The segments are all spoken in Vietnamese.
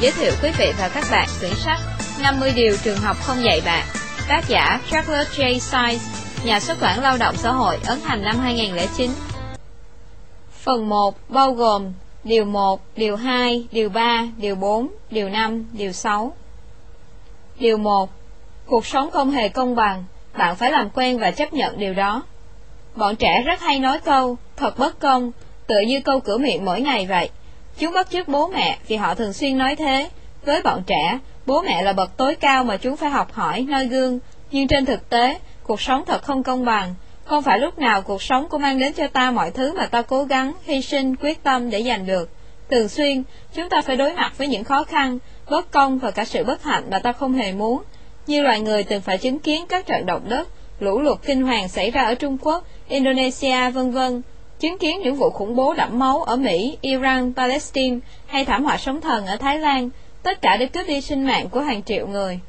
giới thiệu quý vị và các bạn quyển sách 50 điều trường học không dạy bạn. Tác giả Charles J. Size, nhà xuất bản lao động xã hội ấn hành năm 2009. Phần 1 bao gồm Điều 1, Điều 2, Điều 3, Điều 4, Điều 5, Điều 6. Điều 1 Cuộc sống không hề công bằng, bạn phải làm quen và chấp nhận điều đó. Bọn trẻ rất hay nói câu, thật bất công, tựa như câu cửa miệng mỗi ngày vậy. Chúng bắt chước bố mẹ vì họ thường xuyên nói thế. Với bọn trẻ, bố mẹ là bậc tối cao mà chúng phải học hỏi, noi gương. Nhưng trên thực tế, cuộc sống thật không công bằng. Không phải lúc nào cuộc sống cũng mang đến cho ta mọi thứ mà ta cố gắng, hy sinh, quyết tâm để giành được. Thường xuyên, chúng ta phải đối mặt với những khó khăn, bất công và cả sự bất hạnh mà ta không hề muốn. Như loài người từng phải chứng kiến các trận động đất, lũ lụt kinh hoàng xảy ra ở Trung Quốc, Indonesia vân vân, chứng kiến những vụ khủng bố đẫm máu ở Mỹ, Iran, Palestine hay thảm họa sóng thần ở Thái Lan, tất cả để cướp đi sinh mạng của hàng triệu người.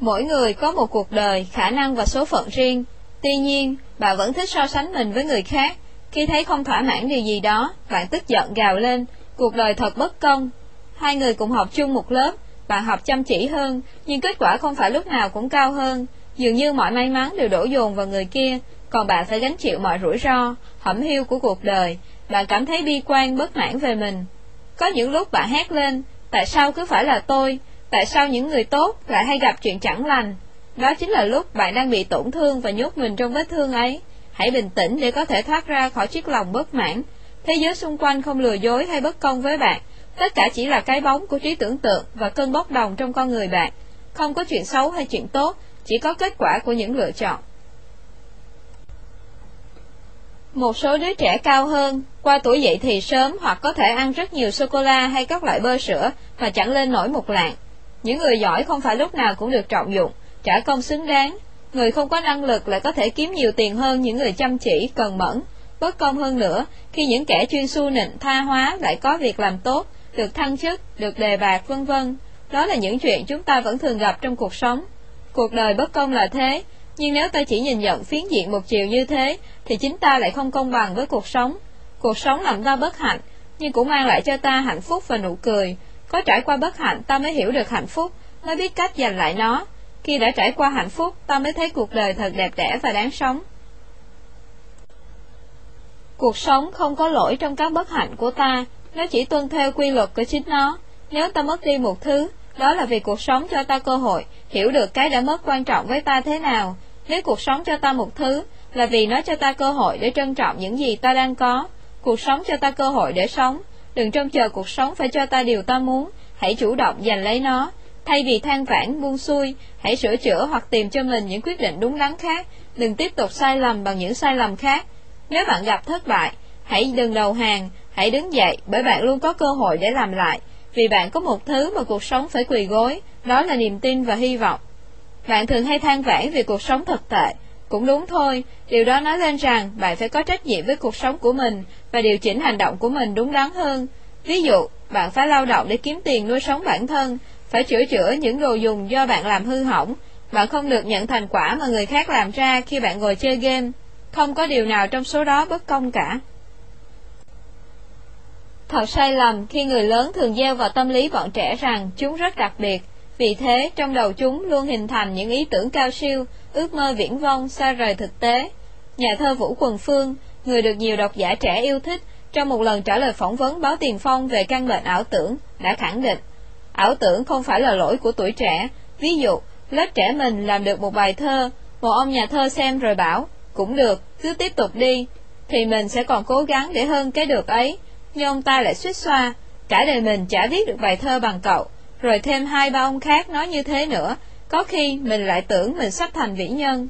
Mỗi người có một cuộc đời, khả năng và số phận riêng. Tuy nhiên, bà vẫn thích so sánh mình với người khác. Khi thấy không thỏa mãn điều gì đó, bạn tức giận gào lên, cuộc đời thật bất công. Hai người cùng học chung một lớp, bạn học chăm chỉ hơn, nhưng kết quả không phải lúc nào cũng cao hơn. Dường như mọi may mắn đều đổ dồn vào người kia, còn bạn phải gánh chịu mọi rủi ro, hẩm hiu của cuộc đời. Bạn cảm thấy bi quan, bất mãn về mình. Có những lúc bạn hét lên, tại sao cứ phải là tôi, tại sao những người tốt lại hay gặp chuyện chẳng lành. Đó chính là lúc bạn đang bị tổn thương và nhốt mình trong vết thương ấy. Hãy bình tĩnh để có thể thoát ra khỏi chiếc lòng bất mãn. Thế giới xung quanh không lừa dối hay bất công với bạn. Tất cả chỉ là cái bóng của trí tưởng tượng và cơn bốc đồng trong con người bạn. Không có chuyện xấu hay chuyện tốt, chỉ có kết quả của những lựa chọn. Một số đứa trẻ cao hơn, qua tuổi dậy thì sớm hoặc có thể ăn rất nhiều sô-cô-la hay các loại bơ sữa mà chẳng lên nổi một lạng. Những người giỏi không phải lúc nào cũng được trọng dụng, trả công xứng đáng. Người không có năng lực lại có thể kiếm nhiều tiền hơn những người chăm chỉ, cần mẫn. Bất công hơn nữa, khi những kẻ chuyên su nịnh, tha hóa lại có việc làm tốt, được thăng chức, được đề bạc vân vân. Đó là những chuyện chúng ta vẫn thường gặp trong cuộc sống. Cuộc đời bất công là thế, nhưng nếu ta chỉ nhìn nhận phiến diện một chiều như thế, thì chính ta lại không công bằng với cuộc sống. Cuộc sống làm ta bất hạnh, nhưng cũng mang lại cho ta hạnh phúc và nụ cười. Có trải qua bất hạnh ta mới hiểu được hạnh phúc, mới biết cách giành lại nó. Khi đã trải qua hạnh phúc, ta mới thấy cuộc đời thật đẹp đẽ và đáng sống. Cuộc sống không có lỗi trong các bất hạnh của ta, nó chỉ tuân theo quy luật của chính nó. Nếu ta mất đi một thứ, đó là vì cuộc sống cho ta cơ hội hiểu được cái đã mất quan trọng với ta thế nào. Nếu cuộc sống cho ta một thứ, là vì nó cho ta cơ hội để trân trọng những gì ta đang có. Cuộc sống cho ta cơ hội để sống. Đừng trông chờ cuộc sống phải cho ta điều ta muốn, hãy chủ động giành lấy nó. Thay vì than vãn buông xuôi, hãy sửa chữa hoặc tìm cho mình những quyết định đúng đắn khác. Đừng tiếp tục sai lầm bằng những sai lầm khác. Nếu bạn gặp thất bại, hãy đừng đầu hàng, hãy đứng dậy bởi bạn luôn có cơ hội để làm lại. Vì bạn có một thứ mà cuộc sống phải quỳ gối, đó là niềm tin và hy vọng. Bạn thường hay than vãn vì cuộc sống thật tệ, cũng đúng thôi, điều đó nói lên rằng bạn phải có trách nhiệm với cuộc sống của mình và điều chỉnh hành động của mình đúng đắn hơn. Ví dụ, bạn phải lao động để kiếm tiền nuôi sống bản thân, phải chữa chữa những đồ dùng do bạn làm hư hỏng. Bạn không được nhận thành quả mà người khác làm ra khi bạn ngồi chơi game. Không có điều nào trong số đó bất công cả. Thật sai lầm khi người lớn thường gieo vào tâm lý bọn trẻ rằng chúng rất đặc biệt, vì thế trong đầu chúng luôn hình thành những ý tưởng cao siêu, ước mơ viễn vông xa rời thực tế. Nhà thơ Vũ Quần Phương, người được nhiều độc giả trẻ yêu thích, trong một lần trả lời phỏng vấn báo Tiền Phong về căn bệnh ảo tưởng, đã khẳng định, ảo tưởng không phải là lỗi của tuổi trẻ. Ví dụ, lớp trẻ mình làm được một bài thơ, một ông nhà thơ xem rồi bảo, cũng được, cứ tiếp tục đi, thì mình sẽ còn cố gắng để hơn cái được ấy. Nhưng ông ta lại suýt xoa, cả đời mình chả viết được bài thơ bằng cậu, rồi thêm hai ba ông khác nói như thế nữa, có khi mình lại tưởng mình sắp thành vĩ nhân.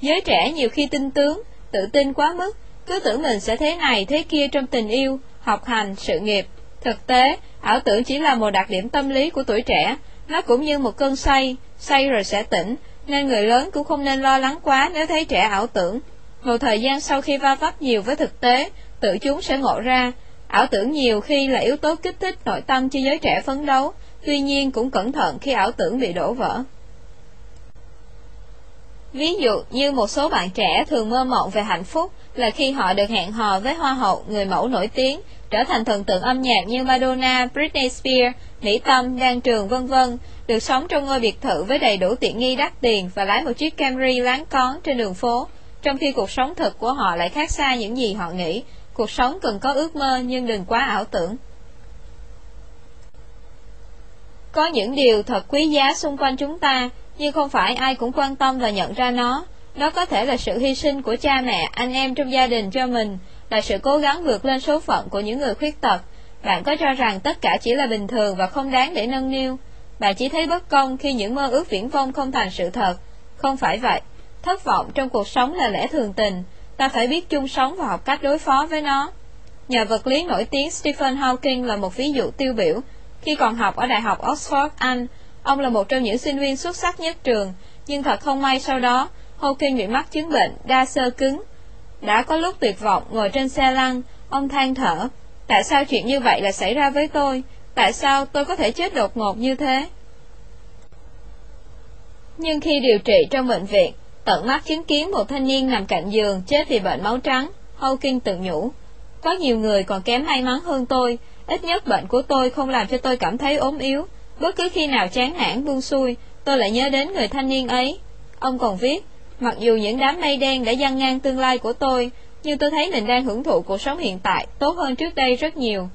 Giới trẻ nhiều khi tin tướng, tự tin quá mức, cứ tưởng mình sẽ thế này thế kia trong tình yêu, học hành, sự nghiệp. Thực tế, ảo tưởng chỉ là một đặc điểm tâm lý của tuổi trẻ, nó cũng như một cơn say, say rồi sẽ tỉnh, nên người lớn cũng không nên lo lắng quá nếu thấy trẻ ảo tưởng. Một thời gian sau khi va vấp nhiều với thực tế, tự chúng sẽ ngộ ra, ảo tưởng nhiều khi là yếu tố kích thích nội tâm cho giới trẻ phấn đấu, tuy nhiên cũng cẩn thận khi ảo tưởng bị đổ vỡ. Ví dụ như một số bạn trẻ thường mơ mộng về hạnh phúc là khi họ được hẹn hò với hoa hậu, người mẫu nổi tiếng, trở thành thần tượng âm nhạc như Madonna, Britney Spears, Mỹ Tâm, Đan Trường vân vân, được sống trong ngôi biệt thự với đầy đủ tiện nghi đắt tiền và lái một chiếc Camry láng con trên đường phố, trong khi cuộc sống thực của họ lại khác xa những gì họ nghĩ. Cuộc sống cần có ước mơ nhưng đừng quá ảo tưởng. Có những điều thật quý giá xung quanh chúng ta, nhưng không phải ai cũng quan tâm và nhận ra nó. Đó có thể là sự hy sinh của cha mẹ, anh em trong gia đình cho mình, là sự cố gắng vượt lên số phận của những người khuyết tật. Bạn có cho rằng tất cả chỉ là bình thường và không đáng để nâng niu. Bạn chỉ thấy bất công khi những mơ ước viễn vông không thành sự thật. Không phải vậy. Thất vọng trong cuộc sống là lẽ thường tình. Ta phải biết chung sống và học cách đối phó với nó. Nhà vật lý nổi tiếng Stephen Hawking là một ví dụ tiêu biểu. Khi còn học ở Đại học Oxford, Anh, ông là một trong những sinh viên xuất sắc nhất trường, nhưng thật không may sau đó, Hawking bị mắc chứng bệnh đa sơ cứng. Đã có lúc tuyệt vọng ngồi trên xe lăn, ông than thở, tại sao chuyện như vậy lại xảy ra với tôi? Tại sao tôi có thể chết đột ngột như thế? Nhưng khi điều trị trong bệnh viện, tận mắt chứng kiến một thanh niên nằm cạnh giường chết vì bệnh máu trắng, Hawking tự nhủ. Có nhiều người còn kém may mắn hơn tôi, ít nhất bệnh của tôi không làm cho tôi cảm thấy ốm yếu. Bất cứ khi nào chán nản buông xuôi, tôi lại nhớ đến người thanh niên ấy. Ông còn viết, mặc dù những đám mây đen đã giăng ngang tương lai của tôi, nhưng tôi thấy mình đang hưởng thụ cuộc sống hiện tại tốt hơn trước đây rất nhiều.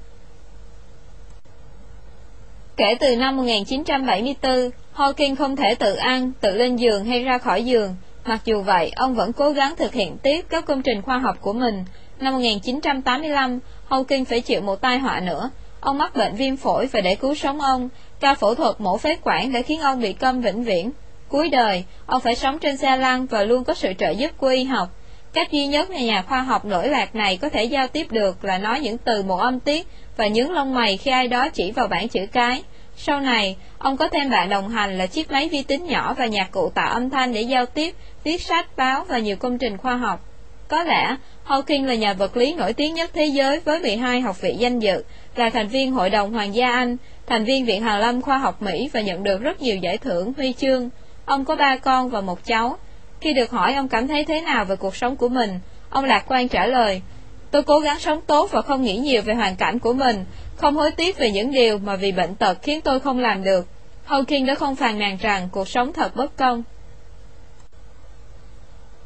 Kể từ năm 1974, Hawking không thể tự ăn, tự lên giường hay ra khỏi giường. Mặc dù vậy, ông vẫn cố gắng thực hiện tiếp các công trình khoa học của mình. Năm 1985, Hawking phải chịu một tai họa nữa. Ông mắc bệnh viêm phổi và để cứu sống ông, ca phẫu thuật mổ phế quản đã khiến ông bị câm vĩnh viễn. Cuối đời, ông phải sống trên xe lăn và luôn có sự trợ giúp của y học. Cách duy nhất mà nhà khoa học nổi lạc này có thể giao tiếp được là nói những từ một âm tiết và nhướng lông mày khi ai đó chỉ vào bảng chữ cái. Sau này, ông có thêm bạn đồng hành là chiếc máy vi tính nhỏ và nhạc cụ tạo âm thanh để giao tiếp, viết sách, báo và nhiều công trình khoa học. Có lẽ, Hawking là nhà vật lý nổi tiếng nhất thế giới với 12 học vị danh dự, là thành viên Hội đồng Hoàng gia Anh, thành viên Viện Hàn Lâm Khoa học Mỹ và nhận được rất nhiều giải thưởng, huy chương. Ông có ba con và một cháu. Khi được hỏi ông cảm thấy thế nào về cuộc sống của mình, ông lạc quan trả lời, Tôi cố gắng sống tốt và không nghĩ nhiều về hoàn cảnh của mình, không hối tiếc về những điều mà vì bệnh tật khiến tôi không làm được. Hawking đã không phàn nàn rằng cuộc sống thật bất công.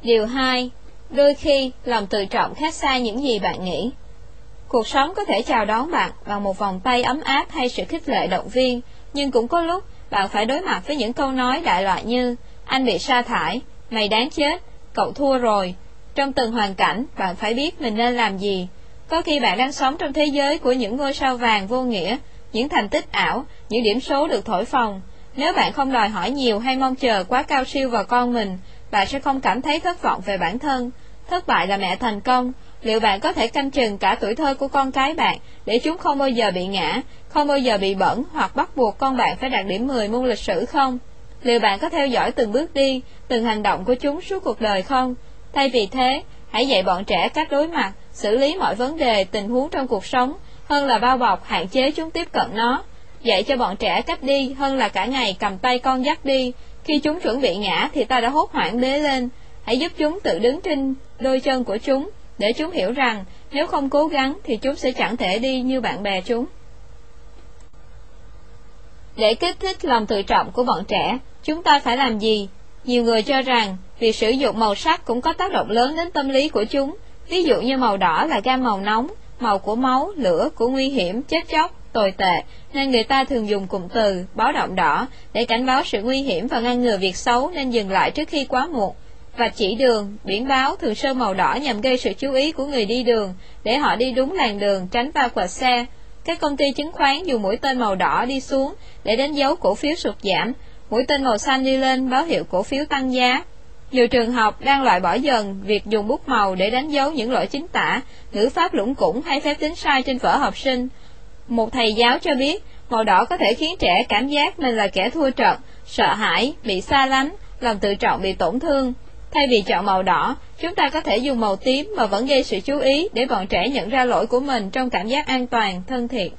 Điều 2. Đôi khi, lòng tự trọng khác xa những gì bạn nghĩ. Cuộc sống có thể chào đón bạn bằng một vòng tay ấm áp hay sự khích lệ động viên, nhưng cũng có lúc bạn phải đối mặt với những câu nói đại loại như Anh bị sa thải, mày đáng chết, cậu thua rồi. Trong từng hoàn cảnh, bạn phải biết mình nên làm gì. Có khi bạn đang sống trong thế giới của những ngôi sao vàng vô nghĩa, những thành tích ảo, những điểm số được thổi phồng. Nếu bạn không đòi hỏi nhiều hay mong chờ quá cao siêu vào con mình, bạn sẽ không cảm thấy thất vọng về bản thân. Thất bại là mẹ thành công. Liệu bạn có thể canh chừng cả tuổi thơ của con cái bạn để chúng không bao giờ bị ngã, không bao giờ bị bẩn hoặc bắt buộc con bạn phải đạt điểm 10 môn lịch sử không? Liệu bạn có theo dõi từng bước đi, từng hành động của chúng suốt cuộc đời không? Thay vì thế, hãy dạy bọn trẻ cách đối mặt, xử lý mọi vấn đề, tình huống trong cuộc sống, hơn là bao bọc, hạn chế chúng tiếp cận nó. Dạy cho bọn trẻ cách đi hơn là cả ngày cầm tay con dắt đi. Khi chúng chuẩn bị ngã thì ta đã hốt hoảng bế lên. Hãy giúp chúng tự đứng trên đôi chân của chúng, để chúng hiểu rằng nếu không cố gắng thì chúng sẽ chẳng thể đi như bạn bè chúng. Để kích thích lòng tự trọng của bọn trẻ, chúng ta phải làm gì? Nhiều người cho rằng việc sử dụng màu sắc cũng có tác động lớn đến tâm lý của chúng. Ví dụ như màu đỏ là gam màu nóng, màu của máu, lửa, của nguy hiểm, chết chóc, tồi tệ, nên người ta thường dùng cụm từ báo động đỏ để cảnh báo sự nguy hiểm và ngăn ngừa việc xấu nên dừng lại trước khi quá muộn. Và chỉ đường, biển báo thường sơn màu đỏ nhằm gây sự chú ý của người đi đường, để họ đi đúng làn đường, tránh va quẹt xe. Các công ty chứng khoán dùng mũi tên màu đỏ đi xuống để đánh dấu cổ phiếu sụt giảm, mũi tên màu xanh đi lên báo hiệu cổ phiếu tăng giá. Nhiều trường học đang loại bỏ dần việc dùng bút màu để đánh dấu những lỗi chính tả, ngữ pháp lũng củng hay phép tính sai trên vở học sinh. Một thầy giáo cho biết, màu đỏ có thể khiến trẻ cảm giác mình là kẻ thua trận, sợ hãi, bị xa lánh, lòng tự trọng bị tổn thương. Thay vì chọn màu đỏ, chúng ta có thể dùng màu tím mà vẫn gây sự chú ý để bọn trẻ nhận ra lỗi của mình trong cảm giác an toàn, thân thiện.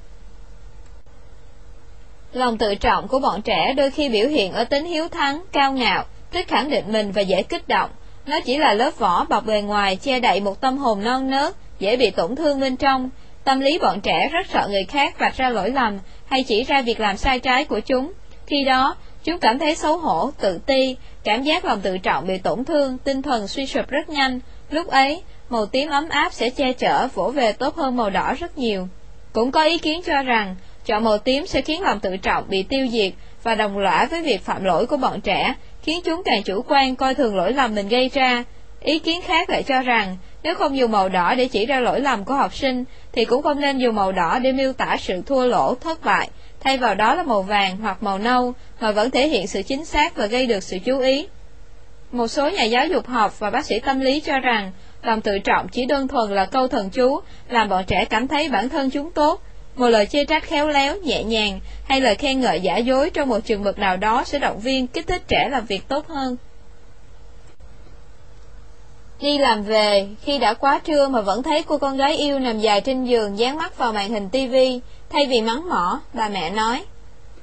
Lòng tự trọng của bọn trẻ đôi khi biểu hiện ở tính hiếu thắng, cao ngạo, thích khẳng định mình và dễ kích động. Nó chỉ là lớp vỏ bọc bề ngoài che đậy một tâm hồn non nớt, dễ bị tổn thương bên trong. Tâm lý bọn trẻ rất sợ người khác vạch ra lỗi lầm hay chỉ ra việc làm sai trái của chúng. Khi đó, chúng cảm thấy xấu hổ, tự ti, cảm giác lòng tự trọng bị tổn thương, tinh thần suy sụp rất nhanh. Lúc ấy, màu tím ấm áp sẽ che chở, vỗ về tốt hơn màu đỏ rất nhiều. Cũng có ý kiến cho rằng, chọn màu tím sẽ khiến lòng tự trọng bị tiêu diệt và đồng lõa với việc phạm lỗi của bọn trẻ, khiến chúng càng chủ quan coi thường lỗi lầm mình gây ra. Ý kiến khác lại cho rằng, nếu không dùng màu đỏ để chỉ ra lỗi lầm của học sinh, thì cũng không nên dùng màu đỏ để miêu tả sự thua lỗ, thất bại, thay vào đó là màu vàng hoặc màu nâu, mà vẫn thể hiện sự chính xác và gây được sự chú ý. Một số nhà giáo dục học và bác sĩ tâm lý cho rằng, lòng tự trọng chỉ đơn thuần là câu thần chú, làm bọn trẻ cảm thấy bản thân chúng tốt. Một lời chê trách khéo léo, nhẹ nhàng, hay lời khen ngợi giả dối trong một trường mực nào đó sẽ động viên, kích thích trẻ làm việc tốt hơn. Đi làm về, khi đã quá trưa mà vẫn thấy cô con gái yêu nằm dài trên giường dán mắt vào màn hình tivi, thay vì mắng mỏ, bà mẹ nói,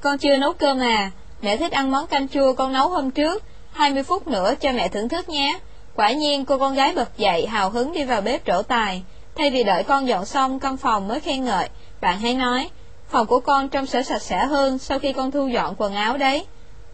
con chưa nấu cơm à, mẹ thích ăn món canh chua con nấu hôm trước, 20 phút nữa cho mẹ thưởng thức nhé. Quả nhiên cô con gái bật dậy hào hứng đi vào bếp trổ tài, thay vì đợi con dọn xong căn phòng mới khen ngợi, bạn hãy nói, phòng của con trông sẽ sạch sẽ hơn sau khi con thu dọn quần áo đấy.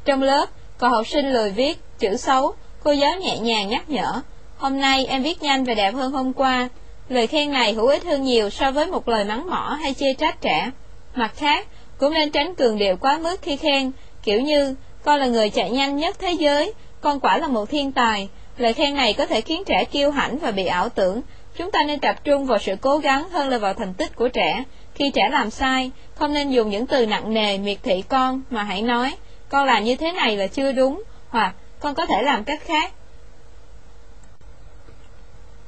Trong lớp, cậu học sinh lười viết, chữ xấu, cô giáo nhẹ nhàng nhắc nhở, Hôm nay em viết nhanh và đẹp hơn hôm qua. Lời khen này hữu ích hơn nhiều so với một lời mắng mỏ hay chê trách trẻ. Mặt khác, cũng nên tránh cường điệu quá mức khi khen, kiểu như, con là người chạy nhanh nhất thế giới, con quả là một thiên tài. Lời khen này có thể khiến trẻ kiêu hãnh và bị ảo tưởng. Chúng ta nên tập trung vào sự cố gắng hơn là vào thành tích của trẻ. Khi trẻ làm sai, không nên dùng những từ nặng nề miệt thị con, mà hãy nói, con làm như thế này là chưa đúng, hoặc con có thể làm cách khác.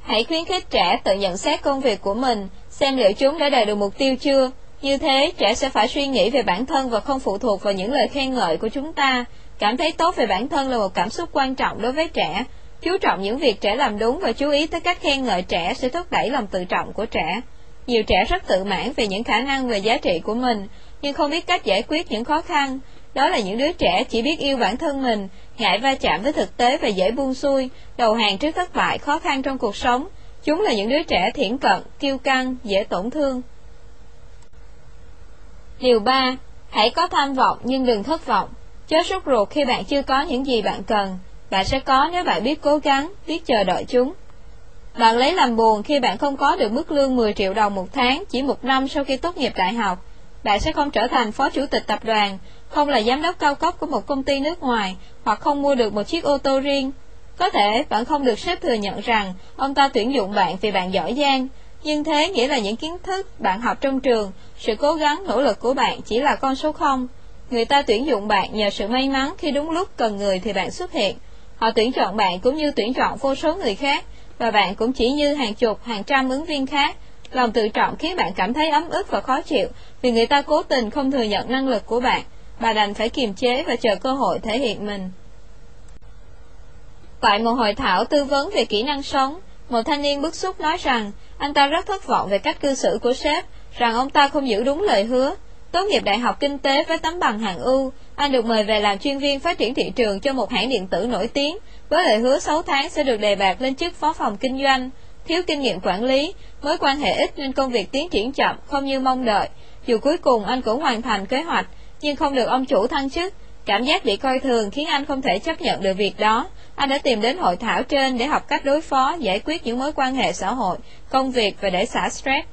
Hãy khuyến khích trẻ tự nhận xét công việc của mình, xem liệu chúng đã đạt được mục tiêu chưa. Như thế, trẻ sẽ phải suy nghĩ về bản thân và không phụ thuộc vào những lời khen ngợi của chúng ta. Cảm thấy tốt về bản thân là một cảm xúc quan trọng đối với trẻ. Chú trọng những việc trẻ làm đúng và chú ý tới cách khen ngợi trẻ sẽ thúc đẩy lòng tự trọng của trẻ. Nhiều trẻ rất tự mãn về những khả năng về giá trị của mình, nhưng không biết cách giải quyết những khó khăn. Đó là những đứa trẻ chỉ biết yêu bản thân mình, ngại va chạm với thực tế và dễ buông xuôi, đầu hàng trước thất bại, khó khăn trong cuộc sống. Chúng là những đứa trẻ thiển cận, kiêu căng, dễ tổn thương. Điều 3. Hãy có tham vọng nhưng đừng thất vọng. Chớ sốt ruột khi bạn chưa có những gì bạn cần. Bạn sẽ có nếu bạn biết cố gắng, biết chờ đợi chúng. Bạn lấy làm buồn khi bạn không có được mức lương 10 triệu đồng một tháng chỉ một năm sau khi tốt nghiệp đại học. Bạn sẽ không trở thành phó chủ tịch tập đoàn, không là giám đốc cao cấp của một công ty nước ngoài, hoặc không mua được một chiếc ô tô riêng. Có thể bạn không được sếp thừa nhận rằng ông ta tuyển dụng bạn vì bạn giỏi giang, nhưng thế nghĩa là những kiến thức bạn học trong trường, sự cố gắng nỗ lực của bạn chỉ là con số không. Người ta tuyển dụng bạn nhờ sự may mắn khi đúng lúc cần người thì bạn xuất hiện. Họ tuyển chọn bạn cũng như tuyển chọn vô số người khác, và bạn cũng chỉ như hàng chục, hàng trăm ứng viên khác. Lòng tự trọng khiến bạn cảm thấy ấm ức và khó chịu vì người ta cố tình không thừa nhận năng lực của bạn bà đành phải kiềm chế và chờ cơ hội thể hiện mình. Tại một hội thảo tư vấn về kỹ năng sống, một thanh niên bức xúc nói rằng anh ta rất thất vọng về cách cư xử của sếp, rằng ông ta không giữ đúng lời hứa. Tốt nghiệp đại học kinh tế với tấm bằng hạng ưu, anh được mời về làm chuyên viên phát triển thị trường cho một hãng điện tử nổi tiếng, với lời hứa 6 tháng sẽ được đề bạt lên chức phó phòng kinh doanh. Thiếu kinh nghiệm quản lý, mối quan hệ ít nên công việc tiến triển chậm, không như mong đợi. Dù cuối cùng anh cũng hoàn thành kế hoạch, nhưng không được ông chủ thăng chức. Cảm giác bị coi thường khiến anh không thể chấp nhận được việc đó. Anh đã tìm đến hội thảo trên để học cách đối phó, giải quyết những mối quan hệ xã hội, công việc và để xả stress.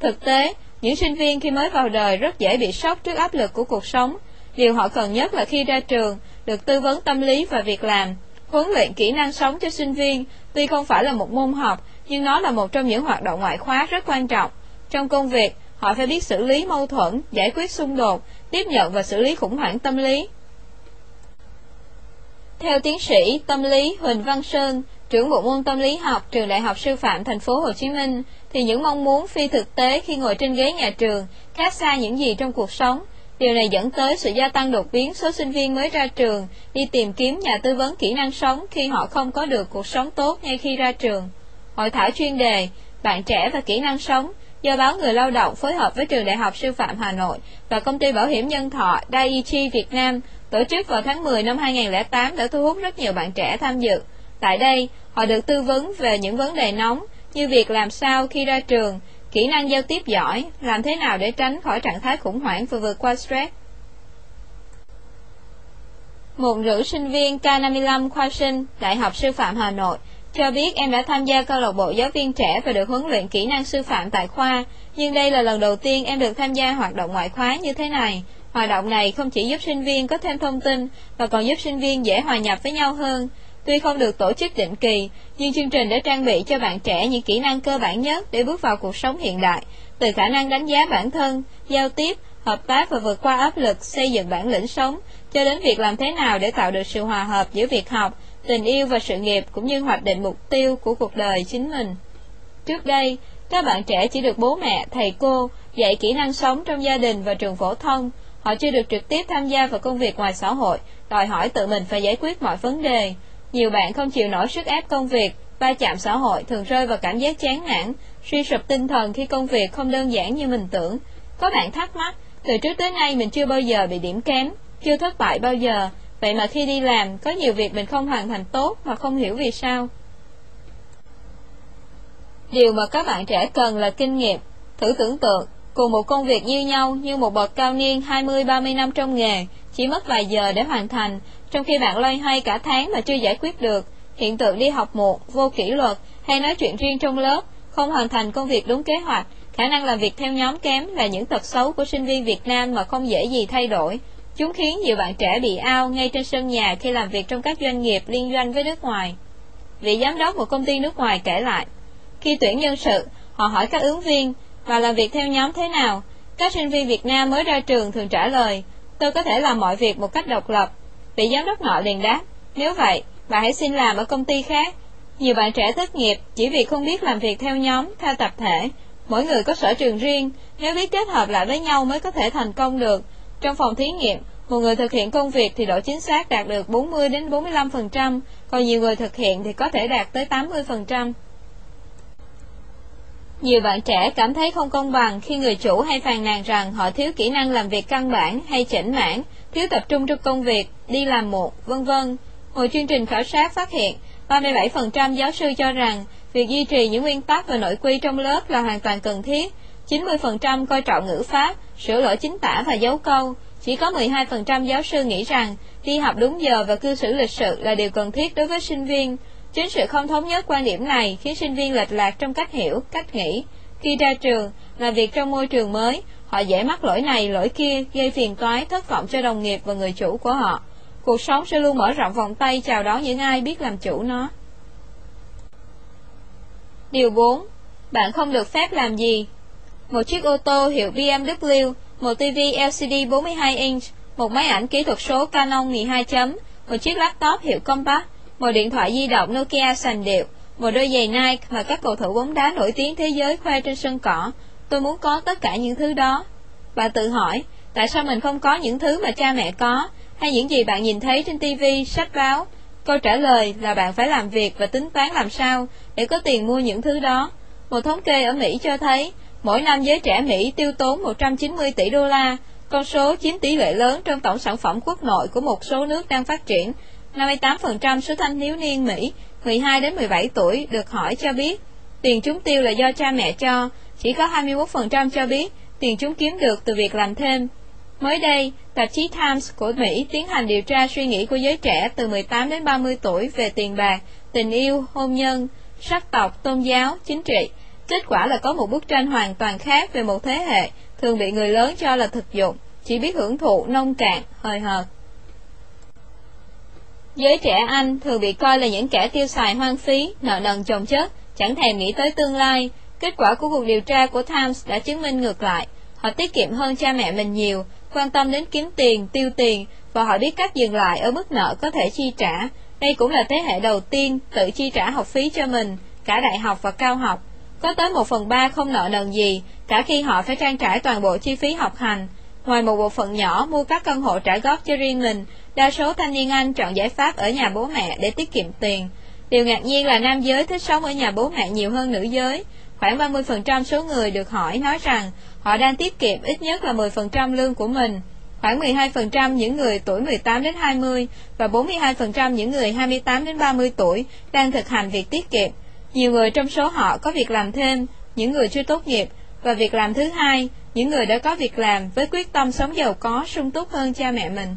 Thực tế, những sinh viên khi mới vào đời rất dễ bị sốc trước áp lực của cuộc sống. Điều họ cần nhất là khi ra trường, được tư vấn tâm lý và việc làm. Huấn luyện kỹ năng sống cho sinh viên, tuy không phải là một môn học, nhưng nó là một trong những hoạt động ngoại khóa rất quan trọng. Trong công việc, họ phải biết xử lý mâu thuẫn, giải quyết xung đột, tiếp nhận và xử lý khủng hoảng tâm lý. Theo tiến sĩ tâm lý Huỳnh Văn Sơn, trưởng bộ môn tâm lý học trường Đại học Sư phạm Thành phố Hồ Chí Minh, thì những mong muốn phi thực tế khi ngồi trên ghế nhà trường khác xa những gì trong cuộc sống. Điều này dẫn tới sự gia tăng đột biến số sinh viên mới ra trường đi tìm kiếm nhà tư vấn kỹ năng sống khi họ không có được cuộc sống tốt ngay khi ra trường. Hội thảo chuyên đề Bạn trẻ và kỹ năng sống do báo Người Lao động phối hợp với Trường Đại học Sư phạm Hà Nội và Công ty Bảo hiểm Nhân thọ Daiichi Việt Nam tổ chức vào tháng 10 năm 2008 đã thu hút rất nhiều bạn trẻ tham dự. Tại đây, họ được tư vấn về những vấn đề nóng như việc làm sao khi ra trường, kỹ năng giao tiếp giỏi, làm thế nào để tránh khỏi trạng thái khủng hoảng và vượt qua stress. Một nữ sinh viên K55 khoa sinh, Đại học Sư phạm Hà Nội, cho biết em đã tham gia câu lạc bộ giáo viên trẻ và được huấn luyện kỹ năng sư phạm tại khoa, nhưng đây là lần đầu tiên em được tham gia hoạt động ngoại khóa như thế này. Hoạt động này không chỉ giúp sinh viên có thêm thông tin, mà còn giúp sinh viên dễ hòa nhập với nhau hơn. Tuy không được tổ chức định kỳ, nhưng chương trình đã trang bị cho bạn trẻ những kỹ năng cơ bản nhất để bước vào cuộc sống hiện đại, từ khả năng đánh giá bản thân, giao tiếp, hợp tác và vượt qua áp lực, xây dựng bản lĩnh sống, cho đến việc làm thế nào để tạo được sự hòa hợp giữa việc học, tình yêu và sự nghiệp cũng như hoạch định mục tiêu của cuộc đời chính mình. Trước đây, các bạn trẻ chỉ được bố mẹ, thầy cô dạy kỹ năng sống trong gia đình và trường phổ thông, họ chưa được trực tiếp tham gia vào công việc ngoài xã hội, đòi hỏi tự mình phải giải quyết mọi vấn đề. Nhiều bạn không chịu nổi sức ép công việc, va chạm xã hội thường rơi vào cảm giác chán nản, suy sụp tinh thần khi công việc không đơn giản như mình tưởng. Có bạn thắc mắc, từ trước tới nay mình chưa bao giờ bị điểm kém, chưa thất bại bao giờ, vậy mà khi đi làm, có nhiều việc mình không hoàn thành tốt mà không hiểu vì sao. Điều mà các bạn trẻ cần là kinh nghiệm. Thử tưởng tượng, cùng một công việc như nhau như một bậc cao niên 20-30 năm trong nghề, chỉ mất vài giờ để hoàn thành, trong khi bạn loay hoay cả tháng mà chưa giải quyết được. Hiện tượng đi học muộn, vô kỷ luật hay nói chuyện riêng trong lớp, không hoàn thành công việc đúng kế hoạch, khả năng làm việc theo nhóm kém là những tật xấu của sinh viên Việt Nam mà không dễ gì thay đổi. Chúng khiến nhiều bạn trẻ bị ao ngay trên sân nhà khi làm việc trong các doanh nghiệp liên doanh với nước ngoài. Vị giám đốc một công ty nước ngoài kể lại, khi tuyển nhân sự, họ hỏi các ứng viên và làm việc theo nhóm thế nào. Các sinh viên Việt Nam mới ra trường thường trả lời, tôi có thể làm mọi việc một cách độc lập. Vị giám đốc nọ liền đáp, nếu vậy, bạn hãy xin làm ở công ty khác. Nhiều bạn trẻ thất nghiệp chỉ vì không biết làm việc theo nhóm, theo tập thể. Mỗi người có sở trường riêng, nếu biết kết hợp lại với nhau mới có thể thành công được. Trong phòng thí nghiệm, một người thực hiện công việc thì độ chính xác đạt được 40 đến 45%, còn nhiều người thực hiện thì có thể đạt tới 80%. Nhiều bạn trẻ cảm thấy không công bằng khi người chủ hay phàn nàn rằng họ thiếu kỹ năng làm việc căn bản hay chỉnh mãn, thiếu tập trung trong công việc, đi làm muộn, vân vân. Một chương trình khảo sát phát hiện, 37% giáo sư cho rằng việc duy trì những nguyên tắc và nội quy trong lớp là hoàn toàn cần thiết. 90% coi trọng ngữ pháp, sửa lỗi chính tả và dấu câu. Chỉ có 12% giáo sư nghĩ rằng đi học đúng giờ và cư xử lịch sự là điều cần thiết đối với sinh viên. Chính sự không thống nhất quan điểm này khiến sinh viên lệch lạc trong cách hiểu, cách nghĩ. Khi ra trường, làm việc trong môi trường mới, họ dễ mắc lỗi này, lỗi kia, gây phiền toái, thất vọng cho đồng nghiệp và người chủ của họ. Cuộc sống sẽ luôn mở rộng vòng tay chào đón những ai biết làm chủ nó. Điều 4. Bạn không được phép làm gì? Một chiếc ô tô hiệu BMW, một TV LCD 42 inch, một máy ảnh kỹ thuật số Canon 12 chấm, một chiếc laptop hiệu compact một điện thoại di động Nokia sành điệu, một đôi giày Nike mà các cầu thủ bóng đá nổi tiếng thế giới khoe trên sân cỏ. Tôi muốn có tất cả những thứ đó. Bà tự hỏi, tại sao mình không có những thứ mà cha mẹ có, hay những gì bạn nhìn thấy trên TV, sách báo? Câu trả lời là bạn phải làm việc và tính toán làm sao để có tiền mua những thứ đó. Một thống kê ở Mỹ cho thấy, mỗi năm giới trẻ Mỹ tiêu tốn 190 tỷ đô la, con số chiếm tỷ lệ lớn trong tổng sản phẩm quốc nội của một số nước đang phát triển, 58% số thanh thiếu niên Mỹ 12 đến 17 tuổi được hỏi cho biết tiền chúng tiêu là do cha mẹ cho, chỉ có 21% cho biết tiền chúng kiếm được từ việc làm thêm. Mới đây, tạp chí Times của Mỹ tiến hành điều tra suy nghĩ của giới trẻ từ 18 đến 30 tuổi về tiền bạc, tình yêu, hôn nhân, sắc tộc, tôn giáo, chính trị. Kết quả là có một bức tranh hoàn toàn khác về một thế hệ thường bị người lớn cho là thực dụng, chỉ biết hưởng thụ nông cạn, hời hợt. Giới trẻ Anh thường bị coi là những kẻ tiêu xài hoang phí, nợ nần chồng chất, chẳng thèm nghĩ tới tương lai. Kết quả của cuộc điều tra của Times đã chứng minh ngược lại. Họ tiết kiệm hơn cha mẹ mình nhiều, quan tâm đến kiếm tiền, tiêu tiền, và họ biết cách dừng lại ở mức nợ có thể chi trả. Đây cũng là thế hệ đầu tiên tự chi trả học phí cho mình, cả đại học và cao học. Có tới một phần ba không nợ nần gì, cả khi họ phải trang trải toàn bộ chi phí học hành. Ngoài một bộ phận nhỏ mua các căn hộ trả góp cho riêng mình, Đa số thanh niên Anh chọn giải pháp ở nhà bố mẹ để tiết kiệm tiền. Điều ngạc nhiên là nam giới thích sống ở nhà bố mẹ nhiều hơn nữ giới. Khoảng 30% số người được hỏi nói rằng họ đang tiết kiệm ít nhất là 10% lương của mình. Khoảng 12% những người tuổi 18 đến 20 và 42% những người 28 đến 30 tuổi đang thực hành việc tiết kiệm. Nhiều người trong số họ có việc làm thêm, những người chưa tốt nghiệp, Và việc làm thứ hai, những người đã có việc làm với quyết tâm sống giàu có sung túc hơn cha mẹ mình.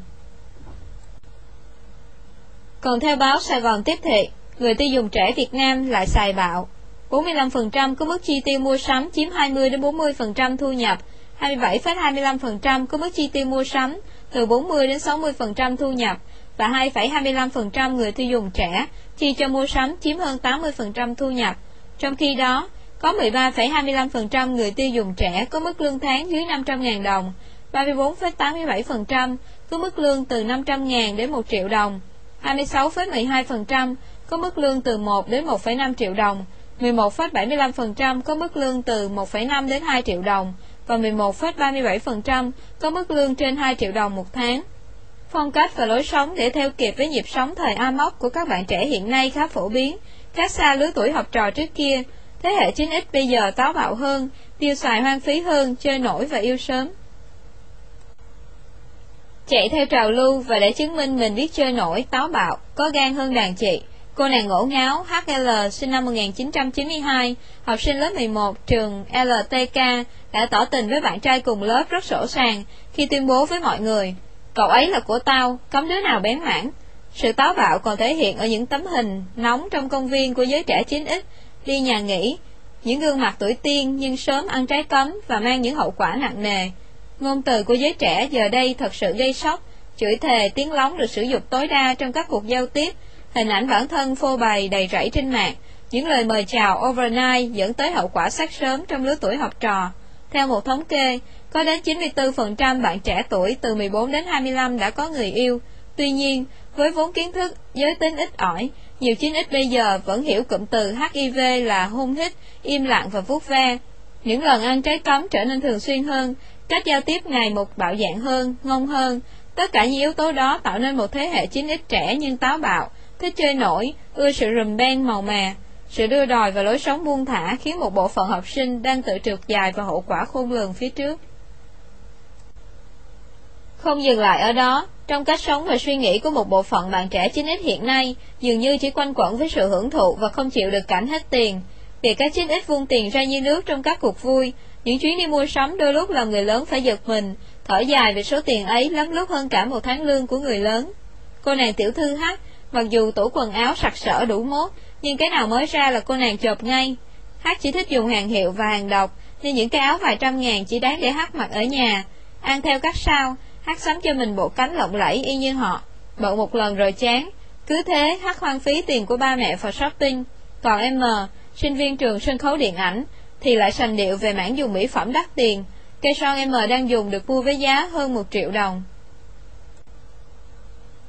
Còn theo báo Sài Gòn tiếp thị, người tiêu dùng trẻ Việt Nam lại xài bạo. 45% có mức chi tiêu mua sắm chiếm 20 đến 40% thu nhập, 27,25% có mức chi tiêu mua sắm từ 40 đến 60% thu nhập và 2,25% người tiêu dùng trẻ chi cho mua sắm chiếm hơn 80% thu nhập. Trong khi đó, có 13,25% người tiêu dùng trẻ có mức lương tháng dưới 500.000 đồng, 34,87% có mức lương từ 500.000 đến 1 triệu đồng, 26,12% có mức lương từ 1 đến 1,5 triệu đồng, 11,75% có mức lương từ 1,5 đến 2 triệu đồng và 11,37% có mức lương trên 2 triệu đồng một tháng. Phong cách và lối sống để theo kịp với nhịp sống thời Amok của các bạn trẻ hiện nay khá phổ biến, khác xa lứa tuổi học trò trước kia. Thế hệ 9X bây giờ táo bạo hơn, tiêu xài hoang phí hơn, chơi nổi và yêu sớm. Chạy theo trào lưu và để chứng minh mình biết chơi nổi, táo bạo, có gan hơn đàn chị. Cô nàng ngổ ngáo HL sinh năm 1992, học sinh lớp 11 trường LTK, đã tỏ tình với bạn trai cùng lớp rất sổ sàng khi tuyên bố với mọi người, cậu ấy là của tao, cấm đứa nào bén mảng. Sự táo bạo còn thể hiện ở những tấm hình nóng trong công viên của giới trẻ 9X, đi nhà nghỉ, những gương mặt tuổi tiên nhưng sớm ăn trái cấm và mang những hậu quả nặng nề. Ngôn từ của giới trẻ giờ đây thật sự gây sốc, chửi thề tiếng lóng được sử dụng tối đa trong các cuộc giao tiếp, hình ảnh bản thân phô bày đầy rẫy trên mạng, những lời mời chào overnight dẫn tới hậu quả sát sớm trong lứa tuổi học trò. Theo một thống kê, có đến 94% bạn trẻ tuổi từ 14 đến 25 đã có người yêu. Tuy nhiên, với vốn kiến thức giới tính ít ỏi, nhiều 9X bây giờ vẫn hiểu cụm từ HIV là hôn hít, im lặng và vuốt ve. Những lần ăn trái cấm trở nên thường xuyên hơn, cách giao tiếp ngày một bạo dạng hơn, ngông hơn. Tất cả những yếu tố đó tạo nên một thế hệ 9X trẻ nhưng táo bạo, thích chơi nổi, ưa sự rùm beng màu mè. Sự đưa đòi và lối sống buông thả khiến một bộ phận học sinh đang tự trượt dài và hậu quả khôn lường phía trước. Không dừng lại ở đó, trong cách sống và suy nghĩ của một bộ phận bạn trẻ 9X hiện nay, dường như chỉ quanh quẩn với sự hưởng thụ và không chịu được cảnh hết tiền. Việc các 9X vung tiền ra như nước trong các cuộc vui, những chuyến đi mua sắm đôi lúc làm người lớn phải giật mình, thở dài về số tiền ấy lắm lúc hơn cả một tháng lương của người lớn. Cô nàng tiểu thư hát, mặc dù tủ quần áo sặc sỡ đủ mốt, nhưng cái nào mới ra là cô nàng chộp ngay. Hát chỉ thích dùng hàng hiệu và hàng độc, nên những cái áo vài trăm ngàn chỉ đáng để hát mặc ở nhà. Ăn theo các sao, hát sắm cho mình bộ cánh lộng lẫy y như họ, bận một lần rồi chán. Cứ thế, hát hoang phí tiền của ba mẹ vào shopping. Còn em M, sinh viên trường sân khấu điện ảnh, thì lại sành điệu về mảng dùng mỹ phẩm đắt tiền. Cây son M đang dùng được mua với giá hơn một triệu đồng.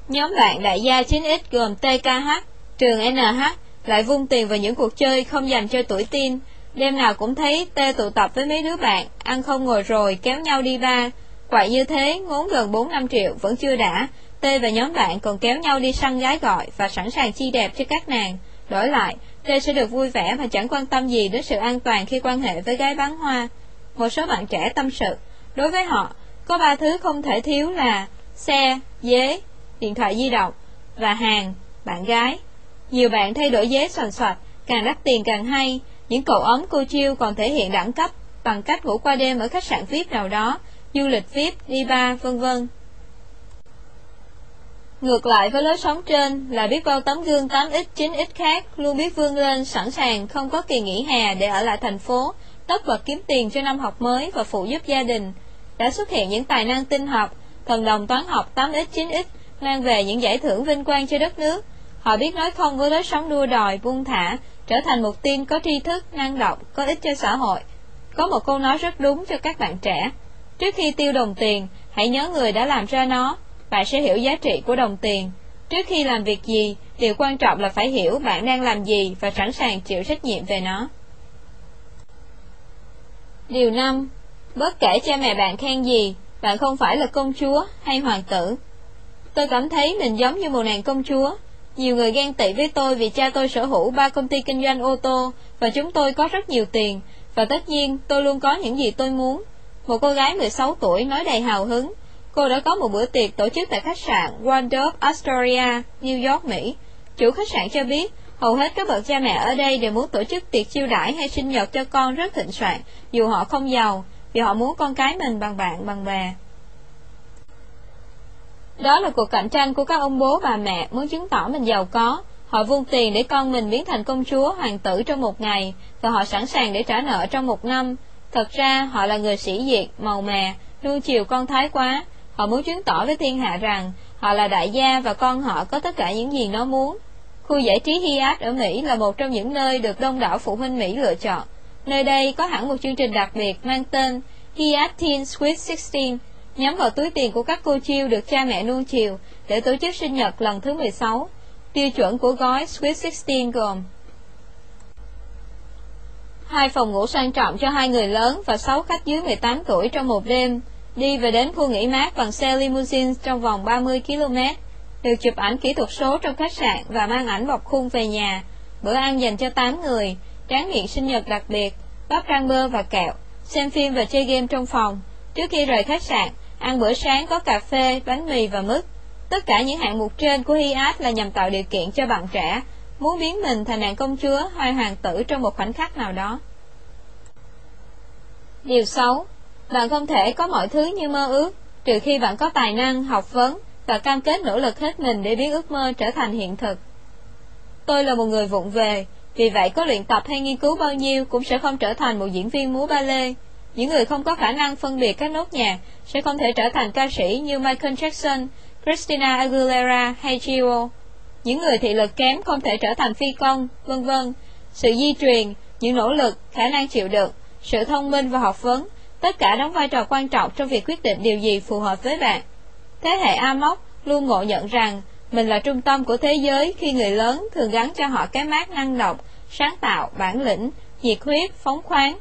Nhóm bạn đại gia 9X gồm TKH, trường NH, lại vung tiền vào những cuộc chơi không dành cho tuổi teen. Đêm nào cũng thấy T tụ tập với mấy đứa bạn, ăn không ngồi rồi, kéo nhau đi ba. Quậy như thế, ngốn gần 4-5 triệu vẫn chưa đã. T và nhóm bạn còn kéo nhau đi săn gái gọi và sẵn sàng chi đẹp cho các nàng. Đổi lại, T sẽ được vui vẻ và chẳng quan tâm gì đến sự an toàn khi quan hệ với gái bán hoa. Một số bạn trẻ tâm sự, đối với họ, có ba thứ không thể thiếu là xe, dế, điện thoại di động và hàng, bạn gái. Nhiều bạn thay đổi giấy soàn soạt, càng đắt tiền càng hay. Những cậu ấm cô chiêu còn thể hiện đẳng cấp bằng cách ngủ qua đêm ở khách sạn VIP nào đó, du lịch VIP, đi bar, vân vân. Ngược lại với lối sống trên là biết bao tấm gương 8x, 9x khác luôn biết vươn lên sẵn sàng không có kỳ nghỉ hè để ở lại thành phố, tất bật kiếm tiền cho năm học mới và phụ giúp gia đình. Đã xuất hiện những tài năng tinh học, thần đồng toán học 8x, 9x mang về những giải thưởng vinh quang cho đất nước. Họ biết nói không với lối sống đua đòi, buông thả, trở thành một team có tri thức, năng động, có ích cho xã hội. Có một câu nói rất đúng cho các bạn trẻ. Trước khi tiêu đồng tiền, hãy nhớ người đã làm ra nó, bạn sẽ hiểu giá trị của đồng tiền. Trước khi làm việc gì, điều quan trọng là phải hiểu bạn đang làm gì và sẵn sàng chịu trách nhiệm về nó. Điều 5. Bất kể cha mẹ bạn khen gì, bạn không phải là công chúa hay hoàng tử. Tôi cảm thấy mình giống như một nàng công chúa. Nhiều người ghen tị với tôi vì cha tôi sở hữu ba công ty kinh doanh ô tô và chúng tôi có rất nhiều tiền. Và tất nhiên tôi luôn có những gì tôi muốn. Một cô gái 16 tuổi nói đầy hào hứng. Cô đã có một bữa tiệc tổ chức tại khách sạn Waldorf Astoria, New York, Mỹ. Chủ khách sạn cho biết Hầu hết các bậc cha mẹ ở đây đều muốn tổ chức tiệc chiêu đãi hay sinh nhật cho con rất thịnh soạn, dù họ không giàu, vì họ muốn con cái mình bằng bạn bằng bè. Đó là cuộc cạnh tranh của các ông bố bà mẹ muốn chứng tỏ mình giàu có. Họ vung tiền để con mình biến thành công chúa, hoàng tử trong một ngày, và họ sẵn sàng để trả nợ trong một năm. Thật ra, họ là người sĩ diệt, màu mè, nuông chiều con thái quá. Họ muốn chứng tỏ với thiên hạ rằng họ là đại gia và con họ có tất cả những gì nó muốn. Khu giải trí Hyatt ở Mỹ là một trong những nơi được đông đảo phụ huynh Mỹ lựa chọn. Nơi đây có hẳn một chương trình đặc biệt mang tên Hyatt Teen Sweet 16, nhắm vào túi tiền của các cô chiêu được cha mẹ nuông chiều để tổ chức sinh nhật lần thứ 16. Tiêu chuẩn của gói Sweet 16 gồm hai phòng ngủ sang trọng cho hai người lớn và sáu khách dưới 18 tuổi trong một đêm, đi về đến khu nghỉ mát bằng xe limousine trong vòng 30 km, được chụp ảnh kỹ thuật số trong khách sạn và mang ảnh bọc khung về nhà, bữa ăn dành cho 8 người, tráng miệng sinh nhật đặc biệt, bắp rang bơ và kẹo, xem phim và chơi game trong phòng. Trước khi rời khách sạn, ăn bữa sáng có cà phê, bánh mì và mứt. Tất cả những hạng mục trên của Hiat là nhằm tạo điều kiện cho bạn trẻ muốn biến mình thành nàng công chúa hay hoàng tử trong một khoảnh khắc nào đó. Điều 6. Bạn không thể có mọi thứ như mơ ước, trừ khi bạn có tài năng, học vấn và cam kết nỗ lực hết mình để biến ước mơ trở thành hiện thực. Tôi là một người vụng về, vì vậy có luyện tập hay nghiên cứu bao nhiêu cũng sẽ không trở thành một diễn viên múa ballet. Những người không có khả năng phân biệt các nốt nhạc sẽ không thể trở thành ca sĩ như Michael Jackson, Christina Aguilera hay Gio. Những người thị lực kém không thể trở thành phi công, vân vân. Sự di truyền, những nỗ lực, khả năng chịu đựng, sự thông minh và học vấn, tất cả đóng vai trò quan trọng trong việc quyết định điều gì phù hợp với bạn. Thế hệ Amok luôn ngộ nhận rằng mình là trung tâm của thế giới khi người lớn thường gắn cho họ cái mát năng động, sáng tạo, bản lĩnh, nhiệt huyết, phóng khoáng.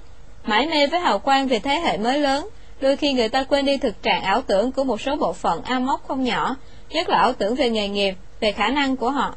Mãi mê với hào quang về thế hệ mới lớn, đôi khi người ta quên đi thực trạng ảo tưởng của một số bộ phận Amok không nhỏ, nhất là ảo tưởng về nghề nghiệp, về khả năng của họ.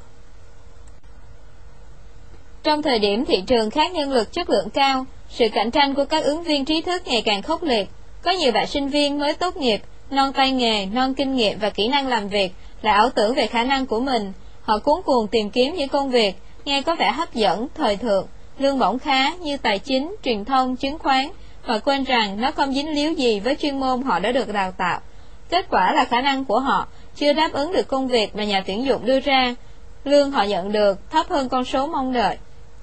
Trong thời điểm thị trường khác nhân lực chất lượng cao, sự cạnh tranh của các ứng viên trí thức ngày càng khốc liệt. Có nhiều bạn sinh viên mới tốt nghiệp, non tay nghề, non kinh nghiệm và kỹ năng làm việc, là ảo tưởng về khả năng của mình. Họ cuốn cuồng tìm kiếm những công việc, nghe có vẻ hấp dẫn, thời thượng, lương bổng khá như tài chính, truyền thông, chứng khoán, và quên rằng nó không dính líu gì với chuyên môn họ đã được đào tạo. Kết quả là khả năng của họ chưa đáp ứng được công việc mà nhà tuyển dụng đưa ra. Lương họ nhận được thấp hơn con số mong đợi.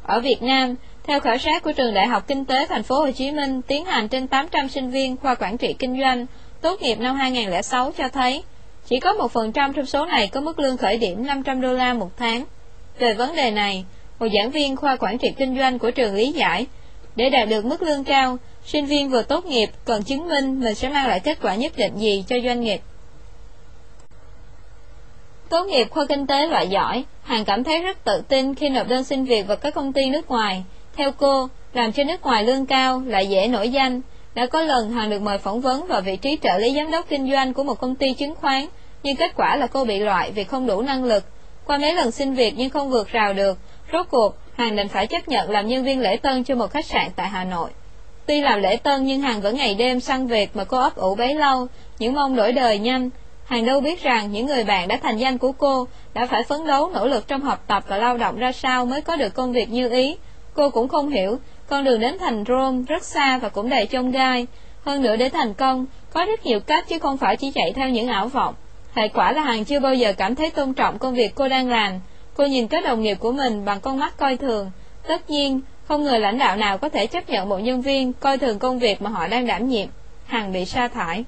Ở Việt Nam, theo khảo sát của trường Đại học Kinh tế Thành phố Hồ Chí Minh tiến hành trên 800 sinh viên khoa quản trị kinh doanh tốt nghiệp năm 2006 cho thấy chỉ có 1% trong số này có mức lương khởi điểm 500 đô la một tháng. Về vấn đề này, một giảng viên khoa quản trị kinh doanh của trường lý giải, để đạt được mức lương cao, sinh viên vừa tốt nghiệp cần chứng minh mình sẽ mang lại kết quả nhất định gì cho doanh nghiệp. Tốt nghiệp khoa kinh tế loại giỏi, Hằng cảm thấy rất tự tin khi nộp đơn xin việc vào các công ty nước ngoài. Theo cô, làm cho nước ngoài lương cao lại dễ nổi danh. Đã có lần Hằng được mời phỏng vấn vào vị trí trợ lý giám đốc kinh doanh của một công ty chứng khoán, nhưng kết quả là cô bị loại vì không đủ năng lực. Qua mấy lần xin việc nhưng không vượt rào được, rốt cuộc Hằng định phải chấp nhận làm nhân viên lễ tân cho một khách sạn tại Hà Nội. Tuy làm lễ tân nhưng Hằng vẫn ngày đêm săn việc mà cô ấp ủ bấy lâu, những mong đổi đời nhanh, Hàng đâu biết rằng những người bạn đã thành danh của cô đã phải phấn đấu nỗ lực trong học tập và lao động ra sao mới có được công việc như ý. Cô cũng không hiểu, con đường đến thành Rome rất xa và cũng đầy chông gai. Hơn nữa để thành công, có rất nhiều cách chứ không phải chỉ chạy theo những ảo vọng. Hệ quả là Hàng chưa bao giờ cảm thấy tôn trọng công việc cô đang làm. Cô nhìn các đồng nghiệp của mình bằng con mắt coi thường. Tất nhiên, không người lãnh đạo nào có thể chấp nhận một nhân viên coi thường công việc mà họ đang đảm nhiệm. Hằng bị sa thải.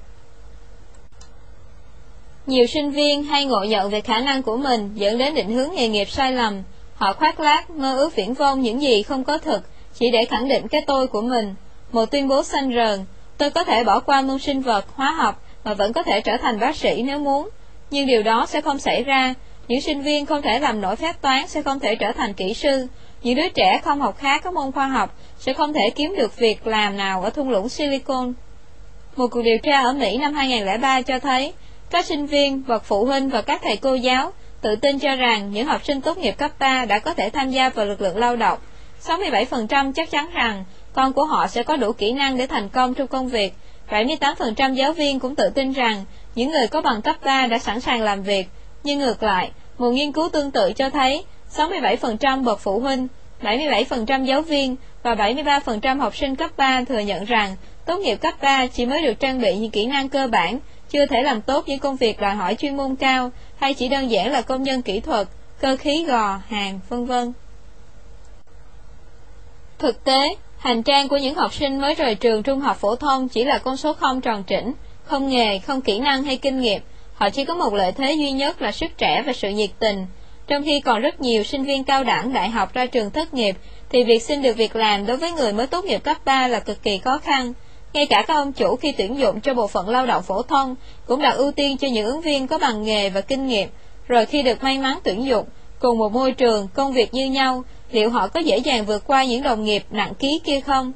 Nhiều sinh viên hay ngộ nhận về khả năng của mình dẫn đến định hướng nghề nghiệp sai lầm. Họ khoác lác, mơ ước viễn vông những gì không có thực, chỉ để khẳng định cái tôi của mình. Một tuyên bố xanh rờn, tôi có thể bỏ qua môn sinh vật, hóa học mà vẫn có thể trở thành bác sĩ nếu muốn. Nhưng điều đó sẽ không xảy ra. Những sinh viên không thể làm nổi phép toán sẽ không thể trở thành kỹ sư. Những đứa trẻ không học khá các môn khoa học sẽ không thể kiếm được việc làm nào ở thung lũng Silicon. Một cuộc điều tra ở Mỹ năm 2003 cho thấy các sinh viên, bậc phụ huynh và các thầy cô giáo tự tin cho rằng những học sinh tốt nghiệp cấp 3 đã có thể tham gia vào lực lượng lao động. 67% chắc chắn rằng con của họ sẽ có đủ kỹ năng để thành công trong công việc. 78% giáo viên cũng tự tin rằng những người có bằng cấp 3 đã sẵn sàng làm việc. Nhưng ngược lại, một nghiên cứu tương tự cho thấy 67% bậc phụ huynh, 77% giáo viên và 73% học sinh cấp 3 thừa nhận rằng tốt nghiệp cấp 3 chỉ mới được trang bị những kỹ năng cơ bản, chưa thể làm tốt những công việc đòi hỏi chuyên môn cao hay chỉ đơn giản là công nhân kỹ thuật, cơ khí gò, hàng, vân vân. Thực tế, hành trang của những học sinh mới rời trường trung học phổ thông chỉ là con số không tròn chỉnh, không nghề, không kỹ năng hay kinh nghiệm. Họ chỉ có một lợi thế duy nhất là sức trẻ và sự nhiệt tình. Trong khi còn rất nhiều sinh viên cao đẳng đại học ra trường thất nghiệp, thì việc xin được việc làm đối với người mới tốt nghiệp cấp 3 là cực kỳ khó khăn. Ngay cả các ông chủ khi tuyển dụng cho bộ phận lao động phổ thông cũng đặt ưu tiên cho những ứng viên có bằng nghề và kinh nghiệm, rồi khi được may mắn tuyển dụng, cùng một môi trường, công việc như nhau, liệu họ có dễ dàng vượt qua những đồng nghiệp nặng ký kia không?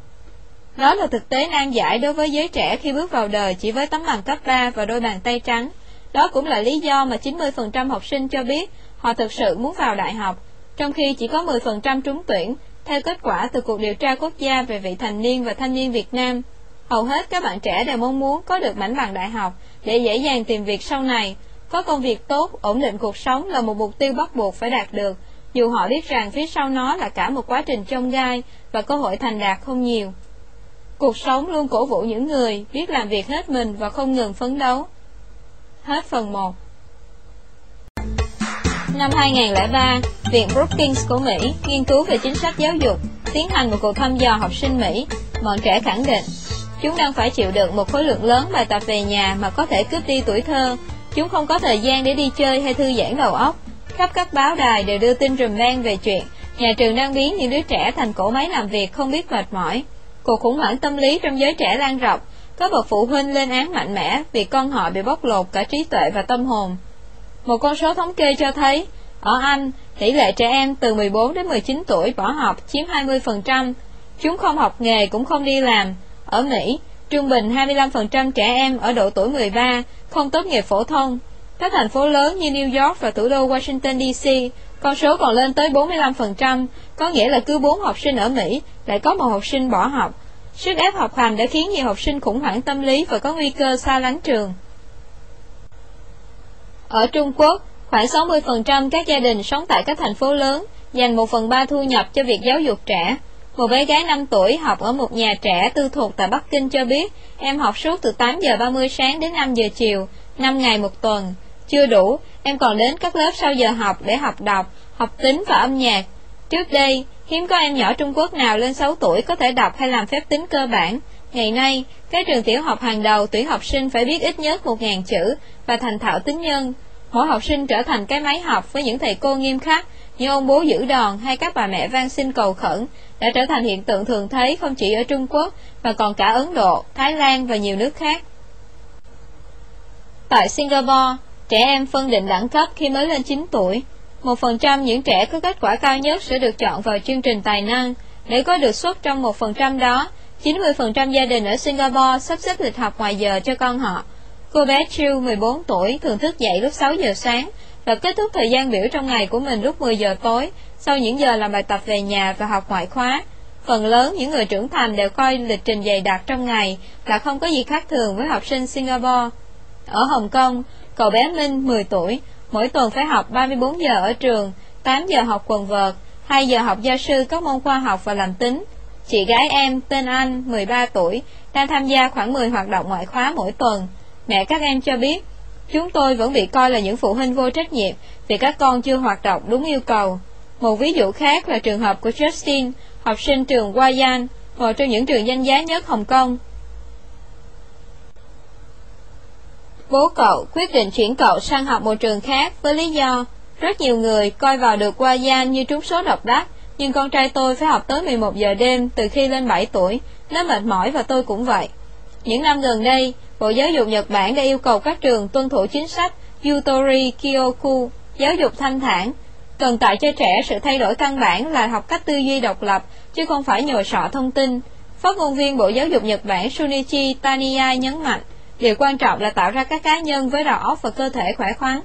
Đó là thực tế nan giải đối với giới trẻ khi bước vào đời chỉ với tấm bằng cấp 3 và đôi bàn tay trắng. Đó cũng là lý do mà 90% học sinh cho biết họ thực sự muốn vào đại học, trong khi chỉ có 10% trúng tuyển, theo kết quả từ cuộc điều tra quốc gia về vị thành niên và thanh niên Việt Nam. Hầu hết các bạn trẻ đều mong muốn có được mảnh bằng đại học để dễ dàng tìm việc sau này. Có công việc tốt, ổn định cuộc sống là một mục tiêu bắt buộc phải đạt được, dù họ biết rằng phía sau nó là cả một quá trình trông gai và cơ hội thành đạt không nhiều. Cuộc sống luôn cổ vũ những người biết làm việc hết mình và không ngừng phấn đấu. Hết phần 1 Năm 2003, Viện Brookings của Mỹ nghiên cứu về chính sách giáo dục, tiến hành một cuộc thăm dò học sinh Mỹ. Bọn trẻ khẳng định, chúng đang phải chịu đựng một khối lượng lớn bài tập về nhà mà có thể cướp đi tuổi thơ. Chúng không có thời gian để đi chơi hay thư giãn đầu óc. Khắp các báo đài đều đưa tin rùm beng về chuyện nhà trường đang biến những đứa trẻ thành cổ máy làm việc không biết mệt mỏi. Cuộc khủng hoảng tâm lý trong giới trẻ lan rộng, có bậc phụ huynh lên án mạnh mẽ vì con họ bị bóc lột cả trí tuệ và tâm hồn. Một con số thống kê cho thấy, ở Anh, tỷ lệ trẻ em từ 14 đến 19 tuổi bỏ học chiếm 20%, chúng không học nghề cũng không đi làm. Ở Mỹ, trung bình 25% trẻ em ở độ tuổi 13 không tốt nghiệp phổ thông. Các thành phố lớn như New York và thủ đô Washington DC, con số còn lên tới 45%, có nghĩa là cứ 4 học sinh ở Mỹ lại có một học sinh bỏ học. Sức ép học hành đã khiến nhiều học sinh khủng hoảng tâm lý và có nguy cơ xa lánh trường. Ở Trung Quốc, khoảng 60% các gia đình sống tại các thành phố lớn dành 1 phần 3 thu nhập cho việc giáo dục trẻ. Một bé gái 5 tuổi học ở một nhà trẻ tư thuộc tại Bắc Kinh cho biết em học suốt từ 8 giờ 30 sáng đến 5 giờ chiều, 5 ngày một tuần. Chưa đủ, em còn đến các lớp sau giờ học để học đọc, học tính và âm nhạc. Trước đây, hiếm có em nhỏ Trung Quốc nào lên 6 tuổi có thể đọc hay làm phép tính cơ bản. Ngày nay, các trường tiểu học hàng đầu tuyển học sinh phải biết ít nhất 1.000 chữ và thành thạo tính nhân. Mỗi học sinh trở thành cái máy học với những thầy cô nghiêm khắc, như ông bố giữ đòn hay các bà mẹ van xin cầu khẩn, đã trở thành hiện tượng thường thấy không chỉ ở Trung Quốc mà còn cả Ấn Độ, Thái Lan và nhiều nước khác. Tại Singapore, trẻ em phân định đẳng cấp khi mới lên 9 tuổi. Một phần trăm những trẻ có kết quả cao nhất sẽ được chọn vào chương trình tài năng. Để có được suất trong một phần trăm đó, 90% gia đình ở Singapore sắp xếp lịch học ngoài giờ cho con họ. Cô bé Chiu 14 tuổi thường thức dậy lúc 6 giờ sáng và kết thúc thời gian biểu trong ngày của mình lúc 10 giờ tối sau những giờ làm bài tập về nhà và học ngoại khóa. Phần lớn những người trưởng thành đều coi lịch trình dày đặc trong ngày là không có gì khác thường với học sinh Singapore. Ở Hồng Kông, cậu bé Minh 10 tuổi, mỗi tuần phải học 34 giờ ở trường, 8 giờ học quần vợt, 2 giờ học gia sư các môn khoa học và làm tính. Chị gái em tên Anh, 13 tuổi, đang tham gia khoảng 10 hoạt động ngoại khóa mỗi tuần. Mẹ các em cho biết, chúng tôi vẫn bị coi là những phụ huynh vô trách nhiệm vì các con chưa hoạt động đúng yêu cầu. Một ví dụ khác là trường hợp của Justin, học sinh trường Wayan, một trong những trường danh giá nhất Hồng Kông. Bố cậu quyết định chuyển cậu sang học một trường khác với lý do rất nhiều người coi vào được qua Wayan như trúng số độc đắc, nhưng con trai tôi phải học tới 11 giờ đêm từ khi lên 7 tuổi, nó mệt mỏi và tôi cũng vậy. Những năm gần đây, Bộ Giáo dục Nhật Bản đã yêu cầu các trường tuân thủ chính sách Yutori Kyoku, giáo dục thanh thản. Cần tạo cho trẻ sự thay đổi căn bản là học cách tư duy độc lập, chứ không phải nhồi sọ thông tin. Phát ngôn viên Bộ Giáo dục Nhật Bản Shunichi Taniya nhấn mạnh, điều quan trọng là tạo ra các cá nhân với đầu óc và cơ thể khỏe khoắn.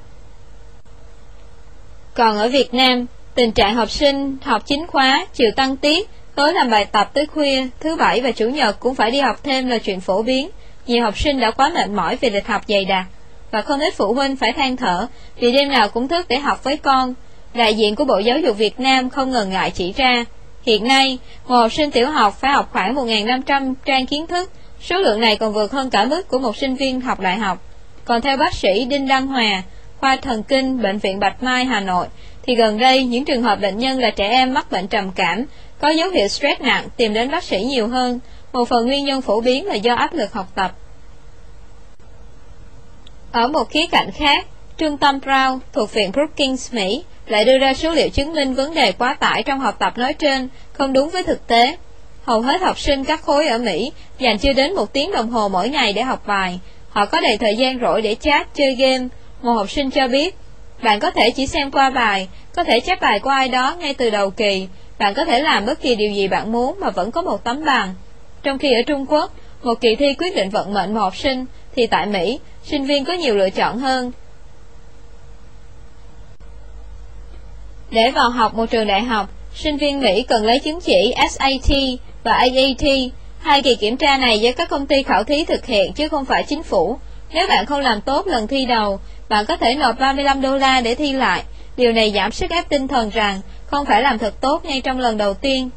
Còn ở Việt Nam, tình trạng học sinh học chính khóa, chiều tăng tiết, tối làm bài tập tới khuya, thứ bảy và chủ nhật cũng phải đi học thêm là chuyện phổ biến. Nhiều học sinh đã quá mệt mỏi vì lịch học dày đặc, và không ít phụ huynh phải than thở vì đêm nào cũng thức để học với con. Đại diện của Bộ Giáo dục Việt Nam không ngần ngại chỉ ra, hiện nay, một học sinh tiểu học phải học khoảng 1.500 trang kiến thức, số lượng này còn vượt hơn cả mức của một sinh viên học đại học. Còn theo bác sĩ Đinh Đăng Hòa, khoa thần kinh, Bệnh viện Bạch Mai, Hà Nội, thì gần đây những trường hợp bệnh nhân là trẻ em mắc bệnh trầm cảm, có dấu hiệu stress nặng tìm đến bác sĩ nhiều hơn. Một phần nguyên nhân phổ biến là do áp lực học tập. Ở một khía cạnh khác, Trung tâm Brown thuộc Viện Brookings, Mỹ lại đưa ra số liệu chứng minh vấn đề quá tải trong học tập nói trên không đúng với thực tế. Hầu hết học sinh các khối ở Mỹ dành chưa đến một tiếng đồng hồ mỗi ngày để học bài. Họ có đầy thời gian rỗi để chat, chơi game. Một học sinh cho biết, bạn có thể chỉ xem qua bài, có thể chép bài của ai đó ngay từ đầu kỳ. Bạn có thể làm bất kỳ điều gì bạn muốn mà vẫn có một tấm bằng. Trong khi ở Trung Quốc, một kỳ thi quyết định vận mệnh một học sinh, thì tại Mỹ, sinh viên có nhiều lựa chọn hơn. Để vào học một trường đại học, sinh viên Mỹ cần lấy chứng chỉ SAT và AET Hai kỳ kiểm tra này do các công ty khảo thí thực hiện chứ không phải chính phủ. Nếu bạn không làm tốt lần thi đầu, bạn có thể nộp 35 đô la để thi lại. Điều này giảm sức ép tinh thần rằng không phải làm thật tốt ngay trong lần đầu tiên.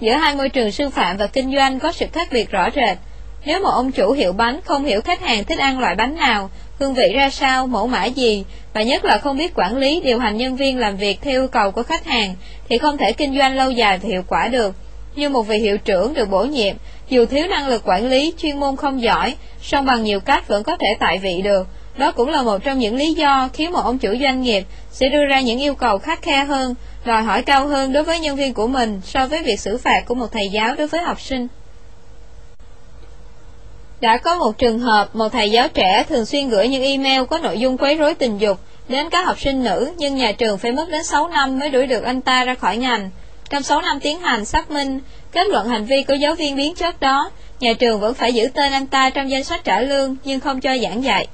Giữa hai môi trường sư phạm và kinh doanh có sự khác biệt rõ rệt. Nếu một ông chủ hiệu bánh không hiểu khách hàng thích ăn loại bánh nào, hương vị ra sao, mẫu mã gì, và nhất là không biết quản lý điều hành nhân viên làm việc theo yêu cầu của khách hàng, thì không thể kinh doanh lâu dài và hiệu quả được. Như một vị hiệu trưởng được bổ nhiệm, dù thiếu năng lực quản lý, chuyên môn không giỏi, song bằng nhiều cách vẫn có thể tại vị được. Đó cũng là một trong những lý do khiến một ông chủ doanh nghiệp sẽ đưa ra những yêu cầu khắc khe hơn, đòi hỏi cao hơn đối với nhân viên của mình so với việc xử phạt của một thầy giáo đối với học sinh. Đã có một trường hợp, một thầy giáo trẻ thường xuyên gửi những email có nội dung quấy rối tình dục đến các học sinh nữ, nhưng nhà trường phải mất đến 6 năm mới đuổi được anh ta ra khỏi ngành. Trong 6 năm tiến hành xác minh, kết luận hành vi của giáo viên biến chất đó, nhà trường vẫn phải giữ tên anh ta trong danh sách trả lương nhưng không cho giảng dạy.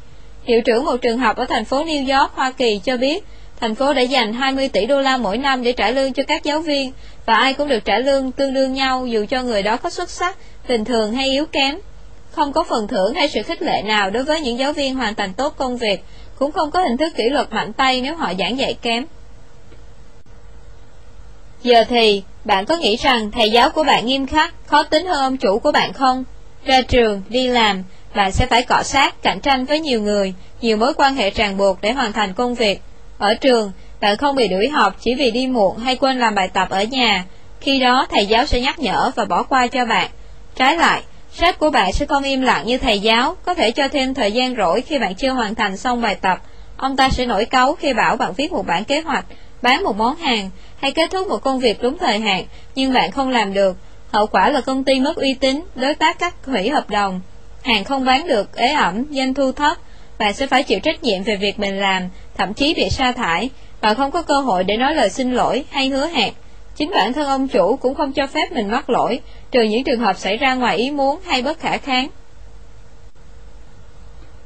Hiệu trưởng một trường học ở thành phố New York, Hoa Kỳ cho biết, thành phố đã dành 20 tỷ đô la mỗi năm để trả lương cho các giáo viên, và ai cũng được trả lương tương đương nhau dù cho người đó có xuất sắc, bình thường hay yếu kém. Không có phần thưởng hay sự khích lệ nào đối với những giáo viên hoàn thành tốt công việc, cũng không có hình thức kỷ luật mạnh tay nếu họ giảng dạy kém. Giờ thì, bạn có nghĩ rằng thầy giáo của bạn nghiêm khắc, khó tính hơn ông chủ của bạn không? Ra trường, đi làm, bạn sẽ phải cọ sát, cạnh tranh với nhiều người, nhiều mối quan hệ ràng buộc để hoàn thành công việc. Ở trường, bạn không bị đuổi học chỉ vì đi muộn hay quên làm bài tập ở nhà. Khi đó, thầy giáo sẽ nhắc nhở và bỏ qua cho bạn. Trái lại, sách của bạn sẽ không im lặng như thầy giáo, có thể cho thêm thời gian rỗi khi bạn chưa hoàn thành xong bài tập. Ông ta sẽ nổi cáu khi bảo bạn viết một bản kế hoạch, bán một món hàng, hay kết thúc một công việc đúng thời hạn, nhưng bạn không làm được. Hậu quả là công ty mất uy tín, đối tác cắt hủy hợp đồng, hàng không bán được, ế ẩm, doanh thu thấp, bạn sẽ phải chịu trách nhiệm về việc mình làm, thậm chí bị sa thải, và không có cơ hội để nói lời xin lỗi hay hứa hẹn. Chính bản thân ông chủ cũng không cho phép mình mắc lỗi, trừ những trường hợp xảy ra ngoài ý muốn hay bất khả kháng.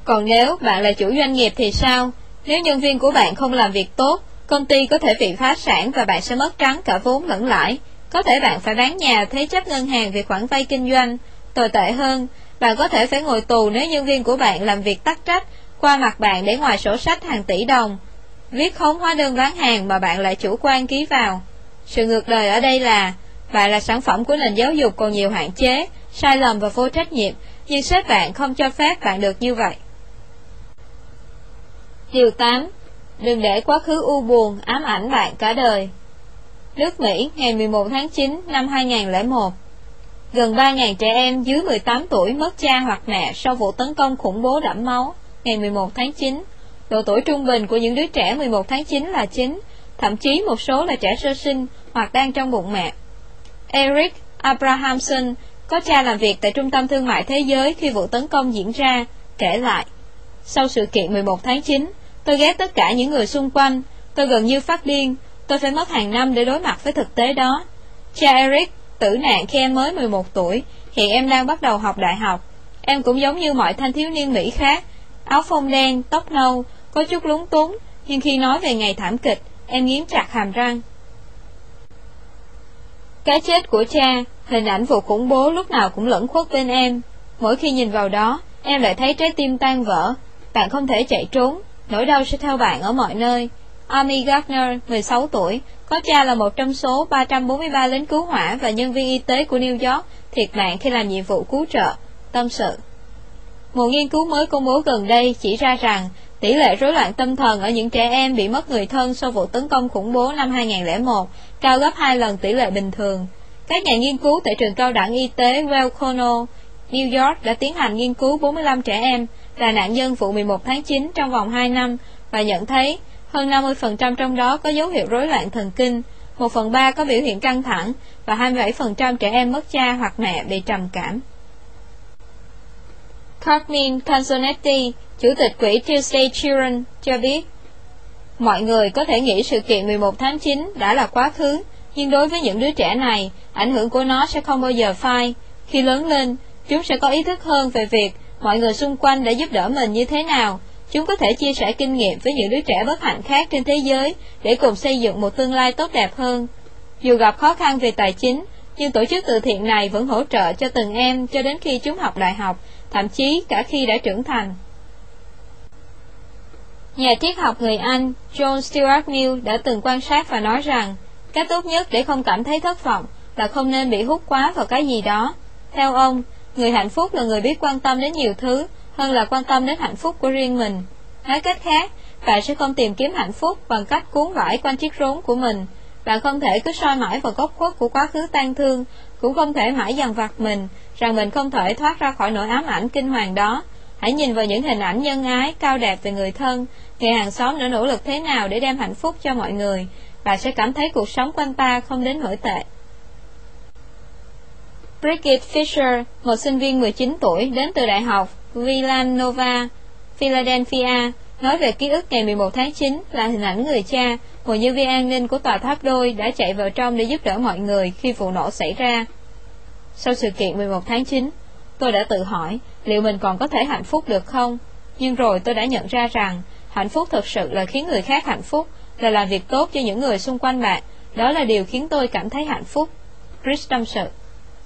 Còn nếu bạn là chủ doanh nghiệp thì sao? Nếu nhân viên của bạn không làm việc tốt, công ty có thể bị phá sản và bạn sẽ mất trắng cả vốn lẫn lãi. Có thể bạn phải bán nhà thế chấp ngân hàng vì khoản vay kinh doanh. Tồi tệ hơn, bạn có thể phải ngồi tù nếu nhân viên của bạn làm việc tắc trách, qua mặt bạn để ngoài sổ sách hàng tỷ đồng. Viết khống hóa đơn bán hàng mà bạn lại chủ quan ký vào. Sự ngược đời ở đây là, bạn là sản phẩm của nền giáo dục còn nhiều hạn chế, sai lầm và vô trách nhiệm, nhưng sếp bạn không cho phép bạn được như vậy. Điều 8. Đừng để quá khứ u buồn ám ảnh bạn cả đời. Nước Mỹ ngày 11 tháng 9 năm 2001 Gần 3.000 trẻ em dưới 18 tuổi mất cha hoặc mẹ sau vụ tấn công khủng bố đẫm máu ngày 11 tháng 9. Độ tuổi trung bình của những đứa trẻ 11 tháng 9 là 9, thậm chí một số là trẻ sơ sinh hoặc đang trong bụng mẹ. Eric Abrahamson có cha làm việc tại Trung tâm Thương mại Thế giới khi vụ tấn công diễn ra, kể lại. Sau sự kiện 11 tháng 9, tôi ghét tất cả những người xung quanh, tôi gần như phát điên, tôi phải mất hàng năm để đối mặt với thực tế đó. Cha Eric tử nạn khi em mới 11 tuổi, hiện em đang bắt đầu học đại học. Em cũng giống như mọi thanh thiếu niên Mỹ khác, áo phông đen, tóc nâu, có chút lúng túng, nhưng khi nói về ngày thảm kịch, em nghiến chặt hàm răng. Cái chết của cha, hình ảnh vụ khủng bố lúc nào cũng lẫn khuất bên em. Mỗi khi nhìn vào đó, em lại thấy trái tim tan vỡ. Bạn không thể chạy trốn, nỗi đau sẽ theo bạn ở mọi nơi. Amy Gardner, 16 tuổi, có cha là một trong số 343 lính cứu hỏa và nhân viên y tế của New York thiệt mạng khi làm nhiệm vụ cứu trợ. Tâm sự Một nghiên cứu mới công bố gần đây chỉ ra rằng tỷ lệ rối loạn tâm thần ở những trẻ em bị mất người thân sau vụ tấn công khủng bố năm 2001 cao gấp 2 lần tỷ lệ bình thường. Các nhà nghiên cứu tại trường cao đẳng y tế Weill Cornell, New York đã tiến hành nghiên cứu 45 trẻ em là nạn nhân vụ 11 tháng 9 trong vòng 2 năm và nhận thấy hơn 50% trong đó có dấu hiệu rối loạn thần kinh, 1 phần 3 có biểu hiện căng thẳng và 27% trẻ em mất cha hoặc mẹ bị trầm cảm. Carmine Canzonetti, Chủ tịch quỹ Tuesday Children cho biết, Mọi người có thể nghĩ sự kiện 11 tháng 9 đã là quá khứ, nhưng đối với những đứa trẻ này, ảnh hưởng của nó sẽ không bao giờ phai. Khi lớn lên, chúng sẽ có ý thức hơn về việc mọi người xung quanh đã giúp đỡ mình như thế nào. Chúng có thể chia sẻ kinh nghiệm với những đứa trẻ bất hạnh khác trên thế giới để cùng xây dựng một tương lai tốt đẹp hơn. Dù gặp khó khăn về tài chính, nhưng tổ chức từ thiện này vẫn hỗ trợ cho từng em cho đến khi chúng học đại học, thậm chí cả khi đã trưởng thành. Nhà triết học người Anh John Stuart Mill đã từng quan sát và nói rằng cách tốt nhất để không cảm thấy thất vọng là không nên bị hút quá vào cái gì đó. Theo ông, người hạnh phúc là người biết quan tâm đến nhiều thứ hơn là quan tâm đến hạnh phúc của riêng mình. Nói cách khác, bạn sẽ không tìm kiếm hạnh phúc bằng cách cuốn vải quanh chiếc rốn của mình. Bạn không thể cứ soi mãi vào góc khuất của quá khứ tan thương, cũng không thể mãi dằn vặt mình rằng mình không thể thoát ra khỏi nỗi ám ảnh kinh hoàng đó. Hãy nhìn vào những hình ảnh nhân ái, cao đẹp về người thân, người hàng xóm đã nỗ lực thế nào để đem hạnh phúc cho mọi người, bạn sẽ cảm thấy cuộc sống quanh ta không đến nỗi tệ. Brigitte Fisher, một sinh viên 19 tuổi đến từ Đại học Villanova, Philadelphia, nói về ký ức ngày 11 tháng 9 là hình ảnh người cha, một nhân viên an ninh của tòa tháp đôi đã chạy vào trong để giúp đỡ mọi người khi vụ nổ xảy ra. Sau sự kiện 11 tháng 9, tôi đã tự hỏi liệu mình còn có thể hạnh phúc được không? Nhưng rồi tôi đã nhận ra rằng hạnh phúc thực sự là khiến người khác hạnh phúc, là làm việc tốt cho những người xung quanh bạn. Đó là điều khiến tôi cảm thấy hạnh phúc. Chris tâm sự.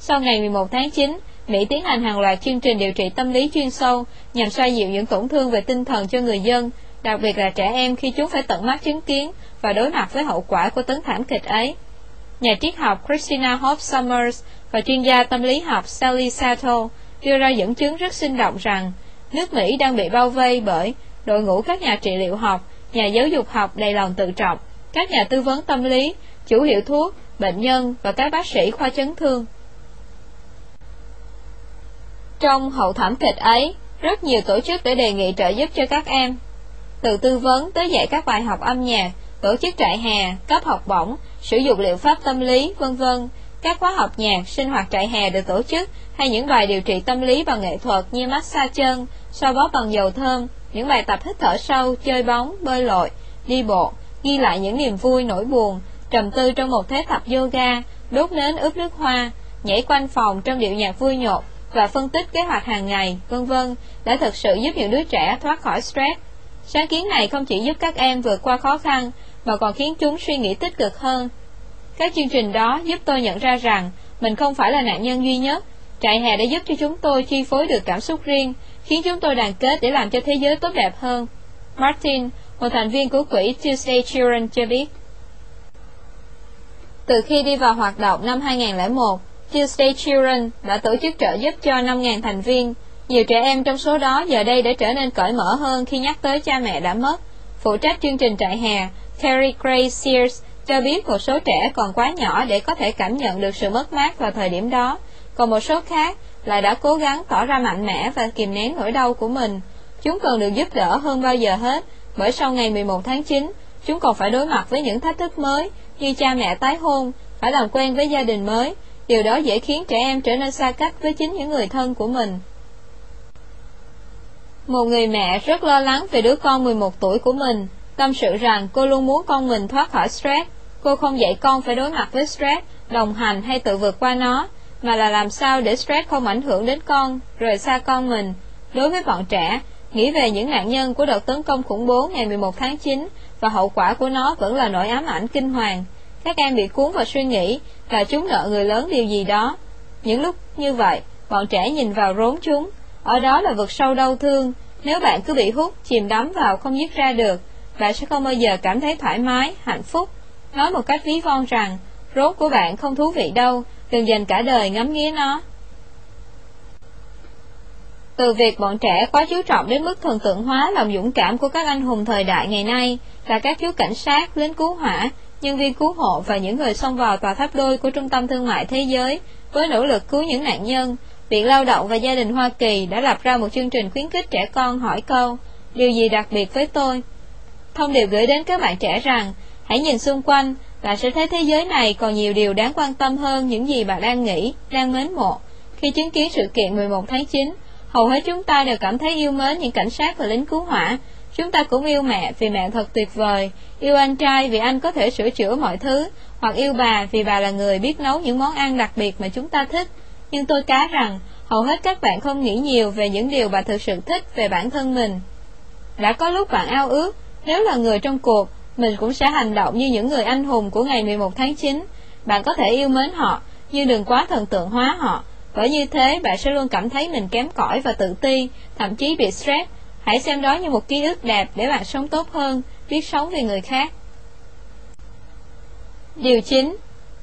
Sau ngày 11 tháng 9, Mỹ tiến hành hàng loạt chương trình điều trị tâm lý chuyên sâu nhằm xoa dịu những tổn thương về tinh thần cho người dân, đặc biệt là trẻ em khi chúng phải tận mắt chứng kiến và đối mặt với hậu quả của tấn thảm kịch ấy. Nhà triết học Christina Hope Summers và chuyên gia tâm lý học Sally Sato đưa ra dẫn chứng rất sinh động rằng nước Mỹ đang bị bao vây bởi đội ngũ các nhà trị liệu học, nhà giáo dục học đầy lòng tự trọng, các nhà tư vấn tâm lý, chủ hiệu thuốc, bệnh nhân và các bác sĩ khoa chấn thương. Trong hậu thảm kịch ấy, rất nhiều tổ chức đã đề nghị trợ giúp cho các em. Từ tư vấn tới dạy các bài học âm nhạc, tổ chức trại hè, cấp học bổng, sử dụng liệu pháp tâm lý, vân vân. Các khóa học nhạc, sinh hoạt trại hè được tổ chức, hay những bài điều trị tâm lý bằng nghệ thuật như massage chân, xoa bóp bằng dầu thơm, những bài tập hít thở sâu, chơi bóng, bơi lội, đi bộ, ghi lại những niềm vui, nỗi buồn, trầm tư trong một thế tập yoga, đốt nến ướp nước hoa, nhảy quanh phòng trong điệu nhạc vui nhộn và phân tích kế hoạch hàng ngày, vân vân, đã thực sự giúp những đứa trẻ thoát khỏi stress. Sáng kiến này không chỉ giúp các em vượt qua khó khăn, mà còn khiến chúng suy nghĩ tích cực hơn. Các chương trình đó giúp tôi nhận ra rằng mình không phải là nạn nhân duy nhất. Trại hè đã giúp cho chúng tôi chi phối được cảm xúc riêng, khiến chúng tôi đoàn kết để làm cho thế giới tốt đẹp hơn. Martin, một thành viên của quỹ Tuesday Children cho biết. Từ khi đi vào hoạt động năm 2001, Tuesday Children đã tổ chức trợ giúp cho 5.000 thành viên. Nhiều trẻ em trong số đó giờ đây đã trở nên cởi mở hơn khi nhắc tới cha mẹ đã mất. Phụ trách chương trình trại hè, Terry Gray Sears cho biết một số trẻ còn quá nhỏ để có thể cảm nhận được sự mất mát vào thời điểm đó, còn một số khác lại đã cố gắng tỏ ra mạnh mẽ và kìm nén nỗi đau của mình. Chúng cần được giúp đỡ hơn bao giờ hết, bởi sau ngày 11 tháng 9, chúng còn phải đối mặt với những thách thức mới, như cha mẹ tái hôn, phải làm quen với gia đình mới. Điều đó dễ khiến trẻ em trở nên xa cách với chính những người thân của mình. Một người mẹ rất lo lắng về đứa con 11 tuổi của mình, tâm sự rằng cô luôn muốn con mình thoát khỏi stress. Cô không dạy con phải đối mặt với stress, đồng hành hay tự vượt qua nó, mà là làm sao để stress không ảnh hưởng đến con, rời xa con mình. Đối với bọn trẻ, nghĩ về những nạn nhân của đợt tấn công khủng bố ngày 11 tháng 9 và hậu quả của nó vẫn là nỗi ám ảnh kinh hoàng. Các em bị cuốn vào suy nghĩ là chúng nợ người lớn điều gì đó. Những lúc như vậy, bọn trẻ nhìn vào rốn chúng. Ở đó là vực sâu đau thương. Nếu bạn cứ bị hút, chìm đắm vào không dứt ra được, bạn sẽ không bao giờ cảm thấy thoải mái, hạnh phúc. Nói một cách ví von rằng, rốt của bạn không thú vị đâu, đừng dành cả đời ngắm nghía nó. Từ việc bọn trẻ quá chú trọng đến mức thần tượng hóa lòng dũng cảm của các anh hùng thời đại ngày nay là các chú cảnh sát, lính cứu hỏa, nhân viên cứu hộ và những người xông vào tòa tháp đôi của Trung tâm Thương mại Thế giới với nỗ lực cứu những nạn nhân, Viện Lao động và Gia đình Hoa Kỳ đã lập ra một chương trình khuyến khích trẻ con hỏi câu Điều gì đặc biệt với tôi? Thông điệp gửi đến các bạn trẻ rằng Hãy nhìn xung quanh, bạn sẽ thấy thế giới này còn nhiều điều đáng quan tâm hơn những gì bạn đang nghĩ, đang mến mộ. Khi chứng kiến sự kiện 11 tháng 9, hầu hết chúng ta đều cảm thấy yêu mến những cảnh sát và lính cứu hỏa. Chúng ta cũng yêu mẹ vì mẹ thật tuyệt vời, yêu anh trai vì anh có thể sửa chữa mọi thứ, hoặc yêu bà vì bà là người biết nấu những món ăn đặc biệt mà chúng ta thích. Nhưng tôi cá rằng, hầu hết các bạn không nghĩ nhiều về những điều bà thực sự thích về bản thân mình. Đã có lúc bạn ao ước, nếu là người trong cuộc, mình cũng sẽ hành động như những người anh hùng của ngày 11 tháng 9. Bạn có thể yêu mến họ, nhưng đừng quá thần tượng hóa họ, bởi như thế bạn sẽ luôn cảm thấy mình kém cỏi và tự ti, thậm chí bị stress. Hãy xem đó như một ký ức đẹp để bạn sống tốt hơn, biết sống vì người khác. Điều 9.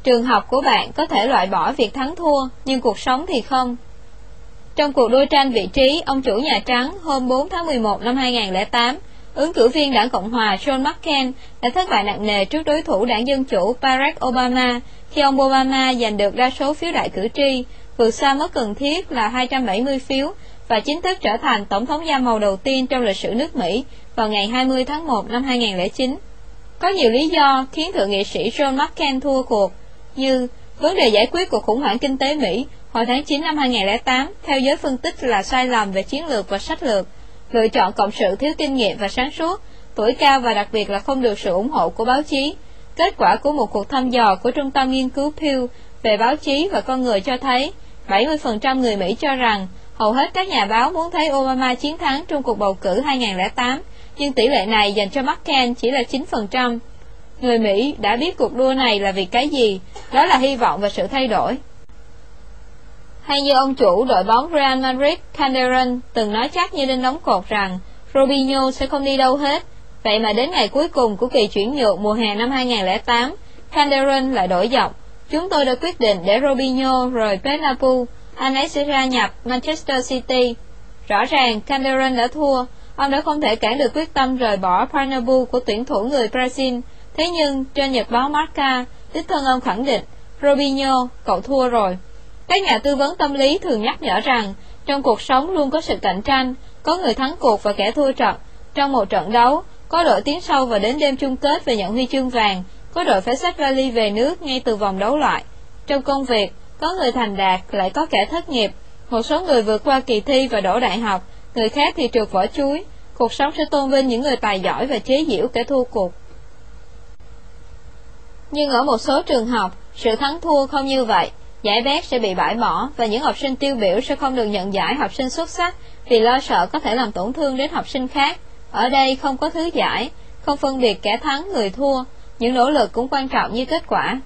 Trường học của bạn có thể loại bỏ việc thắng thua, nhưng cuộc sống thì không. Trong cuộc đua tranh vị trí, ông chủ Nhà Trắng hôm 4 tháng 11 năm 2008, ứng cử viên đảng Cộng hòa John McCain đã thất bại nặng nề trước đối thủ đảng Dân Chủ Barack Obama khi ông Obama giành được đa số phiếu đại cử tri, vượt xa mức cần thiết là 270 phiếu và chính thức trở thành tổng thống da màu đầu tiên trong lịch sử nước Mỹ vào ngày 20 tháng 1 năm 2009. Có nhiều lý do khiến thượng nghị sĩ John McCain thua cuộc, như vấn đề giải quyết cuộc khủng hoảng kinh tế Mỹ hồi tháng 9 năm 2008 theo giới phân tích là sai lầm về chiến lược và sách lược, lựa chọn cộng sự thiếu kinh nghiệm và sáng suốt, tuổi cao và đặc biệt là không được sự ủng hộ của báo chí. Kết quả của một cuộc thăm dò của Trung tâm Nghiên cứu Pew về báo chí và con người cho thấy 70% người Mỹ cho rằng hầu hết các nhà báo muốn thấy Obama chiến thắng trong cuộc bầu cử 2008, nhưng tỷ lệ này dành cho McCain chỉ là 9%. Người Mỹ đã biết cuộc đua này là vì cái gì, đó là hy vọng và sự thay đổi. Hay như ông chủ đội bóng Real Madrid Calderon từng nói chắc như đinh đóng cột rằng Robinho sẽ không đi đâu hết. Vậy mà đến ngày cuối cùng của kỳ chuyển nhượng mùa hè năm 2008, Calderon lại đổi giọng. Chúng tôi đã quyết định để Robinho rời Bernabeu, anh ấy sẽ ra nhập Manchester City. Rõ ràng Calderon đã thua, ông đã không thể cản được quyết tâm rời bỏ Parnabu của tuyển thủ người Brazil. Thế nhưng, trên nhật báo Marca, đích thân ông khẳng định, Robinho, cậu thua rồi. Các nhà tư vấn tâm lý thường nhắc nhở rằng, trong cuộc sống luôn có sự cạnh tranh, có người thắng cuộc và kẻ thua trận. Trong một trận đấu, có đội tiến sâu và đến đêm chung kết về nhận huy chương vàng, có đội phải xách vali về nước ngay từ vòng đấu loại. Trong công việc, có người thành đạt lại có kẻ thất nghiệp, một số người vượt qua kỳ thi và đổ đại học, người khác thì trượt vỏ chuối. Cuộc sống sẽ tôn vinh những người tài giỏi và chế giễu kẻ thua cuộc. Nhưng ở một số trường học, sự thắng thua không như vậy. Giải bét sẽ bị bãi bỏ và những học sinh tiêu biểu sẽ không được nhận giải học sinh xuất sắc vì lo sợ có thể làm tổn thương đến học sinh khác. Ở đây không có thứ giải, không phân biệt kẻ thắng người thua, những nỗ lực cũng quan trọng như kết quả.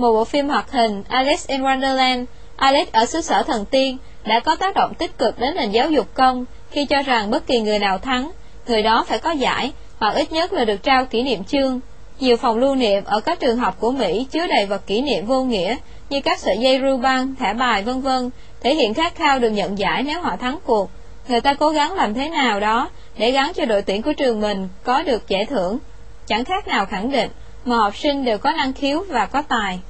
Một bộ phim hoạt hình Alice in Wonderland, Alice ở xứ sở thần tiên đã có tác động tích cực đến nền giáo dục công khi cho rằng bất kỳ người nào thắng, người đó phải có giải hoặc ít nhất là được trao kỷ niệm chương. Nhiều phòng lưu niệm ở các trường học của Mỹ chứa đầy vật kỷ niệm vô nghĩa như các sợi dây ru băng, thẻ bài vân vân, thể hiện khát khao được nhận giải nếu họ thắng cuộc. Người ta cố gắng làm thế nào đó để gắn cho đội tuyển của trường mình có được giải thưởng. Chẳng khác nào khẳng định, mà học sinh đều có năng khiếu và có tài.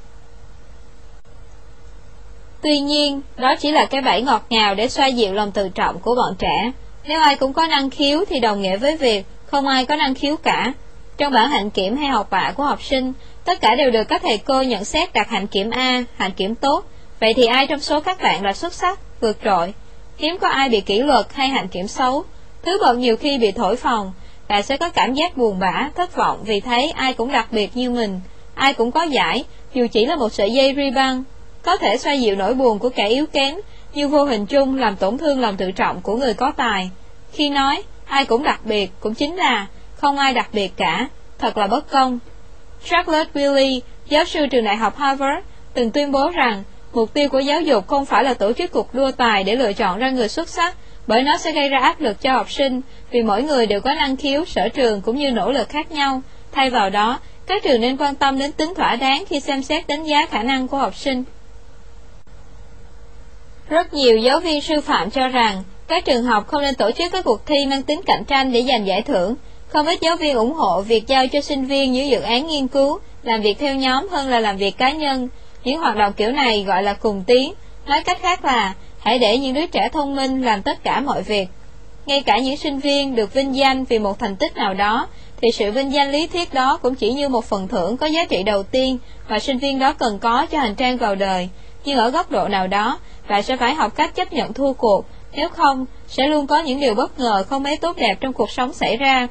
Tuy nhiên, đó chỉ là cái bẫy ngọt ngào để xoa dịu lòng tự trọng của bọn trẻ. Nếu ai cũng có năng khiếu thì đồng nghĩa với việc không ai có năng khiếu cả. Trong bản hạnh kiểm hay học bạ của học sinh, tất cả đều được các thầy cô nhận xét đạt hạnh kiểm A, hạnh kiểm tốt. Vậy thì ai trong số các bạn là xuất sắc, vượt trội? Hiếm có ai bị kỷ luật hay hạnh kiểm xấu. Thứ bậc nhiều khi bị thổi phòng, bạn sẽ có cảm giác buồn bã, thất vọng vì thấy ai cũng đặc biệt như mình, ai cũng có giải, dù chỉ là một sợi dây ri băng. Có thể xoa dịu nỗi buồn của kẻ yếu kém, nhưng vô hình chung làm tổn thương lòng tự trọng của người có tài. Khi nói, ai cũng đặc biệt, cũng chính là không ai đặc biệt cả, thật là bất công. Charlotte Wiley, giáo sư trường đại học Harvard, từng tuyên bố rằng mục tiêu của giáo dục không phải là tổ chức cuộc đua tài để lựa chọn ra người xuất sắc, bởi nó sẽ gây ra áp lực cho học sinh, vì mỗi người đều có năng khiếu, sở trường cũng như nỗ lực khác nhau. Thay vào đó, các trường nên quan tâm đến tính thỏa đáng khi xem xét đánh giá khả năng của học sinh. Rất nhiều giáo viên sư phạm cho rằng các trường học không nên tổ chức các cuộc thi mang tính cạnh tranh để giành giải thưởng. Không ít giáo viên ủng hộ việc giao cho sinh viên những dự án nghiên cứu, làm việc theo nhóm hơn là làm việc cá nhân. Những hoạt động kiểu này gọi là cùng tiến. Nói cách khác là, hãy để những đứa trẻ thông minh làm tất cả mọi việc. Ngay cả những sinh viên được vinh danh vì một thành tích nào đó, thì sự vinh danh lý thuyết đó cũng chỉ như một phần thưởng có giá trị đầu tiên mà sinh viên đó cần có cho hành trang vào đời. Nhưng ở góc độ nào đó, bạn sẽ phải học cách chấp nhận thua cuộc, nếu không, sẽ luôn có những điều bất ngờ không mấy tốt đẹp trong cuộc sống xảy ra.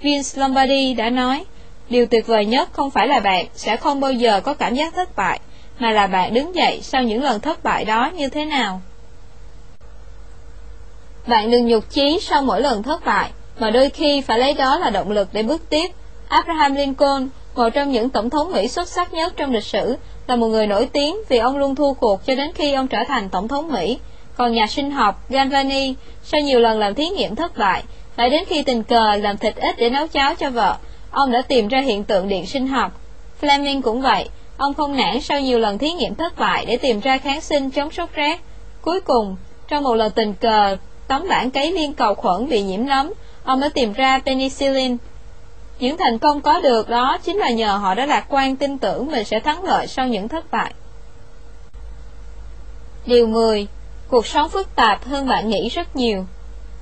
Vince Lombardi đã nói, điều tuyệt vời nhất không phải là bạn sẽ không bao giờ có cảm giác thất bại, mà là bạn đứng dậy sau những lần thất bại đó như thế nào. Bạn đừng nhục chí sau mỗi lần thất bại, mà đôi khi phải lấy đó là động lực để bước tiếp. Abraham Lincoln, một trong những tổng thống Mỹ xuất sắc nhất trong lịch sử, là một người nổi tiếng vì ông luôn thua cuộc cho đến khi ông trở thành tổng thống Mỹ. Còn nhà sinh học Galvani, sau nhiều lần làm thí nghiệm thất bại, phải đến khi tình cờ làm thịt ít để nấu cháo cho vợ, ông đã tìm ra hiện tượng điện sinh học. Fleming cũng vậy, ông không nản sau nhiều lần thí nghiệm thất bại để tìm ra kháng sinh chống sốt rét. Cuối cùng, trong một lần tình cờ, tấm bản cấy liên cầu khuẩn bị nhiễm nấm, ông đã tìm ra penicillin. Những thành công có được đó chính là nhờ họ đã lạc quan tin tưởng mình sẽ thắng lợi sau những thất bại. Điều 10. Cuộc sống phức tạp hơn bạn nghĩ rất nhiều.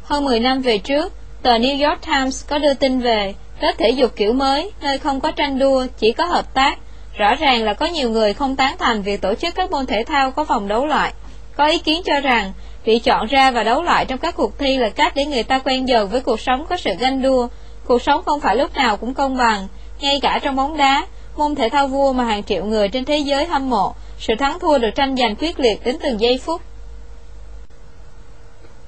Hơn 10 năm về trước, tờ New York Times có đưa tin về lớp thể dục kiểu mới, nơi không có tranh đua, chỉ có hợp tác. Rõ ràng là có nhiều người không tán thành việc tổ chức các môn thể thao có vòng đấu loại. Có ý kiến cho rằng, bị chọn ra và đấu loại trong các cuộc thi là cách để người ta quen dần với cuộc sống có sự ganh đua. Cuộc sống không phải lúc nào cũng công bằng, ngay cả trong bóng đá, môn thể thao vua mà hàng triệu người trên thế giới hâm mộ, sự thắng thua được tranh giành quyết liệt đến từng giây phút.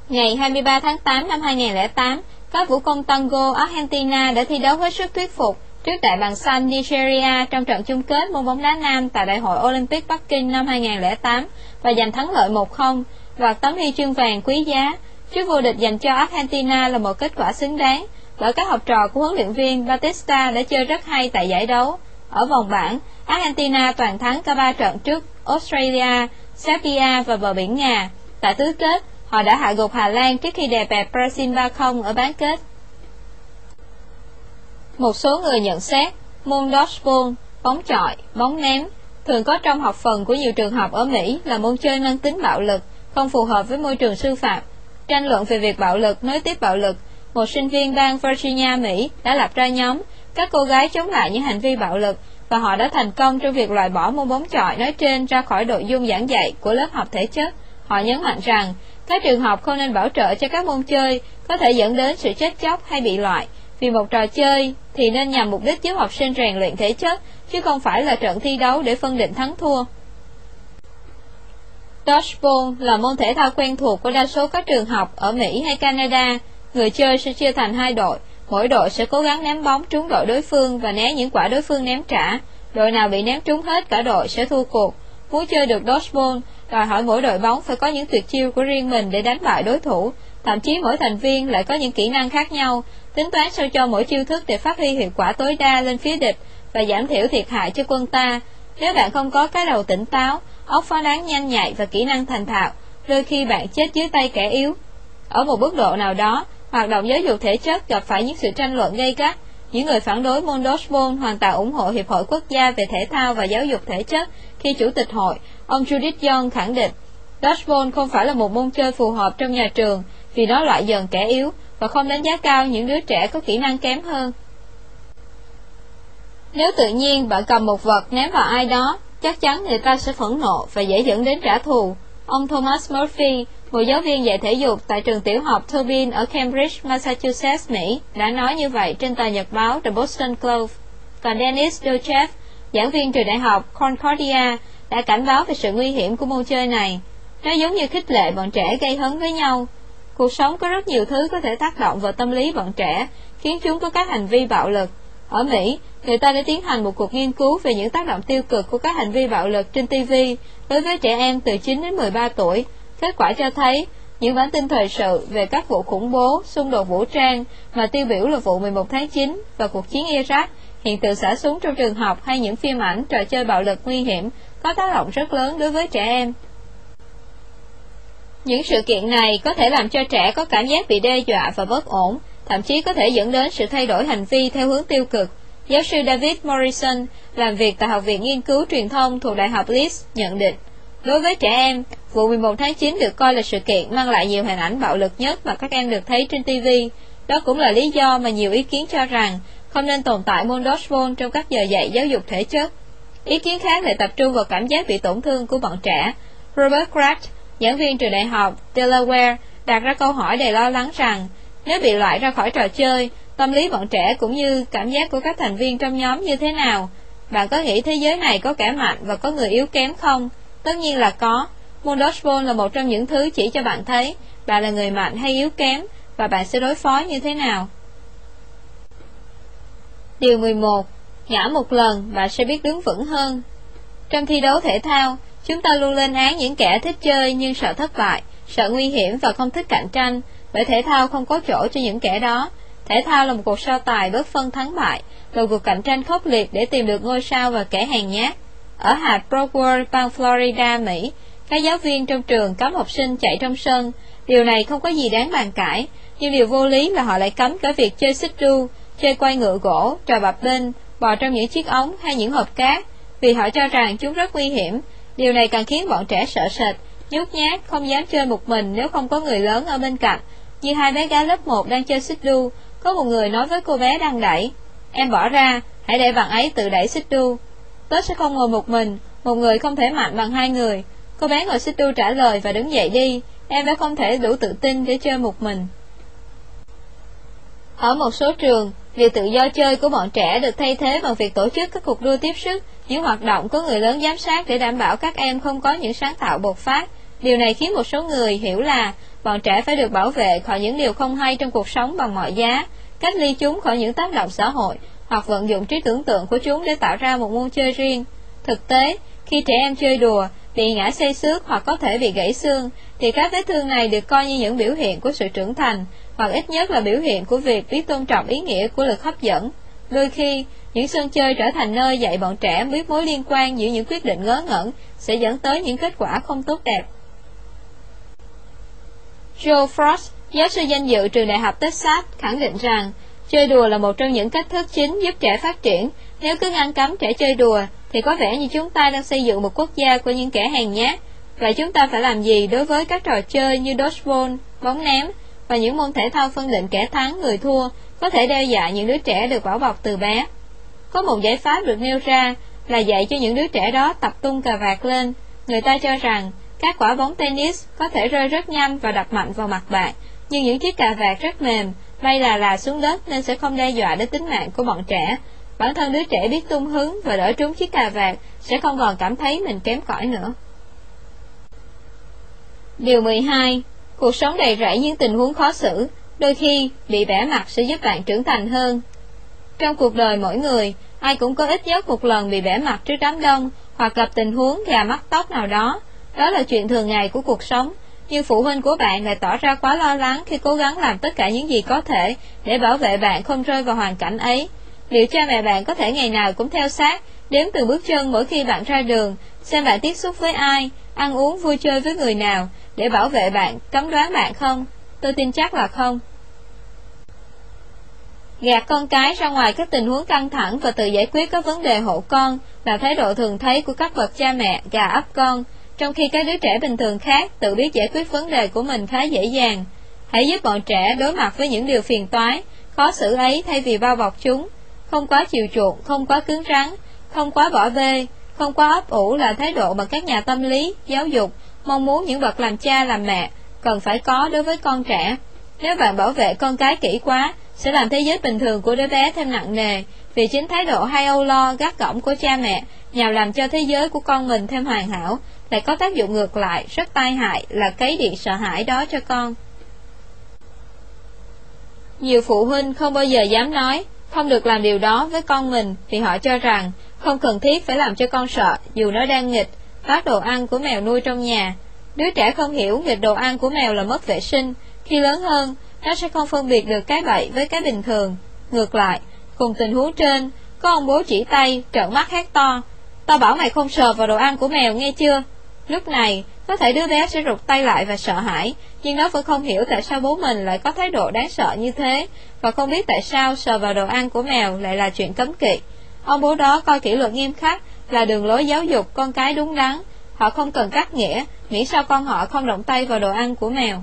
Ngày 23 tháng 8 năm 2008, các vũ công tango Argentina đã thi đấu hết sức thuyết phục trước đại bàng xanh Nigeria trong trận chung kết môn bóng đá nam tại Đại hội Olympic Bắc Kinh năm 2008 và giành thắng lợi 1-0, và tấm huy chương vàng quý giá. trước vô địch dành cho Argentina là một kết quả xứng đáng, bởi các học trò của huấn luyện viên Batista đã chơi rất hay tại giải đấu. Ở vòng bảng, Argentina toàn thắng cả ba trận trước Australia, Serbia và bờ biển Nga. Tại tứ kết, Họ đã hạ gục Hà Lan trước khi đè bẹp Brazil 3-0 ở bán kết. Một số người nhận xét, môn dodgeball, bóng chọi, bóng ném, thường có trong học phần của nhiều trường học ở Mỹ là môn chơi mang tính bạo lực, không phù hợp với môi trường sư phạm. Tranh luận về việc bạo lực nối tiếp bạo lực, một sinh viên bang Virginia, Mỹ đã lập ra nhóm các cô gái chống lại những hành vi bạo lực và họ đã thành công trong việc loại bỏ môn bóng chọi nói trên ra khỏi nội dung giảng dạy của lớp học thể chất. Họ nhấn mạnh rằng các trường học không nên bảo trợ cho các môn chơi có thể dẫn đến sự chết chóc hay bị loại. Vì một trò chơi thì nên nhằm mục đích giúp học sinh rèn luyện thể chất, chứ không phải là trận thi đấu để phân định thắng thua. Dodgeball là môn thể thao quen thuộc của đa số các trường học ở Mỹ hay Canada. Người chơi sẽ chia thành hai đội, mỗi đội sẽ cố gắng ném bóng trúng đội đối phương và né những quả đối phương ném trả. Đội nào bị ném trúng hết cả đội sẽ thua cuộc. Muốn chơi được dodgeball, đòi hỏi mỗi đội bóng phải có những tuyệt chiêu của riêng mình để đánh bại đối thủ, thậm chí mỗi thành viên lại có những kỹ năng khác nhau, tính toán sao cho mỗi chiêu thức để phát huy hiệu quả tối đa lên phía địch và giảm thiểu thiệt hại cho quân ta. Nếu bạn không có cái đầu tỉnh táo, óc phán đoán nhanh nhạy và kỹ năng thành thạo, đôi khi bạn chết dưới tay kẻ yếu. Ở một mức độ nào đó, hoạt động giáo dục thể chất gặp phải những sự tranh luận gây gắt. Những người phản đối môn dodgeball hoàn toàn ủng hộ Hiệp hội Quốc gia về thể thao và giáo dục thể chất khi Chủ tịch hội Ông Judith Young khẳng định, Dodgeball không phải là một môn chơi phù hợp trong nhà trường vì nó loại dần kẻ yếu và không đánh giá cao những đứa trẻ có kỹ năng kém hơn. Nếu tự nhiên bạn cầm một vật ném vào ai đó, chắc chắn người ta sẽ phẫn nộ và dễ dẫn đến trả thù. Ông Thomas Murphy, một giáo viên dạy thể dục tại trường tiểu học Tobin ở Cambridge, Massachusetts, Mỹ, đã nói như vậy trên tờ nhật báo The Boston Globe. Còn Dennis Dochev, giảng viên trường đại học Concordia, đã cảnh báo về sự nguy hiểm của môn chơi này. Nó giống như khích lệ bọn trẻ gây hấn với nhau. Cuộc sống có rất nhiều thứ có thể tác động vào tâm lý bọn trẻ, khiến chúng có các hành vi bạo lực. Ở Mỹ, người ta đã tiến hành một cuộc nghiên cứu về những tác động tiêu cực của các hành vi bạo lực trên TV đối với trẻ em từ 9 đến 13 tuổi. Kết quả cho thấy, những bản tin thời sự về các vụ khủng bố, xung đột vũ trang mà tiêu biểu là vụ 11 tháng 9 và cuộc chiến Iraq, hiện tượng xả súng trong trường học hay những phim ảnh trò chơi bạo lực nguy hiểm có tác động rất lớn đối với trẻ em. Những sự kiện này có thể làm cho trẻ có cảm giác bị đe dọa và bất ổn, thậm chí có thể dẫn đến sự thay đổi hành vi theo hướng tiêu cực. Giáo sư David Morrison, làm việc tại Học viện Nghiên cứu Truyền thông thuộc Đại học Leeds, nhận định, đối với trẻ em, vụ 11 tháng 9 được coi là sự kiện mang lại nhiều hình ảnh bạo lực nhất mà các em được thấy trên TV. Đó cũng là lý do mà nhiều ý kiến cho rằng không nên tồn tại môn dodgeball trong các giờ dạy giáo dục thể chất. Ý kiến khác lại tập trung vào cảm giác bị tổn thương của bọn trẻ. Robert Kraft, giảng viên trường đại học Delaware, đặt ra câu hỏi đầy lo lắng rằng nếu bị loại ra khỏi trò chơi, tâm lý bọn trẻ cũng như cảm giác của các thành viên trong nhóm như thế nào? Bạn có nghĩ thế giới này có kẻ mạnh và có người yếu kém không? Tất nhiên là có. Môn dodgeball là một trong những thứ chỉ cho bạn thấy bạn là người mạnh hay yếu kém và bạn sẽ đối phó như thế nào. Điều 11 Ngã một lần, bạn sẽ biết đứng vững hơn. Trong thi đấu thể thao, chúng ta luôn lên án những kẻ thích chơi nhưng sợ thất bại, sợ nguy hiểm và không thích cạnh tranh, bởi thể thao không có chỗ cho những kẻ đó. Thể thao là một cuộc so tài bất phân thắng bại, là cuộc cạnh tranh khốc liệt để tìm được ngôi sao và kẻ hàng nhát. Ở hạt Broward, bang Florida, Mỹ, các giáo viên trong trường cấm học sinh chạy trong sân. Điều này không có gì đáng bàn cãi, nhưng điều vô lý là họ lại cấm cả việc chơi xích đu, chơi quay ngựa gỗ, trò bập bênh, bò trong những chiếc ống hay những hộp cát, vì họ cho rằng chúng rất nguy hiểm. Điều này càng khiến bọn trẻ sợ sệt, nhút nhát, không dám chơi một mình nếu không có người lớn ở bên cạnh. Như hai bé gái lớp 1 đang chơi xích đu, có một người nói với cô bé đang đẩy, em bỏ ra, hãy để bạn ấy tự đẩy xích đu. Tết sẽ không ngồi một mình, một người không thể mạnh bằng hai người. Cô bé ngồi xích đu trả lời và đứng dậy đi, em đã không thể đủ tự tin để chơi một mình. Ở một số trường, việc tự do chơi của bọn trẻ được thay thế bằng việc tổ chức các cuộc đua tiếp sức, những hoạt động có người lớn giám sát để đảm bảo các em không có những sáng tạo bột phát. Điều này khiến một số người hiểu là bọn trẻ phải được bảo vệ khỏi những điều không hay trong cuộc sống bằng mọi giá, cách ly chúng khỏi những tác động xã hội, hoặc vận dụng trí tưởng tượng của chúng để tạo ra một môn chơi riêng. Thực tế, khi trẻ em chơi đùa, bị ngã xây xước hoặc có thể bị gãy xương, thì các vết thương này được coi như những biểu hiện của sự trưởng thành, hoặc ít nhất là biểu hiện của việc biết tôn trọng ý nghĩa của lực hấp dẫn. Đôi khi, những sân chơi trở thành nơi dạy bọn trẻ biết mối liên quan giữa những quyết định ngớ ngẩn sẽ dẫn tới những kết quả không tốt đẹp. Joe Frost, giáo sư danh dự trường đại học Texas, khẳng định rằng chơi đùa là một trong những cách thức chính giúp trẻ phát triển. Nếu cứ ngăn cấm trẻ chơi đùa, thì có vẻ như chúng ta đang xây dựng một quốc gia của những kẻ hèn nhát. Vậy chúng ta phải làm gì đối với các trò chơi như dodgeball, bóng ném và những môn thể thao phân định kẻ thắng người thua có thể đe dọa những đứa trẻ được bảo bọc từ bé? Có một giải pháp được nêu ra là dạy cho những đứa trẻ đó tập tung cà vạt lên. Người ta cho rằng các quả bóng tennis có thể rơi rất nhanh và đập mạnh vào mặt bạn, nhưng những chiếc cà vạt rất mềm, May là là xuống đất nên sẽ không đe dọa đến tính mạng của bọn trẻ. Bản thân đứa trẻ biết tung hứng và đỡ trúng chiếc cà vạt sẽ không còn cảm thấy mình kém cỏi nữa. Điều 12. Cuộc sống đầy rẫy những tình huống khó xử, đôi khi bị bẻ mặt sẽ giúp bạn trưởng thành hơn. Trong cuộc đời mỗi người, ai cũng có ít nhất một lần bị bẻ mặt trước đám đông hoặc gặp tình huống gà mắt tóc nào đó. Đó là chuyện thường ngày của cuộc sống, nhưng phụ huynh của bạn lại tỏ ra quá lo lắng khi cố gắng làm tất cả những gì có thể để bảo vệ bạn không rơi vào hoàn cảnh ấy. Liệu cha mẹ bạn có thể ngày nào cũng theo sát, đếm từng bước chân mỗi khi bạn ra đường, xem bạn tiếp xúc với ai, ăn uống vui chơi với người nào, để bảo vệ bạn, cấm đoán bạn không? Tôi tin chắc là không. Gạt con cái ra ngoài các tình huống căng thẳng và tự giải quyết các vấn đề hộ con là thái độ thường thấy của các bậc cha mẹ gà ấp con, trong khi các đứa trẻ bình thường khác tự biết giải quyết vấn đề của mình khá dễ dàng. Hãy giúp bọn trẻ đối mặt với những điều phiền toái, khó xử ấy thay vì bao bọc chúng. Không quá chiều chuộng, không quá cứng rắn, không quá bỏ bê, không quá ấp ủ là thái độ mà các nhà tâm lý, giáo dục mong muốn những bậc làm cha làm mẹ cần phải có đối với con trẻ. Nếu bạn bảo vệ con cái kỹ quá, sẽ làm thế giới bình thường của đứa bé thêm nặng nề, vì chính thái độ hay âu lo, gắt gỏng của cha mẹ nhào làm cho thế giới của con mình thêm hoàn hảo, lại có tác dụng ngược lại, rất tai hại là cấy điện sợ hãi đó cho con. Nhiều phụ huynh không bao giờ dám nói, không được làm điều đó với con mình vì họ cho rằng không cần thiết phải làm cho con sợ dù nó đang nghịch, phát đồ ăn của mèo nuôi trong nhà. Đứa trẻ không hiểu nghịch đồ ăn của mèo là mất vệ sinh, khi lớn hơn, nó sẽ không phân biệt được cái bậy với cái bình thường. Ngược lại, cùng tình huống trên, có ông bố chỉ tay, trợn mắt hét to. Tao bảo mày không sờ vào đồ ăn của mèo nghe chưa? Lúc này, có thể đứa bé sẽ rụt tay lại và sợ hãi, nhưng nó vẫn không hiểu tại sao bố mình lại có thái độ đáng sợ như thế, và không biết tại sao sờ vào đồ ăn của mèo lại là chuyện cấm kỵ. Ông bố đó coi kỷ luật nghiêm khắc là đường lối giáo dục con cái đúng đắn, họ không cần cắt nghĩa, miễn sao con họ không động tay vào đồ ăn của mèo.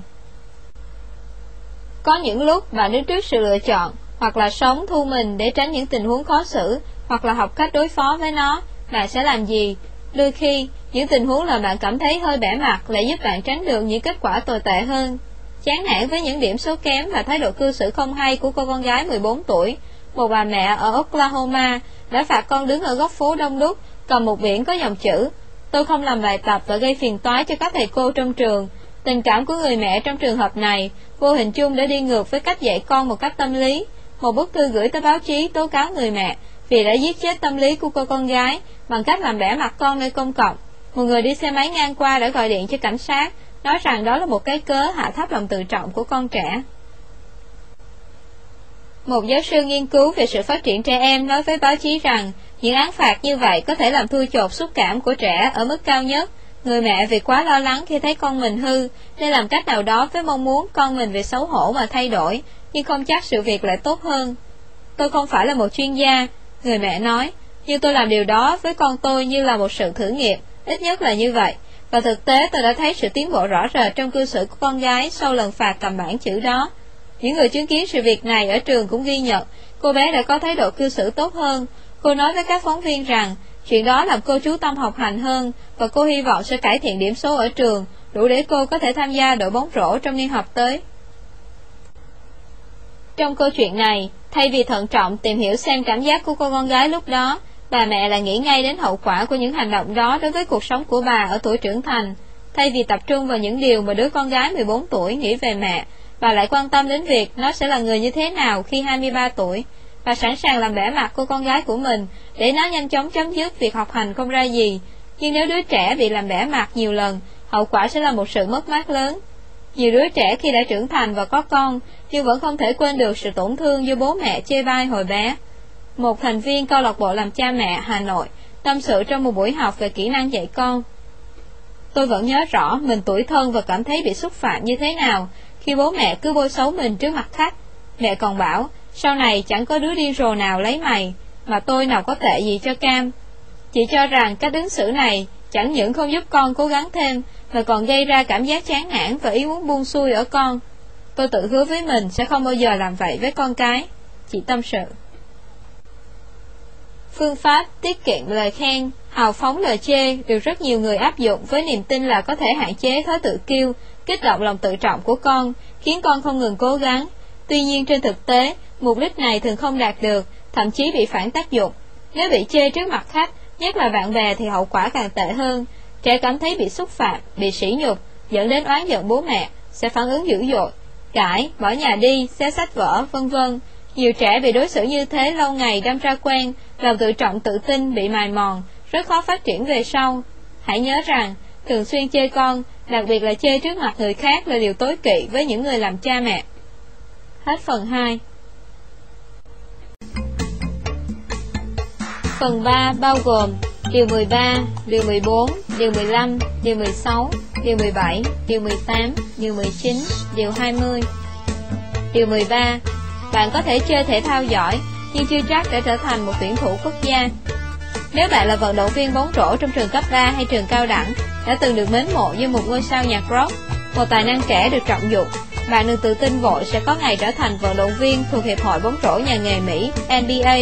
Có những lúc bạn đứng trước sự lựa chọn, hoặc là sống thu mình để tránh những tình huống khó xử, hoặc là học cách đối phó với nó, bạn sẽ làm gì? Đôi khi, những tình huống làm bạn cảm thấy hơi bẻ mặt lại giúp bạn tránh được những kết quả tồi tệ hơn. Chán nản với những điểm số kém và thái độ cư xử không hay của cô con gái 14 tuổi, một bà mẹ ở Oklahoma đã phạt con đứng ở góc phố đông đúc, cầm một biển có dòng chữ Tôi không làm bài tập và gây phiền toái cho các thầy cô trong trường. Tình cảm của người mẹ trong trường hợp này vô hình chung đã đi ngược với cách dạy con một cách tâm lý. Một bức thư gửi tới báo chí tố cáo người mẹ vì đã giết chết tâm lý của cô con gái bằng cách làm bẻ mặt con nơi công cộng. Một người đi xe máy ngang qua đã gọi điện cho cảnh sát, nói rằng đó là một cái cớ hạ thấp lòng tự trọng của con trẻ. Một giáo sư nghiên cứu về sự phát triển trẻ em nói với báo chí rằng những án phạt như vậy có thể làm thui chột xúc cảm của trẻ ở mức cao nhất. Người mẹ vì quá lo lắng khi thấy con mình hư, nên làm cách nào đó với mong muốn con mình vì xấu hổ mà thay đổi, nhưng không chắc sự việc lại tốt hơn. Tôi không phải là một chuyên gia, người mẹ nói, nhưng tôi làm điều đó với con tôi như là một sự thử nghiệm, ít nhất là như vậy. Và thực tế tôi đã thấy sự tiến bộ rõ rệt trong cư xử của con gái sau lần phạt cầm bản chữ đó. Những người chứng kiến sự việc này ở trường cũng ghi nhận, cô bé đã có thái độ cư xử tốt hơn. Cô nói với các phóng viên rằng, chuyện đó làm cô chú tâm học hành hơn, và cô hy vọng sẽ cải thiện điểm số ở trường, đủ để cô có thể tham gia đội bóng rổ trong niên học tới. Trong câu chuyện này, thay vì thận trọng tìm hiểu xem cảm giác của cô con gái lúc đó, bà mẹ lại nghĩ ngay đến hậu quả của những hành động đó đối với cuộc sống của bà ở tuổi trưởng thành. Thay vì tập trung vào những điều mà đứa con gái 14 tuổi nghĩ về mẹ, bà lại quan tâm đến việc nó sẽ là người như thế nào khi 23 tuổi. Bà sẵn sàng làm bẻ mặt cô con gái của mình để nó nhanh chóng chấm dứt việc học hành không ra gì. Nhưng nếu đứa trẻ bị làm bẻ mặt nhiều lần, hậu quả sẽ là một sự mất mát lớn. Nhiều đứa trẻ khi đã trưởng thành và có con, nhưng vẫn không thể quên được sự tổn thương do bố mẹ chê bai hồi bé. Một thành viên câu lạc bộ làm cha mẹ Hà Nội tâm sự trong một buổi học về kỹ năng dạy con. Tôi vẫn nhớ rõ mình tuổi thân và cảm thấy bị xúc phạm như thế nào khi bố mẹ cứ bôi xấu mình trước mặt khách. Mẹ còn bảo, sau này chẳng có đứa điên rồ nào lấy mày, mà tôi nào có tệ gì cho cam. Chị cho rằng cách ứng xử này chẳng những không giúp con cố gắng thêm, mà còn gây ra cảm giác chán nản và ý muốn buông xuôi ở con. Tôi tự hứa với mình sẽ không bao giờ làm vậy với con cái. Chị tâm sự. Phương pháp tiết kiệm lời khen, hào phóng lời chê được rất nhiều người áp dụng với niềm tin là có thể hạn chế thói tự kiêu, kích động lòng tự trọng của con, khiến con không ngừng cố gắng. Tuy nhiên trên thực tế, mục đích này thường không đạt được, thậm chí bị phản tác dụng. Nếu bị chê trước mặt khách, nhất là bạn bè thì hậu quả càng tệ hơn. Trẻ cảm thấy bị xúc phạm, bị sỉ nhục, dẫn đến oán giận bố mẹ, sẽ phản ứng dữ dội, cãi, bỏ nhà đi, xé sách vở, vân vân. Nhiều trẻ bị đối xử như thế lâu ngày đâm ra quen, lòng tự trọng tự tin bị mài mòn, rất khó phát triển về sau. Hãy nhớ rằng, thường xuyên chê con, đặc biệt là chê trước mặt người khác là điều tối kỵ với những người làm cha mẹ. Hết phần 2 Phần 3 bao gồm Điều 13, Điều 14, Điều 15, Điều 16, Điều 17, Điều 18, Điều 19, Điều 20 Điều 13 Bạn có thể chơi thể thao giỏi Nhưng chưa chắc để trở thành một tuyển thủ quốc gia. Nếu bạn là vận động viên bóng rổ trong trường cấp 3 hay trường cao đẳng Đã từng được mến mộ như một ngôi sao nhạc rock một tài năng trẻ được trọng dụng bạn đừng tự tin vội sẽ có ngày trở thành vận động viên thuộc Hiệp hội bóng rổ nhà nghề Mỹ NBA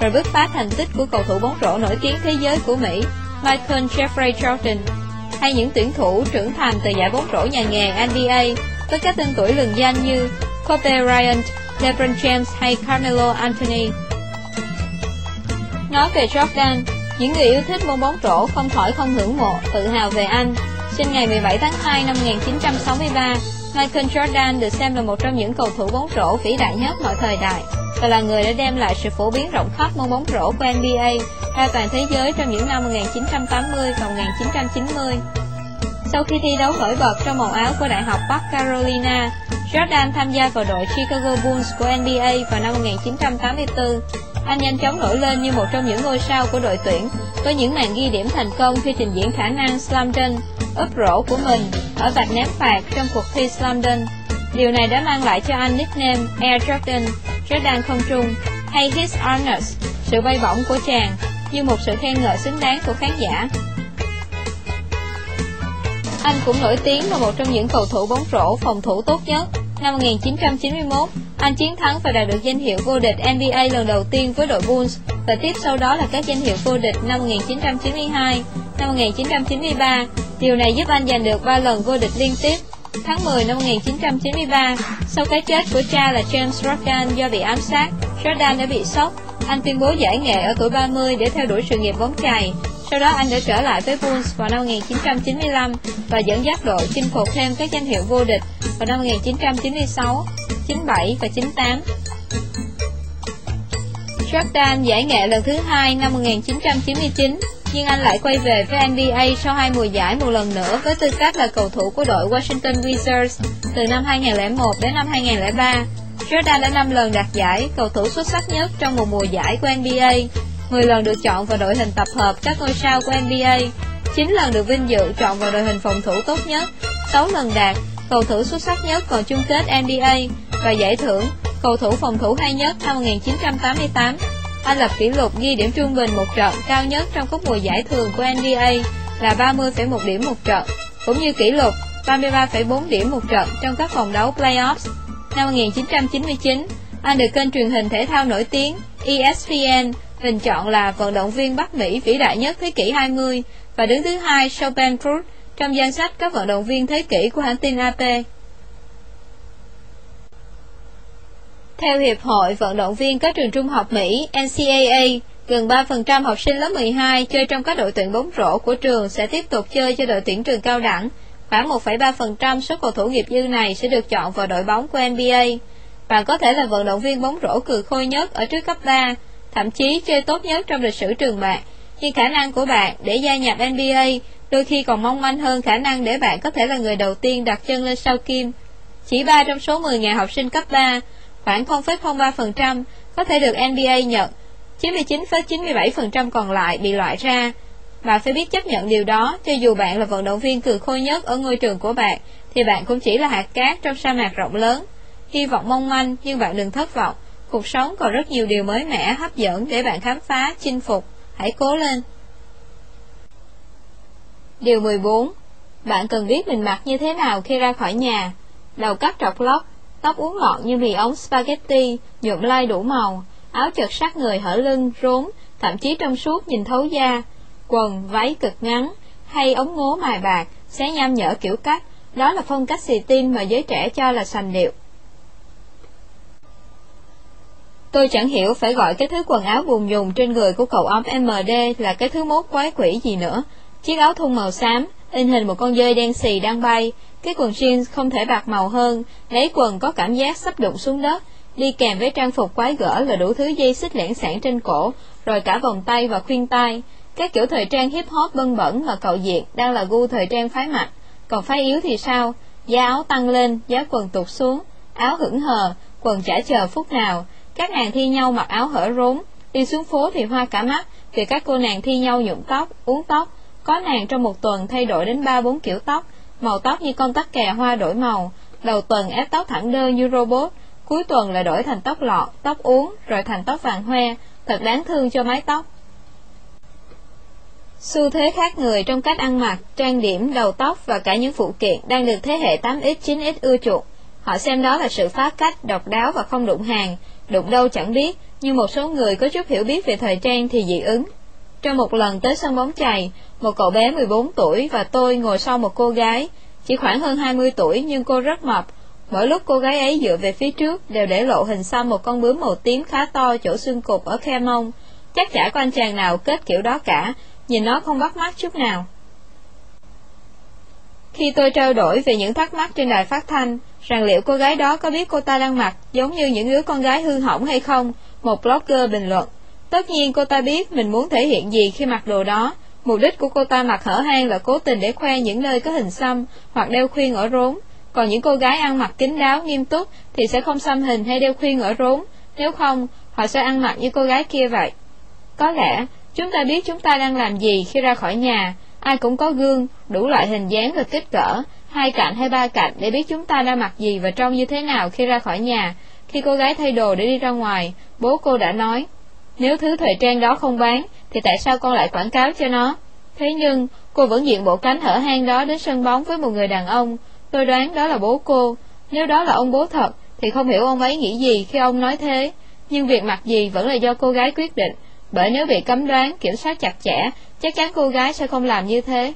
rồi bước phá thành tích của cầu thủ bóng rổ nổi tiếng thế giới của Mỹ Michael Jeffrey Jordan hay những tuyển thủ trưởng thành từ giải bóng rổ nhà nghề NBA với các tên tuổi lừng danh như Kobe Bryant, LeBron James hay Carmelo Anthony. Nói về Jordan, những người yêu thích môn bóng rổ không khỏi không ngưỡng mộ, tự hào về anh. Sinh ngày 17 tháng 2 năm 1963, Michael Jordan được xem là một trong những cầu thủ bóng rổ vĩ đại nhất mọi thời đại và là người đã đem lại sự phổ biến rộng khắp môn bóng rổ của NBA ra toàn thế giới trong những năm 1980 và 1990. Sau khi thi đấu nổi bật trong màu áo của Đại học Bắc Carolina, Jordan tham gia vào đội Chicago Bulls của NBA vào năm 1984. Anh nhanh chóng nổi lên như một trong những ngôi sao của đội tuyển, với những màn ghi điểm thành công khi trình diễn khả năng slam dunk, úp rổ của mình ở vạch ném phạt trong cuộc thi slam dunk. Điều này đã mang lại cho anh nickname Air Jordan, Jordan không trung, hay His Honors, sự bay bổng của chàng, như một sự khen ngợi xứng đáng của khán giả. Anh cũng nổi tiếng là một trong những cầu thủ bóng rổ phòng thủ tốt nhất. Năm 1991, anh chiến thắng và đạt được danh hiệu vô địch NBA lần đầu tiên với đội Bulls và tiếp sau đó là các danh hiệu vô địch năm 1992, năm 1993. Điều này giúp anh giành được 3 lần vô địch liên tiếp. Tháng 10 năm 1993, sau cái chết của cha là James Jordan do bị ám sát, Jordan đã bị sốc. Anh tuyên bố giải nghệ ở tuổi 30 để theo đuổi sự nghiệp bóng chày. Sau đó anh đã trở lại với Bulls vào năm 1995 và dẫn dắt đội chinh phục thêm các danh hiệu vô địch vào năm 1996, 97 và 98. Jordan giải nghệ lần thứ hai năm 1999, nhưng anh lại quay về với NBA sau hai mùa giải một lần nữa với tư cách là cầu thủ của đội Washington Wizards từ năm 2001 đến năm 2003. Jordan đã 5 lần đạt giải cầu thủ xuất sắc nhất trong một mùa giải của NBA, 10 lần được chọn vào đội hình tập hợp các ngôi sao của NBA, 9 lần được vinh dự chọn vào đội hình phòng thủ tốt nhất, 6 lần đạt cầu thủ xuất sắc nhất còn chung kết NBA và giải thưởng cầu thủ phòng thủ hay nhất năm 1988. Anh lập kỷ lục ghi điểm trung bình một trận cao nhất trong các mùa giải thường của NBA là 30,1 điểm một trận, cũng như kỷ lục 33,4 điểm một trận trong các vòng đấu playoffs. Năm 1999, anh được kênh truyền hình thể thao nổi tiếng ESPN bình chọn là vận động viên Bắc Mỹ vĩ đại nhất thế kỷ 20 và đứng thứ hai sau Ben Cruz trong danh sách các vận động viên thế kỷ của hãng tin AP. Theo Hiệp hội Vận động viên các trường trung học Mỹ NCAA, gần 3% học sinh lớp 12 chơi trong các đội tuyển bóng rổ của trường sẽ tiếp tục chơi cho đội tuyển trường cao đẳng. Khoảng 1,3% số cầu thủ nghiệp dư này sẽ được chọn vào đội bóng của NBA. Bạn có thể là vận động viên bóng rổ cừ khôi nhất ở trước cấp 3, thậm chí chơi tốt nhất trong lịch sử trường bạn, nhưng khả năng của bạn để gia nhập NBA đôi khi còn mong manh hơn khả năng để bạn có thể là người đầu tiên đặt chân lên sao kim. Chỉ 3 trong số 10.000 học sinh cấp 3, khoảng 0,03% có thể được NBA nhận, 99,97% còn lại bị loại ra. Bạn phải biết chấp nhận điều đó, cho dù bạn là vận động viên cường khôi nhất ở ngôi trường của bạn, thì bạn cũng chỉ là hạt cát trong sa mạc rộng lớn. Hy vọng mong manh, nhưng bạn đừng thất vọng. Cuộc sống còn rất nhiều điều mới mẻ, hấp dẫn để bạn khám phá, chinh phục. Hãy cố lên. Điều 14. Bạn cần biết mình mặc như thế nào khi ra khỏi nhà. Đầu cắt trọc lóc, tóc uốn lọn như mì ống spaghetti, nhuộm lai đủ màu, áo chật sát người hở lưng, rốn, thậm chí trong suốt nhìn thấu da, quần, váy cực ngắn, hay ống ngố mài bạc, xé nham nhở kiểu cách, đó là phong cách xì tin mà giới trẻ cho là sành điệu. Tôi chẳng hiểu phải gọi cái thứ quần áo bùn dùng trên người của cậu ấm MD là cái thứ mốt quái quỷ gì nữa. Chiếc áo thun màu xám, in hình một con dơi đen xì đang bay, cái quần jeans không thể bạc màu hơn, lấy quần có cảm giác sắp đụng xuống đất, đi kèm với trang phục quái gở là đủ thứ dây xích lẻn sản trên cổ, rồi cả vòng tay và khuyên tai Các kiểu thời trang hip hop bân bẩn mà cậu diệt đang là gu thời trang phái mạnh, còn phái yếu thì sao? Giá áo tăng lên, giá quần tụt xuống, áo hững hờ, quần chả chờ phút nào. Các nàng thi nhau mặc áo hở rốn, đi xuống phố thì hoa cả mắt, vì các cô nàng thi nhau nhuộm tóc, uống tóc. Có nàng trong một tuần thay đổi đến ba bốn kiểu tóc, màu tóc như con tắc kè hoa đổi màu, đầu tuần ép tóc thẳng đơ như robot, cuối tuần lại đổi thành tóc lọt, tóc uống, rồi thành tóc vàng hoe, thật đáng thương cho mái tóc. Xu thế khác người trong cách ăn mặc, trang điểm, đầu tóc và cả những phụ kiện đang được thế hệ 8X, 9X ưa chuộng. Họ xem đó là sự phá cách, độc đáo và không đụng hàng, đụng đâu chẳng biết, nhưng một số người có chút hiểu biết về thời trang thì dị ứng. Trong một lần tới sân bóng chày, một cậu bé 14 tuổi và tôi ngồi sau một cô gái, chỉ khoảng hơn 20 tuổi nhưng cô rất mập. Mỗi lúc cô gái ấy dựa về phía trước đều để lộ hình xăm một con bướm màu tím khá to chỗ xương cục ở khe mông. Chắc chả có anh chàng nào kết kiểu đó cả, nhìn nó không bắt mắt chút nào. Khi tôi trao đổi về những thắc mắc trên đài phát thanh, rằng liệu cô gái đó có biết cô ta đang mặc giống như những đứa con gái hư hỏng hay không, một blogger bình luận. Tất nhiên cô ta biết mình muốn thể hiện gì khi mặc đồ đó, Mục đích của cô ta mặc hở hang là cố tình để khoe những nơi có hình xăm hoặc đeo khuyên ở rốn. Còn những cô gái ăn mặc kín đáo, nghiêm túc thì sẽ không xăm hình hay đeo khuyên ở rốn. Nếu không, họ sẽ ăn mặc như cô gái kia vậy. Có lẽ, chúng ta biết chúng ta đang làm gì khi ra khỏi nhà. Ai cũng có gương, đủ loại hình dáng và kích cỡ, hai cạnh hay ba cạnh để biết chúng ta đang mặc gì và trông như thế nào khi ra khỏi nhà. Khi cô gái thay đồ để đi ra ngoài, bố cô đã nói, nếu thứ thời trang đó không bán, thì tại sao con lại quảng cáo cho nó? Thế nhưng, cô vẫn diện bộ cánh hở hang đó đến sân bóng với một người đàn ông. Tôi đoán đó là bố cô. Nếu đó là ông bố thật, thì không hiểu ông ấy nghĩ gì khi ông nói thế. Nhưng việc mặc gì vẫn là do cô gái quyết định, bởi nếu bị cấm đoán, kiểm soát chặt chẽ, chắc chắn cô gái sẽ không làm như thế.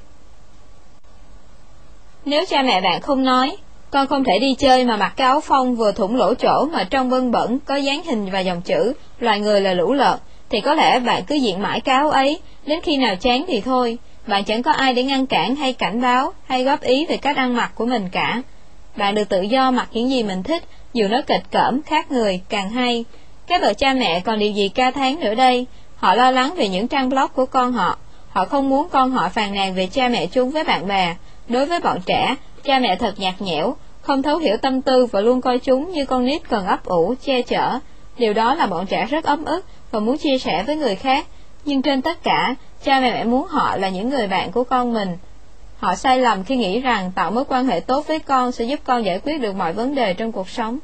Nếu cha mẹ bạn không nói, con không thể đi chơi mà mặc cái áo phông vừa thủng lỗ chỗ mà trong vân bẩn có dáng hình và dòng chữ, loài người là lũ lợn, thì có lẽ bạn cứ diện mãi cáo ấy, đến khi nào chán thì thôi, bạn chẳng có ai để ngăn cản hay cảnh báo hay góp ý về cách ăn mặc của mình cả. Bạn được tự do mặc những gì mình thích, dù nó kịch cỡm, khác người, càng hay. Các bậc cha mẹ còn điều gì ca tháng nữa đây? Họ lo lắng về những trang blog của con họ. Họ không muốn con họ phàn nàn về cha mẹ chúng với bạn bè. Đối với bọn trẻ, cha mẹ thật nhạt nhẽo, không thấu hiểu tâm tư và luôn coi chúng như con nít cần ấp ủ, che chở. Điều đó là bọn trẻ rất ấm ức và muốn chia sẻ với người khác. Nhưng trên tất cả, cha mẹ muốn họ là những người bạn của con mình. Họ sai lầm khi nghĩ rằng tạo mối quan hệ tốt với con sẽ giúp con giải quyết được mọi vấn đề trong cuộc sống.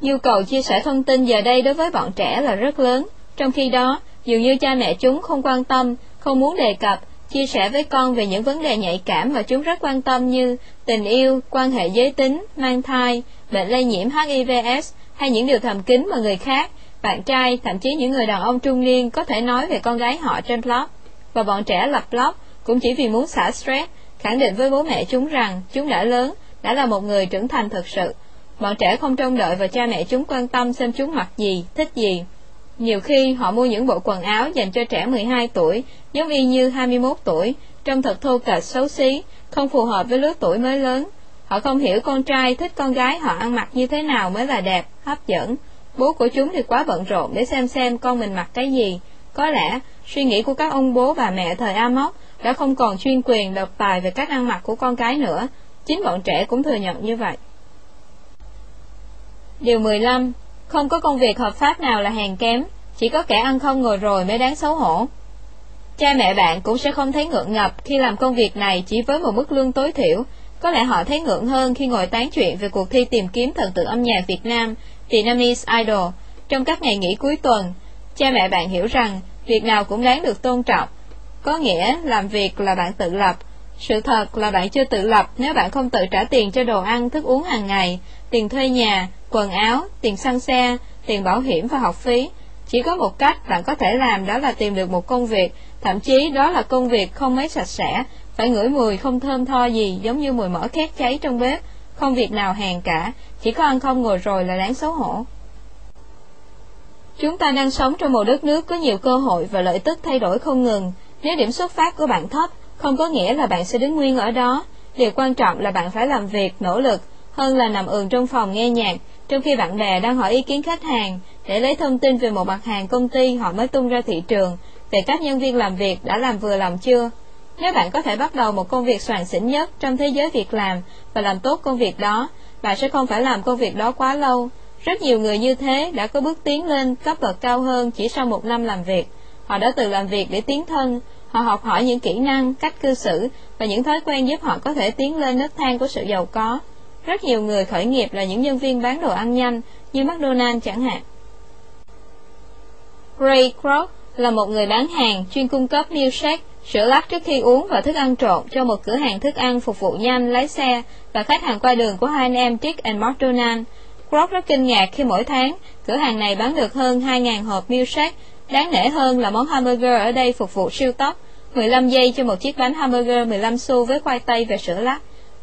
Nhu cầu chia sẻ thông tin giờ đây đối với bọn trẻ là rất lớn, trong khi đó, dường như cha mẹ chúng không quan tâm, không muốn đề cập, chia sẻ với con về những vấn đề nhạy cảm mà chúng rất quan tâm như tình yêu, quan hệ giới tính, mang thai, bệnh lây nhiễm HIVS hay những điều thầm kín mà người khác, bạn trai, thậm chí những người đàn ông trung niên có thể nói về con gái họ trên blog. Và bọn trẻ lập blog cũng chỉ vì muốn xả stress, khẳng định với bố mẹ chúng rằng chúng đã lớn, đã là một người trưởng thành thực sự. Bọn trẻ không trông đợi vào cha mẹ chúng quan tâm xem chúng mặc gì, thích gì. Nhiều khi họ mua những bộ quần áo dành cho trẻ 12 tuổi, giống y như 21 tuổi, trông thật thô kệch xấu xí, không phù hợp với lứa tuổi mới lớn. Họ không hiểu con trai thích con gái họ ăn mặc như thế nào mới là đẹp, hấp dẫn. Bố của chúng thì quá bận rộn để xem xem con mình mặc cái gì. Có lẽ, suy nghĩ của các ông bố bà mẹ thời Amok đã không còn chuyên quyền độc tài về cách ăn mặc của con cái nữa. Chính bọn trẻ cũng thừa nhận như vậy. Điều 15. Không có công việc hợp pháp nào là hàng kém, chỉ có kẻ ăn không ngồi rồi mới đáng xấu hổ. Cha mẹ bạn cũng sẽ không thấy ngượng ngập khi làm công việc này chỉ với một mức lương tối thiểu. Có lẽ họ thấy ngượng hơn khi ngồi tán chuyện về cuộc thi tìm kiếm thần tượng âm nhạc Việt Nam, Vietnamese Idol, trong các ngày nghỉ cuối tuần. Cha mẹ bạn hiểu rằng việc nào cũng đáng được tôn trọng. Có nghĩa làm việc là bạn tự lập. Sự thật là bạn chưa tự lập nếu bạn không tự trả tiền cho đồ ăn, thức uống hàng ngày, tiền thuê nhà, quần áo, tiền xăng xe, tiền bảo hiểm và học phí. Chỉ có một cách bạn có thể làm đó là tìm được một công việc, thậm chí đó là công việc không mấy sạch sẽ, phải ngửi mùi không thơm tho gì giống như mùi mỡ khét cháy trong bếp, không việc nào hèn cả, chỉ có ăn không ngồi rồi là đáng xấu hổ. Chúng ta đang sống trong một đất nước có nhiều cơ hội và lợi tức thay đổi không ngừng. Nếu điểm xuất phát của bạn thấp, không có nghĩa là bạn sẽ đứng nguyên ở đó. Điều quan trọng là bạn phải làm việc, nỗ lực, hơn là nằm ườn trong phòng nghe nhạc, trong khi bạn bè đang hỏi ý kiến khách hàng để lấy thông tin về một mặt hàng công ty họ mới tung ra thị trường, về các nhân viên làm việc đã làm vừa làm chưa. Nếu bạn có thể bắt đầu một công việc soạn xỉn nhất trong thế giới việc làm và làm tốt công việc đó, bạn sẽ không phải làm công việc đó quá lâu. Rất nhiều người như thế đã có bước tiến lên cấp bậc cao hơn chỉ sau một năm làm việc. Họ đã từ làm việc để tiến thân, họ học hỏi những kỹ năng, cách cư xử và những thói quen giúp họ có thể tiến lên nấc thang của sự giàu có. Rất nhiều người khởi nghiệp là những nhân viên bán đồ ăn nhanh, như McDonald's chẳng hạn. Ray Kroc là một người bán hàng chuyên cung cấp milkshake, sữa lắc trước khi uống và thức ăn trộn cho một cửa hàng thức ăn phục vụ nhanh, lái xe và khách hàng qua đường của hai anh em Dick and McDonald. Kroc rất kinh ngạc khi mỗi tháng, cửa hàng này bán được hơn 2.000 hộp milkshake. Đáng nể hơn là món hamburger ở đây phục vụ siêu tốc, 15 giây cho một chiếc bánh hamburger 15 xu với khoai tây và sữa lắc.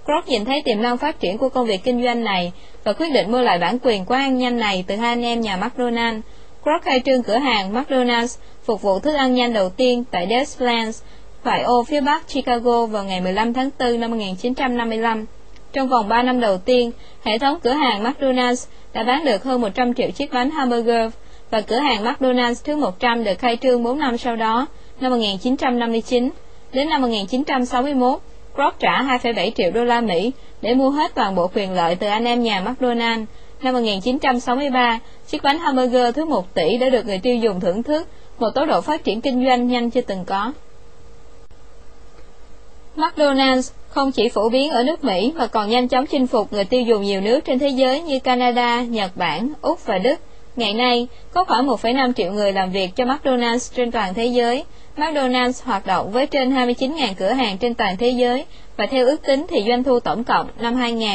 Croc nhìn thấy tiềm năng phát triển của công việc kinh doanh này và quyết định mua lại bản quyền của ăn nhanh này từ hai anh em nhà McDonald. Croc khai trương cửa hàng McDonald's phục vụ thức ăn nhanh đầu tiên tại Des Plaines, ngoại ô phía bắc Chicago vào ngày 15 tháng 4 năm 1955. Trong vòng 3 năm đầu tiên, hệ thống cửa hàng McDonald's đã bán được hơn 100 triệu chiếc bánh hamburger và cửa hàng McDonald's thứ 100 được khai trương 4 năm sau đó, năm 1959. Đến năm 1961, Kroc trả 2,7 triệu đô la Mỹ để mua hết toàn bộ quyền lợi từ anh em nhà McDonald. Năm 1963, chiếc bánh hamburger thứ 1 tỷ đã được người tiêu dùng thưởng thức, một tốc độ phát triển kinh doanh nhanh chưa từng có. McDonald's không chỉ phổ biến ở nước Mỹ mà còn nhanh chóng chinh phục người tiêu dùng nhiều nước trên thế giới như Canada, Nhật Bản, Úc và Đức. Ngày nay, có khoảng 1,5 triệu người làm việc cho McDonald's trên toàn thế giới. McDonald's hoạt động với trên 29.000 cửa hàng trên toàn thế giới và theo ước tính thì doanh thu tổng cộng năm 2000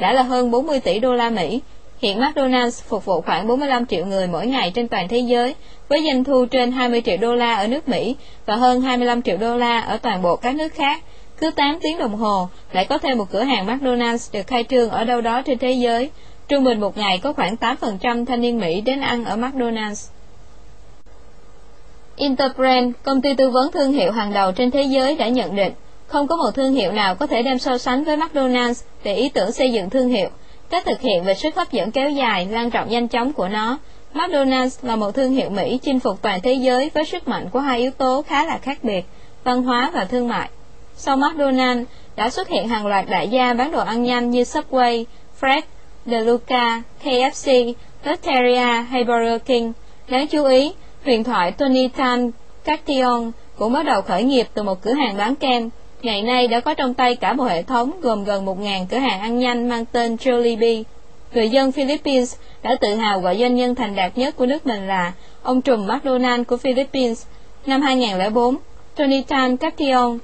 đã là hơn 40 tỷ đô la Mỹ. Hiện McDonald's phục vụ khoảng 45 triệu người mỗi ngày trên toàn thế giới với doanh thu trên 20 triệu đô la ở nước Mỹ và hơn 25 triệu đô la ở toàn bộ các nước khác. Cứ 8 tiếng đồng hồ lại có thêm một cửa hàng McDonald's được khai trương ở đâu đó trên thế giới. Trung bình một ngày có khoảng 8% thanh niên Mỹ đến ăn ở McDonald's. Interbrand, công ty tư vấn thương hiệu hàng đầu trên thế giới đã nhận định, không có một thương hiệu nào có thể đem so sánh với McDonald's về ý tưởng xây dựng thương hiệu, cách thực hiện về sức hấp dẫn kéo dài, lan rộng nhanh chóng của nó. McDonald's là một thương hiệu Mỹ chinh phục toàn thế giới với sức mạnh của hai yếu tố khá là khác biệt, văn hóa và thương mại. Sau McDonald's, đã xuất hiện hàng loạt đại gia bán đồ ăn nhanh như Subway, Fred, DeLuca, KFC, Lotteria hay Burger King. Đáng chú ý, huyền thoại Tony Tan Cation cũng bắt đầu khởi nghiệp từ một cửa hàng bán kem. Ngày nay đã có trong tay cả một hệ thống gồm gần 1.000 cửa hàng ăn nhanh mang tên Jollibee. Người dân Philippines đã tự hào gọi doanh nhân thành đạt nhất của nước mình là ông trùm McDonald của Philippines. Năm 2004, Tony Tan Cation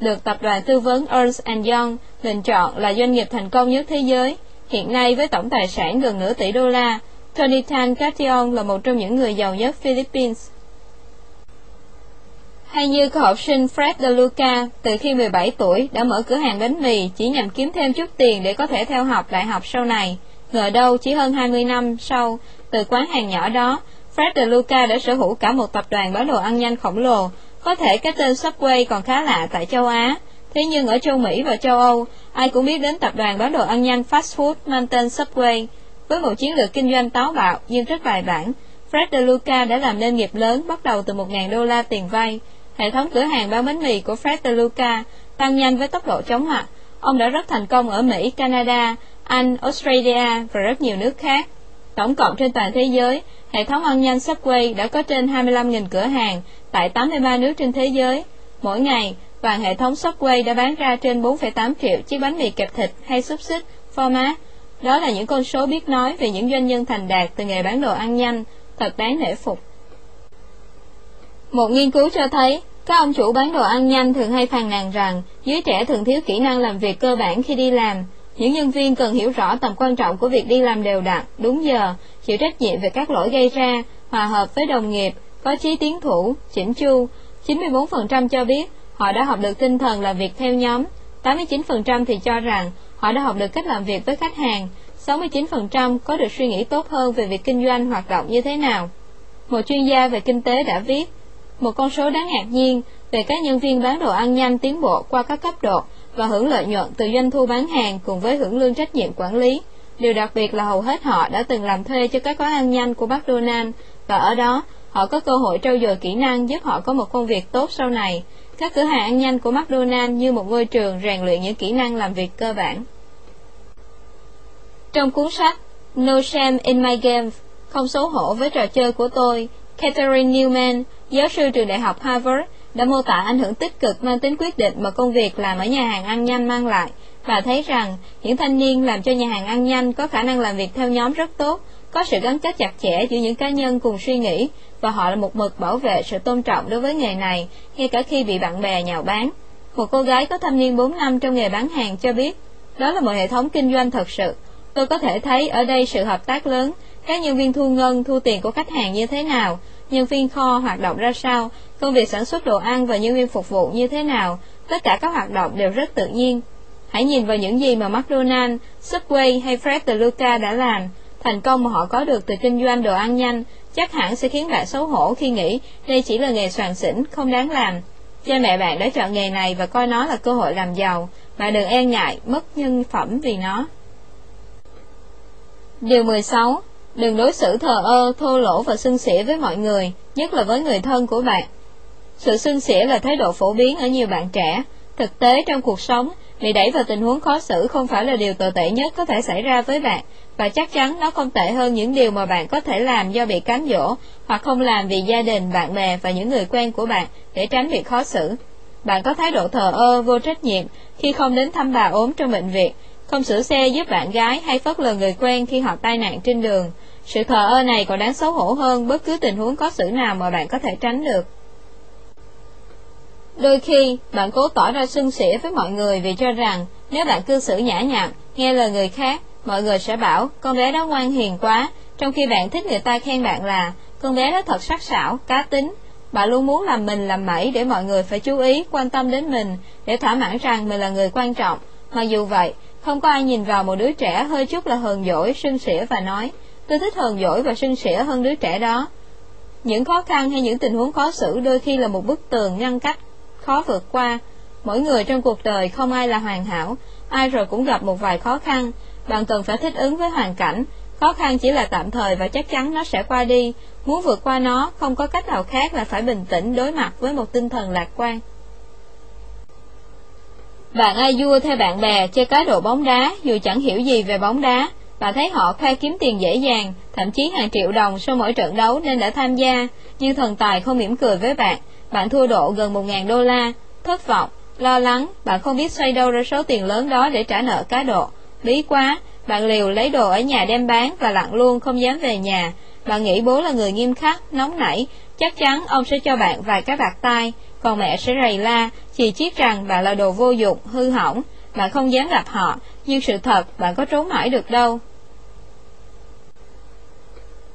được tập đoàn tư vấn Ernst Young bình chọn là doanh nghiệp thành công nhất thế giới. Hiện nay với tổng tài sản gần nửa tỷ đô la, Tony Tan Cation là một trong những người giàu nhất Philippines. Hay như cậu học sinh Fred De Luca, từ khi 17 tuổi đã mở cửa hàng bánh mì chỉ nhằm kiếm thêm chút tiền để có thể theo học đại học sau này. Ngờ đâu chỉ hơn 20 năm sau, từ quán hàng nhỏ đó, Fred De Luca đã sở hữu cả một tập đoàn bán đồ ăn nhanh khổng lồ, có thể cái tên Subway còn khá lạ tại châu Á, thế nhưng ở châu Mỹ và châu Âu, ai cũng biết đến tập đoàn bán đồ ăn nhanh fast food mang tên Subway. Với một chiến lược kinh doanh táo bạo nhưng rất bài bản, Fred De Luca đã làm nên nghiệp lớn bắt đầu từ 1.000 đô la tiền vay. Hệ thống cửa hàng bán bánh mì của Fred De Luca tăng nhanh với tốc độ chóng mặt. Ông đã rất thành công ở Mỹ, Canada, Anh, Australia và rất nhiều nước khác. Tổng cộng trên toàn thế giới, hệ thống ăn nhanh Subway đã có trên 25.000 cửa hàng tại 83 nước trên thế giới. Mỗi ngày, và hệ thống Subway đã bán ra trên 4,8 triệu chiếc bánh mì kẹp thịt hay xúc xích, format. Đó là những con số biết nói về những doanh nhân thành đạt từ nghề bán đồ ăn nhanh, thật đáng nể phục. Một nghiên cứu cho thấy, các ông chủ bán đồ ăn nhanh thường hay phàn nàn rằng giới trẻ thường thiếu kỹ năng làm việc cơ bản khi đi làm. Những nhân viên cần hiểu rõ tầm quan trọng của việc đi làm đều đặn, đúng giờ, chịu trách nhiệm về các lỗi gây ra, hòa hợp với đồng nghiệp, có chí tiến thủ, chỉnh chu. 94% cho biết họ đã học được tinh thần làm việc theo nhóm, 89% thì cho rằng họ đã học được cách làm việc với khách hàng, 69% có được suy nghĩ tốt hơn về việc kinh doanh hoạt động như thế nào. Một chuyên gia về kinh tế đã viết, một con số đáng ngạc nhiên về các nhân viên bán đồ ăn nhanh tiến bộ qua các cấp độ và hưởng lợi nhuận từ doanh thu bán hàng cùng với hưởng lương trách nhiệm quản lý. Điều đặc biệt là hầu hết họ đã từng làm thuê cho các quán ăn nhanh của McDonald's và ở đó họ có cơ hội trau dồi kỹ năng giúp họ có một công việc tốt sau này. Các cửa hàng ăn nhanh của McDonald's như một ngôi trường rèn luyện những kỹ năng làm việc cơ bản. Trong cuốn sách No Shame in My Game, không xấu hổ với trò chơi của tôi, Catherine Newman, giáo sư trường đại học Harvard, đã mô tả ảnh hưởng tích cực mang tính quyết định mà công việc làm ở nhà hàng ăn nhanh mang lại và thấy rằng những thanh niên làm cho nhà hàng ăn nhanh có khả năng làm việc theo nhóm rất tốt, có sự gắn kết chặt chẽ giữa những cá nhân cùng suy nghĩ và họ là một mực bảo vệ sự tôn trọng đối với nghề này ngay cả khi bị bạn bè nhạo bán. Một cô gái có thâm niên 4 năm trong nghề bán hàng cho biết, đó là một hệ thống kinh doanh thật sự. Tôi có thể thấy ở đây sự hợp tác lớn, các nhân viên thu ngân, thu tiền của khách hàng như thế nào, nhân viên kho hoạt động ra sao, công việc sản xuất đồ ăn và nhân viên phục vụ như thế nào, tất cả các hoạt động đều rất tự nhiên. Hãy nhìn vào những gì mà mcdonald Subway hay Fred de Luca đã làm, thành công mà họ có được từ kinh doanh đồ ăn nhanh, chắc hẳn sẽ khiến bạn xấu hổ khi nghĩ đây chỉ là nghề soàn xỉn, không đáng làm. Cha mẹ bạn đã chọn nghề này và coi nó là cơ hội làm giàu, mà đừng e ngại mất nhân phẩm vì nó. Điều 16. Đừng đối xử thờ ơ, thô lỗ và xưng xỉa với mọi người, nhất là với người thân của bạn. Sự xưng xỉa là thái độ phổ biến ở nhiều bạn trẻ. Thực tế trong cuộc sống, bị đẩy vào tình huống khó xử không phải là điều tồi tệ nhất có thể xảy ra với bạn, và chắc chắn nó không tệ hơn những điều mà bạn có thể làm do bị cám dỗ, hoặc không làm vì gia đình, bạn bè và những người quen của bạn để tránh bị khó xử. Bạn có thái độ thờ ơ, vô trách nhiệm khi không đến thăm bà ốm trong bệnh viện, không sửa xe giúp bạn gái hay phớt lờ người quen khi họ tai nạn trên đường. Sự thờ ơ này còn đáng xấu hổ hơn bất cứ tình huống khó xử nào mà bạn có thể tránh được. Đôi khi, bạn cố tỏ ra sưng sỉa với mọi người vì cho rằng nếu bạn cư xử nhã nhặn, nghe lời người khác, mọi người sẽ bảo con bé đó ngoan hiền quá, trong khi bạn thích người ta khen bạn là con bé đó thật sắc sảo, cá tính. Bạn luôn muốn làm mình làm mẩy để mọi người phải chú ý, quan tâm đến mình, để thỏa mãn rằng mình là người quan trọng. Mặc dù vậy, không có ai nhìn vào một đứa trẻ hơi chút là hờn dỗi, sưng sỉa và nói tôi thích hờn dỗi và sưng sỉa hơn đứa trẻ đó. Những khó khăn hay những tình huống khó xử đôi khi là một bức tường ngăn cách khó vượt qua. Mỗi người trong cuộc đời không ai là hoàn hảo, ai rồi cũng gặp một vài khó khăn, bạn cần phải thích ứng với hoàn cảnh, khó khăn chỉ là tạm thời và chắc chắn nó sẽ qua đi, muốn vượt qua nó không có cách nào khác là phải bình tĩnh đối mặt với một tinh thần lạc quan. Bạn ai vua theo bạn bè chơi cá độ bóng đá dù chẳng hiểu gì về bóng đá, bạn thấy họ khoe kiếm tiền dễ dàng, thậm chí hàng triệu đồng sau mỗi trận đấu nên đã tham gia, nhưng thần tài không mỉm cười với bạn, bạn thua độ gần 1.000 đô la, thất vọng, lo lắng, bạn không biết xoay đâu ra số tiền lớn đó để trả nợ cá độ. Bí quá, bạn liều lấy đồ ở nhà đem bán và lặng luôn không dám về nhà. Bạn nghĩ bố là người nghiêm khắc, nóng nảy, chắc chắn ông sẽ cho bạn vài cái bạc tai, còn mẹ sẽ rầy la, chỉ chiết rằng bạn là đồ vô dụng, hư hỏng. Bạn không dám gặp họ, nhưng sự thật bạn có trốn mãi được đâu.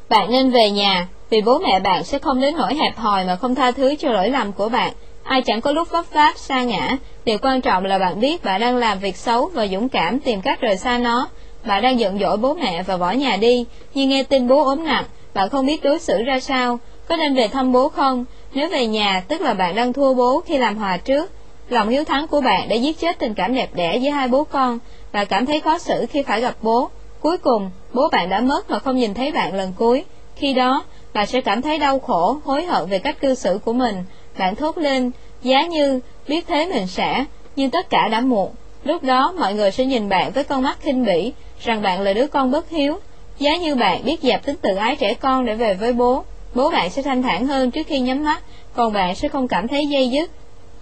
Bạn nên về nhà, vì bố mẹ bạn sẽ không đến nỗi hẹp hòi mà không tha thứ cho lỗi lầm của bạn. Ai chẳng có lúc vấp váp, xa ngã, điều quan trọng là bạn biết bạn đang làm việc xấu và dũng cảm tìm cách rời xa nó. Bạn đang giận dỗi bố mẹ và bỏ nhà đi, nhưng nghe tin bố ốm nặng, bạn không biết đối xử ra sao, có nên về thăm bố không? Nếu về nhà, tức là bạn đang thua bố khi làm hòa trước. Lòng hiếu thắng của bạn đã giết chết tình cảm đẹp đẽ giữa hai bố con, và cảm thấy khó xử khi phải gặp bố. Cuối cùng, bố bạn đã mất mà không nhìn thấy bạn lần cuối. Khi đó, bạn sẽ cảm thấy đau khổ, hối hận về cách cư xử của mình. Bạn thốt lên, giá như, biết thế mình sẽ, nhưng tất cả đã muộn. Lúc đó mọi người sẽ nhìn bạn với con mắt khinh bỉ, rằng bạn là đứa con bất hiếu. Giá như bạn biết dẹp tính tự ái trẻ con để về với bố, bố bạn sẽ thanh thản hơn trước khi nhắm mắt, còn bạn sẽ không cảm thấy dây dứt.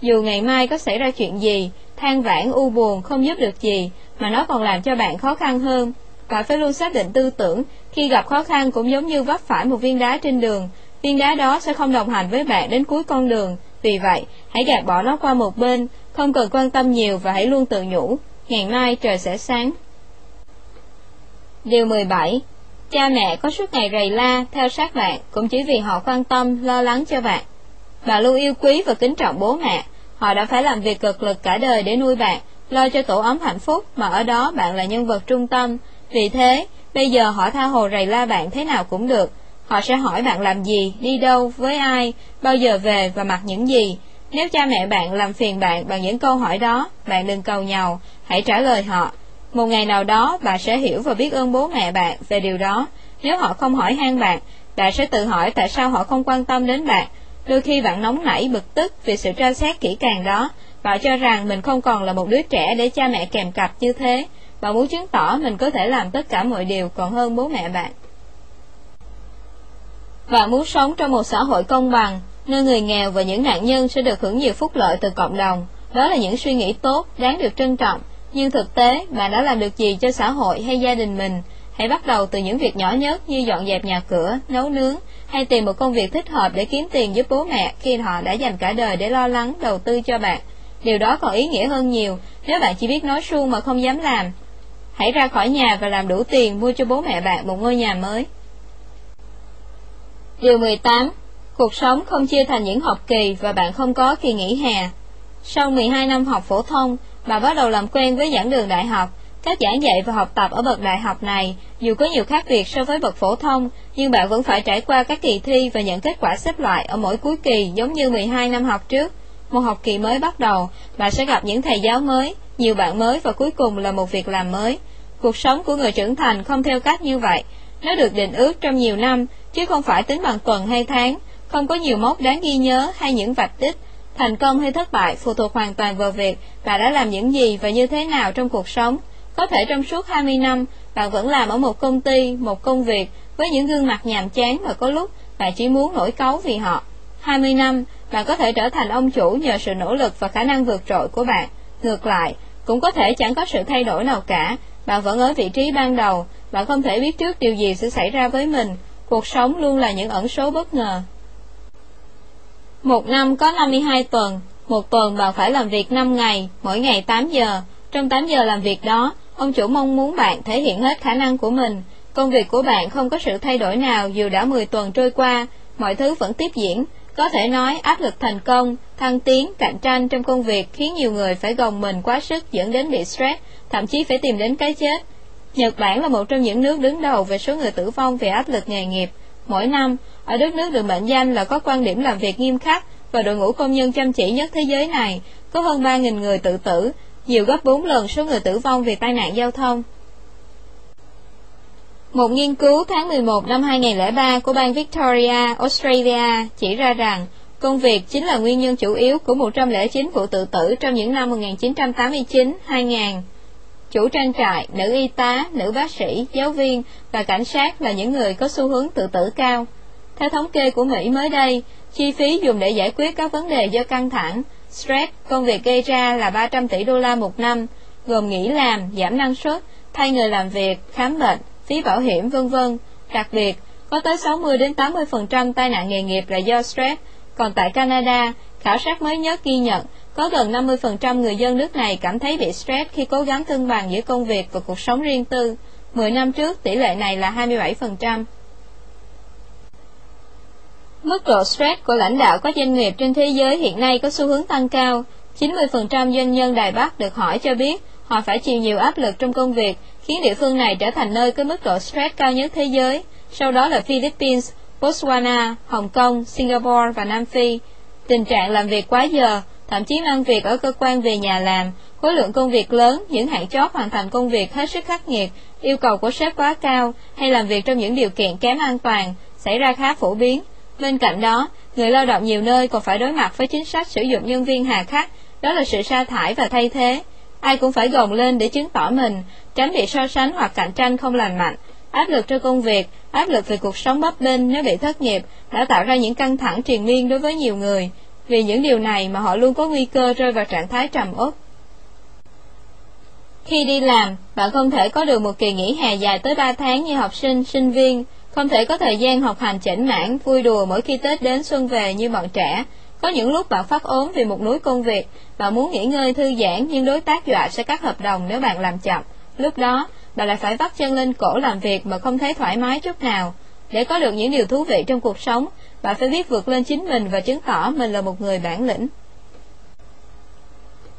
Dù ngày mai có xảy ra chuyện gì, than vãn u buồn không giúp được gì, mà nó còn làm cho bạn khó khăn hơn. Bạn phải luôn xác định tư tưởng, khi gặp khó khăn cũng giống như vấp phải một viên đá trên đường, viên đá đó sẽ không đồng hành với bạn đến cuối con đường. Vì vậy, hãy gạt bỏ nó qua một bên, không cần quan tâm nhiều và hãy luôn tự nhủ, ngày mai trời sẽ sáng. Điều 17 Cha mẹ có suốt ngày rầy la, theo sát bạn, cũng chỉ vì họ quan tâm, lo lắng cho bạn. Bạn luôn yêu quý và kính trọng bố mẹ, họ đã phải làm việc cực lực cả đời để nuôi bạn, lo cho tổ ấm hạnh phúc, mà ở đó bạn là nhân vật trung tâm. Vì thế, bây giờ họ tha hồ rầy la bạn thế nào cũng được. Họ sẽ hỏi bạn làm gì, đi đâu, với ai, bao giờ về và mặc những gì. Nếu cha mẹ bạn làm phiền bạn bằng những câu hỏi đó, bạn đừng cầu nhau, hãy trả lời họ. Một ngày nào đó, bạn sẽ hiểu và biết ơn bố mẹ bạn về điều đó. Nếu họ không hỏi han bạn, bạn sẽ tự hỏi tại sao họ không quan tâm đến bạn. Đôi khi bạn nóng nảy bực tức vì sự tra xét kỹ càng đó. Bạn cho rằng mình không còn là một đứa trẻ để cha mẹ kèm cặp như thế. Bạn muốn chứng tỏ mình có thể làm tất cả mọi điều còn hơn bố mẹ bạn. Bạn muốn sống trong một xã hội công bằng, nơi người nghèo và những nạn nhân sẽ được hưởng nhiều phúc lợi từ cộng đồng. Đó là những suy nghĩ tốt, đáng được trân trọng. Nhưng thực tế, bạn đã làm được gì cho xã hội hay gia đình mình? Hãy bắt đầu từ những việc nhỏ nhất như dọn dẹp nhà cửa, nấu nướng, hay tìm một công việc thích hợp để kiếm tiền giúp bố mẹ khi họ đã dành cả đời để lo lắng, đầu tư cho bạn. Điều đó còn ý nghĩa hơn nhiều nếu bạn chỉ biết nói suông mà không dám làm. Hãy ra khỏi nhà và làm đủ tiền mua cho bố mẹ bạn một ngôi nhà mới. Điều 18. Cuộc sống không chia thành những học kỳ và bạn không có kỳ nghỉ hè. Sau 12 năm học phổ thông, bà bắt đầu làm quen với giảng đường đại học. Các giảng dạy và học tập ở bậc đại học này, dù có nhiều khác biệt so với bậc phổ thông, nhưng bạn vẫn phải trải qua các kỳ thi và nhận kết quả xếp loại ở mỗi cuối kỳ giống như 12 năm học trước. Một học kỳ mới bắt đầu, bạn sẽ gặp những thầy giáo mới, nhiều bạn mới và cuối cùng là một việc làm mới. Cuộc sống của người trưởng thành không theo cách như vậy. Nó được định ước trong nhiều năm, chứ không phải tính bằng tuần hay tháng, không có nhiều mốc đáng ghi nhớ hay những vạch đích. Thành công hay thất bại phụ thuộc hoàn toàn vào việc bạn đã làm những gì và như thế nào trong cuộc sống. Có thể trong suốt 20 năm, bạn vẫn làm ở một công ty, một công việc với những gương mặt nhàm chán và có lúc bạn chỉ muốn nổi cáu vì họ. 20 năm, bạn có thể trở thành ông chủ nhờ sự nỗ lực và khả năng vượt trội của bạn. Ngược lại, cũng có thể chẳng có sự thay đổi nào cả, bạn vẫn ở vị trí ban đầu, bạn không thể biết trước điều gì sẽ xảy ra với mình, cuộc sống luôn là những ẩn số bất ngờ. Một năm có 52 tuần, một tuần bạn phải làm việc 5 ngày, mỗi ngày 8 giờ. Trong 8 giờ làm việc đó, ông chủ mong muốn bạn thể hiện hết khả năng của mình. Công việc của bạn không có sự thay đổi nào dù đã 10 tuần trôi qua, mọi thứ vẫn tiếp diễn. Có thể nói áp lực thành công, thăng tiến, cạnh tranh trong công việc khiến nhiều người phải gồng mình quá sức dẫn đến bị stress, thậm chí phải tìm đến cái chết. Nhật Bản là một trong những nước đứng đầu về số người tử vong vì áp lực nghề nghiệp. Mỗi năm, ở đất nước được mệnh danh là có quan điểm làm việc nghiêm khắc và đội ngũ công nhân chăm chỉ nhất thế giới này, có hơn 3.000 người tự tử, nhiều gấp 4 lần số người tử vong vì tai nạn giao thông. Một nghiên cứu tháng 11 năm 2003 của bang Victoria, Australia chỉ ra rằng công việc chính là nguyên nhân chủ yếu của 109 vụ tự tử trong những năm 1989-2000. Chủ trang trại, nữ y tá, nữ bác sĩ, giáo viên và cảnh sát là những người có xu hướng tự tử cao. Theo thống kê của Mỹ mới đây, chi phí dùng để giải quyết các vấn đề do căng thẳng, stress, công việc gây ra là 300 tỷ đô la một năm, gồm nghỉ làm, giảm năng suất, thay người làm việc, khám bệnh, phí bảo hiểm vân vân. Đặc biệt, có tới 60 đến 80% tai nạn nghề nghiệp là do stress. Còn tại Canada, khảo sát mới nhất ghi nhận có gần 50% người dân nước này cảm thấy bị stress khi cố gắng cân bằng giữa công việc và cuộc sống riêng tư. 10 năm trước, tỷ lệ này là 27%. Mức độ stress của lãnh đạo các doanh nghiệp trên thế giới hiện nay có xu hướng tăng cao. 90% doanh nhân Đài Bắc được hỏi cho biết họ phải chịu nhiều áp lực trong công việc, khiến địa phương này trở thành nơi có mức độ stress cao nhất thế giới. Sau đó là Philippines, Botswana, Hồng Kông, Singapore và Nam Phi. Tình trạng làm việc quá giờ, thậm chí mang việc ở cơ quan về nhà làm, khối lượng công việc lớn, những hạn chót hoàn thành công việc hết sức khắc nghiệt, yêu cầu của sếp quá cao hay làm việc trong những điều kiện kém an toàn xảy ra khá phổ biến. Bên cạnh đó, người lao động nhiều nơi còn phải đối mặt với chính sách sử dụng nhân viên hà khắc, đó là sự sa thải và thay thế. Ai cũng phải gồng lên để chứng tỏ mình, tránh bị so sánh hoặc cạnh tranh không lành mạnh. Áp lực cho công việc, áp lực về cuộc sống bấp bênh nếu bị thất nghiệp đã tạo ra những căng thẳng triền miên đối với nhiều người. Vì những điều này mà họ luôn có nguy cơ rơi vào trạng thái trầm uất. Khi đi làm, bạn không thể có được một kỳ nghỉ hè dài tới 3 tháng như học sinh, sinh viên, không thể có thời gian học hành chỉnh mãn, vui đùa mỗi khi Tết đến xuân về như bọn trẻ. Có những lúc bạn phát ốm vì một núi công việc, bạn muốn nghỉ ngơi thư giãn nhưng đối tác dọa sẽ cắt hợp đồng nếu bạn làm chậm. Lúc đó, bạn lại phải vắt chân lên cổ làm việc mà không thấy thoải mái chút nào. Để có được những điều thú vị trong cuộc sống, bạn phải biết vượt lên chính mình và chứng tỏ mình là một người bản lĩnh.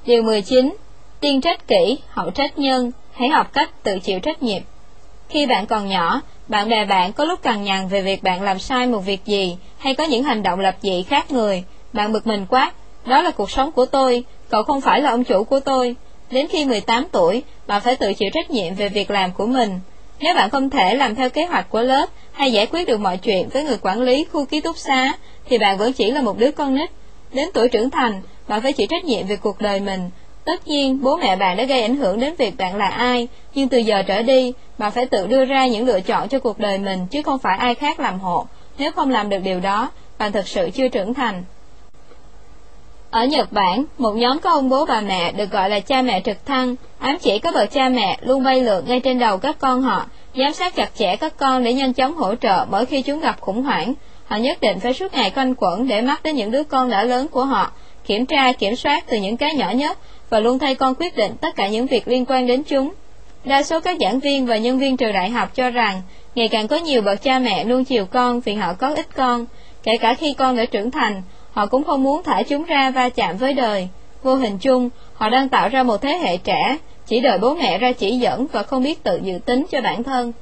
Điều 19. Tiên trách kỹ, hậu trách nhân, hãy học cách tự chịu trách nhiệm. Khi bạn còn nhỏ, bạn bè bạn có lúc cằn nhằn về việc bạn làm sai một việc gì, hay có những hành động lập dị khác người. Bạn bực mình quá, đó là cuộc sống của tôi, cậu không phải là ông chủ của tôi. Đến khi 18 tuổi, bạn phải tự chịu trách nhiệm về việc làm của mình. Nếu bạn không thể làm theo kế hoạch của lớp hay giải quyết được mọi chuyện với người quản lý khu ký túc xá, thì bạn vẫn chỉ là một đứa con nít. Đến tuổi trưởng thành, bạn phải chịu trách nhiệm về cuộc đời mình. Tất nhiên, bố mẹ bạn đã gây ảnh hưởng đến việc bạn là ai, nhưng từ giờ trở đi, bạn phải tự đưa ra những lựa chọn cho cuộc đời mình chứ không phải ai khác làm hộ. Nếu không làm được điều đó, bạn thực sự chưa trưởng thành. Ở Nhật Bản, một nhóm có ông bố bà mẹ được gọi là cha mẹ trực thăng, ám chỉ các bậc cha mẹ luôn bay lượn ngay trên đầu các con họ, giám sát chặt chẽ các con để nhanh chóng hỗ trợ mỗi khi chúng gặp khủng hoảng. Họ nhất định phải suốt ngày quanh quẩn để mắt đến những đứa con đã lớn của họ, kiểm tra, kiểm soát từ những cái nhỏ nhất và luôn thay con quyết định tất cả những việc liên quan đến chúng. Đa số các giảng viên và nhân viên trường đại học cho rằng ngày càng có nhiều bậc cha mẹ nuông chiều con vì họ có ít con, kể cả khi con đã trưởng thành, họ cũng không muốn thả chúng ra va chạm với đời. Vô hình chung, họ đang tạo ra một thế hệ trẻ, chỉ đợi bố mẹ ra chỉ dẫn và không biết tự dự tính cho bản thân.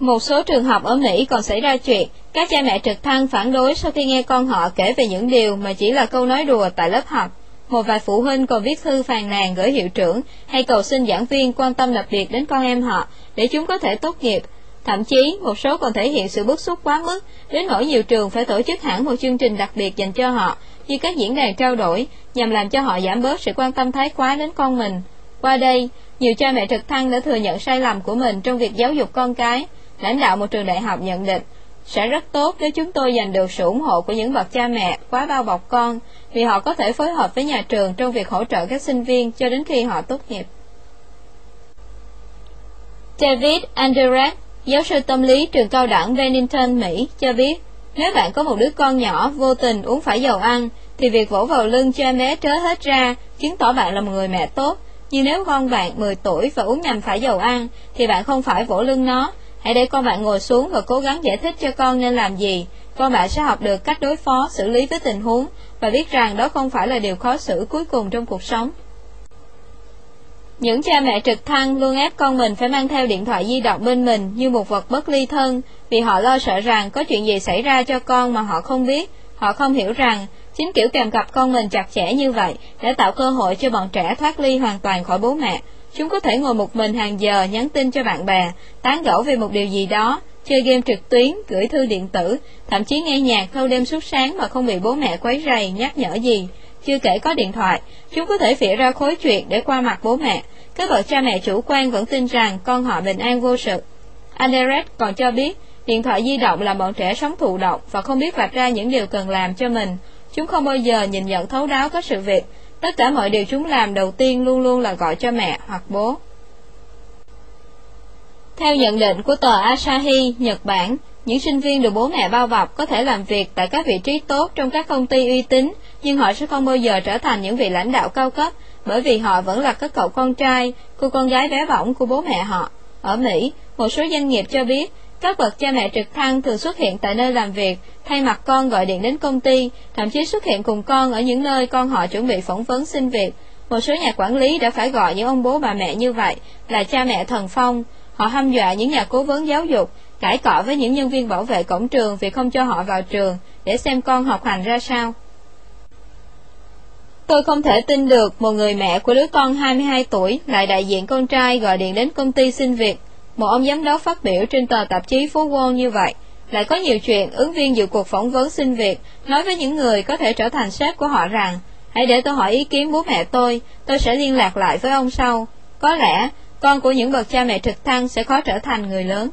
Một số trường học ở Mỹ còn xảy ra chuyện, các cha mẹ trực thăng phản đối sau khi nghe con họ kể về những điều mà chỉ là câu nói đùa tại lớp học. Một vài phụ huynh còn viết thư phàn nàn gửi hiệu trưởng hay cầu xin giảng viên quan tâm đặc biệt đến con em họ để chúng có thể tốt nghiệp. Thậm chí, một số còn thể hiện sự bức xúc quá mức, đến nỗi nhiều trường phải tổ chức hẳn một chương trình đặc biệt dành cho họ, như các diễn đàn trao đổi, nhằm làm cho họ giảm bớt sự quan tâm thái quá đến con mình. Qua đây, nhiều cha mẹ trực thăng đã thừa nhận sai lầm của mình trong việc giáo dục con cái. Lãnh đạo một trường đại học nhận định, sẽ rất tốt nếu chúng tôi giành được sự ủng hộ của những bậc cha mẹ quá bao bọc con, vì họ có thể phối hợp với nhà trường trong việc hỗ trợ các sinh viên cho đến khi họ tốt nghiệp. David Anderett, giáo sư tâm lý trường cao đẳng Bennington, Mỹ, cho biết, nếu bạn có một đứa con nhỏ vô tình uống phải dầu ăn, thì việc vỗ vào lưng cho em bé trớ hết ra, chứng tỏ bạn là một người mẹ tốt. Nhưng nếu con bạn 10 tuổi và uống nhầm phải dầu ăn, thì bạn không phải vỗ lưng nó. Hãy để con bạn ngồi xuống và cố gắng giải thích cho con nên làm gì. Con bạn sẽ học được cách đối phó, xử lý với tình huống, và biết rằng đó không phải là điều khó xử cuối cùng trong cuộc sống. Những cha mẹ trực thăng luôn ép con mình phải mang theo điện thoại di động bên mình như một vật bất ly thân, vì họ lo sợ rằng có chuyện gì xảy ra cho con mà họ không biết. Họ không hiểu rằng, chính kiểu kèm cặp con mình chặt chẽ như vậy đã tạo cơ hội cho bọn trẻ thoát ly hoàn toàn khỏi bố mẹ. Chúng có thể ngồi một mình hàng giờ nhắn tin cho bạn bè, tán gẫu về một điều gì đó, chơi game trực tuyến, gửi thư điện tử, thậm chí nghe nhạc thâu đêm suốt sáng mà không bị bố mẹ quấy rầy, nhắc nhở gì. Chưa kể có điện thoại, chúng có thể phỉa ra khối chuyện để qua mặt bố mẹ. Các bậc cha mẹ chủ quan vẫn tin rằng con họ bình an vô sự. Anderet còn cho biết, điện thoại di động làm bọn trẻ sống thụ động và không biết vạch ra những điều cần làm cho mình. Chúng không bao giờ nhìn nhận thấu đáo các sự việc. Tất cả mọi điều chúng làm đầu tiên luôn luôn là gọi cho mẹ hoặc bố. Theo nhận định của tờ Asahi, Nhật Bản, những sinh viên được bố mẹ bao bọc có thể làm việc tại các vị trí tốt trong các công ty uy tín, nhưng họ sẽ không bao giờ trở thành những vị lãnh đạo cao cấp, bởi vì họ vẫn là các cậu con trai, cô con gái bé bỏng của bố mẹ họ. Ở Mỹ, một số doanh nghiệp cho biết, các bậc cha mẹ trực thăng thường xuất hiện tại nơi làm việc, thay mặt con gọi điện đến công ty, thậm chí xuất hiện cùng con ở những nơi con họ chuẩn bị phỏng vấn xin việc. Một số nhà quản lý đã phải gọi những ông bố bà mẹ như vậy là cha mẹ thần phong. Họ hăm dọa những nhà cố vấn giáo dục, cãi cọ với những nhân viên bảo vệ cổng trường vì không cho họ vào trường để xem con học hành ra sao. Tôi không thể tin được một người mẹ của đứa con 22 tuổi lại đại diện con trai gọi điện đến công ty xin việc. Một ông giám đốc phát biểu trên tờ tạp chí Phố Wall như vậy. Lại có nhiều chuyện ứng viên dự cuộc phỏng vấn xin việc nói với những người có thể trở thành sếp của họ rằng Hãy để tôi hỏi ý kiến bố mẹ tôi, tôi sẽ liên lạc lại với ông sau. Có lẽ, con của những bậc cha mẹ trực thăng sẽ khó trở thành người lớn.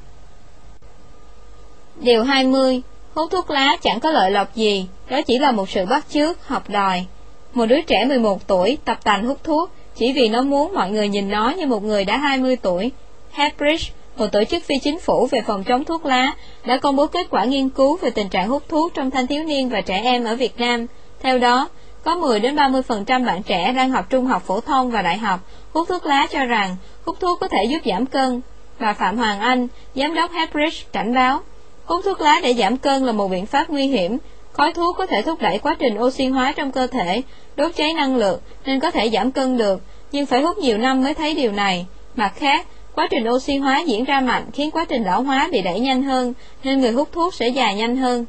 Điều 20. Hút thuốc lá chẳng có lợi lộc gì, đó chỉ là một sự bắt chước, học đòi. Một đứa trẻ 11 tuổi tập tành hút thuốc chỉ vì nó muốn mọi người nhìn nó như một người đã 20 tuổi. Hepbridge, một tổ chức phi chính phủ về phòng chống thuốc lá, đã công bố kết quả nghiên cứu về tình trạng hút thuốc trong thanh thiếu niên và trẻ em ở Việt Nam. Theo đó, có 10 đến 30% bạn trẻ đang học trung học phổ thông và đại học hút thuốc lá cho rằng hút thuốc có thể giúp giảm cân. Bà Phạm Hoàng Anh, giám đốc Hepbridge cảnh báo, hút thuốc lá để giảm cân là một biện pháp nguy hiểm Khói thuốc có thể thúc đẩy quá trình oxy hóa trong cơ thể, đốt cháy năng lượng nên có thể giảm cân được, nhưng phải hút nhiều năm mới thấy điều này. Mặt khác, quá trình oxy hóa diễn ra mạnh khiến quá trình lão hóa bị đẩy nhanh hơn, nên người hút thuốc sẽ già nhanh hơn.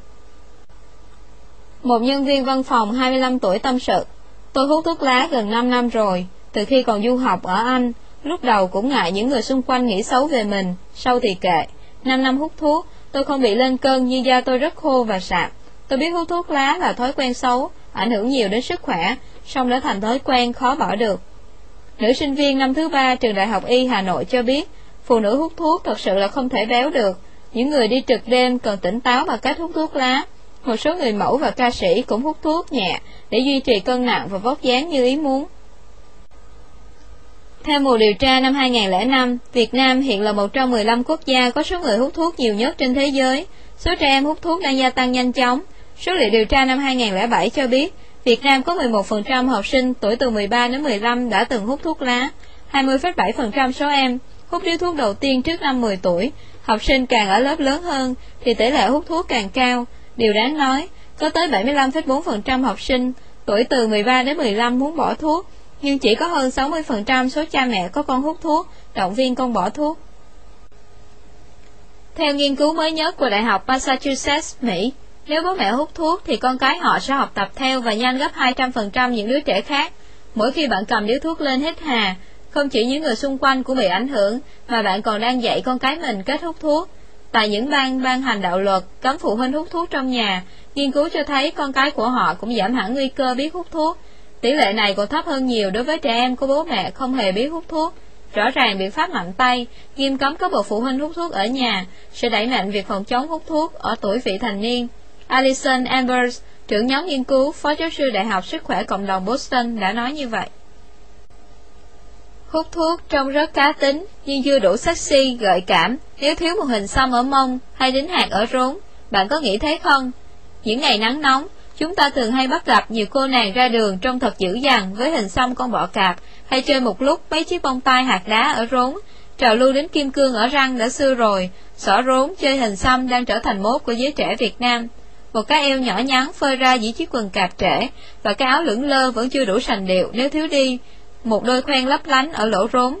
Một nhân viên văn phòng 25 tuổi tâm sự, tôi hút thuốc lá gần 5 năm rồi, từ khi còn du học ở Anh, lúc đầu cũng ngại những người xung quanh nghĩ xấu về mình, sau thì kệ. 5 năm hút thuốc, tôi không bị lên cơn nhưng da tôi rất khô và sạm. Tôi biết hút thuốc lá là thói quen xấu, ảnh hưởng nhiều đến sức khỏe, song đã thành thói quen khó bỏ được. Nữ sinh viên năm thứ ba trường Đại học Y Hà Nội cho biết, phụ nữ hút thuốc thật sự là không thể béo được. Những người đi trực đêm cần tỉnh táo bằng cách hút thuốc lá. Một số người mẫu và ca sĩ cũng hút thuốc nhẹ để duy trì cân nặng và vóc dáng như ý muốn. Theo mùa điều tra năm 2005, Việt Nam hiện là một trong 15 quốc gia có số người hút thuốc nhiều nhất trên thế giới. Số trẻ em hút thuốc đang gia tăng nhanh chóng, Số liệu điều tra năm 2007 cho biết, Việt Nam có 11% học sinh tuổi từ 13 đến 15 đã từng hút thuốc lá, 20,7% số em hút điếu thuốc đầu tiên trước năm 10 tuổi. Học sinh càng ở lớp lớn hơn thì tỷ lệ hút thuốc càng cao. Điều đáng nói, có tới 75,4% học sinh tuổi từ 13 đến 15 muốn bỏ thuốc, nhưng chỉ có hơn 60% số cha mẹ có con hút thuốc, động viên con bỏ thuốc. Theo nghiên cứu mới nhất của Đại học Massachusetts, Mỹ, nếu bố mẹ hút thuốc thì con cái họ sẽ học tập theo và nhanh gấp 200% những đứa trẻ khác. Mỗi khi bạn cầm điếu thuốc lên hết hà, không chỉ những người xung quanh cũng bị ảnh hưởng, mà bạn còn đang dạy con cái mình kết hút thuốc. Tại những bang ban hành đạo luật cấm phụ huynh hút thuốc trong nhà, nghiên cứu cho thấy con cái của họ cũng giảm hẳn nguy cơ biết hút thuốc. Tỷ lệ này còn thấp hơn nhiều đối với trẻ em có bố mẹ không hề biết hút thuốc. Rõ ràng biện pháp mạnh tay, nghiêm cấm các bậc phụ huynh hút thuốc ở nhà sẽ đẩy mạnh việc phòng chống hút thuốc ở tuổi vị thành niên. Alison Ambers, trưởng nhóm nghiên cứu, phó giáo sư Đại học Sức khỏe Cộng đồng Boston đã nói như vậy. Hút thuốc trông rất cá tính, nhưng chưa đủ sexy, gợi cảm, nếu thiếu một hình xăm ở mông hay đính hạt ở rốn, bạn có nghĩ thế không? Những ngày nắng nóng, chúng ta thường hay bắt gặp nhiều cô nàng ra đường trông thật dữ dằn với hình xăm con bọ cạp, hay chơi một lúc mấy chiếc bông tai hạt đá ở rốn. Trào lưu đến kim cương ở răng đã xưa rồi, xỏ rốn chơi hình xăm đang trở thành mốt của giới trẻ Việt Nam. Một cái eo nhỏ nhắn phơi ra dưới chiếc quần cạp trễ, và cái áo lưỡng lơ vẫn chưa đủ sành điệu nếu thiếu đi, một đôi khoen lấp lánh ở lỗ rốn.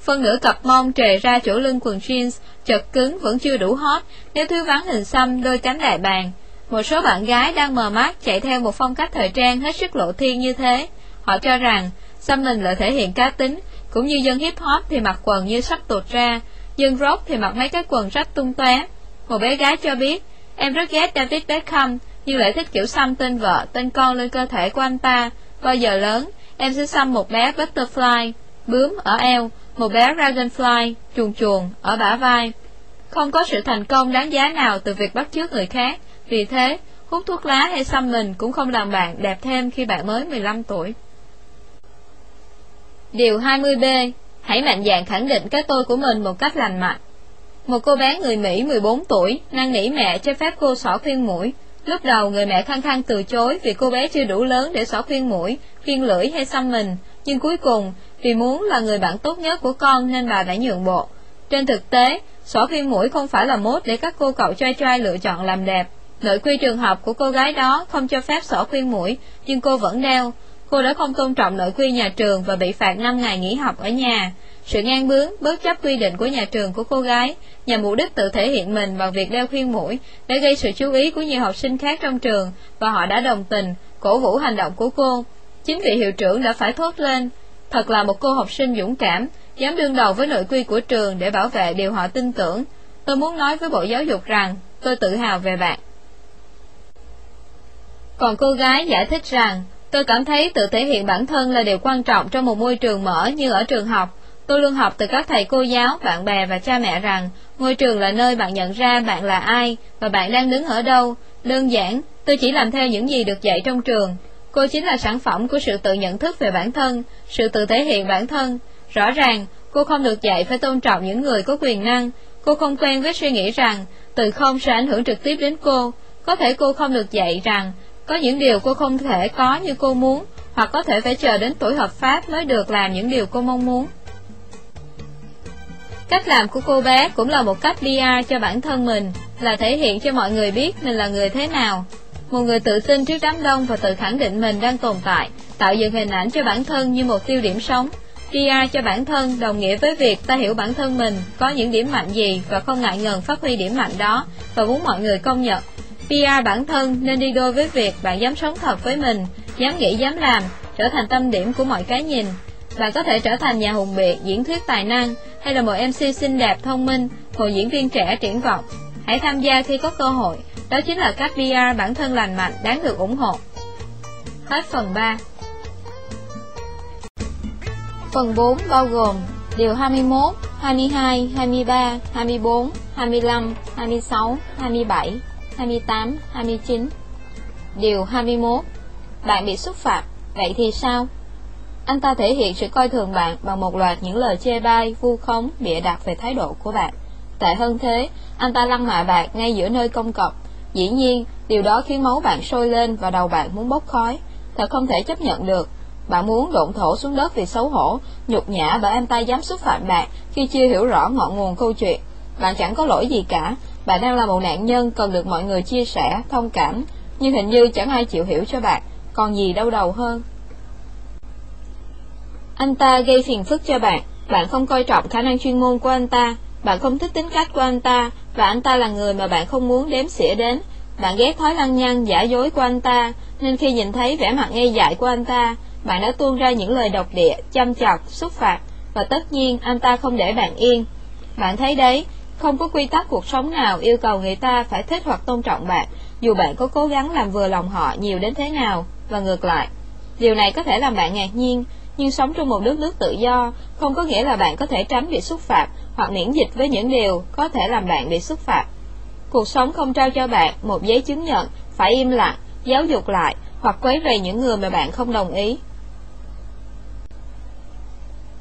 Phân nửa cặp mông trề ra chỗ lưng quần jeans, chật cứng vẫn chưa đủ hot nếu thiếu vắng hình xăm đôi cánh đại bàng. Một số bạn gái đang mờ mắt chạy theo một phong cách thời trang hết sức lộ thiên như thế. Họ cho rằng xăm mình là thể hiện cá tính, cũng như dân hip hop thì mặc quần như sắp tuột ra, dân rock thì mặc mấy cái quần rách tung tóe. Một bé gái cho biết, em rất ghét David Beckham, nhưng lại thích kiểu xăm tên vợ, tên con lên cơ thể của anh ta. Bao giờ lớn, em sẽ xăm một bé butterfly, bướm ở eo, một bé dragonfly, chuồn chuồn, ở bả vai. Không có sự thành công đáng giá nào từ việc bắt chước người khác, vì thế, hút thuốc lá hay xăm mình cũng không làm bạn đẹp thêm khi bạn mới 15 tuổi. Điều 20B Hãy mạnh dạn khẳng định cái tôi của mình một cách lành mạnh. Một cô bé người Mỹ 14 tuổi, năn nỉ mẹ cho phép cô xỏ khuyên mũi. Lúc đầu người mẹ khăng khăng từ chối vì cô bé chưa đủ lớn để xỏ khuyên mũi, khuyên lưỡi hay xăm mình, nhưng cuối cùng, vì muốn là người bạn tốt nhất của con nên bà đã nhượng bộ. Trên thực tế, xỏ khuyên mũi không phải là mốt để các cô cậu trai trai lựa chọn làm đẹp. Nội quy trường học của cô gái đó không cho phép sổ khuyên mũi, nhưng cô vẫn đeo. Cô đã không tôn trọng nội quy nhà trường và bị phạt 5 ngày nghỉ học ở nhà. Sự ngang bướng, bất chấp quy định của nhà trường của cô gái, nhằm mục đích tự thể hiện mình bằng việc đeo khuyên mũi, đã gây sự chú ý của nhiều học sinh khác trong trường, và họ đã đồng tình, cổ vũ hành động của cô. Chính vị hiệu trưởng đã phải thốt lên, thật là một cô học sinh dũng cảm, dám đương đầu với nội quy của trường để bảo vệ điều họ tin tưởng. Tôi muốn nói với Bộ Giáo dục rằng, tôi tự hào về bạn. Còn cô gái giải thích rằng, tôi cảm thấy tự thể hiện bản thân là điều quan trọng trong một môi trường mở như ở trường học. Tôi luôn học từ các thầy cô giáo, bạn bè và cha mẹ rằng, ngôi trường là nơi bạn nhận ra bạn là ai và bạn đang đứng ở đâu. Đơn giản, tôi chỉ làm theo những gì được dạy trong trường. Cô chính là sản phẩm của sự tự nhận thức về bản thân, sự tự thể hiện bản thân. Rõ ràng, cô không được dạy phải tôn trọng những người có quyền năng. Cô không quen với suy nghĩ rằng từ không sẽ ảnh hưởng trực tiếp đến cô. Có thể cô không được dạy rằng có những điều cô không thể có như cô muốn, hoặc có thể phải chờ đến tuổi hợp pháp mới được làm những điều cô mong muốn. Cách làm của cô bé cũng là một cách PR cho bản thân mình, là thể hiện cho mọi người biết mình là người thế nào. Một người tự tin trước đám đông và tự khẳng định mình đang tồn tại, tạo dựng hình ảnh cho bản thân như một tiêu điểm sống. PR cho bản thân đồng nghĩa với việc ta hiểu bản thân mình có những điểm mạnh gì và không ngại ngần phát huy điểm mạnh đó và muốn mọi người công nhận. PR bản thân nên đi đôi với việc bạn dám sống thật với mình, dám nghĩ dám làm, trở thành tâm điểm của mọi cái nhìn. Bạn có thể trở thành nhà hùng biện, diễn thuyết tài năng, hay là một MC xinh đẹp, thông minh, một diễn viên trẻ triển vọng. Hãy tham gia khi có cơ hội, đó chính là cách PR bản thân lành mạnh, đáng được ủng hộ. Hết phần 3 Phần 4 bao gồm Điều 21, 22, 23, 24, 25, 26, 27, 28, 29 Điều 21 Bạn bị xúc phạm, vậy thì sao? Anh ta thể hiện sự coi thường bạn bằng một loạt những lời chê bai, vu khống, bịa đặt về thái độ của bạn. Tệ hơn thế, anh ta lăng mạ bạn ngay giữa nơi công cộng. Dĩ nhiên, điều đó khiến máu bạn sôi lên và đầu bạn muốn bốc khói. Thật không thể chấp nhận được. Bạn muốn độn thổ xuống đất vì xấu hổ, nhục nhã bởi anh ta dám xúc phạm bạn khi chưa hiểu rõ ngọn nguồn câu chuyện. Bạn chẳng có lỗi gì cả, bạn đang là một nạn nhân cần được mọi người chia sẻ, thông cảm, nhưng hình như chẳng ai chịu hiểu cho bạn, còn gì đau đầu hơn. Anh ta gây phiền phức cho bạn, bạn không coi trọng khả năng chuyên môn của anh ta, bạn không thích tính cách của anh ta, và anh ta là người mà bạn không muốn đếm xỉa đến. Bạn ghét thói lăng nhăng giả dối của anh ta, nên khi nhìn thấy vẻ mặt ngây dại của anh ta, bạn đã tuôn ra những lời độc địa, chăm chọc, xúc phạt và tất nhiên anh ta không để bạn yên. Bạn thấy đấy, không có quy tắc cuộc sống nào yêu cầu người ta phải thích hoặc tôn trọng bạn, dù bạn có cố gắng làm vừa lòng họ nhiều đến thế nào, và ngược lại. Điều này có thể làm bạn ngạc nhiên, nhưng sống trong một đất nước tự do không có nghĩa là bạn có thể tránh bị xúc phạm hoặc miễn dịch với những điều có thể làm bạn bị xúc phạm. Cuộc sống không trao cho bạn một giấy chứng nhận phải im lặng, giáo dục lại hoặc quấy rầy những người mà bạn không đồng ý.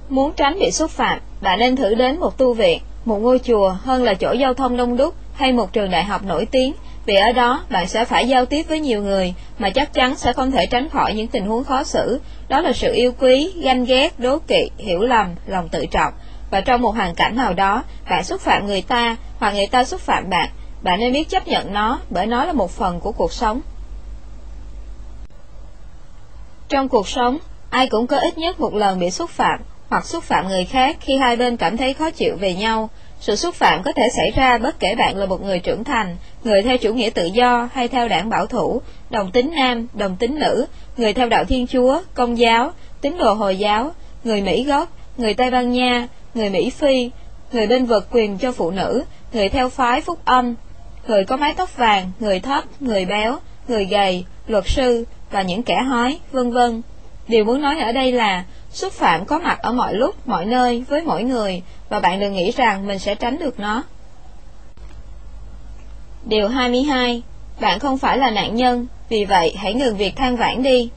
Muốn tránh bị xúc phạm, bạn nên thử đến một tu viện, một ngôi chùa hơn là chỗ giao thông đông đúc hay một trường đại học nổi tiếng, vì ở đó bạn sẽ phải giao tiếp với nhiều người mà chắc chắn sẽ không thể tránh khỏi những tình huống khó xử, đó là sự yêu quý, ganh ghét, đố kỵ, hiểu lầm, lòng tự trọng. Và trong một hoàn cảnh nào đó, bạn xúc phạm người ta hoặc người ta xúc phạm bạn, bạn nên biết chấp nhận nó bởi nó là một phần của cuộc sống. Trong cuộc sống, ai cũng có ít nhất một lần bị xúc phạm hoặc xúc phạm người khác khi hai bên cảm thấy khó chịu về nhau. Sự xúc phạm có thể xảy ra bất kể bạn là một người trưởng thành, người theo chủ nghĩa tự do hay theo đảng bảo thủ, đồng tính nam, đồng tính nữ, người theo đạo Thiên Chúa, Công giáo, tín đồ Hồi giáo, người Mỹ gốc, người Tây Ban Nha, người Mỹ Phi, người bên vực quyền cho phụ nữ, người theo phái phúc âm, người có mái tóc vàng, người thấp, người béo, người gầy, luật sư và những kẻ hói, vân vân. Điều muốn nói ở đây là xúc phạm có mặt ở mọi lúc, mọi nơi với mỗi người và bạn đừng nghĩ rằng mình sẽ tránh được nó. Điều 22. Bạn không phải là nạn nhân, vì vậy hãy ngừng việc than vãn đi.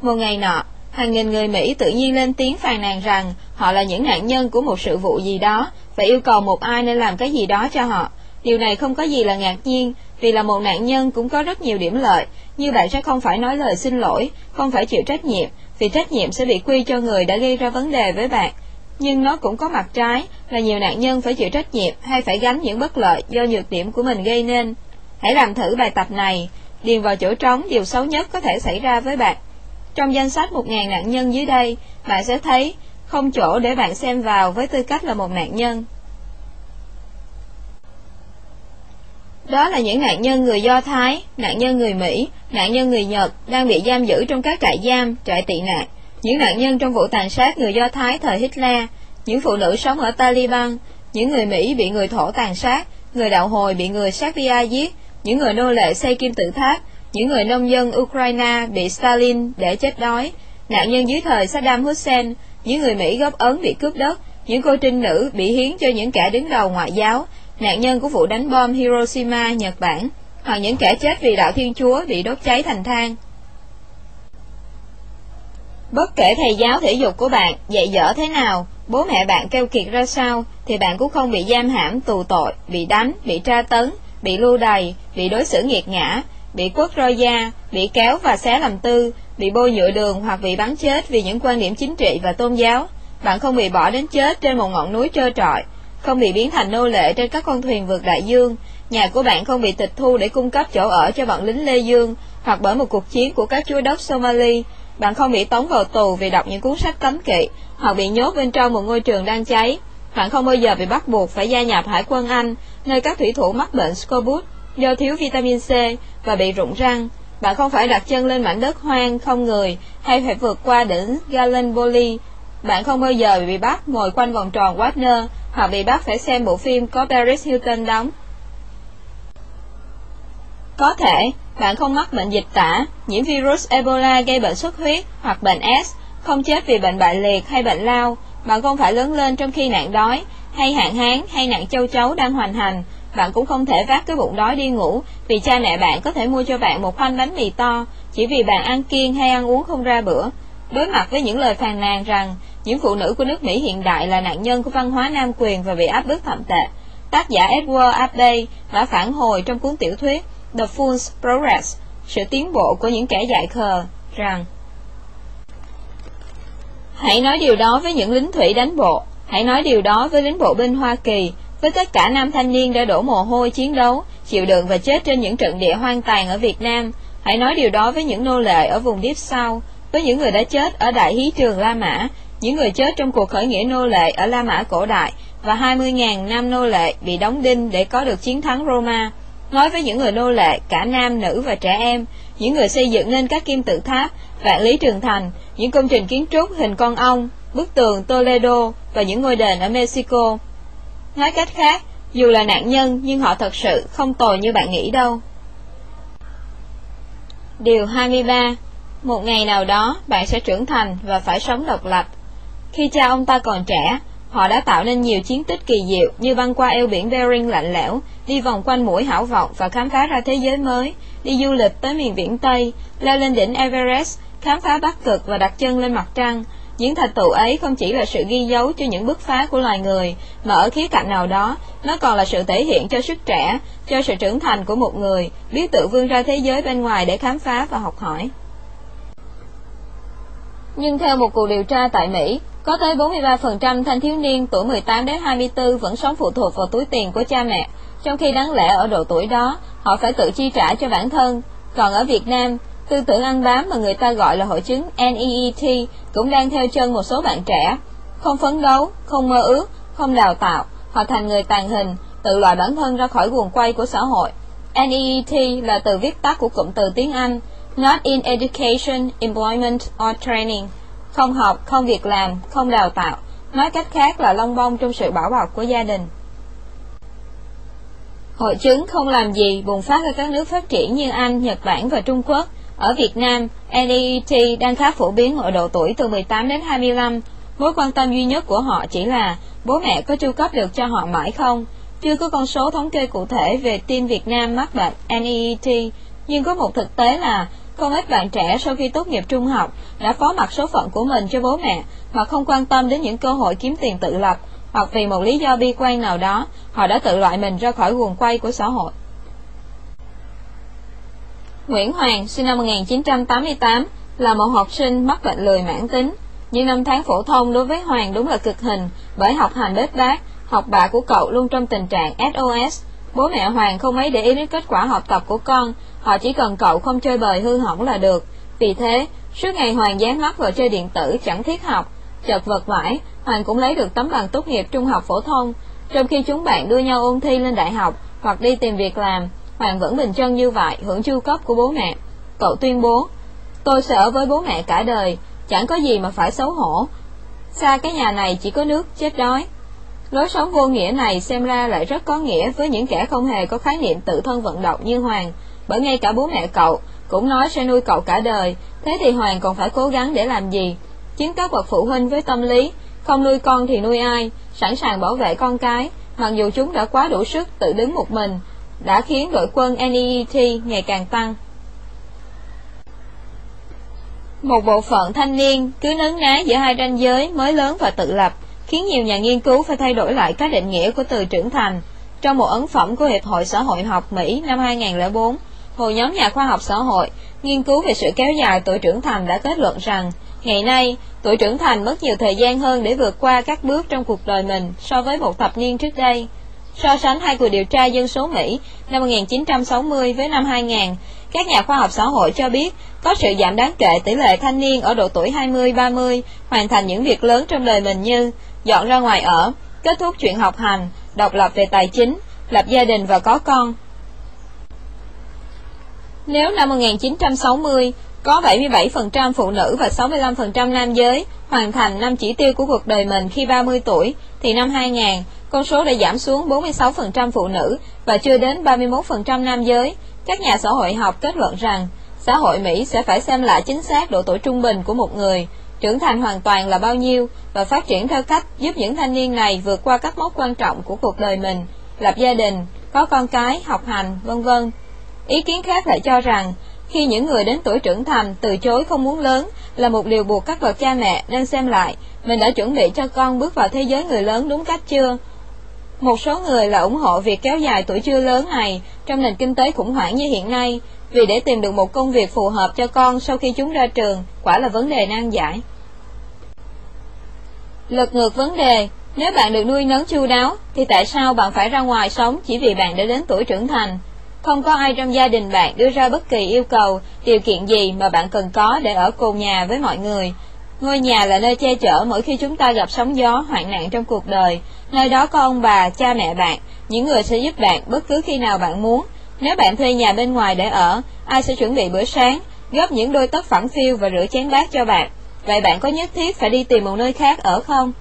Một ngày nọ, hàng nghìn người Mỹ tự nhiên lên tiếng phàn nàn rằng họ là những nạn nhân của một sự vụ gì đó và yêu cầu một ai nên làm cái gì đó cho họ. Điều này không có gì là ngạc nhiên, vì là một nạn nhân cũng có rất nhiều điểm lợi, như bạn sẽ không phải nói lời xin lỗi, không phải chịu trách nhiệm, vì trách nhiệm sẽ bị quy cho người đã gây ra vấn đề với bạn. Nhưng nó cũng có mặt trái, là nhiều nạn nhân phải chịu trách nhiệm hay phải gánh những bất lợi do nhược điểm của mình gây nên. Hãy làm thử bài tập này, điền vào chỗ trống điều xấu nhất có thể xảy ra với bạn. Trong danh sách 1.000 nạn nhân dưới đây, bạn sẽ thấy không chỗ để bạn xem vào với tư cách là một nạn nhân. Đó là những nạn nhân người Do Thái, nạn nhân người Mỹ, nạn nhân người Nhật đang bị giam giữ trong các trại giam, trại tị nạn, những nạn nhân trong vụ tàn sát người Do Thái thời Hitler, những phụ nữ sống ở Taliban, những người Mỹ bị người Thổ tàn sát, người đạo hồi bị người Serbia giết, những người nô lệ xây kim tự tháp, những người nông dân Ukraine bị Stalin để chết đói, nạn nhân dưới thời Saddam Hussein, những người Mỹ gốc Ấn bị cướp đất, những cô trinh nữ bị hiến cho những kẻ đứng đầu ngoại giáo, nạn nhân của vụ đánh bom Hiroshima, Nhật Bản, hoặc những kẻ chết vì đạo Thiên Chúa bị đốt cháy thành than. Bất kể thầy giáo thể dục của bạn dạy dở thế nào, bố mẹ bạn keo kiệt ra sao, thì bạn cũng không bị giam hãm tù tội, bị đánh, bị tra tấn, bị lưu đày, bị đối xử nghiệt ngã, bị quất roi da, bị kéo và xé làm tư, bị bôi nhựa đường hoặc bị bắn chết vì những quan điểm chính trị và tôn giáo. Bạn không bị bỏ đến chết trên một ngọn núi trơ trọi, không bị biến thành nô lệ trên các con thuyền vượt đại dương, nhà của bạn không bị tịch thu để cung cấp chỗ ở cho bọn lính Lê Dương hoặc bởi một cuộc chiến của các chúa đốc Somali, bạn không bị tống vào tù vì đọc những cuốn sách cấm kỵ hoặc bị nhốt bên trong một ngôi trường đang cháy. Bạn không bao giờ bị bắt buộc phải gia nhập Hải quân Anh, nơi các thủy thủ mắc bệnh scorbut do thiếu vitamin C và bị rụng răng. Bạn không phải đặt chân lên mảnh đất hoang không người hay phải vượt qua đỉnh Galenboli. Bạn không bao giờ bị bắt ngồi quanh vòng tròn Wagner hoặc bị bắt phải xem bộ phim có Paris Hilton đóng. Có thể, bạn không mắc bệnh dịch tả, nhiễm virus Ebola gây bệnh xuất huyết hoặc bệnh S, không chết vì bệnh bại liệt hay bệnh lao, bạn không phải lớn lên trong khi nạn đói, hay hạn hán hay nạn châu chấu đang hoành hành, bạn cũng không thể vác cái bụng đói đi ngủ vì cha mẹ bạn có thể mua cho bạn một khoanh bánh mì to chỉ vì bạn ăn kiêng hay ăn uống không ra bữa. Đối mặt với những lời phàn nàn rằng những phụ nữ của nước Mỹ hiện đại là nạn nhân của văn hóa nam quyền và bị áp bức thậm tệ, tác giả Edward Abbey đã phản hồi trong cuốn tiểu thuyết The Fool's Progress, sự tiến bộ của những kẻ dại khờ, rằng Hãy nói điều đó với những lính thủy đánh bộ, hãy nói điều đó với lính bộ binh Hoa Kỳ, với tất cả nam thanh niên đã đổ mồ hôi chiến đấu, chịu đựng và chết trên những trận địa hoang tàn ở Việt Nam. Hãy nói điều đó với những nô lệ ở vùng Deep South, với những người đã chết ở Đại Hí Trường La Mã, những người chết trong cuộc khởi nghĩa nô lệ ở La Mã cổ đại và 20.000 nam nô lệ bị đóng đinh để có được chiến thắng Roma nói với những người nô lệ, cả nam, nữ và trẻ em, những người xây dựng nên các kim tự tháp, vạn lý trường thành, những công trình kiến trúc hình con ong, bức tường Toledo và những ngôi đền ở Mexico. Nói cách khác, Dù là nạn nhân nhưng họ thật sự không tồi như bạn nghĩ đâu. Điều 23 một ngày nào đó bạn sẽ trưởng thành và phải sống độc lập. Khi cha ông ta còn trẻ, họ đã tạo nên nhiều chiến tích kỳ diệu như băng qua eo biển Bering lạnh lẽo, đi vòng quanh mũi hảo vọng và khám phá ra thế giới mới, đi du lịch tới miền biển Tây, leo lên đỉnh Everest, khám phá Bắc Cực và đặt chân lên mặt trăng. Những thành tựu ấy không chỉ là sự ghi dấu cho những bước phá của loài người, mà ở khía cạnh nào đó, nó còn là sự thể hiện cho sức trẻ, cho sự trưởng thành của một người, biết tự vươn ra thế giới bên ngoài để khám phá và học hỏi. Nhưng theo một cuộc điều tra tại Mỹ, có tới 43% thanh thiếu niên tuổi 18 đến 24 vẫn sống phụ thuộc vào túi tiền của cha mẹ, trong khi đáng lẽ ở độ tuổi đó, họ phải tự chi trả cho bản thân. Còn ở Việt Nam, tư tưởng ăn bám mà người ta gọi là hội chứng NEET cũng đang theo chân một số bạn trẻ. Không phấn đấu, không mơ ước, không đào tạo, họ thành người tàn hình, tự loại bản thân ra khỏi guồng quay của xã hội. NEET là từ viết tắt của cụm từ tiếng Anh Not in Education, Employment or Training Không học, không việc làm, không đào tạo Nói cách khác là lông bông trong sự bảo bọc của gia đình Hội chứng không làm gì bùng phát ở các nước phát triển như Anh, Nhật Bản và Trung Quốc. Ở Việt Nam, NEET đang khá phổ biến ở độ tuổi từ 18 đến 25. Mối quan tâm duy nhất của họ chỉ là bố mẹ có chu cấp được cho họ mãi không. Chưa có con số thống kê cụ thể về tin Việt Nam mắc bệnh NEET, nhưng có một thực tế là không ít bạn trẻ sau khi tốt nghiệp trung học đã phó mặc số phận của mình cho bố mẹ mà không quan tâm đến những cơ hội kiếm tiền tự lập hoặc vì một lý do bi quan nào đó, họ đã tự loại mình ra khỏi guồng quay của xã hội. Nguyễn Hoàng, sinh năm 1988, là một học sinh mắc bệnh lười mãn tính. Những năm tháng phổ thông đối với Hoàng đúng là cực hình, bởi học hành bếp bát, học bạ của cậu luôn trong tình trạng SOS. Bố mẹ Hoàng không mấy để ý đến kết quả học tập của con, họ chỉ cần cậu không chơi bời hư hỏng là được. Vì thế, suốt ngày Hoàng dán mắt vào chơi điện tử chẳng thiết học, chật vật mãi, Hoàng cũng lấy được tấm bằng tốt nghiệp trung học phổ thông, trong khi chúng bạn đua nhau ôn thi lên đại học hoặc đi tìm việc làm, Hoàng vẫn bình chân như vậy, hưởng chu cấp của bố mẹ. Cậu tuyên bố, tôi sẽ ở với bố mẹ cả đời, chẳng có gì mà phải xấu hổ. Xa cái nhà này chỉ có nước, chết đói. Lối sống vô nghĩa này xem ra lại rất có nghĩa với những kẻ không hề có khái niệm tự thân vận động như Hoàng, bởi ngay cả bố mẹ cậu cũng nói sẽ nuôi cậu cả đời, thế thì Hoàng còn phải cố gắng để làm gì? Chính các bậc phụ huynh với tâm lý không nuôi con thì nuôi ai, sẵn sàng bảo vệ con cái, mặc dù chúng đã quá đủ sức tự đứng một mình, đã khiến đội quân NEET ngày càng tăng. Một bộ phận thanh niên cứ nấn ná giữa hai ranh giới mới lớn và tự lập, khiến nhiều nhà nghiên cứu phải thay đổi lại các định nghĩa của từ trưởng thành. Trong một ấn phẩm của Hiệp hội Xã hội học Mỹ năm 2004, một nhóm nhà khoa học xã hội nghiên cứu về sự kéo dài tuổi trưởng thành đã kết luận rằng Ngày nay, tuổi trưởng thành mất nhiều thời gian hơn để vượt qua các bước trong cuộc đời mình so với một thập niên trước đây. So sánh hai cuộc điều tra dân số Mỹ năm 1960 với năm 2000, các nhà khoa học xã hội cho biết có sự giảm đáng kể tỷ lệ thanh niên ở độ tuổi 20-30 hoàn thành những việc lớn trong đời mình như dọn ra ngoài ở, kết thúc chuyện học hành, độc lập về tài chính, lập gia đình và có con. Nếu năm 1960, có 77% phụ nữ và 65% nam giới hoàn thành năm chỉ tiêu của cuộc đời mình khi 30 tuổi, thì năm 2000, con số đã giảm xuống 46% phụ nữ và chưa đến 31% nam giới. Các nhà xã hội học kết luận rằng, xã hội Mỹ sẽ phải xem lại chính xác độ tuổi trung bình của một người, trưởng thành hoàn toàn là bao nhiêu và phát triển theo cách giúp những thanh niên này vượt qua các mốc quan trọng của cuộc đời mình, lập gia đình, có con cái, học hành, vân vân. Ý kiến khác lại cho rằng, khi những người đến tuổi trưởng thành từ chối không muốn lớn là một điều buộc các bậc cha mẹ nên xem lại mình đã chuẩn bị cho con bước vào thế giới người lớn đúng cách chưa. Một số người là ủng hộ việc kéo dài tuổi chưa lớn này trong nền kinh tế khủng hoảng như hiện nay, vì để tìm được một công việc phù hợp cho con sau khi chúng ra trường quả là vấn đề nan giải. Lật ngược vấn đề, nếu bạn được nuôi nấng chu đáo, thì tại sao bạn phải ra ngoài sống chỉ vì bạn đã đến tuổi trưởng thành? Không có ai trong gia đình bạn đưa ra bất kỳ yêu cầu, điều kiện gì mà bạn cần có để ở cùng nhà với mọi người. Ngôi nhà là nơi che chở mỗi khi chúng ta gặp sóng gió, hoạn nạn trong cuộc đời. Nơi đó có ông bà, cha mẹ bạn, những người sẽ giúp bạn bất cứ khi nào bạn muốn. Nếu bạn thuê nhà bên ngoài để ở, ai sẽ chuẩn bị bữa sáng, gấp những đôi tất phẳng phiêu và rửa chén bát cho bạn. Vậy bạn có nhất thiết phải đi tìm một nơi khác ở không?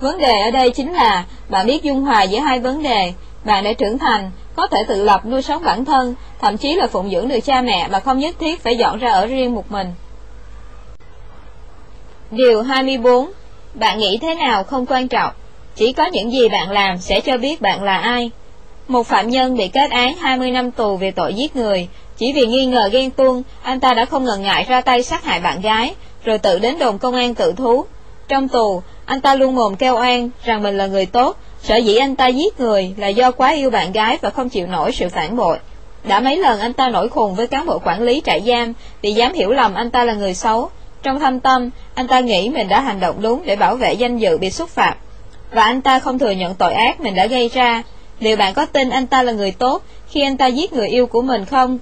Vấn đề ở đây chính là bạn biết dung hòa giữa hai vấn đề, Bạn đã trưởng thành, có thể tự lập nuôi sống bản thân, thậm chí là phụng dưỡng được cha mẹ mà không nhất thiết phải dọn ra ở riêng một mình. Điều 24 Bạn nghĩ thế nào không quan trọng, chỉ có những gì bạn làm sẽ cho biết bạn là ai. Một phạm nhân bị kết án 20 năm tù về tội giết người, chỉ vì nghi ngờ ghen tuông, anh ta đã không ngần ngại ra tay sát hại bạn gái, rồi tự đến đồn công an tự thú. Trong tù, anh ta luôn mồm kêu oan rằng mình là người tốt, sở dĩ anh ta giết người là do quá yêu bạn gái và không chịu nổi sự phản bội. Đã mấy lần anh ta nổi khùng với cán bộ quản lý trại giam vì dám hiểu lầm anh ta là người xấu. Trong thâm tâm, anh ta nghĩ mình đã hành động đúng để bảo vệ danh dự bị xúc phạm. Và anh ta không thừa nhận tội ác mình đã gây ra. Liệu bạn có tin anh ta là người tốt khi anh ta giết người yêu của mình không?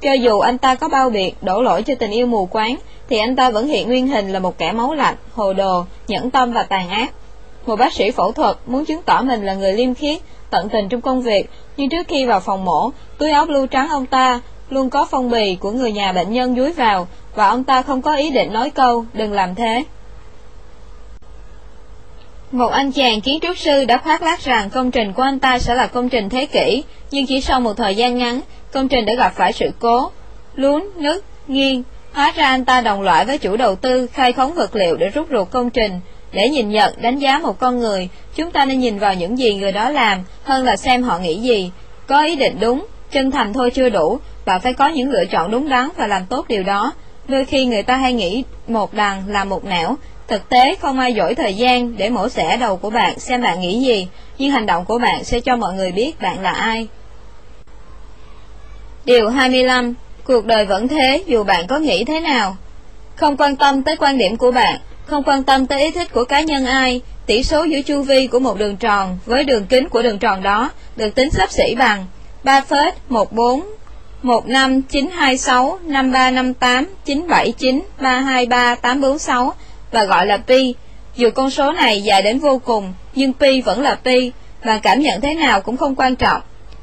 Cho dù anh ta có bao biện đổ lỗi cho tình yêu mù quáng, thì anh ta vẫn hiện nguyên hình là một kẻ máu lạnh, hồ đồ, nhẫn tâm và tàn ác. Một bác sĩ phẫu thuật muốn chứng tỏ mình là người liêm khiết, tận tình trong công việc, nhưng trước khi vào phòng mổ, túi áo blue trắng ông ta luôn có phong bì của người nhà bệnh nhân dúi vào, và ông ta không có ý định nói câu, đừng làm thế. Một anh chàng kiến trúc sư đã khoác lác rằng công trình của anh ta sẽ là công trình thế kỷ, nhưng chỉ sau một thời gian ngắn, công trình đã gặp phải sự cố, lún, nứt, nghiêng. Hóa ra anh ta đồng loại với chủ đầu tư khai khống vật liệu để rút ruột công trình. Để nhìn nhận, đánh giá một con người, chúng ta nên nhìn vào những gì người đó làm, hơn là xem họ nghĩ gì. Có ý định đúng, chân thành thôi chưa đủ, bạn phải có những lựa chọn đúng đắn và làm tốt điều đó. Đôi khi người ta hay nghĩ một đằng là một nẻo, thực tế không ai dỗi thời gian để mổ xẻ đầu của bạn xem bạn nghĩ gì, nhưng hành động của bạn sẽ cho mọi người biết bạn là ai. Điều 25. Cuộc đời vẫn thế dù bạn có nghĩ thế nào. Không quan tâm tới quan điểm của bạn, không quan tâm tới ý thích của cá nhân ai, tỷ số giữa chu vi của một đường tròn với đường kính của đường tròn đó được tính sắp xỉ bằng 3,14 15926 5358 979 323 846 và gọi là pi. Dù con số này dài đến vô cùng, nhưng pi vẫn là pi, và cảm nhận thế nào cũng không quan trọng.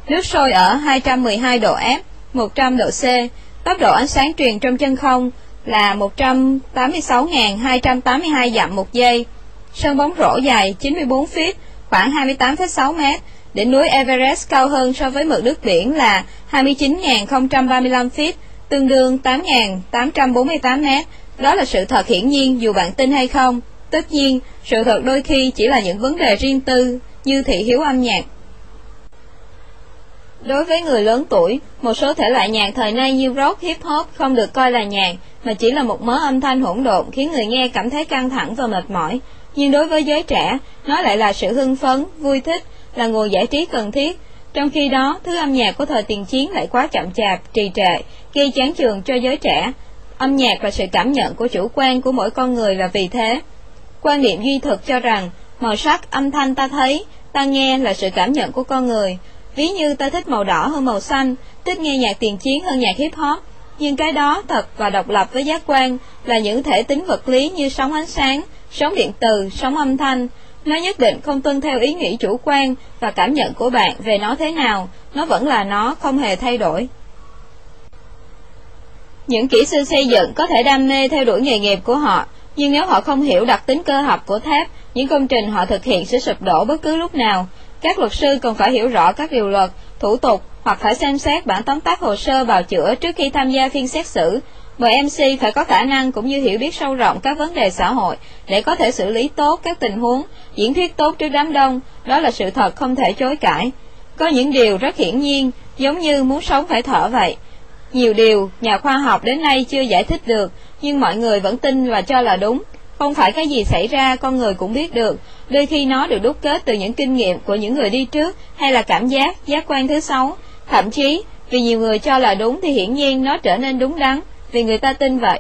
Nước sôi ở 212 độ F 100 độ C, tốc độ ánh sáng truyền trong chân không là 186.282 dặm một giây. Sân bóng rổ dài 94 feet, khoảng 28,6 mét. Đỉnh núi Everest cao hơn so với mực nước biển là 29.035 feet, tương đương 8.848 mét. Đó là sự thật hiển nhiên dù bạn tin hay không. Tất nhiên, sự thật đôi khi chỉ là những vấn đề riêng tư, như thị hiếu âm nhạc. Đối với người lớn tuổi, một số thể loại nhạc thời nay như rock, hip hop không được coi là nhạc, mà chỉ là một mớ âm thanh hỗn độn khiến người nghe cảm thấy căng thẳng và mệt mỏi. Nhưng đối với giới trẻ, nó lại là sự hưng phấn, vui thích, là nguồn giải trí cần thiết. Trong khi đó, thứ âm nhạc của thời tiền chiến lại quá chậm chạp, trì trệ, gây chán trường cho giới trẻ. Âm nhạc là sự cảm nhận của chủ quan của mỗi con người là vì thế. Quan điểm duy thực cho rằng, màu sắc, âm thanh ta thấy, ta nghe là sự cảm nhận của con người, Ví như ta thích màu đỏ hơn màu xanh, thích nghe nhạc tiền chiến hơn nhạc hip hop, nhưng cái đó thật và độc lập với giác quan là những thể tính vật lý như sóng ánh sáng, sóng điện từ, sóng âm thanh. Nó nhất định không tuân theo ý nghĩ chủ quan và cảm nhận của bạn về nó thế nào, nó vẫn là nó, không hề thay đổi. Những kỹ sư xây dựng có thể đam mê theo đuổi nghề nghiệp của họ, nhưng nếu họ không hiểu đặc tính cơ học của thép, những công trình họ thực hiện sẽ sụp đổ bất cứ lúc nào. Các luật sư còn phải hiểu rõ các điều luật, thủ tục hoặc phải xem xét bản tóm tắt hồ sơ bào chữa trước khi tham gia phiên xét xử. Mời MC phải có khả năng cũng như hiểu biết sâu rộng các vấn đề xã hội để có thể xử lý tốt các tình huống, diễn thuyết tốt trước đám đông, đó là sự thật không thể chối cãi. Có những điều rất hiển nhiên, giống như muốn sống phải thở vậy. Nhiều điều nhà khoa học đến nay chưa giải thích được, nhưng mọi người vẫn tin và cho là đúng. Không phải cái gì xảy ra con người cũng biết được, đôi khi nó được đúc kết từ những kinh nghiệm của những người đi trước hay là cảm giác, giác quan thứ sáu. Thậm chí, vì nhiều người cho là đúng thì hiển nhiên nó trở nên đúng đắn, vì người ta tin vậy.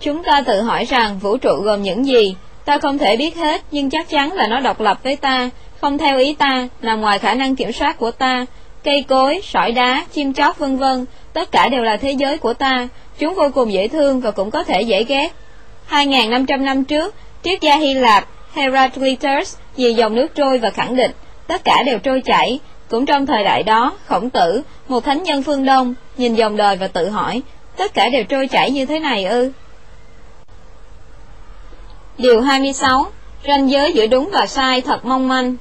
Chúng ta tự hỏi rằng vũ trụ gồm những gì, ta không thể biết hết nhưng chắc chắn là nó độc lập với ta, không theo ý ta, nằm ngoài khả năng kiểm soát của ta. Cây cối, sỏi đá, chim chóc vân vân, tất cả đều là thế giới của ta, Chúng vô cùng dễ thương và cũng có thể dễ ghét. 2.500 năm trước, triết gia Hy Lạp Heraclitus về dòng nước trôi và khẳng định tất cả đều trôi chảy. Cũng trong thời đại đó, khổng tử, một thánh nhân phương Đông, nhìn dòng đời và tự hỏi, tất cả đều trôi chảy như thế này ư? Điều 26. Ranh giới giữa đúng và sai thật mong manh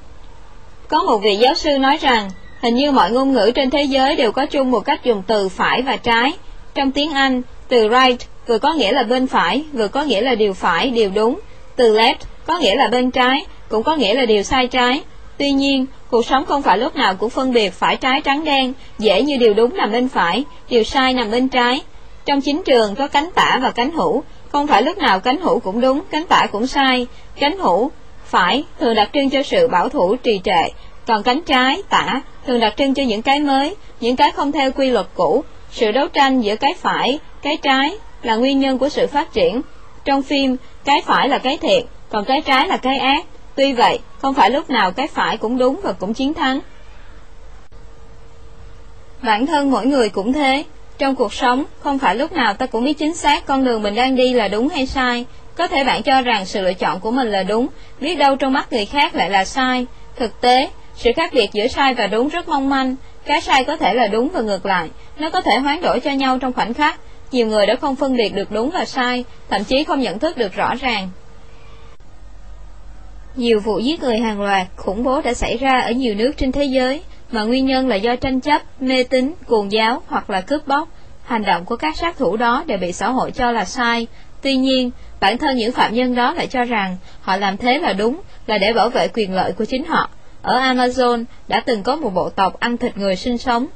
Có một vị giáo sư nói rằng, hình như mọi ngôn ngữ trên thế giới đều có chung một cách dùng từ phải và trái. Trong tiếng Anh, từ right vừa có nghĩa là bên phải, vừa có nghĩa là điều phải, điều đúng. Từ left có nghĩa là bên trái, cũng có nghĩa là điều sai trái. Tuy nhiên, cuộc sống không phải lúc nào cũng phân biệt phải trái trắng đen, dễ như điều đúng nằm bên phải, điều sai nằm bên trái. Trong chính trường có cánh tả và cánh hữu, không phải lúc nào cánh hữu cũng đúng, cánh tả cũng sai. Cánh hữu phải thường đặc trưng cho sự bảo thủ trì trệ, còn cánh trái, tả thường đặc trưng cho những cái mới, những cái không theo quy luật cũ. Sự đấu tranh giữa cái phải, cái trái là nguyên nhân của sự phát triển. Trong phim, cái phải là cái thiệt, còn cái trái là cái ác. Tuy vậy, không phải lúc nào cái phải cũng đúng và cũng chiến thắng. Bản thân mỗi người cũng thế. Trong cuộc sống, không phải lúc nào ta cũng biết chính xác con đường mình đang đi là đúng hay sai. Có thể bạn cho rằng sự lựa chọn của mình là đúng, biết đâu trong mắt người khác lại là sai. Thực tế, sự khác biệt giữa sai và đúng rất mong manh. Cái sai có thể là đúng và ngược lại, nó có thể hoán đổi cho nhau trong khoảnh khắc. Nhiều người đã không phân biệt được đúng và sai, thậm chí không nhận thức được rõ ràng. Nhiều vụ giết người hàng loạt, khủng bố đã xảy ra ở nhiều nước trên thế giới, mà nguyên nhân là do tranh chấp, mê tín, cuồng giáo hoặc là cướp bóc. Hành động của các sát thủ đó đều bị xã hội cho là sai. Tuy nhiên, bản thân những phạm nhân đó lại cho rằng họ làm thế là đúng, là để bảo vệ quyền lợi của chính họ. Ở Amazon đã từng có một bộ tộc ăn thịt người sinh sống.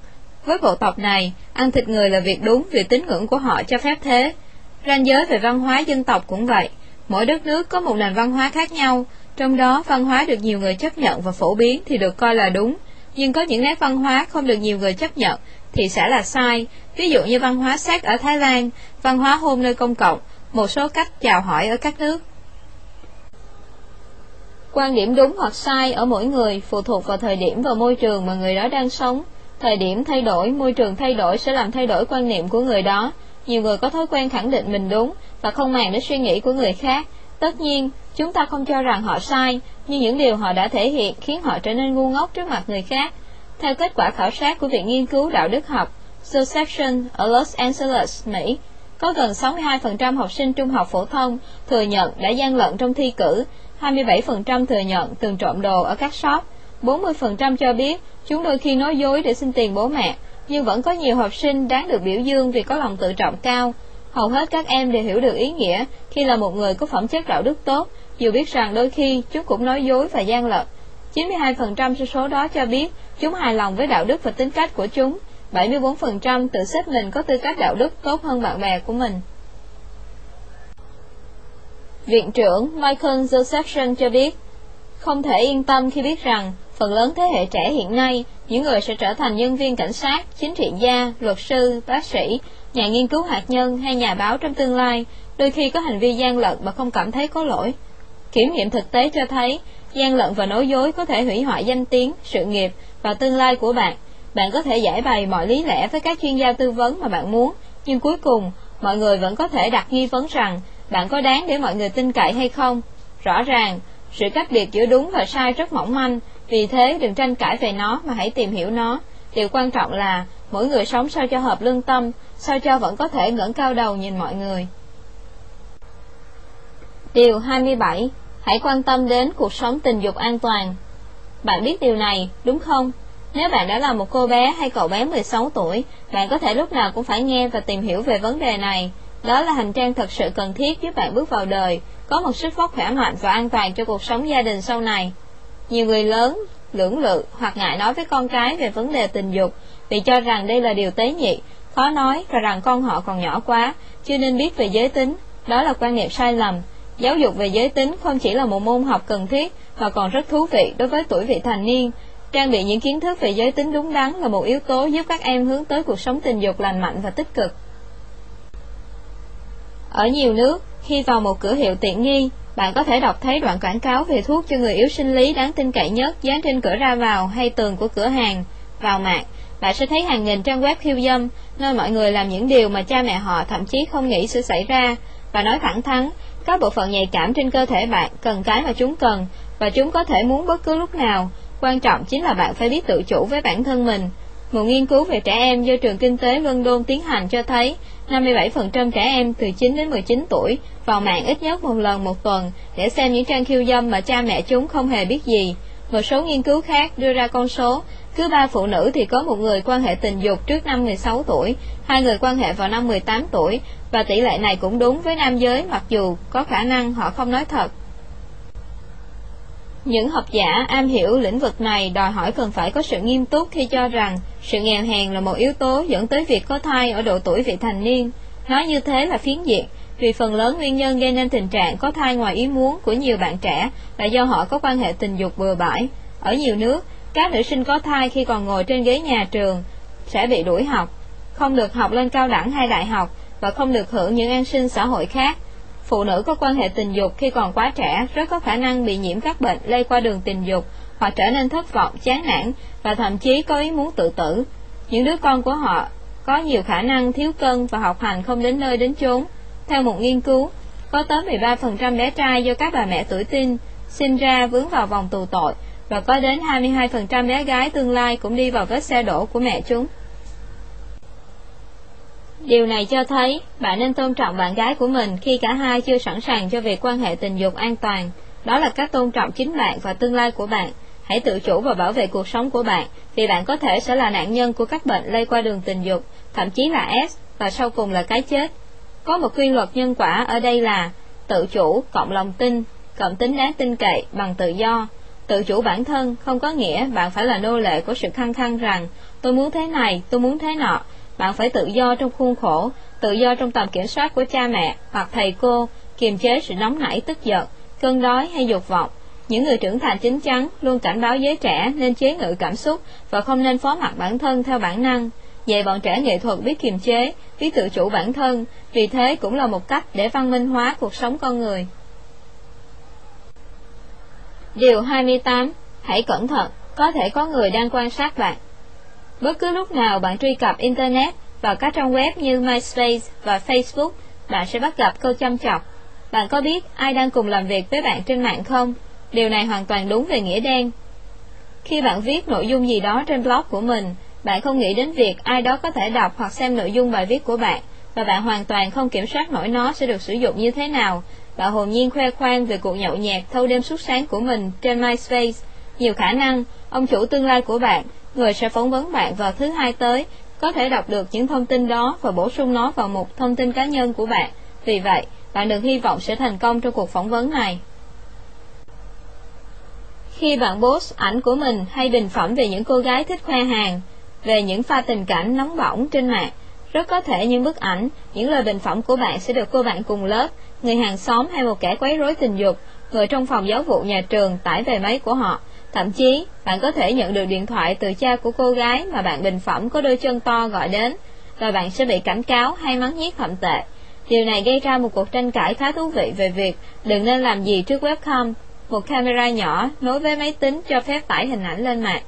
Với bộ tộc này, ăn thịt người là việc đúng vì tín ngưỡng của họ cho phép thế. Ranh giới về văn hóa dân tộc cũng vậy. Mỗi đất nước có một nền văn hóa khác nhau, trong đó văn hóa được nhiều người chấp nhận và phổ biến thì được coi là đúng, nhưng có những nét văn hóa không được nhiều người chấp nhận thì sẽ là sai, ví dụ như văn hóa sát ở Thái Lan, văn hóa hôn nơi công cộng, một số cách chào hỏi ở các nước. Quan điểm đúng hoặc sai ở mỗi người phụ thuộc vào thời điểm và môi trường mà người đó đang sống. Thời điểm thay đổi, môi trường thay đổi sẽ làm thay đổi quan niệm của người đó. Nhiều người có thói quen khẳng định mình đúng và không màng đến suy nghĩ của người khác. Tất nhiên, chúng ta không cho rằng họ sai, nhưng những điều họ đã thể hiện khiến họ trở nên ngu ngốc trước mặt người khác. Theo kết quả khảo sát của Viện Nghiên cứu Đạo đức học Succession ở Los Angeles, Mỹ, có gần 62% học sinh trung học phổ thông thừa nhận đã gian lận trong thi cử, 27% thừa nhận từng trộm đồ ở các shop, 40% cho biết chúng đôi khi nói dối để xin tiền bố mẹ, nhưng vẫn có nhiều học sinh đáng được biểu dương vì có lòng tự trọng cao. Hầu hết các em đều hiểu được ý nghĩa khi là một người có phẩm chất đạo đức tốt, dù biết rằng đôi khi chúng cũng nói dối và gian lận. 92% số số đó cho biết chúng hài lòng với đạo đức và tính cách của chúng, 74% tự xếp mình có tư cách đạo đức tốt hơn bạn bè của mình. Viện trưởng Michael Josephson cho biết, không thể yên tâm khi biết rằng phần lớn thế hệ trẻ hiện nay, những người sẽ trở thành nhân viên cảnh sát, chính trị gia, luật sư, bác sĩ, nhà nghiên cứu hạt nhân hay nhà báo trong tương lai, đôi khi có hành vi gian lận mà không cảm thấy có lỗi. Kiểm nghiệm thực tế cho thấy, gian lận và nói dối có thể hủy hoại danh tiếng, sự nghiệp và tương lai của bạn. Bạn có thể giải bày mọi lý lẽ với các chuyên gia tư vấn mà bạn muốn, nhưng cuối cùng, mọi người vẫn có thể đặt nghi vấn rằng bạn có đáng để mọi người tin cậy hay không. Rõ ràng, sự cách biệt giữa đúng và sai rất mỏng manh, vì thế đừng tranh cãi về nó mà hãy tìm hiểu nó. Điều quan trọng là mỗi người sống sao cho hợp lương tâm, sao cho vẫn có thể ngẩng cao đầu nhìn mọi người. Điều 27. Hãy quan tâm đến cuộc sống tình dục an toàn. Bạn biết điều này, đúng không? Nếu bạn đã là một cô bé hay cậu bé 16 tuổi, bạn có thể lúc nào cũng phải nghe và tìm hiểu về vấn đề này. Đó là hành trang thật sự cần thiết giúp bạn bước vào đời, có một sức vóc khỏe mạnh và an toàn cho cuộc sống gia đình sau này. Nhiều người lớn, lưỡng lự hoặc ngại nói với con cái về vấn đề tình dục vì cho rằng đây là điều tế nhị, khó nói và rằng con họ còn nhỏ quá, chưa nên biết về giới tính. Đó là quan niệm sai lầm. Giáo dục về giới tính không chỉ là một môn học cần thiết mà còn rất thú vị đối với tuổi vị thành niên. Trang bị những kiến thức về giới tính đúng đắn là một yếu tố giúp các em hướng tới cuộc sống tình dục lành mạnh và tích cực. Ở nhiều nước, khi vào một cửa hiệu tiện nghi, bạn có thể đọc thấy đoạn quảng cáo về thuốc cho người yếu sinh lý đáng tin cậy nhất dán trên cửa ra vào hay tường của cửa hàng. Vào mạng, bạn sẽ thấy hàng nghìn trang web khiêu dâm, nơi mọi người làm những điều mà cha mẹ họ thậm chí không nghĩ sẽ xảy ra, và nói thẳng thắn, các bộ phận nhạy cảm trên cơ thể bạn cần cái mà chúng cần, và chúng có thể muốn bất cứ lúc nào. Quan trọng chính là bạn phải biết tự chủ với bản thân mình. Một nghiên cứu về trẻ em do trường kinh tế London tiến hành cho thấy 57% trẻ em từ 9 đến 19 tuổi vào mạng ít nhất một lần một tuần để xem những trang khiêu dâm mà cha mẹ chúng không hề biết gì. Một số nghiên cứu khác đưa ra con số, cứ ba phụ nữ thì có một người quan hệ tình dục trước năm 16 tuổi, hai người quan hệ vào năm 18 tuổi, và tỷ lệ này cũng đúng với nam giới mặc dù có khả năng họ không nói thật. Những học giả am hiểu lĩnh vực này đòi hỏi cần phải có sự nghiêm túc khi cho rằng sự nghèo hèn là một yếu tố dẫn tới việc có thai ở độ tuổi vị thành niên. Nói như thế là phiến diện, vì phần lớn nguyên nhân gây nên tình trạng có thai ngoài ý muốn của nhiều bạn trẻ là do họ có quan hệ tình dục bừa bãi. Ở nhiều nước, các nữ sinh có thai khi còn ngồi trên ghế nhà trường sẽ bị đuổi học, không được học lên cao đẳng hay đại học và không được hưởng những an sinh xã hội khác. Phụ nữ có quan hệ tình dục khi còn quá trẻ rất có khả năng bị nhiễm các bệnh lây qua đường tình dục hoặc trở nên thất vọng, chán nản và thậm chí có ý muốn tự tử. Những đứa con của họ có nhiều khả năng thiếu cân và học hành không đến nơi đến chốn. Theo một nghiên cứu, có tới 13% bé trai do các bà mẹ tuổi tin sinh ra vướng vào vòng tù tội và có đến 22% bé gái tương lai cũng đi vào vết xe đổ của mẹ chúng. Điều này cho thấy bạn nên tôn trọng bạn gái của mình khi cả hai chưa sẵn sàng cho việc quan hệ tình dục an toàn. Đó là cách tôn trọng chính bạn và tương lai của bạn. Hãy tự chủ và bảo vệ cuộc sống của bạn, vì bạn có thể sẽ là nạn nhân của các bệnh lây qua đường tình dục, thậm chí là S, và sau cùng là cái chết. Có một quy luật nhân quả ở đây là tự chủ cộng lòng tin, cộng tính đáng tin cậy bằng tự do. Tự chủ bản thân không có nghĩa bạn phải là nô lệ của sự khăng khăng rằng tôi muốn thế này, tôi muốn thế nọ. Bạn phải tự do trong khuôn khổ, tự do trong tầm kiểm soát của cha mẹ hoặc thầy cô, kiềm chế sự nóng nảy tức giận, cơn đói hay dục vọng. Những người trưởng thành chính chắn luôn cảnh báo giới trẻ nên chế ngự cảm xúc và không nên phó mặc bản thân theo bản năng. Dạy bọn trẻ nghệ thuật biết kiềm chế, biết tự chủ bản thân, vì thế cũng là một cách để văn minh hóa cuộc sống con người. Điều 28. Hãy cẩn thận, có thể có người đang quan sát bạn. Bất cứ lúc nào bạn truy cập Internet vào các trang web như MySpace và Facebook, bạn sẽ bắt gặp câu chăm chọc. Bạn có biết ai đang cùng làm việc với bạn trên mạng không? Điều này hoàn toàn đúng về nghĩa đen. Khi bạn viết nội dung gì đó trên blog của mình, bạn không nghĩ đến việc ai đó có thể đọc hoặc xem nội dung bài viết của bạn, và bạn hoàn toàn không kiểm soát nổi nó sẽ được sử dụng như thế nào. Bạn hồn nhiên khoe khoang về cuộc nhậu nhẹt thâu đêm suốt sáng của mình trên MySpace. Nhiều khả năng, ông chủ tương lai của bạn, người sẽ phỏng vấn bạn vào thứ hai tới, có thể đọc được những thông tin đó và bổ sung nó vào một thông tin cá nhân của bạn. Vì vậy, bạn được hy vọng sẽ thành công trong cuộc phỏng vấn này. Khi bạn post ảnh của mình hay bình phẩm về những cô gái thích khoe hàng, về những pha tình cảnh nóng bỏng trên mạng, rất có thể những bức ảnh, những lời bình phẩm của bạn sẽ được cô bạn cùng lớp, người hàng xóm hay một kẻ quấy rối tình dục, người trong phòng giáo vụ nhà trường tải về máy của họ. Thậm chí, bạn có thể nhận được điện thoại từ cha của cô gái mà bạn bình phẩm có đôi chân to gọi đến, và bạn sẽ bị cảnh cáo hay mắng nhiếc thậm tệ. Điều này gây ra một cuộc tranh cãi khá thú vị về việc đừng nên làm gì trước webcam, một camera nhỏ nối với máy tính cho phép tải hình ảnh lên mạng.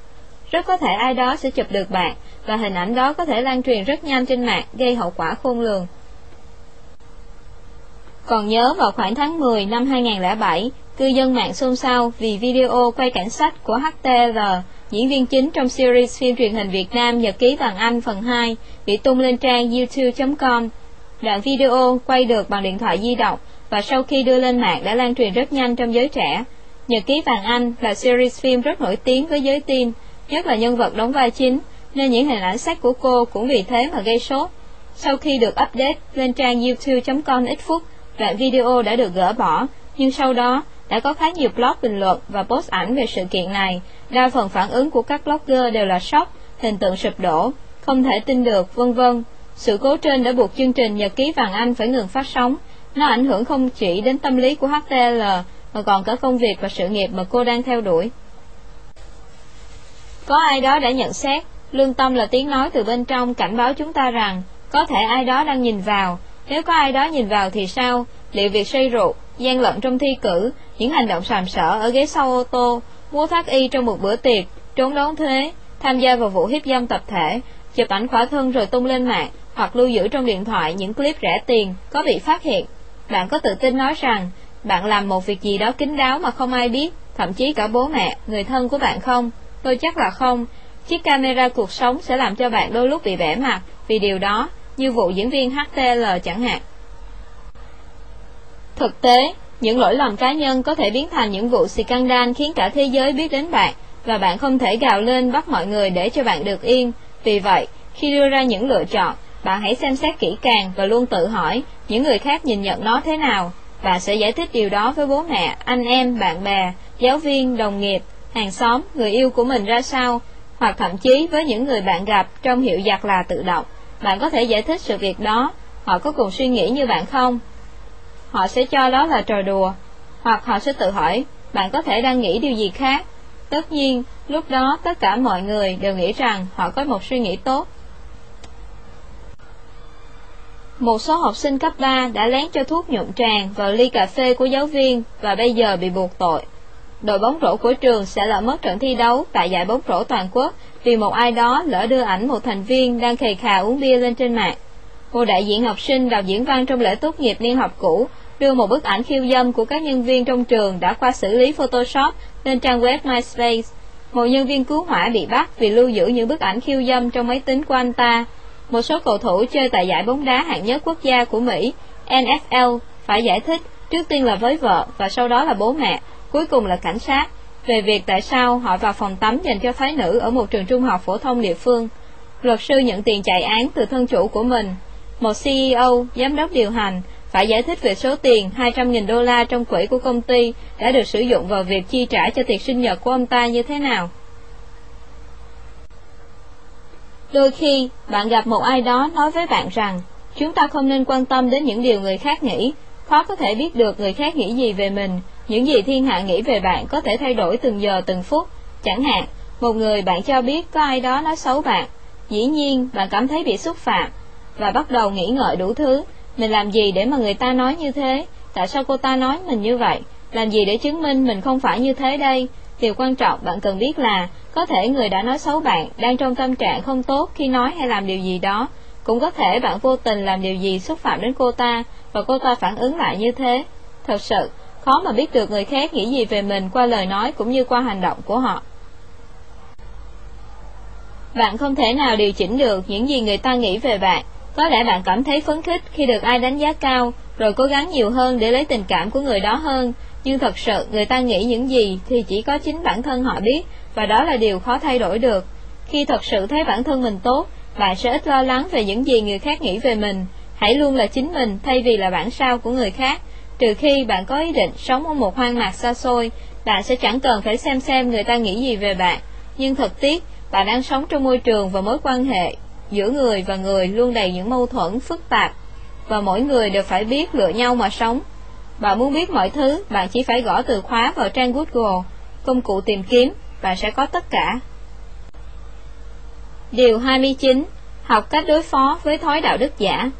Rất có thể ai đó sẽ chụp được bạn, và hình ảnh đó có thể lan truyền rất nhanh trên mạng, gây hậu quả khôn lường. Còn nhớ vào khoảng tháng 10 năm 2007, cư dân mạng xôn xao vì video quay cảnh sách của HTL, diễn viên chính trong series phim truyền hình Việt Nam Nhật ký bằng Anh phần 2, bị tung lên trang youtube.com. Đoạn video quay được bằng điện thoại di động và sau khi đưa lên mạng đã lan truyền rất nhanh trong giới trẻ. Nhật ký vàng Anh là series phim rất nổi tiếng với giới teen, nhất là nhân vật đóng vai chính, nên những hình ảnh sách của cô cũng vì thế mà gây sốt. Sau khi được update lên trang youtube.com ít phút, đoạn video đã được gỡ bỏ, nhưng sau đó đã có khá nhiều blog bình luận và post ảnh về sự kiện này. Đa phần phản ứng của các blogger đều là sốc, hình tượng sụp đổ, không thể tin được, vân vân. Sự cố trên đã buộc chương trình Nhật ký vàng Anh phải ngừng phát sóng. Nó ảnh hưởng không chỉ đến tâm lý của HTL mà còn cả công việc và sự nghiệp mà cô đang theo đuổi. Có ai đó đã nhận xét, lương tâm là tiếng nói từ bên trong cảnh báo chúng ta rằng có thể ai đó đang nhìn vào. Nếu có ai đó nhìn vào thì sao? Liệu việc say rượu, gian lận trong thi cử, những hành động sàm sỡ ở ghế sau ô tô, mua thoát y trong một bữa tiệc, trốn đón thuế, tham gia vào vụ hiếp dâm tập thể, chụp ảnh khỏa thân rồi tung lên mạng, hoặc lưu giữ trong điện thoại những clip rẻ tiền có bị phát hiện. Bạn có tự tin nói rằng bạn làm một việc gì đó kín đáo mà không ai biết, thậm chí cả bố mẹ, người thân của bạn không? Tôi chắc là không. Chiếc camera cuộc sống sẽ làm cho bạn đôi lúc bị bẻ mặt vì điều đó, như vụ diễn viên HTL chẳng hạn. Thực tế, Những lỗi lầm cá nhân có thể biến thành những vụ scandal khiến cả thế giới biết đến bạn, và bạn không thể gào lên bắt mọi người để cho bạn được yên. Vì vậy, khi đưa ra những lựa chọn, bạn hãy xem xét kỹ càng và luôn tự hỏi những người khác nhìn nhận nó thế nào. Bạn sẽ giải thích điều đó với bố mẹ, anh em, bạn bè, giáo viên, đồng nghiệp, hàng xóm, người yêu của mình ra sao, hoặc thậm chí với những người bạn gặp trong hiệu giặc là tự động. Bạn có thể giải thích sự việc đó, họ có cùng suy nghĩ như bạn không? Họ sẽ cho đó là trò đùa, hoặc họ sẽ tự hỏi, bạn có thể đang nghĩ điều gì khác? Tất nhiên, lúc đó tất cả mọi người đều nghĩ rằng họ có một suy nghĩ tốt. Một số học sinh cấp 3 đã lén cho thuốc nhuộm tràn vào ly cà phê của giáo viên và bây giờ bị buộc tội. Đội bóng rổ của trường sẽ lỡ mất trận thi đấu tại giải bóng rổ toàn quốc vì một ai đó lỡ đưa ảnh một thành viên đang khề khà uống bia lên trên mạng. Một đại diện học sinh đọc diễn văn trong lễ tốt nghiệp liên học cũ đưa một bức ảnh khiêu dâm của các nhân viên trong trường đã qua xử lý Photoshop lên trang web MySpace. Một nhân viên cứu hỏa bị bắt vì lưu giữ những bức ảnh khiêu dâm trong máy tính của anh ta. Một số cầu thủ chơi tại giải bóng đá hạng nhất quốc gia của Mỹ, NFL, phải giải thích, trước tiên là với vợ và sau đó là bố mẹ, cuối cùng là cảnh sát, về việc tại sao họ vào phòng tắm dành cho phái nữ ở một trường trung học phổ thông địa phương. Luật sư nhận tiền chạy án từ thân chủ của mình. Một CEO, giám đốc điều hành, phải giải thích về số tiền 200.000 đô la trong quỹ của công ty đã được sử dụng vào việc chi trả cho tiệc sinh nhật của ông ta như thế nào. Đôi khi, bạn gặp một ai đó nói với bạn rằng, chúng ta không nên quan tâm đến những điều người khác nghĩ, khó có thể biết được người khác nghĩ gì về mình, những gì thiên hạ nghĩ về bạn có thể thay đổi từng giờ từng phút. Chẳng hạn, một người bạn cho biết có ai đó nói xấu bạn, dĩ nhiên bạn cảm thấy bị xúc phạm, và bắt đầu nghĩ ngợi đủ thứ, mình làm gì để mà người ta nói như thế, tại sao cô ta nói mình như vậy, làm gì để chứng minh mình không phải như thế đây, Điều quan trọng bạn cần biết là có thể người đã nói xấu bạn đang trong tâm trạng không tốt khi nói hay làm điều gì đó. Cũng có thể bạn vô tình làm điều gì xúc phạm đến cô ta và cô ta phản ứng lại như thế. Thật sự, khó mà biết được người khác nghĩ gì về mình qua lời nói cũng như qua hành động của họ. Bạn không thể nào điều chỉnh được những gì người ta nghĩ về bạn. Có lẽ bạn cảm thấy phấn khích khi được ai đánh giá cao, rồi cố gắng nhiều hơn để lấy tình cảm của người đó hơn, nhưng thật sự người ta nghĩ những gì thì chỉ có chính bản thân họ biết, và đó là điều khó thay đổi được. Khi thật sự thấy bản thân mình tốt, bạn sẽ ít lo lắng về những gì người khác nghĩ về mình. Hãy luôn là chính mình thay vì là bản sao của người khác. Trừ khi bạn có ý định sống ở một hoang mạc xa xôi, bạn sẽ chẳng cần phải xem xem người ta nghĩ gì về bạn. Nhưng thật tiếc, bạn đang sống trong môi trường và mối quan hệ giữa người và người luôn đầy những mâu thuẫn phức tạp, và mỗi người đều phải biết lựa nhau mà sống. Bạn muốn biết mọi thứ, bạn chỉ phải gõ từ khóa vào trang Google, công cụ tìm kiếm, bạn sẽ có tất cả. Điều 29. Học cách đối phó với thói đạo đức giả.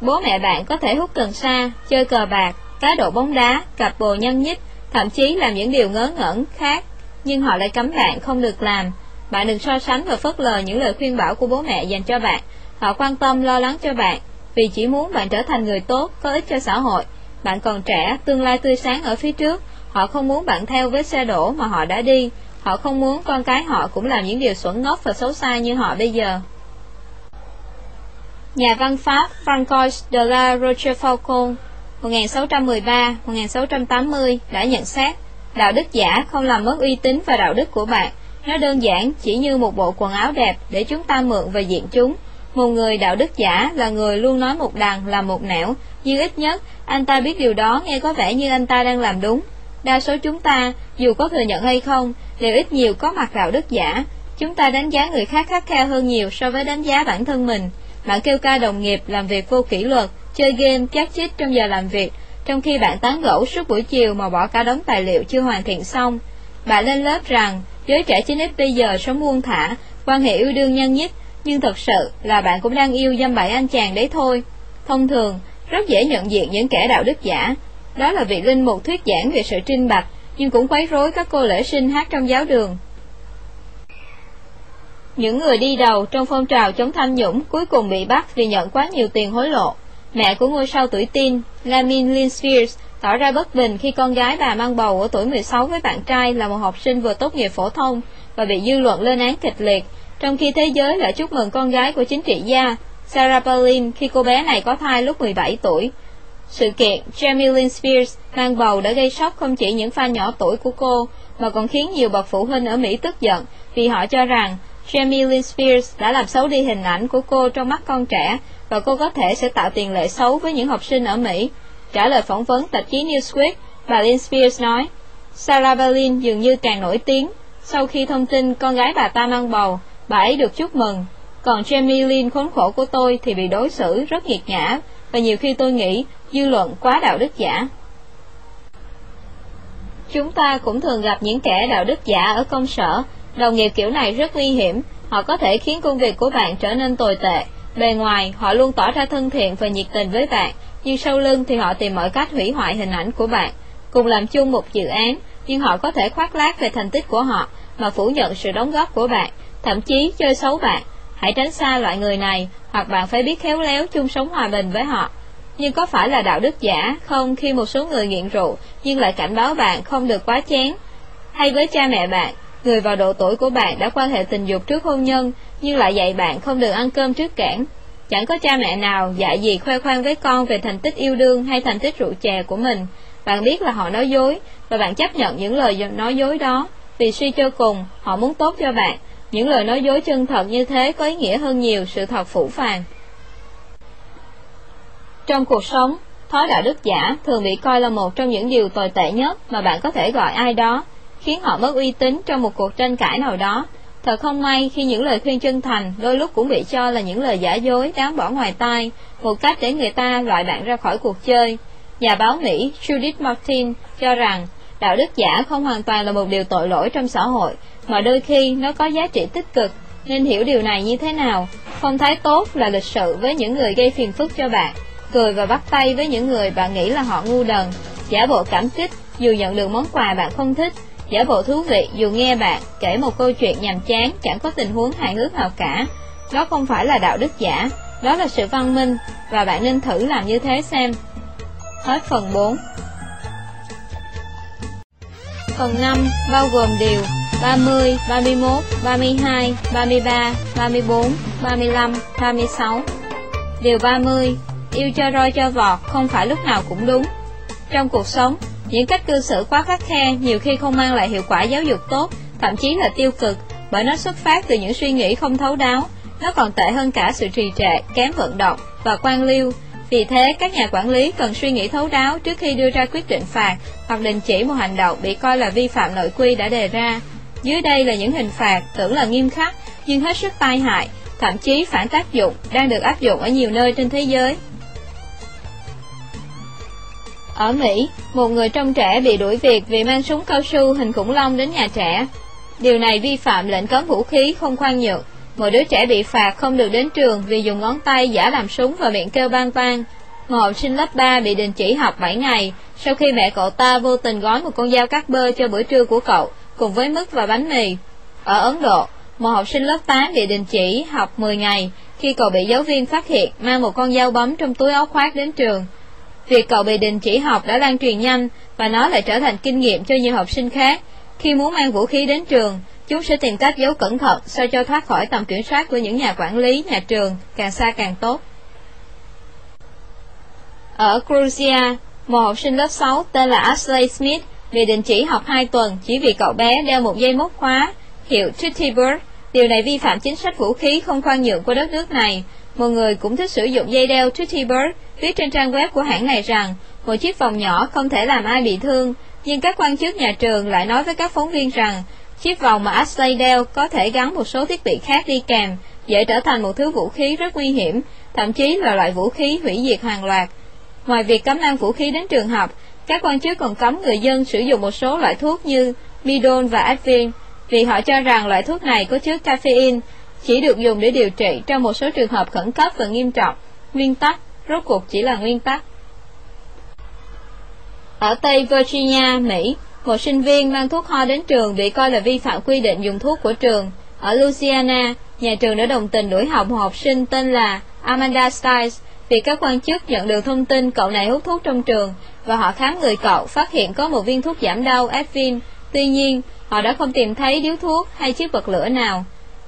Bố mẹ bạn có thể hút cần sa, chơi cờ bạc, cá độ bóng đá, cặp bồ nhân nhích, thậm chí làm những điều ngớ ngẩn khác, nhưng họ lại cấm bạn không được làm. Bạn đừng so sánh và phớt lờ những lời khuyên bảo của bố mẹ dành cho bạn. Họ quan tâm lo lắng cho bạn, vì chỉ muốn bạn trở thành người tốt, có ích cho xã hội bạn còn trẻ, tương lai tươi sáng ở phía trước, họ không muốn bạn theo với xe đổ mà họ đã đi, họ không muốn con cái họ cũng làm những điều xuẩn ngốc và xấu xa như họ bây giờ. Nhà văn Pháp Francois de la Rochefoucauld 1613-1680 đã nhận xét, đạo đức giả không làm mất uy tín và đạo đức của bạn, nó đơn giản chỉ như một bộ quần áo đẹp để chúng ta mượn và diện chúng. Một người đạo đức giả là người luôn nói một đằng làm một nẻo, nhưng ít nhất anh ta biết điều đó nghe có vẻ như anh ta đang làm đúng. Đa số chúng ta, dù có thừa nhận hay không, đều ít nhiều có mặt đạo đức giả. Chúng ta đánh giá người khác khắc khe hơn nhiều so với đánh giá bản thân mình. Bạn kêu ca đồng nghiệp làm việc vô kỷ luật, chơi game, chát chít trong giờ làm việc, trong khi bạn tán gẫu suốt buổi chiều mà bỏ cả đống tài liệu chưa hoàn thiện xong. Bạn lên lớp rằng, giới trẻ trên FT giờ sống buông thả, quan hệ yêu đương nhân nhất, nhưng thật sự là bạn cũng đang yêu dâm bậy anh chàng đấy thôi. Thông thường, rất dễ nhận diện những kẻ đạo đức giả. Đó là vị linh mục thuyết giảng về sự trinh bạch, nhưng cũng quấy rối các cô lễ sinh hát trong giáo đường. Những người đi đầu trong phong trào chống tham nhũng cuối cùng bị bắt vì nhận quá nhiều tiền hối lộ. Mẹ của ngôi sao tuổi teen, Lamin Lynn Spears, tỏ ra bất bình khi con gái bà mang bầu ở tuổi 16 với bạn trai là một học sinh vừa tốt nghiệp phổ thông và bị dư luận lên án kịch liệt, trong khi thế giới lại chúc mừng con gái của chính trị gia Sarah Palin khi cô bé này có thai lúc 17 tuổi. Sự kiện Jamie Lynn Spears mang bầu đã gây sốc không chỉ những fan nhỏ tuổi của cô, mà còn khiến nhiều bậc phụ huynh ở Mỹ tức giận vì họ cho rằng Jamie Lynn Spears đã làm xấu đi hình ảnh của cô trong mắt con trẻ và cô có thể sẽ tạo tiền lệ xấu với những học sinh ở Mỹ. Trả lời phỏng vấn tạp chí Newsweek, bà Lynn Spears nói, Sarah Palin dường như càng nổi tiếng. Sau khi thông tin con gái bà ta mang bầu, bà ấy được chúc mừng. Còn Jamie Lynn khốn khổ của tôi thì bị đối xử rất nghiệt ngã và nhiều khi tôi nghĩ dư luận quá đạo đức giả. Chúng ta cũng thường gặp những kẻ đạo đức giả ở công sở. Đồng nghiệp kiểu này rất nguy hiểm. Họ có thể khiến công việc của bạn trở nên tồi tệ. Bề ngoài, họ luôn tỏ ra thân thiện và nhiệt tình với bạn, nhưng sau lưng thì họ tìm mọi cách hủy hoại hình ảnh của bạn. Cùng làm chung một dự án, nhưng họ có thể khoác lác về thành tích của họ mà phủ nhận sự đóng góp của bạn, thậm chí chơi xấu bạn. Hãy tránh xa loại người này, hoặc bạn phải biết khéo léo chung sống hòa bình với họ. Nhưng có phải là đạo đức giả không khi một số người nghiện rượu nhưng lại cảnh báo bạn không được quá chén? Hay với cha mẹ bạn, người vào độ tuổi của bạn đã quan hệ tình dục trước hôn nhân nhưng lại dạy bạn không được ăn cơm trước cảng? Chẳng có cha mẹ nào dạy gì khoe khoang với con về thành tích yêu đương hay thành tích rượu chè của mình. Bạn biết là họ nói dối và bạn chấp nhận những lời nói dối đó vì suy cho cùng họ muốn tốt cho bạn. Những lời nói dối chân thật như thế có ý nghĩa hơn nhiều sự thật phủ phàng. Trong cuộc sống, thói đạo đức giả thường bị coi là một trong những điều tồi tệ nhất mà bạn có thể gọi ai đó, khiến họ mất uy tín trong một cuộc tranh cãi nào đó. Thật không may khi những lời khuyên chân thành đôi lúc cũng bị cho là những lời giả dối đáng bỏ ngoài tai, một cách để người ta loại bạn ra khỏi cuộc chơi. Nhà báo Mỹ Judith Martin cho rằng đạo đức giả không hoàn toàn là một điều tội lỗi trong xã hội, mà đôi khi nó có giá trị tích cực. Nên hiểu điều này như thế nào? Phong thái tốt là lịch sự với những người gây phiền phức cho bạn, cười và bắt tay với những người bạn nghĩ là họ ngu đần, giả bộ cảm kích dù nhận được món quà bạn không thích, giả bộ thú vị dù nghe bạn kể một câu chuyện nhàm chán chẳng có tình huống hài hước nào cả. Đó không phải là đạo đức giả, đó là sự văn minh, và bạn nên thử làm như thế xem. Hết phần 4 Phần 5 bao gồm điều 30, 31, 32, 33, 34, 35, 36 Điều 30 Yêu cho roi cho vọt không phải lúc nào cũng đúng Trong cuộc sống, những cách cư xử quá khắc khe nhiều khi không mang lại hiệu quả giáo dục tốt, thậm chí là tiêu cực, bởi nó xuất phát từ những suy nghĩ không thấu đáo. Nó còn tệ hơn cả sự trì trệ, kém vận động và quan liêu. Vì thế, các nhà quản lý cần suy nghĩ thấu đáo trước khi đưa ra quyết định phạt hoặc đình chỉ một hành động bị coi là vi phạm nội quy đã đề ra. Dưới đây là những hình phạt tưởng là nghiêm khắc, nhưng hết sức tai hại, thậm chí phản tác dụng, đang được áp dụng ở nhiều nơi trên thế giới. Ở Mỹ, một người trong trẻ bị đuổi việc vì mang súng cao su hình khủng long đến nhà trẻ. Điều này vi phạm lệnh cấm vũ khí không khoan nhượng. Một đứa trẻ bị phạt không được đến trường vì dùng ngón tay giả làm súng và miệng kêu bang bang. Một học sinh lớp 3 bị đình chỉ học 7 ngày sau khi mẹ cậu ta vô tình gói một con dao cắt bơ cho bữa trưa của cậu cùng với mứt và bánh mì. Ở Ấn Độ, một học sinh lớp 8 bị đình chỉ học 10 ngày khi cậu bị giáo viên phát hiện mang một con dao bấm trong túi áo khoác đến trường. Việc cậu bị đình chỉ học đã lan truyền nhanh và nó lại trở thành kinh nghiệm cho nhiều học sinh khác. Khi muốn mang vũ khí đến trường, chúng sẽ tìm cách giấu cẩn thận sao cho thoát khỏi tầm kiểm soát của những nhà quản lý nhà trường, càng xa càng tốt. Ở Georgia, một học sinh lớp 6 tên là Ashley Smith bị đình chỉ học 2 tuần chỉ vì cậu bé đeo một dây móc khóa hiệu Tutty Bird. Điều này vi phạm chính sách vũ khí không khoan nhượng của đất nước này. Một người cũng thích sử dụng dây đeo Tutty Bird viết trên trang web của hãng này rằng một chiếc vòng nhỏ không thể làm ai bị thương, nhưng các quan chức nhà trường lại nói với các phóng viên rằng chiếc vòng mà Ashley đeo có thể gắn một số thiết bị khác đi kèm, dễ trở thành một thứ vũ khí rất nguy hiểm, thậm chí là loại vũ khí hủy diệt hàng loạt. Ngoài việc cấm mang vũ khí đến trường học, các quan chức còn cấm người dân sử dụng một số loại thuốc như Midol và Advil, vì họ cho rằng loại thuốc này có chứa caffeine, chỉ được dùng để điều trị trong một số trường hợp khẩn cấp và nghiêm trọng. Nguyên tắc rốt cuộc chỉ là nguyên tắc. Ở Tây Virginia, Mỹ, một sinh viên mang thuốc ho đến trường bị coi là vi phạm quy định dùng thuốc của trường. Ở Louisiana, nhà trường đã đồng tình đuổi học một học sinh tên là Amanda Stiles vì các quan chức nhận được thông tin cậu này hút thuốc trong trường và họ khám người cậu phát hiện có một viên thuốc giảm đau Advil. Tuy nhiên, họ đã không tìm thấy điếu thuốc hay chiếc bật lửa nào.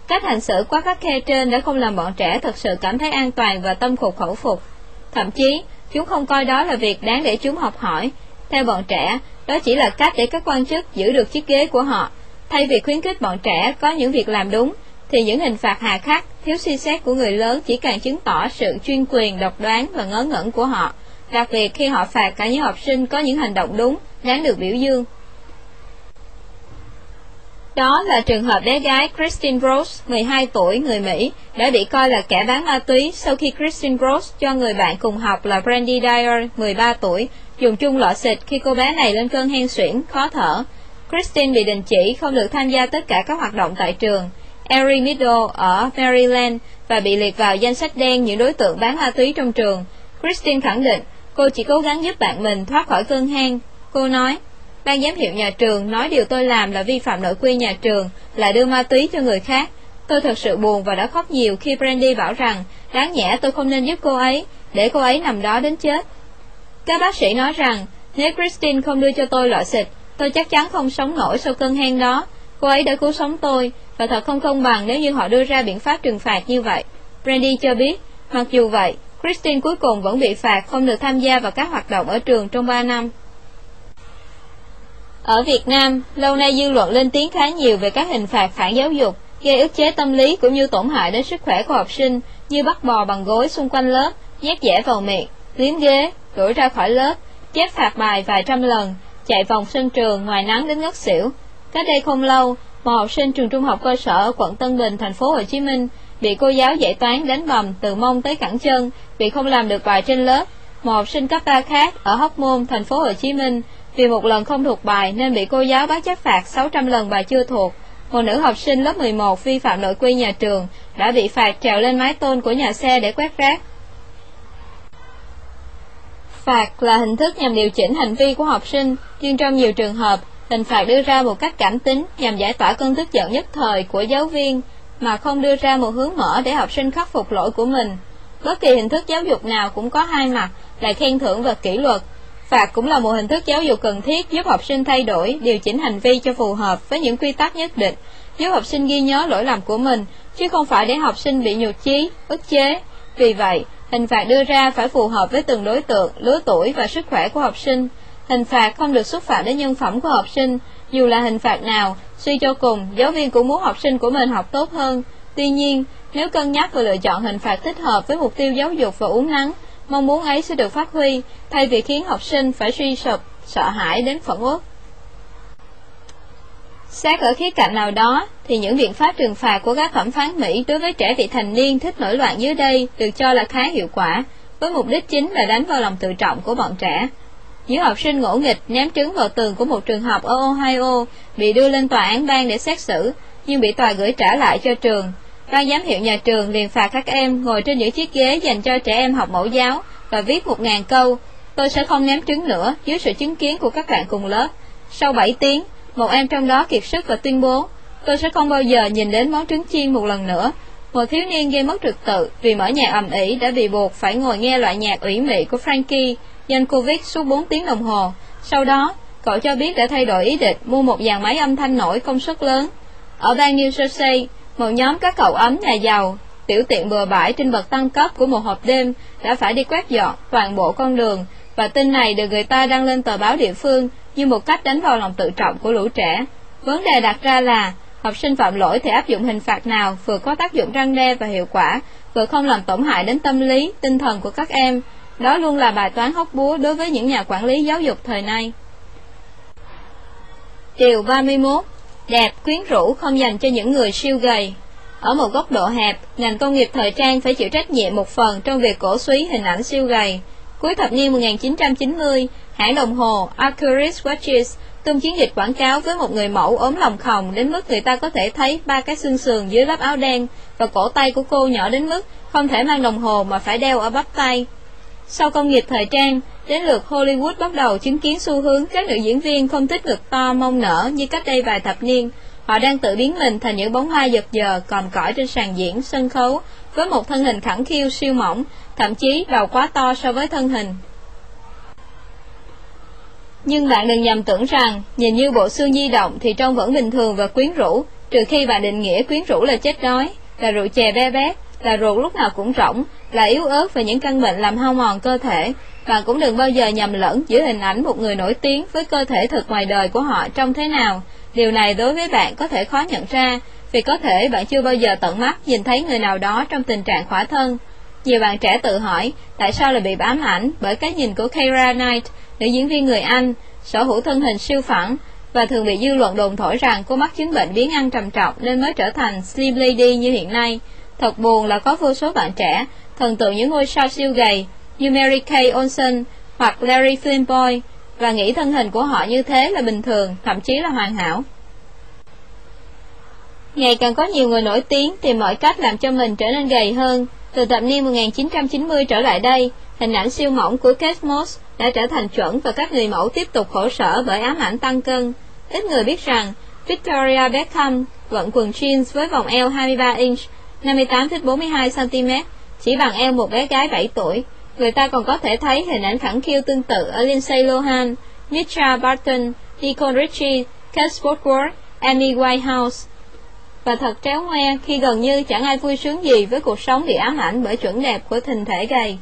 Cách hành xử quá khắc khe trên đã không làm bọn trẻ thật sự cảm thấy an toàn và tâm phục khẩu phục. Thậm chí, chúng không coi đó là việc đáng để chúng học hỏi. Theo bọn trẻ, đó chỉ là cách để các quan chức giữ được chiếc ghế của họ. Thay vì khuyến khích bọn trẻ có những việc làm đúng, thì những hình phạt hà khắc, thiếu suy xét của người lớn chỉ càng chứng tỏ sự chuyên quyền, độc đoán và ngớ ngẩn của họ, đặc biệt khi họ phạt cả những học sinh có những hành động đúng, đáng được biểu dương. Đó là trường hợp bé gái Christine Rose, 12 tuổi, người Mỹ, đã bị coi là kẻ bán ma túy sau khi Christine Rose cho người bạn cùng học là Brandy Dyer, 13 tuổi, dùng chung lọ xịt khi cô bé này lên cơn hen suyễn, khó thở. Christine bị đình chỉ không được tham gia tất cả các hoạt động tại trường. Erie Middle ở Maryland và bị liệt vào danh sách đen những đối tượng bán ma túy trong trường. Christine khẳng định cô chỉ cố gắng giúp bạn mình thoát khỏi cơn hen. Cô nói, ban giám hiệu nhà trường nói điều tôi làm là vi phạm nội quy nhà trường, là đưa ma túy cho người khác. Tôi thật sự buồn và đã khóc nhiều khi Brandy bảo rằng đáng nhẽ tôi không nên giúp cô ấy, để cô ấy nằm đó đến chết. Các bác sĩ nói rằng nếu Christine không đưa cho tôi loại xịt, tôi chắc chắn không sống nổi sau cơn hen đó. Cô ấy đã cứu sống tôi, và thật không công bằng nếu như họ đưa ra biện pháp trừng phạt như vậy. Brandy cho biết, mặc dù vậy, Christine cuối cùng vẫn bị phạt không được tham gia vào các hoạt động ở trường trong 3 năm. Ở Việt Nam, lâu nay dư luận lên tiếng khá nhiều về các hình phạt phản giáo dục, gây ức chế tâm lý cũng như tổn hại đến sức khỏe của học sinh như bắt bò bằng gối xung quanh lớp, nhét dẻ vào miệng, liếm ghế, đuổi ra khỏi lớp, chép phạt bài vài trăm lần, chạy vòng sân trường ngoài nắng đến ngất xỉu. Cách đây không lâu, một học sinh trường trung học cơ sở ở quận Tân Bình, thành phố Hồ Chí Minh bị cô giáo dạy toán đánh bầm từ mông tới cẳng chân vì không làm được bài trên lớp. Một học sinh cấp 3 khác ở Hóc Môn, thành phố Hồ Chí Minh vì một lần không thuộc bài nên bị cô giáo bắt chấp phạt 600 lần bài chưa thuộc. Một nữ học sinh lớp 11 vi phạm nội quy nhà trường đã bị phạt trèo lên mái tôn của nhà xe để quét rác. Phạt là hình thức nhằm điều chỉnh hành vi của học sinh, nhưng trong nhiều trường hợp, hình phạt đưa ra một cách cảm tính nhằm giải tỏa cơn tức giận nhất thời của giáo viên, mà không đưa ra một hướng mở để học sinh khắc phục lỗi của mình. Bất kỳ hình thức giáo dục nào cũng có hai mặt, là khen thưởng và kỷ luật. Phạt cũng là một hình thức giáo dục cần thiết giúp học sinh thay đổi, điều chỉnh hành vi cho phù hợp với những quy tắc nhất định, giúp học sinh ghi nhớ lỗi lầm của mình, chứ không phải để học sinh bị nhụt chí, ức chế. Vì vậy, hình phạt đưa ra phải phù hợp với từng đối tượng, lứa tuổi và sức khỏe của học sinh. Hình phạt không được xúc phạm đến nhân phẩm của học sinh, dù là hình phạt nào, suy cho cùng, giáo viên cũng muốn học sinh của mình học tốt hơn. Tuy nhiên, nếu cân nhắc và lựa chọn hình phạt thích hợp với mục tiêu giáo dục và uống nắng, mong muốn ấy sẽ được phát huy, thay vì khiến học sinh phải suy sụp, sợ hãi đến phẫn uất. Xét ở khía cạnh nào đó, thì những biện pháp trừng phạt của các thẩm phán Mỹ đối với trẻ vị thành niên thích nổi loạn dưới đây được cho là khá hiệu quả, với mục đích chính là đánh vào lòng tự trọng của bọn trẻ. Những học sinh ngỗ nghịch ném trứng vào tường của một trường học ở Ohio bị đưa lên tòa án bang để xét xử, nhưng bị tòa gửi trả lại cho trường. Ban giám hiệu nhà trường liền phạt các em ngồi trên những chiếc ghế dành cho trẻ em học mẫu giáo và viết một ngàn câu. Tôi sẽ không ném trứng nữa dưới sự chứng kiến của các bạn cùng lớp. Sau 7 tiếng, một em trong đó kiệt sức và tuyên bố, tôi sẽ không bao giờ nhìn đến món trứng chiên một lần nữa. Một thiếu niên gây mất trật tự vì mở nhạc ầm ĩ đã bị buộc phải ngồi nghe loại nhạc ủy mị của Frankie Yankovic suốt 4 tiếng đồng hồ. Sau đó, cậu cho biết đã thay đổi ý định mua một dàn máy âm thanh nổi công suất lớn. Ở bang New Jersey, một nhóm các cậu ấm nhà giàu, tiểu tiện bừa bãi trên bậc tăng cấp của một hộp đêm đã phải đi quét dọn toàn bộ con đường, và tin này được người ta đăng lên tờ báo địa phương như một cách đánh vào lòng tự trọng của lũ trẻ. Vấn đề đặt ra là, học sinh phạm lỗi thì áp dụng hình phạt nào vừa có tác dụng răng đe và hiệu quả, vừa không làm tổn hại đến tâm lý, tinh thần của các em, đó luôn là bài toán hóc búa đối với những nhà quản lý giáo dục thời nay. Điều 31 Đẹp, quyến rũ không dành cho những người siêu gầy Ở một góc độ hẹp, ngành công nghiệp thời trang phải chịu trách nhiệm một phần trong việc cổ suý hình ảnh siêu gầy. Cuối thập niên 1990, hãng đồng hồ Arcturus Watches tung chiến dịch quảng cáo với một người mẫu ốm lòng khòng đến mức người ta có thể thấy ba cái xương sườn dưới lớp áo đen và cổ tay của cô nhỏ đến mức không thể mang đồng hồ mà phải đeo ở bắp tay. Sau công nghiệp thời trang, đến lượt Hollywood bắt đầu chứng kiến xu hướng các nữ diễn viên không thích ngực to mông nở như cách đây vài thập niên. Họ đang tự biến mình thành những bóng hoa giật giờ còn cõi trên sàn diễn, sân khấu, với một thân hình khẳng khiu siêu mỏng, thậm chí đầu quá to so với thân hình. Nhưng bạn đừng nhầm tưởng rằng, nhìn như bộ xương di động thì trông vẫn bình thường và quyến rũ, trừ khi bạn định nghĩa quyến rũ là chết đói, là rượu chè be bét, là ruột lúc nào cũng rỗng, là yếu ớt về những căn bệnh làm hao mòn cơ thể, Bạn cũng đừng bao giờ nhầm lẫn giữa hình ảnh một người nổi tiếng với cơ thể thực ngoài đời của họ trông thế nào. Điều này đối với bạn có thể khó nhận ra, vì có thể bạn chưa bao giờ tận mắt nhìn thấy người nào đó trong tình trạng khỏa thân. Nhiều bạn trẻ tự hỏi tại sao lại bị bám ảnh bởi cái nhìn của Keira Knight, nữ diễn viên người Anh, sở hữu thân hình siêu phẳng, và thường bị dư luận đồn thổi rằng cô mắc chứng bệnh biến ăn trầm trọng nên mới trở thành Slim Lady như hiện nay. Thật buồn là có vô số bạn trẻ thần tượng những ngôi sao siêu gầy như Mary Kay Olsen hoặc Larry Flynnboy và nghĩ thân hình của họ như thế là bình thường, thậm chí là hoàn hảo. Ngày càng có nhiều người nổi tiếng tìm mọi cách làm cho mình trở nên gầy hơn. Từ thập niên 1990 trở lại đây, hình ảnh siêu mỏng của Kate Moss đã trở thành chuẩn và các người mẫu tiếp tục khổ sở bởi ám ảnh tăng cân. Ít người biết rằng Victoria Beckham vận quần jeans với vòng eo 23 inch, 58.42 cm chỉ bằng eo một bé gái 7 tuổi. Người ta còn có thể thấy hình ảnh khẳng khiêu tương tự ở Lindsay Lohan, Mitra Barton, Nicole Richie, Kate Sportworth, Amy Winehouse. Và thật tréo ngoe khi gần như chẳng ai vui sướng gì với cuộc sống bị ám ảnh bởi chuẩn đẹp của hình thể gầy.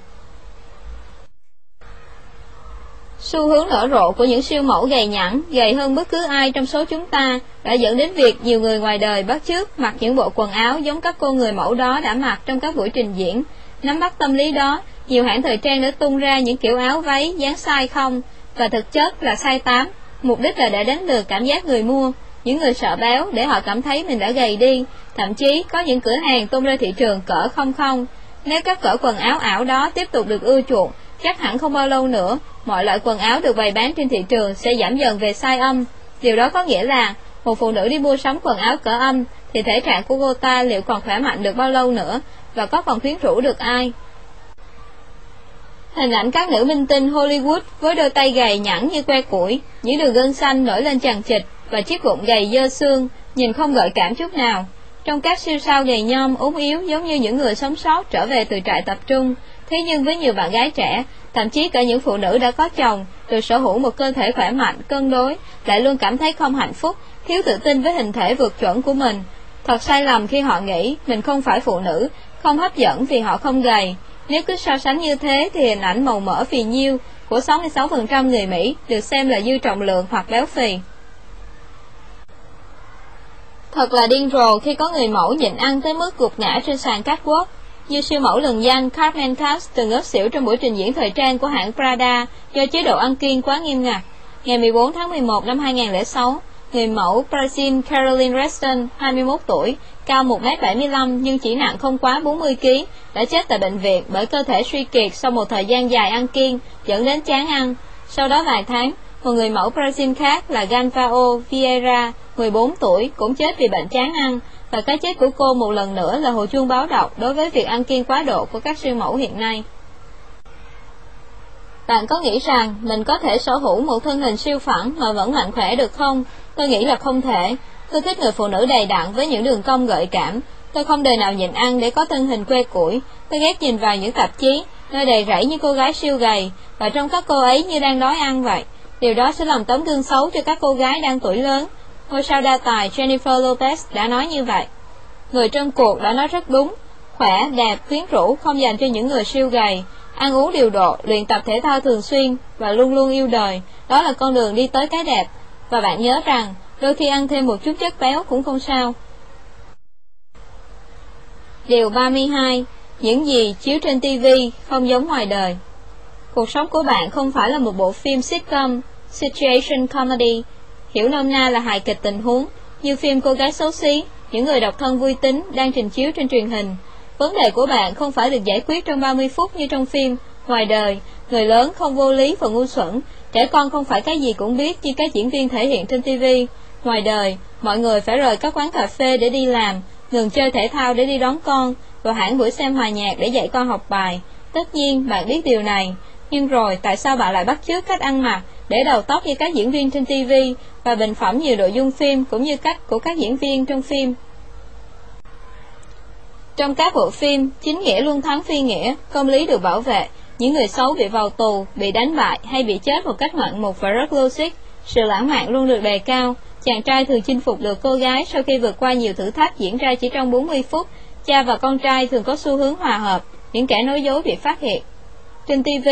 Xu hướng nở rộ của những siêu mẫu gầy nhẵn, gầy hơn bất cứ ai trong số chúng ta, đã dẫn đến việc nhiều người ngoài đời bắt chước mặc những bộ quần áo giống các cô người mẫu đó đã mặc trong các buổi trình diễn. Nắm bắt tâm lý đó, nhiều hãng thời trang đã tung ra những kiểu áo váy dáng sai không, và thực chất là sai tám, mục đích là để đánh lừa cảm giác người mua, những người sợ béo để họ cảm thấy mình đã gầy đi, thậm chí có những cửa hàng tung ra thị trường cỡ không không. Nếu các cỡ quần áo ảo đó tiếp tục được ưa chuộng, chắc hẳn không bao lâu nữa, mọi loại quần áo được bày bán trên thị trường sẽ giảm dần về size âm. Điều đó có nghĩa là, một phụ nữ đi mua sắm quần áo cỡ âm, thì thể trạng của cô ta liệu còn khỏe mạnh được bao lâu nữa, và có còn khuyến rũ được ai. Hình ảnh các nữ minh tinh Hollywood với đôi tay gầy nhẵn như que củi, những đường gân xanh nổi lên chằng chịt và chiếc bụng gầy dơ xương, nhìn không gợi cảm chút nào. Trong các siêu sao gầy nhom, ốm yếu giống như những người sống sót trở về từ trại tập trung, thế nhưng với nhiều bạn gái trẻ, thậm chí cả những phụ nữ đã có chồng, được sở hữu một cơ thể khỏe mạnh, cân đối, lại luôn cảm thấy không hạnh phúc, thiếu tự tin với hình thể vượt chuẩn của mình. Thật sai lầm khi họ nghĩ mình không phải phụ nữ, không hấp dẫn vì họ không gầy. Nếu cứ so sánh như thế thì hình ảnh màu mỡ phì nhiêu của 66% người Mỹ được xem là dư trọng lượng hoặc béo phì. Thật là điên rồ khi có người mẫu nhịn ăn tới mức gục ngã trên sàn catwalk. Như siêu mẫu lừng danh Carmen Cass từng ngất xỉu trong buổi trình diễn thời trang của hãng Prada do chế độ ăn kiêng quá nghiêm ngặt. Ngày 14 tháng 11 năm 2006, người mẫu Brazil Caroline Reston, 21 tuổi, cao 1m75 nhưng chỉ nặng không quá 40kg, đã chết tại bệnh viện bởi cơ thể suy kiệt sau một thời gian dài ăn kiêng, dẫn đến chán ăn. Sau đó vài tháng, một người mẫu Brazil khác là Ganvao Vieira, 14 tuổi, cũng chết vì bệnh chán ăn, và cái chết của cô một lần nữa là hồi chuông báo động đối với việc ăn kiêng quá độ của các siêu mẫu hiện nay. Bạn có nghĩ rằng mình có thể sở hữu một thân hình siêu phẳng mà vẫn mạnh khỏe được không? Tôi nghĩ là không thể. Tôi thích người phụ nữ đầy đặn với những đường cong gợi cảm. Tôi không đời nào nhịn ăn để có thân hình que củi. Tôi ghét nhìn vào những tạp chí, nơi đầy rẫy những cô gái siêu gầy, và trong các cô ấy như đang đói ăn vậy. Điều đó sẽ làm tấm gương xấu cho các cô gái đang tuổi lớn. Ngôi sao đa tài Jennifer Lopez đã nói như vậy. Người trong cuộc đã nói rất đúng. Khỏe, đẹp, quyến rũ không dành cho những người siêu gầy. Ăn uống điều độ, luyện tập thể thao thường xuyên và luôn luôn yêu đời. Đó là con đường đi tới cái đẹp. Và bạn nhớ rằng, đôi khi ăn thêm một chút chất béo cũng không sao. Điều 32. Những gì chiếu trên TV không giống ngoài đời. Cuộc sống của bạn không phải là một bộ phim sitcom, situation comedy, hiểu nôm na là hài kịch tình huống, như phim cô gái xấu xí, những người độc thân vui tính đang trình chiếu trên truyền hình. Vấn đề của bạn không phải được giải quyết trong 30 phút như trong phim, ngoài đời, người lớn không vô lý và ngu xuẩn, trẻ con không phải cái gì cũng biết như các diễn viên thể hiện trên TV. Ngoài đời, mọi người phải rời các quán cà phê để đi làm, ngừng chơi thể thao để đi đón con, và hãng buổi xem hòa nhạc để dạy con học bài. Tất nhiên, bạn biết điều này, nhưng rồi tại sao bạn lại bắt chước cách ăn mặc, để đầu tóc như các diễn viên trên TV và bình phẩm nhiều nội dung phim cũng như cách của các diễn viên trong phim? Trong các bộ phim, chính nghĩa luôn thắng phi nghĩa, công lý được bảo vệ, những người xấu bị vào tù, bị đánh bại hay bị chết một cách ngoạn mục và rất logic, sự lãng mạn luôn được đề cao, chàng trai thường chinh phục được cô gái sau khi vượt qua nhiều thử thách diễn ra chỉ trong 40 phút, cha và con trai thường có xu hướng hòa hợp, những kẻ nói dối bị phát hiện. Trên TV,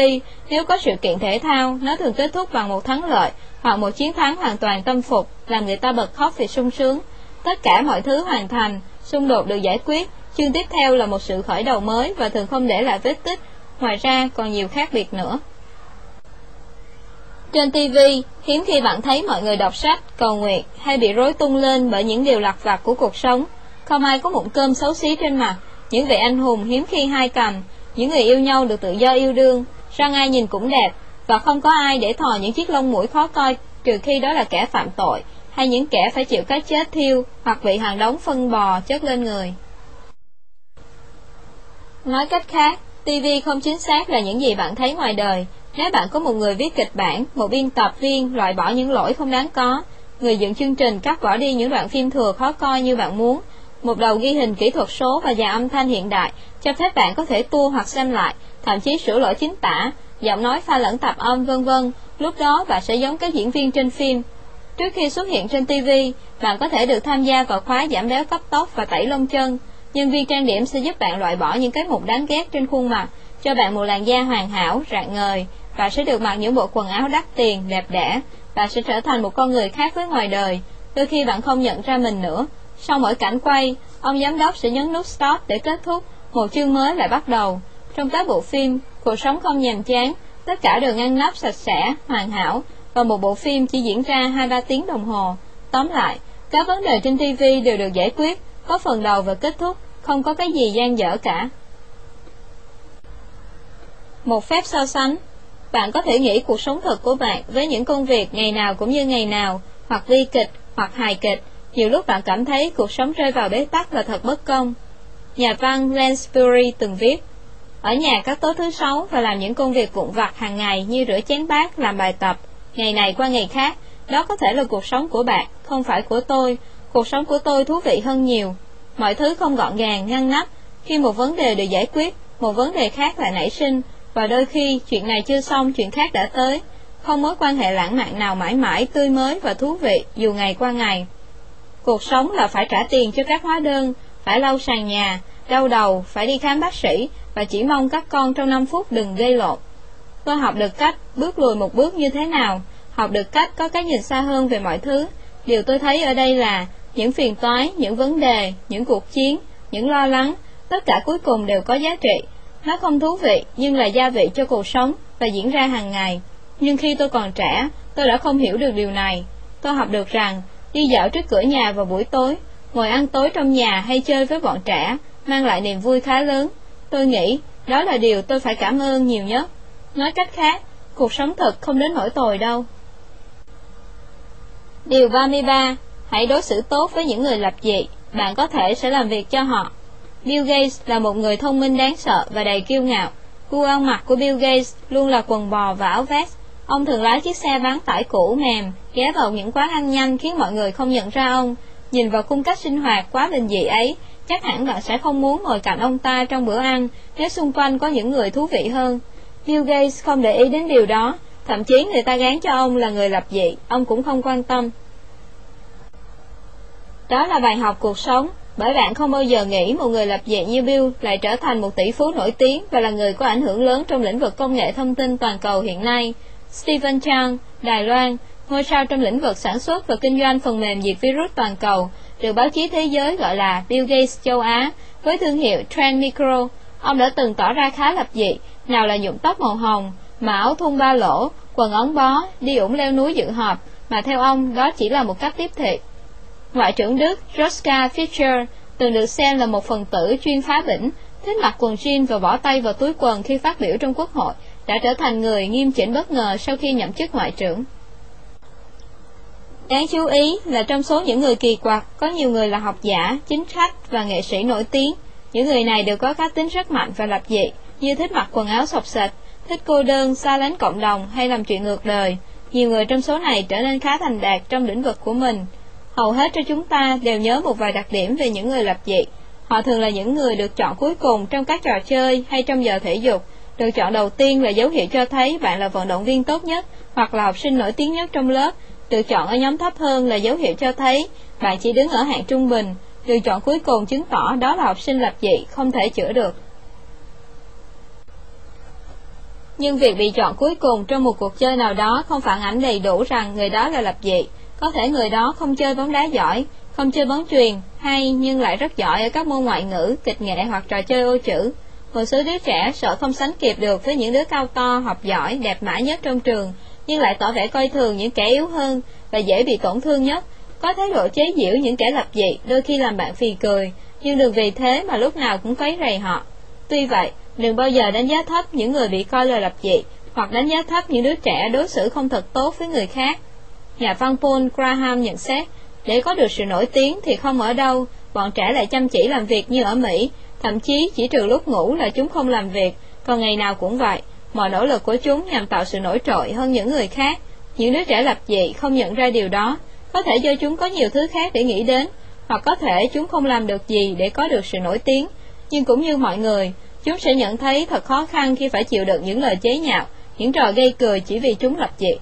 nếu có sự kiện thể thao, nó thường kết thúc bằng một thắng lợi hoặc một chiến thắng hoàn toàn tâm phục, làm người ta bật khóc vì sung sướng. Tất cả mọi thứ hoàn thành, xung đột được giải quyết, chương tiếp theo là một sự khởi đầu mới và thường không để lại vết tích, ngoài ra còn nhiều khác biệt nữa. Trên TV, hiếm khi bạn thấy mọi người đọc sách, cầu nguyện hay bị rối tung lên bởi những điều lặt vặt của cuộc sống. Không ai có mụn cơm xấu xí trên mặt, những vị anh hùng hiếm khi hai cầm, những người yêu nhau được tự do yêu đương, răng ai nhìn cũng đẹp, và không có ai để thò những chiếc lông mũi khó coi, trừ khi đó là kẻ phạm tội, hay những kẻ phải chịu cái chết thiêu, hoặc bị hàng đống phân bò chất lên người. Nói cách khác, TV không chính xác là những gì bạn thấy ngoài đời. Nếu bạn có một người viết kịch bản, một biên tập viên loại bỏ những lỗi không đáng có, người dựng chương trình cắt bỏ đi những đoạn phim thừa khó coi như bạn muốn, một đầu ghi hình kỹ thuật số và dàn âm thanh hiện đại cho phép bạn có thể tua hoặc xem lại, thậm chí sửa lỗi chính tả, giọng nói pha lẫn tạp âm vân vân. Lúc đó bạn sẽ giống các diễn viên trên phim. Trước khi xuất hiện trên TV, bạn có thể được tham gia vào khóa giảm béo cấp tốc và tẩy lông chân. Nhân viên trang điểm sẽ giúp bạn loại bỏ những cái mụn đáng ghét trên khuôn mặt, cho bạn một làn da hoàn hảo, rạng ngời. Bạn sẽ được mặc những bộ quần áo đắt tiền, đẹp đẽ. Bạn sẽ trở thành một con người khác với ngoài đời. Đôi khi bạn không nhận ra mình nữa, sau mỗi cảnh quay, ông giám đốc sẽ nhấn nút stop để kết thúc, một chương mới lại bắt đầu. Trong các bộ phim, cuộc sống không nhàm chán, tất cả đều ngăn nắp sạch sẽ, hoàn hảo, và một bộ phim chỉ diễn ra 2-3 tiếng đồng hồ. Tóm lại, các vấn đề trên TV đều được giải quyết, có phần đầu và kết thúc, không có cái gì gian dở cả. Một phép so sánh Bạn có thể nghĩ cuộc sống thật của bạn với những công việc ngày nào cũng như ngày nào, hoặc vi kịch, hoặc hài kịch, nhiều lúc bạn cảm thấy cuộc sống rơi vào bế tắc là thật bất công. Nhà văn Lansbury từng viết, ở nhà các tối thứ sáu và làm những công việc vụn vặt hàng ngày như rửa chén bát, làm bài tập, ngày này qua ngày khác, đó có thể là cuộc sống của bạn, không phải của tôi. Cuộc sống của tôi thú vị hơn nhiều. Mọi thứ không gọn gàng, ngăn nắp. Khi một vấn đề được giải quyết, một vấn đề khác lại nảy sinh, và đôi khi chuyện này chưa xong, chuyện khác đã tới. Không mối quan hệ lãng mạn nào mãi mãi tươi mới và thú vị dù ngày qua ngày. Cuộc sống là phải trả tiền cho các hóa đơn, phải lau sàn nhà, đau đầu, phải đi khám bác sĩ và chỉ mong các con trong 5 phút đừng gây lộn. Tôi học được cách bước lùi một bước như thế nào, học được cách có cái nhìn xa hơn về mọi thứ. Điều tôi thấy ở đây là những phiền toái, những vấn đề, những cuộc chiến, những lo lắng, tất cả cuối cùng đều có giá trị. Nó không thú vị nhưng là gia vị cho cuộc sống và diễn ra hàng ngày. Nhưng khi tôi còn trẻ, tôi đã không hiểu được điều này. Tôi học được rằng đi dạo trước cửa nhà vào buổi tối, ngồi ăn tối trong nhà hay chơi với bọn trẻ, mang lại niềm vui khá lớn. Tôi nghĩ đó là điều tôi phải cảm ơn nhiều nhất. Nói cách khác, cuộc sống thật không đến nỗi tồi đâu. Điều 33. Hãy đối xử tốt với những người lập dị, bạn có thể sẽ làm việc cho họ. Bill Gates là một người thông minh đáng sợ và đầy kiêu ngạo. Gu ăn mặc của Bill Gates luôn là quần bò và áo vest. Ông thường lái chiếc xe bán tải cũ mềm, ghé vào những quán ăn nhanh khiến mọi người không nhận ra ông. Nhìn vào cung cách sinh hoạt quá bình dị ấy, chắc hẳn bạn sẽ không muốn ngồi cạnh ông ta trong bữa ăn nếu xung quanh có những người thú vị hơn. Bill Gates không để ý đến điều đó, thậm chí người ta gán cho ông là người lập dị, ông cũng không quan tâm. Đó là bài học cuộc sống, bởi bạn không bao giờ nghĩ một người lập dị như Bill lại trở thành một tỷ phú nổi tiếng và là người có ảnh hưởng lớn trong lĩnh vực công nghệ thông tin toàn cầu hiện nay. Stephen Chang, Đài Loan, ngôi sao trong lĩnh vực sản xuất và kinh doanh phần mềm diệt virus toàn cầu, được báo chí thế giới gọi là Bill Gates châu Á, với thương hiệu Trend Micro. Ông đã từng tỏ ra khá lập dị, nào là nhuộm tóc màu hồng, mà áo thun ba lỗ, quần ống bó, đi ủng leo núi dự họp, mà theo ông đó chỉ là một cách tiếp thị. Ngoại trưởng Đức Joschka Fischer từng được xem là một phần tử chuyên phá bỉnh, thích mặc quần jean và bỏ tay vào túi quần khi phát biểu trong quốc hội, đã trở thành người nghiêm chỉnh bất ngờ sau khi nhậm chức ngoại trưởng. Đáng chú ý là trong số những người kỳ quặc, có nhiều người là học giả, chính khách và nghệ sĩ nổi tiếng. Những người này đều có cá tính rất mạnh và lập dị, như thích mặc quần áo sọc sạch, thích cô đơn, xa lánh cộng đồng hay làm chuyện ngược đời. Nhiều người trong số này trở nên khá thành đạt trong lĩnh vực của mình. Hầu hết cho chúng ta đều nhớ một vài đặc điểm về những người lập dị. Họ thường là những người được chọn cuối cùng trong các trò chơi hay trong giờ thể dục, được chọn đầu tiên là dấu hiệu cho thấy bạn là vận động viên tốt nhất hoặc là học sinh nổi tiếng nhất trong lớp. Được chọn ở nhóm thấp hơn là dấu hiệu cho thấy bạn chỉ đứng ở hạng trung bình. Được chọn cuối cùng chứng tỏ đó là học sinh lập dị, không thể chữa được. Nhưng việc bị chọn cuối cùng trong một cuộc chơi nào đó không phản ánh đầy đủ rằng người đó là lập dị. Có thể người đó không chơi bóng đá giỏi, không chơi bóng truyền, hay nhưng lại rất giỏi ở các môn ngoại ngữ, kịch nghệ hoặc trò chơi ô chữ. Một số đứa trẻ sợ không sánh kịp được với những đứa cao to, học giỏi, đẹp mã nhất trong trường, nhưng lại tỏ vẻ coi thường những kẻ yếu hơn và dễ bị tổn thương nhất. Có thái độ chế giễu những kẻ lập dị, đôi khi làm bạn phì cười, nhưng đừng vì thế mà lúc nào cũng quấy rầy họ. Tuy vậy, đừng bao giờ đánh giá thấp những người bị coi là lập dị, hoặc đánh giá thấp những đứa trẻ đối xử không thật tốt với người khác. Nhà văn Paul Graham nhận xét, để có được sự nổi tiếng thì không ở đâu, bọn trẻ lại chăm chỉ làm việc như ở Mỹ, thậm chí chỉ trừ lúc ngủ là chúng không làm việc, còn ngày nào cũng vậy. Mọi nỗ lực của chúng nhằm tạo sự nổi trội hơn những người khác. Những đứa trẻ lập dị không nhận ra điều đó, có thể do chúng có nhiều thứ khác để nghĩ đến, hoặc có thể chúng không làm được gì để có được sự nổi tiếng. Nhưng cũng như mọi người, chúng sẽ nhận thấy thật khó khăn khi phải chịu đựng những lời chế nhạo, những trò gây cười chỉ vì chúng lập dị.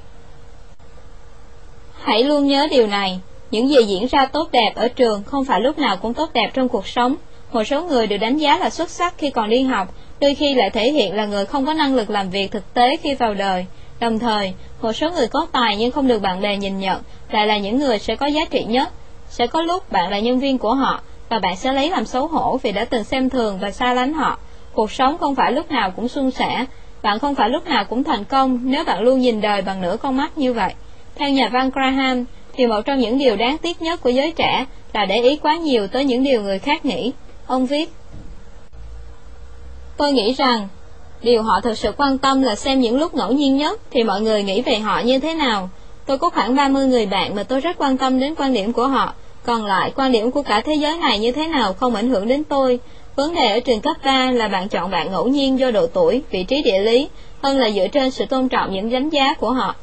Hãy luôn nhớ điều này, những gì diễn ra tốt đẹp ở trường không phải lúc nào cũng tốt đẹp trong cuộc sống. Một số người được đánh giá là xuất sắc khi còn đi học, đôi khi lại thể hiện là người không có năng lực làm việc thực tế khi vào đời. Đồng thời, một số người có tài nhưng không được bạn bè nhìn nhận, lại là những người sẽ có giá trị nhất. Sẽ có lúc bạn là nhân viên của họ, và bạn sẽ lấy làm xấu hổ vì đã từng xem thường và xa lánh họ. Cuộc sống không phải lúc nào cũng suôn sẻ, bạn không phải lúc nào cũng thành công nếu bạn luôn nhìn đời bằng nửa con mắt như vậy. Theo nhà văn Graham, thì một trong những điều đáng tiếc nhất của giới trẻ là để ý quá nhiều tới những điều người khác nghĩ. Ông viết, Tôi nghĩ rằng, điều họ thực sự quan tâm là xem những lúc ngẫu nhiên nhất thì mọi người nghĩ về họ như thế nào. Tôi có khoảng 30 người bạn mà tôi rất quan tâm đến quan điểm của họ, còn lại quan điểm của cả thế giới này như thế nào không ảnh hưởng đến tôi. Vấn đề ở trường cấp 3 là bạn chọn bạn ngẫu nhiên do độ tuổi, vị trí địa lý, hơn là dựa trên sự tôn trọng những đánh giá của họ.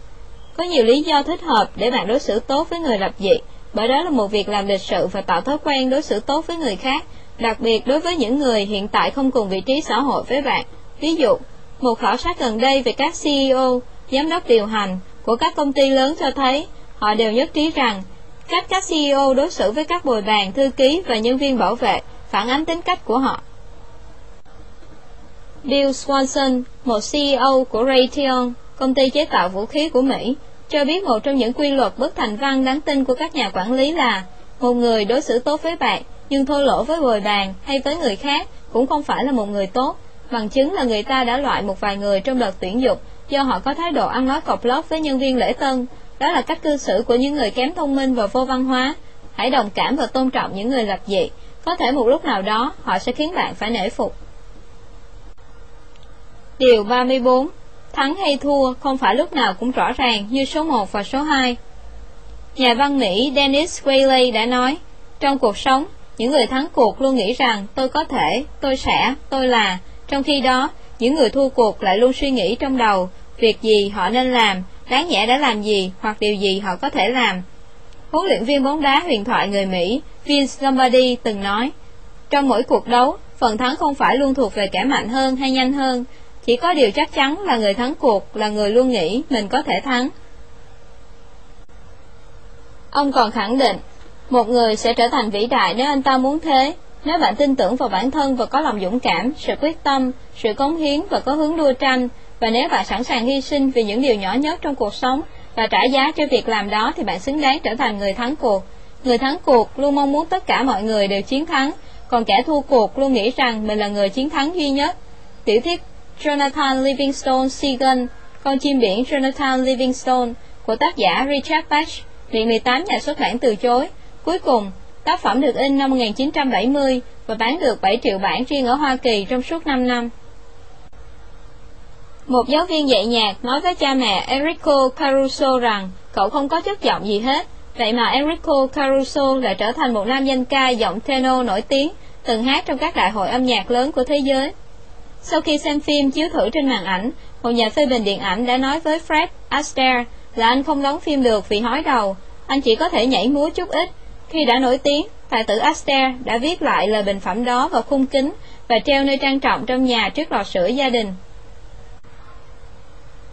Có nhiều lý do thích hợp để bạn đối xử tốt với người lập dị, bởi đó là một việc làm lịch sự và tạo thói quen đối xử tốt với người khác, đặc biệt đối với những người hiện tại không cùng vị trí xã hội với bạn. Ví dụ, một khảo sát gần đây về các CEO, giám đốc điều hành của các công ty lớn cho thấy họ đều nhất trí rằng cách các CEO đối xử với các bồi bàn, thư ký và nhân viên bảo vệ phản ánh tính cách của họ. Bill Swanson, một CEO của Raytheon, công ty chế tạo vũ khí của Mỹ, cho biết một trong những quy luật bất thành văn đáng tin của các nhà quản lý là một người đối xử tốt với bạn nhưng thô lỗ với bồi bàn hay với người khác cũng không phải là một người tốt. Bằng chứng là người ta đã loại một vài người trong đợt tuyển dụng do họ có thái độ ăn nói cọc lót với nhân viên lễ tân. Đó là cách cư xử của những người kém thông minh và vô văn hóa. Hãy đồng cảm và tôn trọng những người lập dị. Có thể một lúc nào đó họ sẽ khiến bạn phải nể phục. Điều 34 Thắng hay thua không phải lúc nào cũng rõ ràng như số 1 và số 2. Nhà văn Mỹ Dennis Whaley đã nói, trong cuộc sống, những người thắng cuộc luôn nghĩ rằng tôi có thể, tôi sẽ, tôi là, trong khi đó, những người thua cuộc lại luôn suy nghĩ trong đầu việc gì họ nên làm, đáng nhẽ đã làm gì hoặc điều gì họ có thể làm. Huấn luyện viên bóng đá huyền thoại người Mỹ Vince Lombardi từng nói, trong mỗi cuộc đấu, phần thắng không phải luôn thuộc về kẻ mạnh hơn hay nhanh hơn, chỉ có điều chắc chắn là người thắng cuộc là người luôn nghĩ mình có thể thắng. Ông còn khẳng định, một người sẽ trở thành vĩ đại nếu anh ta muốn thế. Nếu bạn tin tưởng vào bản thân và có lòng dũng cảm, sự quyết tâm, sự cống hiến và có hướng đua tranh, và nếu bạn sẵn sàng hy sinh vì những điều nhỏ nhất trong cuộc sống và trả giá cho việc làm đó thì bạn xứng đáng trở thành người thắng cuộc. Người thắng cuộc luôn mong muốn tất cả mọi người đều chiến thắng, còn kẻ thua cuộc luôn nghĩ rằng mình là người chiến thắng duy nhất. Tiểu thuyết Jonathan Livingstone Seagun, Con chim biển Jonathan Livingstone của tác giả Richard Bach, bị 18 nhà xuất bản từ chối. Cuối cùng, tác phẩm được in năm 1970 và bán được 7 triệu bản riêng ở Hoa Kỳ trong suốt 5 năm. Một giáo viên dạy nhạc nói với cha mẹ Enrico Caruso rằng cậu không có chất giọng gì hết, vậy mà Enrico Caruso lại trở thành một nam danh ca giọng tenor nổi tiếng, từng hát trong các đại hội âm nhạc lớn của thế giới. Sau khi xem phim chiếu thử trên màn ảnh, một nhà phê bình điện ảnh đã nói với Fred Astaire là anh không đóng phim được vì hói đầu, anh chỉ có thể nhảy múa chút ít. Khi đã nổi tiếng, tài tử Astaire đã viết lại lời bình phẩm đó vào khung kính và treo nơi trang trọng trong nhà trước lò sưởi gia đình.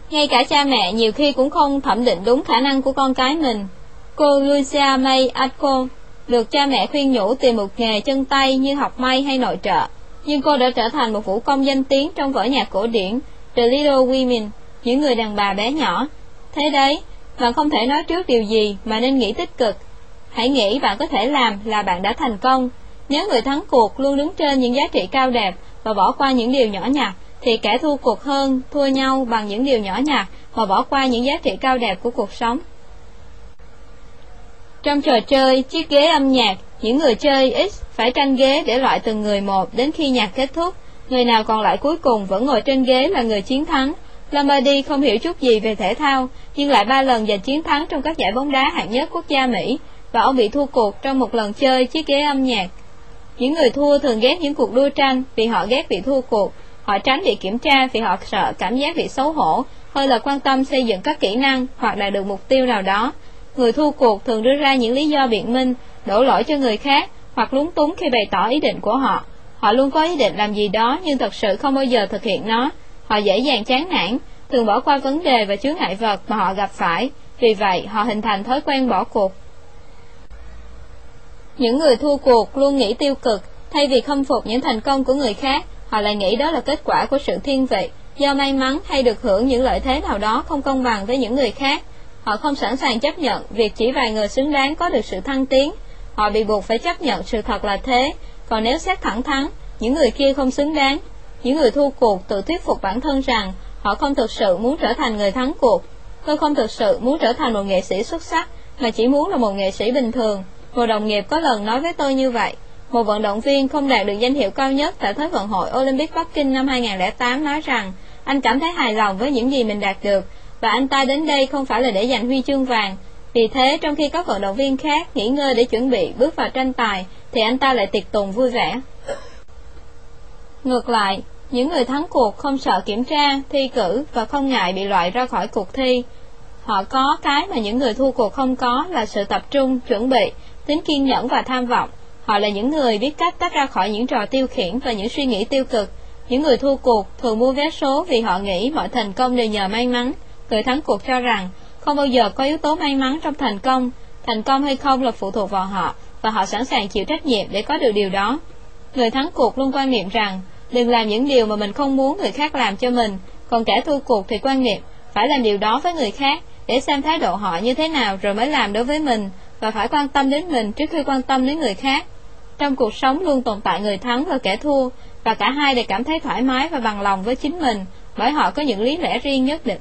Ngay cả cha mẹ nhiều khi cũng không thẩm định đúng khả năng của con cái mình. Cô Lucia May Atco được cha mẹ khuyên nhủ tìm một nghề chân tay như học may hay nội trợ nhưng cô đã trở thành một vũ công danh tiếng trong vở nhạc cổ điển The Little Women, những người đàn bà bé nhỏ. Thế đấy, bạn không thể nói trước điều gì mà nên nghĩ tích cực. Hãy nghĩ bạn có thể làm là bạn đã thành công. Nếu người thắng cuộc luôn đứng trên những giá trị cao đẹp và bỏ qua những điều nhỏ nhặt, thì kẻ thua cuộc hơn thua nhau bằng những điều nhỏ nhặt và bỏ qua những giá trị cao đẹp của cuộc sống. Trong trò chơi, chiếc ghế âm nhạc, những người chơi X phải tranh ghế để loại từng người một đến khi nhạc kết thúc. Người nào còn lại cuối cùng vẫn ngồi trên ghế là người chiến thắng. Lombardi không hiểu chút gì về thể thao, nhưng lại ba lần giành chiến thắng trong các giải bóng đá hạng nhất quốc gia Mỹ, và ông bị thua cuộc trong một lần chơi chiếc ghế âm nhạc. Những người thua thường ghét những cuộc đua tranh vì họ ghét bị thua cuộc, họ tránh bị kiểm tra vì họ sợ cảm giác bị xấu hổ, hơn là quan tâm xây dựng các kỹ năng hoặc đạt được mục tiêu nào đó. Người thua cuộc thường đưa ra những lý do biện minh, đổ lỗi cho người khác hoặc lúng túng khi bày tỏ ý định của họ. Họ luôn có ý định làm gì đó nhưng thật sự không bao giờ thực hiện nó. Họ dễ dàng chán nản, thường bỏ qua vấn đề và chướng ngại vật mà họ gặp phải. Vì vậy, họ hình thành thói quen bỏ cuộc. Những người thua cuộc luôn nghĩ tiêu cực, thay vì khâm phục những thành công của người khác, họ lại nghĩ đó là kết quả của sự thiên vị, do may mắn hay được hưởng những lợi thế nào đó không công bằng với những người khác. Họ không sẵn sàng chấp nhận việc chỉ vài người xứng đáng có được sự thăng tiến. Họ bị buộc phải chấp nhận sự thật là thế, còn nếu xét thẳng thắn, những người kia không xứng đáng. Những người thua cuộc tự thuyết phục bản thân rằng họ không thực sự muốn trở thành người thắng cuộc. Tôi không thực sự muốn trở thành một nghệ sĩ xuất sắc, mà chỉ muốn là một nghệ sĩ bình thường. Một đồng nghiệp có lần nói với tôi như vậy. Một vận động viên không đạt được danh hiệu cao nhất tại Thế vận hội Olympic Bắc Kinh năm 2008 nói rằng anh cảm thấy hài lòng với những gì mình đạt được và anh ta đến đây không phải là để giành huy chương vàng. Vì thế, trong khi các vận động viên khác nghỉ ngơi để chuẩn bị bước vào tranh tài, thì anh ta lại tiệc tùng vui vẻ. Ngược lại, những người thắng cuộc không sợ kiểm tra, thi cử và không ngại bị loại ra khỏi cuộc thi. Họ có cái mà những người thua cuộc không có là sự tập trung, chuẩn bị, tính kiên nhẫn và tham vọng. Họ là những người biết cách tách ra khỏi những trò tiêu khiển và những suy nghĩ tiêu cực. Những người thua cuộc thường mua vé số vì họ nghĩ mọi thành công đều nhờ may mắn. Người thắng cuộc cho rằng không bao giờ có yếu tố may mắn trong thành công. Thành công hay không là phụ thuộc vào họ và họ sẵn sàng chịu trách nhiệm để có được điều đó. Người thắng cuộc luôn quan niệm rằng đừng làm những điều mà mình không muốn người khác làm cho mình, còn kẻ thua cuộc thì quan niệm phải làm điều đó với người khác để xem thái độ họ như thế nào rồi mới làm đối với mình và phải quan tâm đến mình trước khi quan tâm đến người khác. Trong cuộc sống luôn tồn tại người thắng và kẻ thua, và cả hai đều cảm thấy thoải mái và bằng lòng với chính mình, bởi họ có những lý lẽ riêng nhất định.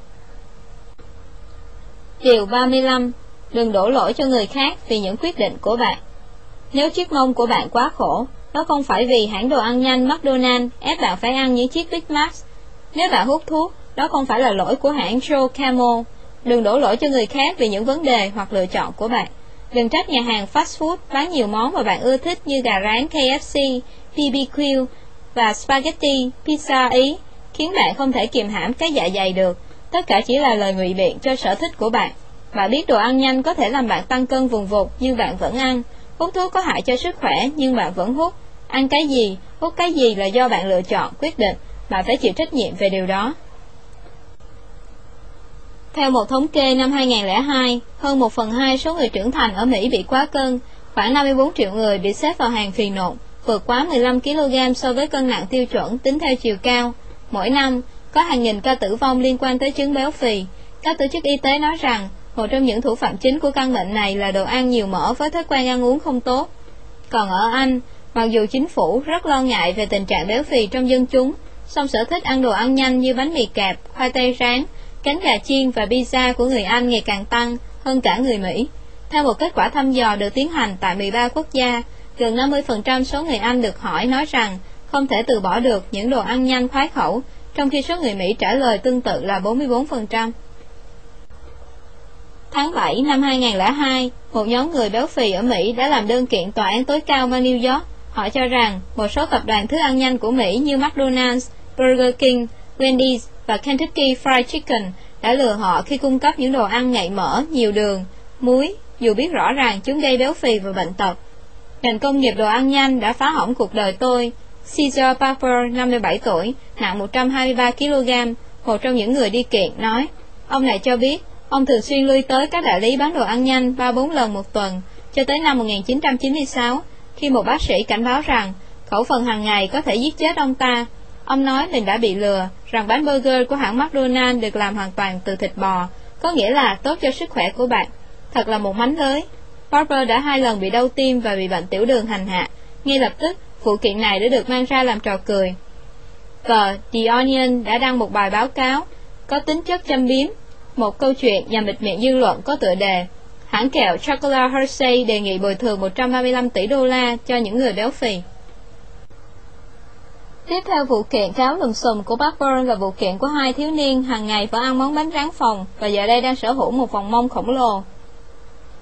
Điều 35. Đừng đổ lỗi cho người khác vì những quyết định của bạn. Nếu chiếc mông của bạn quá khổ, đó không phải vì hãng đồ ăn nhanh McDonald's ép bạn phải ăn những chiếc Big Mac. Nếu bạn hút thuốc, đó không phải là lỗi của hãng Joe Camel. Đừng đổ lỗi cho người khác vì những vấn đề hoặc lựa chọn của bạn. Đừng trách nhà hàng fast food bán nhiều món mà bạn ưa thích như gà rán KFC, BBQ và spaghetti, pizza Ý, khiến bạn không thể kiềm hãm cái dạ dày được. Tất cả chỉ là lời ngụy biện cho sở thích của bạn. Bạn biết đồ ăn nhanh có thể làm bạn tăng cân vùng vụt nhưng bạn vẫn ăn. Hút thuốc có hại cho sức khỏe nhưng bạn vẫn hút. Ăn cái gì, hút cái gì là do bạn lựa chọn, quyết định. Bạn phải chịu trách nhiệm về điều đó. Theo một thống kê năm 2002, hơn 1 phần 2 số người trưởng thành ở Mỹ bị quá cân, khoảng 54 triệu người bị xếp vào hàng phiền nộn, vượt quá 15 kg so với cân nặng tiêu chuẩn tính theo chiều cao. Mỗi năm, có hàng nghìn ca tử vong liên quan tới chứng béo phì. Các tổ chức y tế nói rằng, một trong những thủ phạm chính của căn bệnh này là đồ ăn nhiều mỡ với thói quen ăn uống không tốt. Còn ở Anh, mặc dù chính phủ rất lo ngại về tình trạng béo phì trong dân chúng, song sở thích ăn đồ ăn nhanh như bánh mì kẹp, khoai tây rán, cánh gà chiên và pizza của người Anh ngày càng tăng hơn cả người Mỹ. Theo một kết quả thăm dò được tiến hành tại 13 quốc gia, gần 50% số người Anh được hỏi nói rằng không thể từ bỏ được những đồ ăn nhanh khoái khẩu, trong khi số người Mỹ trả lời tương tự là 44%. Tháng 7 năm 2002, một nhóm người béo phì ở Mỹ đã làm đơn kiện tòa án tối cao bang New York. Họ cho rằng một số tập đoàn thức ăn nhanh của Mỹ như McDonald's, Burger King, Wendy's và Kentucky Fried Chicken đã lừa họ khi cung cấp những đồ ăn ngậy mỡ, nhiều đường, muối, dù biết rõ ràng chúng gây béo phì và bệnh tật. Ngành công nghiệp đồ ăn nhanh đã phá hỏng cuộc đời tôi. Caesar Puffer, 57 tuổi, nặng 123 kg, một trong những người đi kiện, nói Ông này cho biết, ông thường xuyên lui tới các đại lý bán đồ ăn nhanh 3-4 lần một tuần, cho tới năm 1996, khi một bác sĩ cảnh báo rằng khẩu phần hàng ngày có thể giết chết ông ta. Ông nói mình đã bị lừa, rằng bánh burger của hãng McDonald's được làm hoàn toàn từ thịt bò, có nghĩa là tốt cho sức khỏe của bạn. Thật là một mánh lưới. Barber đã hai lần bị đau tim và bị bệnh tiểu đường hành hạ. Ngay lập tức, vụ kiện này đã được mang ra làm trò cười. Tờ The Onion đã đăng một bài báo cáo có tính chất châm biếm, một câu chuyện nhằm bịt miệng dư luận có tựa đề Hãng kẹo Chocolate Hershey đề nghị bồi thường 135 tỷ đô la cho những người béo phì. Tiếp theo vụ kiện cáo lùm xùm của bác Burn là vụ kiện của hai thiếu niên hàng ngày phải ăn món bánh rán phòng và giờ đây đang sở hữu một vòng mông khổng lồ.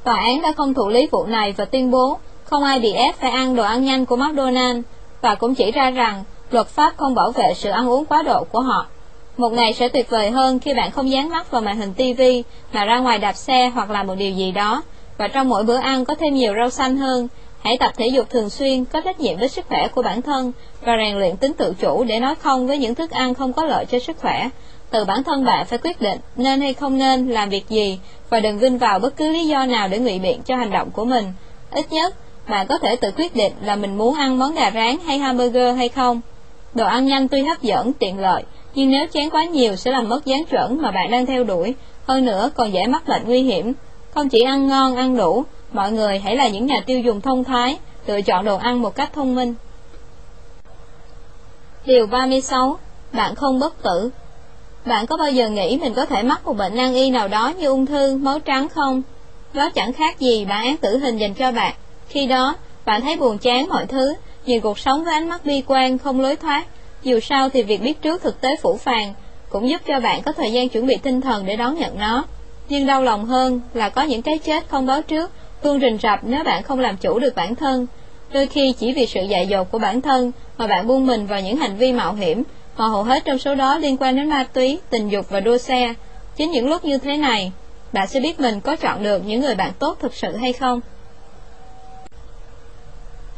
Tòa án đã không thụ lý vụ này và tuyên bố không ai bị ép phải ăn đồ ăn nhanh của McDonald's và cũng chỉ ra rằng luật pháp không bảo vệ sự ăn uống quá độ của họ. Một ngày sẽ tuyệt vời hơn khi bạn không dán mắt vào màn hình TV mà ra ngoài đạp xe hoặc làm một điều gì đó và trong mỗi bữa ăn có thêm nhiều rau xanh hơn. Hãy tập thể dục thường xuyên, có trách nhiệm với sức khỏe của bản thân và rèn luyện tính tự chủ để nói không với những thức ăn không có lợi cho sức khỏe. Từ bản thân bạn phải quyết định nên hay không nên làm việc gì và đừng vinh vào bất cứ lý do nào để ngụy biện cho hành động của mình. Ít nhất, bạn có thể tự quyết định là mình muốn ăn món gà rán hay hamburger hay không. Đồ ăn nhanh tuy hấp dẫn, tiện lợi, nhưng nếu chén quá nhiều sẽ làm mất dáng chuẩn mà bạn đang theo đuổi, hơn nữa còn dễ mắc bệnh nguy hiểm. Không chỉ ăn ngon, ăn đủ, mọi người hãy là những nhà tiêu dùng thông thái, lựa chọn đồ ăn một cách thông minh. Điều 36. Bạn không bất tử Bạn có bao giờ nghĩ mình có thể mắc một bệnh nan y nào đó như ung thư, máu trắng không? Đó chẳng khác gì bản án tử hình dành cho bạn. Khi đó, bạn thấy buồn chán mọi thứ, nhìn cuộc sống với ánh mắt bi quan, không lối thoát. Dù sao thì việc biết trước thực tế phủ phàng cũng giúp cho bạn có thời gian chuẩn bị tinh thần để đón nhận nó. Nhưng đau lòng hơn là có những cái chết không báo trước, luôn rình rập nếu bạn không làm chủ được bản thân. Đôi khi chỉ vì sự dại dột của bản thân mà bạn buông mình vào những hành vi mạo hiểm, mà hầu hết trong số đó liên quan đến ma túy, tình dục và đua xe. Chính những lúc như thế này, bạn sẽ biết mình có chọn được những người bạn tốt thực sự hay không.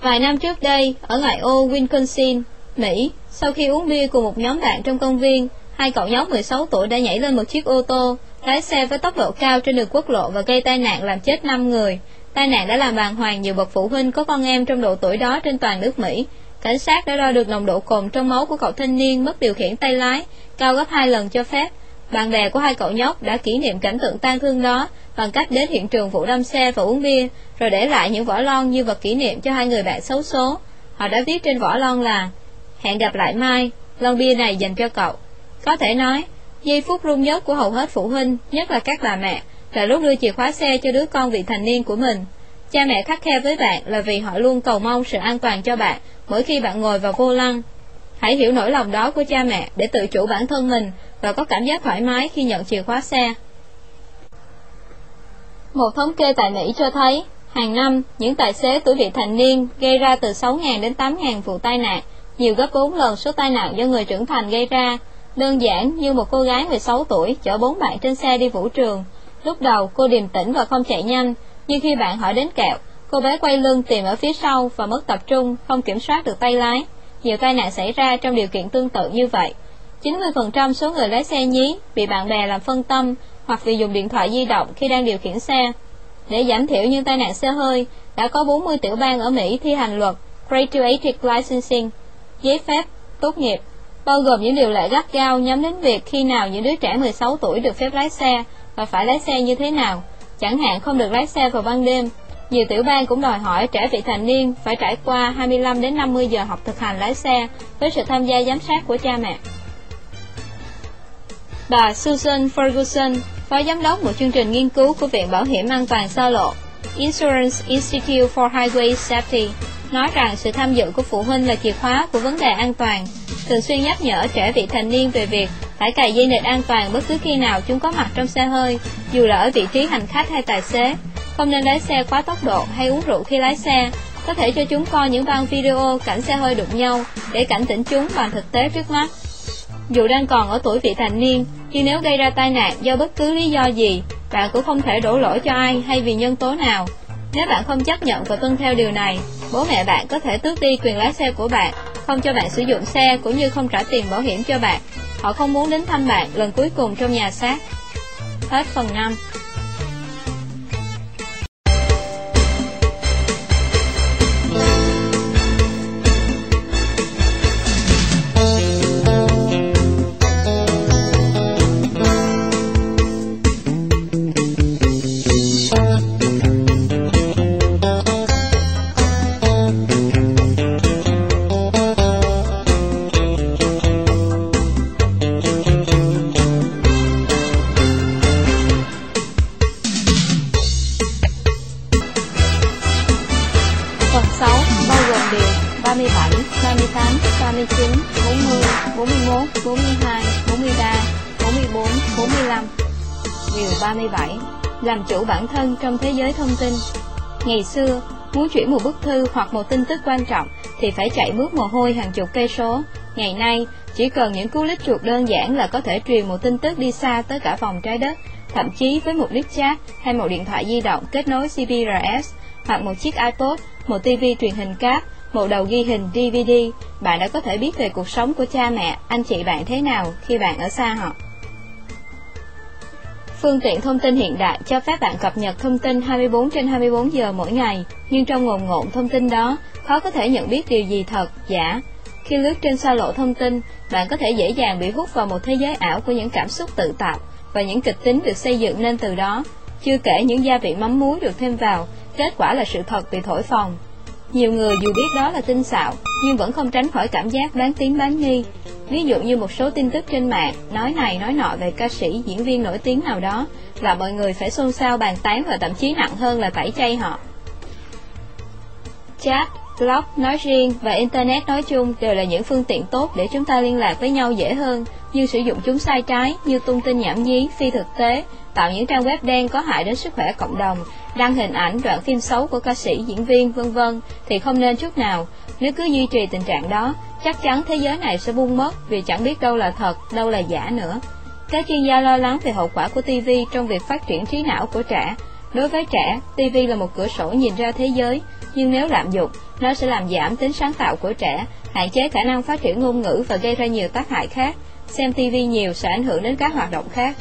Vài năm trước đây, ở ngoại ô Wisconsin, Mỹ, sau khi uống bia cùng một nhóm bạn trong công viên, hai cậu nhóc 16 tuổi đã nhảy lên một chiếc ô tô, lái xe với tốc độ cao trên đường quốc lộ và gây tai nạn làm chết 5 người. Tai nạn đã làm bàng hoàng nhiều bậc phụ huynh có con em trong độ tuổi đó trên toàn nước Mỹ. Cảnh sát đã đo được nồng độ cồn trong máu của cậu thanh niên mất điều khiển tay lái, cao gấp hai lần cho phép. Bạn bè của hai cậu nhóc đã kỷ niệm cảnh tượng tan thương đó bằng cách đến hiện trường vụ đâm xe và uống bia, rồi để lại những vỏ lon như vật kỷ niệm cho hai người bạn xấu số. Họ đã viết trên vỏ lon là Hẹn gặp lại mai, lon bia này dành cho cậu. Có thể nói, giây phút rung nhất của hầu hết phụ huynh, nhất là các bà mẹ, là lúc đưa chìa khóa xe cho đứa con vị thành niên của mình. Cha mẹ khắc khe với bạn là vì họ luôn cầu mong sự an toàn cho bạn mỗi khi bạn ngồi vào vô lăng. Hãy hiểu nỗi lòng đó của cha mẹ để tự chủ bản thân mình và có cảm giác thoải mái khi nhận chìa khóa xe. Một thống kê tại Mỹ cho thấy, hàng năm, những tài xế tuổi vị thành niên gây ra từ 6.000 đến 8.000 vụ tai nạn, nhiều gấp 4 lần số tai nạn do người trưởng thành gây ra. Đơn giản như một cô gái 16 tuổi chở bốn bạn trên xe đi vũ trường. Lúc đầu cô điềm tĩnh và không chạy nhanh, nhưng khi bạn hỏi đến kẹo, cô bé quay lưng tìm ở phía sau và mất tập trung, không kiểm soát được tay lái. Nhiều tai nạn xảy ra trong điều kiện tương tự như vậy. 90% số người lái xe nhí bị bạn bè làm phân tâm hoặc vì dùng điện thoại di động khi đang điều khiển xe. Để giảm thiểu những tai nạn xe hơi, đã có 40 tiểu bang ở Mỹ thi hành luật Graduated Licensing, giấy phép tốt nghiệp, bao gồm những điều lệ gắt gao nhắm đến việc khi nào những đứa trẻ 16 tuổi được phép lái xe và phải lái xe như thế nào, chẳng hạn không được lái xe vào ban đêm. Nhiều tiểu bang cũng đòi hỏi trẻ vị thành niên phải trải qua 25 đến 50 giờ học thực hành lái xe với sự tham gia giám sát của cha mẹ. Bà Susan Ferguson, phó giám đốc một chương trình nghiên cứu của Viện Bảo hiểm An toàn xa lộ Insurance Institute for Highway Safety, nói rằng sự tham dự của phụ huynh là chìa khóa của vấn đề an toàn, thường xuyên nhắc nhở trẻ vị thành niên về việc phải cài dây nịt an toàn bất cứ khi nào chúng có mặt trong xe hơi, dù là ở vị trí hành khách hay tài xế. Không nên lái xe quá tốc độ hay uống rượu khi lái xe. Có thể cho chúng coi những băng video cảnh xe hơi đụng nhau để cảnh tỉnh chúng bằng thực tế trước mắt. Dù đang còn ở tuổi vị thành niên, nhưng nếu gây ra tai nạn do bất cứ lý do gì, bạn cũng không thể đổ lỗi cho ai hay vì nhân tố nào. Nếu bạn không chấp nhận và tuân theo điều này, bố mẹ bạn có thể tước đi quyền lái xe của bạn, không cho bạn sử dụng xe cũng như không trả tiền bảo hiểm cho bạn. Họ không muốn đến thăm bạn lần cuối cùng trong nhà xác. Hết phần 5 Làm chủ bản thân trong thế giới thông tin Ngày xưa, muốn chuyển một bức thư hoặc một tin tức quan trọng thì phải chạy mướt mồ hôi hàng chục cây số. Ngày nay, chỉ cần những cú lít chuột đơn giản là có thể truyền một tin tức đi xa tới cả vòng trái đất, thậm chí với một lít chat hay một điện thoại di động kết nối CBRS hoặc một chiếc iPod, một TV truyền hình cáp, một đầu ghi hình DVD, bạn đã có thể biết về cuộc sống của cha mẹ, anh chị bạn thế nào khi bạn ở xa họ. Phương tiện thông tin hiện đại cho phép bạn cập nhật thông tin 24 trên 24 giờ mỗi ngày, nhưng trong ngồn ngộn thông tin đó, khó có thể nhận biết điều gì thật, giả. Khi lướt trên xa lộ thông tin, bạn có thể dễ dàng bị hút vào một thế giới ảo của những cảm xúc tự tạo và những kịch tính được xây dựng nên từ đó. Chưa kể những gia vị mắm muối được thêm vào, kết quả là sự thật bị thổi phồng. Nhiều người dù biết đó là tinh xạo, nhưng vẫn không tránh khỏi cảm giác bán tiếng bán nghi. Ví dụ như một số tin tức trên mạng, nói này nói nọ về ca sĩ, diễn viên nổi tiếng nào đó, là mọi người phải xôn xao bàn tán và thậm chí nặng hơn là tẩy chay họ. Chat, blog nói riêng và Internet nói chung đều là những phương tiện tốt để chúng ta liên lạc với nhau dễ hơn, nhưng sử dụng chúng sai trái như tung tin nhảm nhí, phi thực tế, tạo những trang web đen có hại đến sức khỏe cộng đồng, đăng hình ảnh, đoạn phim xấu của ca sĩ, diễn viên, vân vân thì không nên chút nào. Nếu cứ duy trì tình trạng đó, chắc chắn thế giới này sẽ buông mất vì chẳng biết đâu là thật, đâu là giả nữa. Các chuyên gia lo lắng về hậu quả của TV trong việc phát triển trí não của trẻ. Đối với trẻ, TV là một cửa sổ nhìn ra thế giới, nhưng nếu lạm dụng, nó sẽ làm giảm tính sáng tạo của trẻ, hạn chế khả năng phát triển ngôn ngữ và gây ra nhiều tác hại khác. Xem TV nhiều sẽ ảnh hưởng đến các hoạt động khác.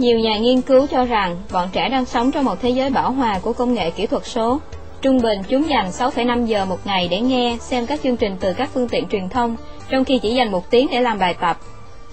Nhiều nhà nghiên cứu cho rằng bọn trẻ đang sống trong một thế giới bảo hòa của công nghệ kỹ thuật số. Trung bình chúng dành 6,5 giờ một ngày để nghe, xem các chương trình từ các phương tiện truyền thông, trong khi chỉ dành một tiếng để làm bài tập.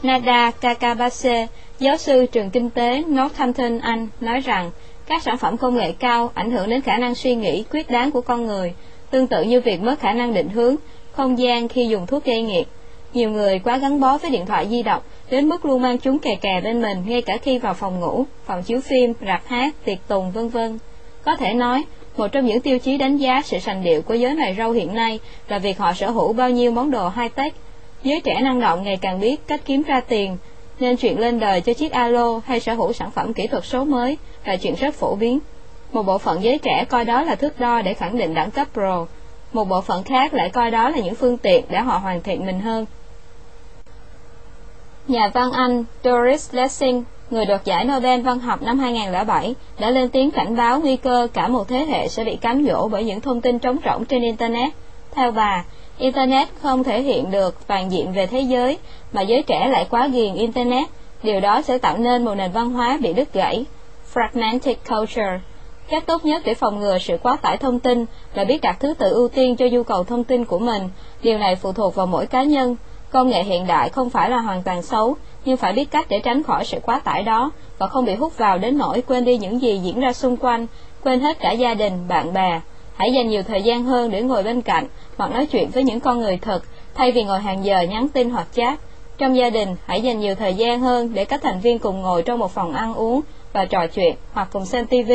Nada Kakabase, giáo sư trường kinh tế Northampton, Anh, nói rằng các sản phẩm công nghệ cao ảnh hưởng đến khả năng suy nghĩ quyết đoán của con người, tương tự như việc mất khả năng định hướng, không gian khi dùng thuốc gây nghiện. Nhiều người quá gắn bó với điện thoại di động đến mức luôn mang chúng kè kè bên mình ngay cả khi vào phòng ngủ, phòng chiếu phim, rạp hát, tiệc tùng vân vân. Có thể nói, một trong những tiêu chí đánh giá sự sành điệu của giới mày râu hiện nay là việc họ sở hữu bao nhiêu món đồ high-tech. Giới trẻ năng động ngày càng biết cách kiếm ra tiền, nên chuyện lên đời cho chiếc alo hay sở hữu sản phẩm kỹ thuật số mới là chuyện rất phổ biến. Một bộ phận giới trẻ coi đó là thước đo để khẳng định đẳng cấp pro, một bộ phận khác lại coi đó là những phương tiện để họ hoàn thiện mình hơn. Nhà văn Anh Doris Lessing, người đoạt giải Nobel văn học năm 2007, đã lên tiếng cảnh báo nguy cơ cả một thế hệ sẽ bị cám dỗ bởi những thông tin trống rỗng trên Internet. Theo bà, Internet không thể hiện được toàn diện về thế giới, mà giới trẻ lại quá ghiền Internet. Điều đó sẽ tạo nên một nền văn hóa bị đứt gãy. Fragmented Culture Cách tốt nhất để phòng ngừa sự quá tải thông tin là biết đặt thứ tự ưu tiên cho nhu cầu thông tin của mình. Điều này phụ thuộc vào mỗi cá nhân. Công nghệ hiện đại không phải là hoàn toàn xấu, nhưng phải biết cách để tránh khỏi sự quá tải đó và không bị hút vào đến nỗi quên đi những gì diễn ra xung quanh, quên hết cả gia đình, bạn bè. Hãy dành nhiều thời gian hơn để ngồi bên cạnh hoặc nói chuyện với những con người thật, thay vì ngồi hàng giờ nhắn tin hoặc chat. Trong gia đình, hãy dành nhiều thời gian hơn để các thành viên cùng ngồi trong một phòng ăn uống và trò chuyện hoặc cùng xem TV.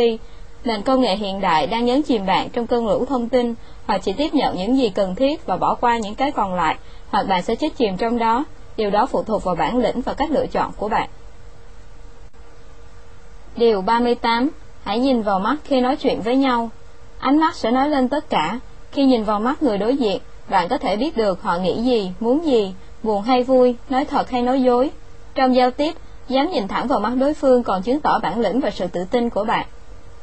Nền công nghệ hiện đại đang nhấn chìm bạn trong cơn lũ thông tin, hoặc chỉ tiếp nhận những gì cần thiết và bỏ qua những cái còn lại, hoặc bạn sẽ chết chìm trong đó. Điều đó phụ thuộc vào bản lĩnh và cách lựa chọn của bạn. Điều 38. Hãy nhìn vào mắt khi nói chuyện với nhau. Ánh mắt sẽ nói lên tất cả. Khi nhìn vào mắt người đối diện, bạn có thể biết được họ nghĩ gì, muốn gì, buồn hay vui, nói thật hay nói dối. Trong giao tiếp, dám nhìn thẳng vào mắt đối phương còn chứng tỏ bản lĩnh và sự tự tin của bạn.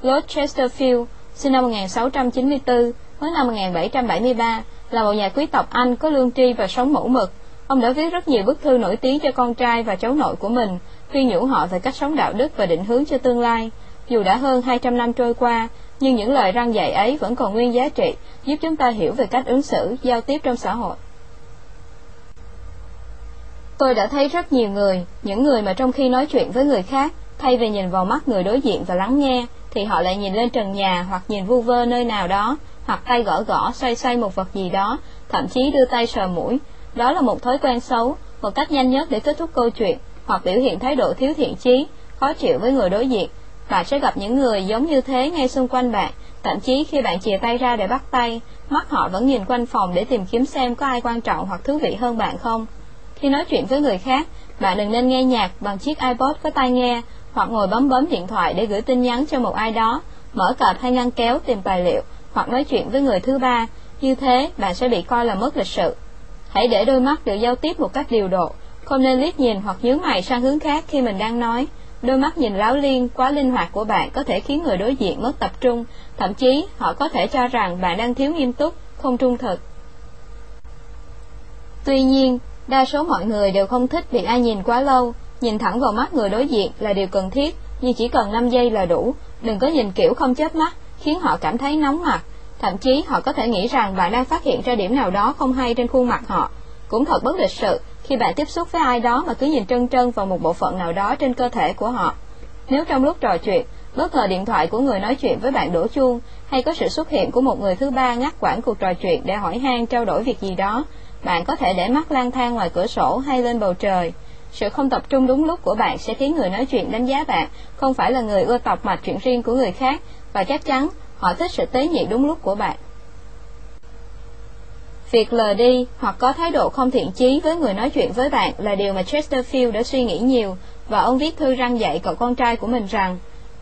Lord Chesterfield, sinh năm 1694, mất năm 1773, là một nhà quý tộc Anh có lương tri và sống mẫu mực. Ông đã viết rất nhiều bức thư nổi tiếng cho con trai và cháu nội của mình, khuyên nhủ họ về cách sống đạo đức và định hướng cho tương lai. Dù đã hơn 200 năm trôi qua, nhưng những lời răng dạy ấy vẫn còn nguyên giá trị, giúp chúng ta hiểu về cách ứng xử, giao tiếp trong xã hội. Tôi đã thấy rất nhiều người, những người mà trong khi nói chuyện với người khác, thay vì nhìn vào mắt người đối diện và lắng nghe, thì họ lại nhìn lên trần nhà hoặc nhìn vu vơ nơi nào đó, hoặc tay gõ gõ xoay xoay một vật gì đó, thậm chí đưa tay sờ mũi. Đó là một thói quen xấu, một cách nhanh nhất để kết thúc câu chuyện, hoặc biểu hiện thái độ thiếu thiện chí, khó chịu với người đối diện. Bạn sẽ gặp những người giống như thế ngay xung quanh bạn, Thậm chí khi bạn chìa tay ra để bắt tay, mắt họ vẫn nhìn quanh phòng để tìm kiếm xem có ai quan trọng hoặc thú vị hơn bạn không. Khi nói chuyện với người khác, bạn đừng nên nghe nhạc bằng chiếc iPod có tai nghe hoặc ngồi bấm bấm điện thoại để gửi tin nhắn cho một ai đó, mở cặp hay ngăn kéo tìm tài liệu hoặc nói chuyện với người thứ ba. Như thế, bạn sẽ bị coi là mất lịch sự. Hãy để đôi mắt được giao tiếp một cách điều độ, không nên liếc nhìn hoặc nhướng mày sang hướng khác khi mình đang nói. Đôi mắt nhìn láo liên quá linh hoạt của bạn có thể khiến người đối diện mất tập trung, thậm chí họ có thể cho rằng bạn đang thiếu nghiêm túc, không trung thực. Tuy nhiên, đa số mọi người đều không thích bị ai nhìn quá lâu, nhìn thẳng vào mắt người đối diện là điều cần thiết, nhưng chỉ cần 5 giây là đủ, đừng có nhìn kiểu không chớp mắt, khiến họ cảm thấy nóng mặt. Thậm chí họ có thể nghĩ rằng bạn đang phát hiện ra điểm nào đó không hay trên khuôn mặt họ. Cũng thật bất lịch sự khi bạn tiếp xúc với ai đó mà cứ nhìn trân trân vào một bộ phận nào đó trên cơ thể của họ. Nếu trong lúc trò chuyện, bất ngờ điện thoại của người nói chuyện với bạn đổ chuông, hay có sự xuất hiện của một người thứ ba ngắt quãng cuộc trò chuyện để hỏi han trao đổi việc gì đó, bạn có thể để mắt lang thang ngoài cửa sổ hay lên bầu trời. Sự không tập trung đúng lúc của bạn sẽ khiến người nói chuyện đánh giá bạn không phải là người ưa tọc mạch chuyện riêng của người khác và chắc chắn họ thích sự tế nhị đúng lúc của bạn. Việc lờ đi hoặc có thái độ không thiện chí với người nói chuyện với bạn là điều mà Chesterfield đã suy nghĩ nhiều và ông viết thư răng dạy cậu con trai của mình rằng,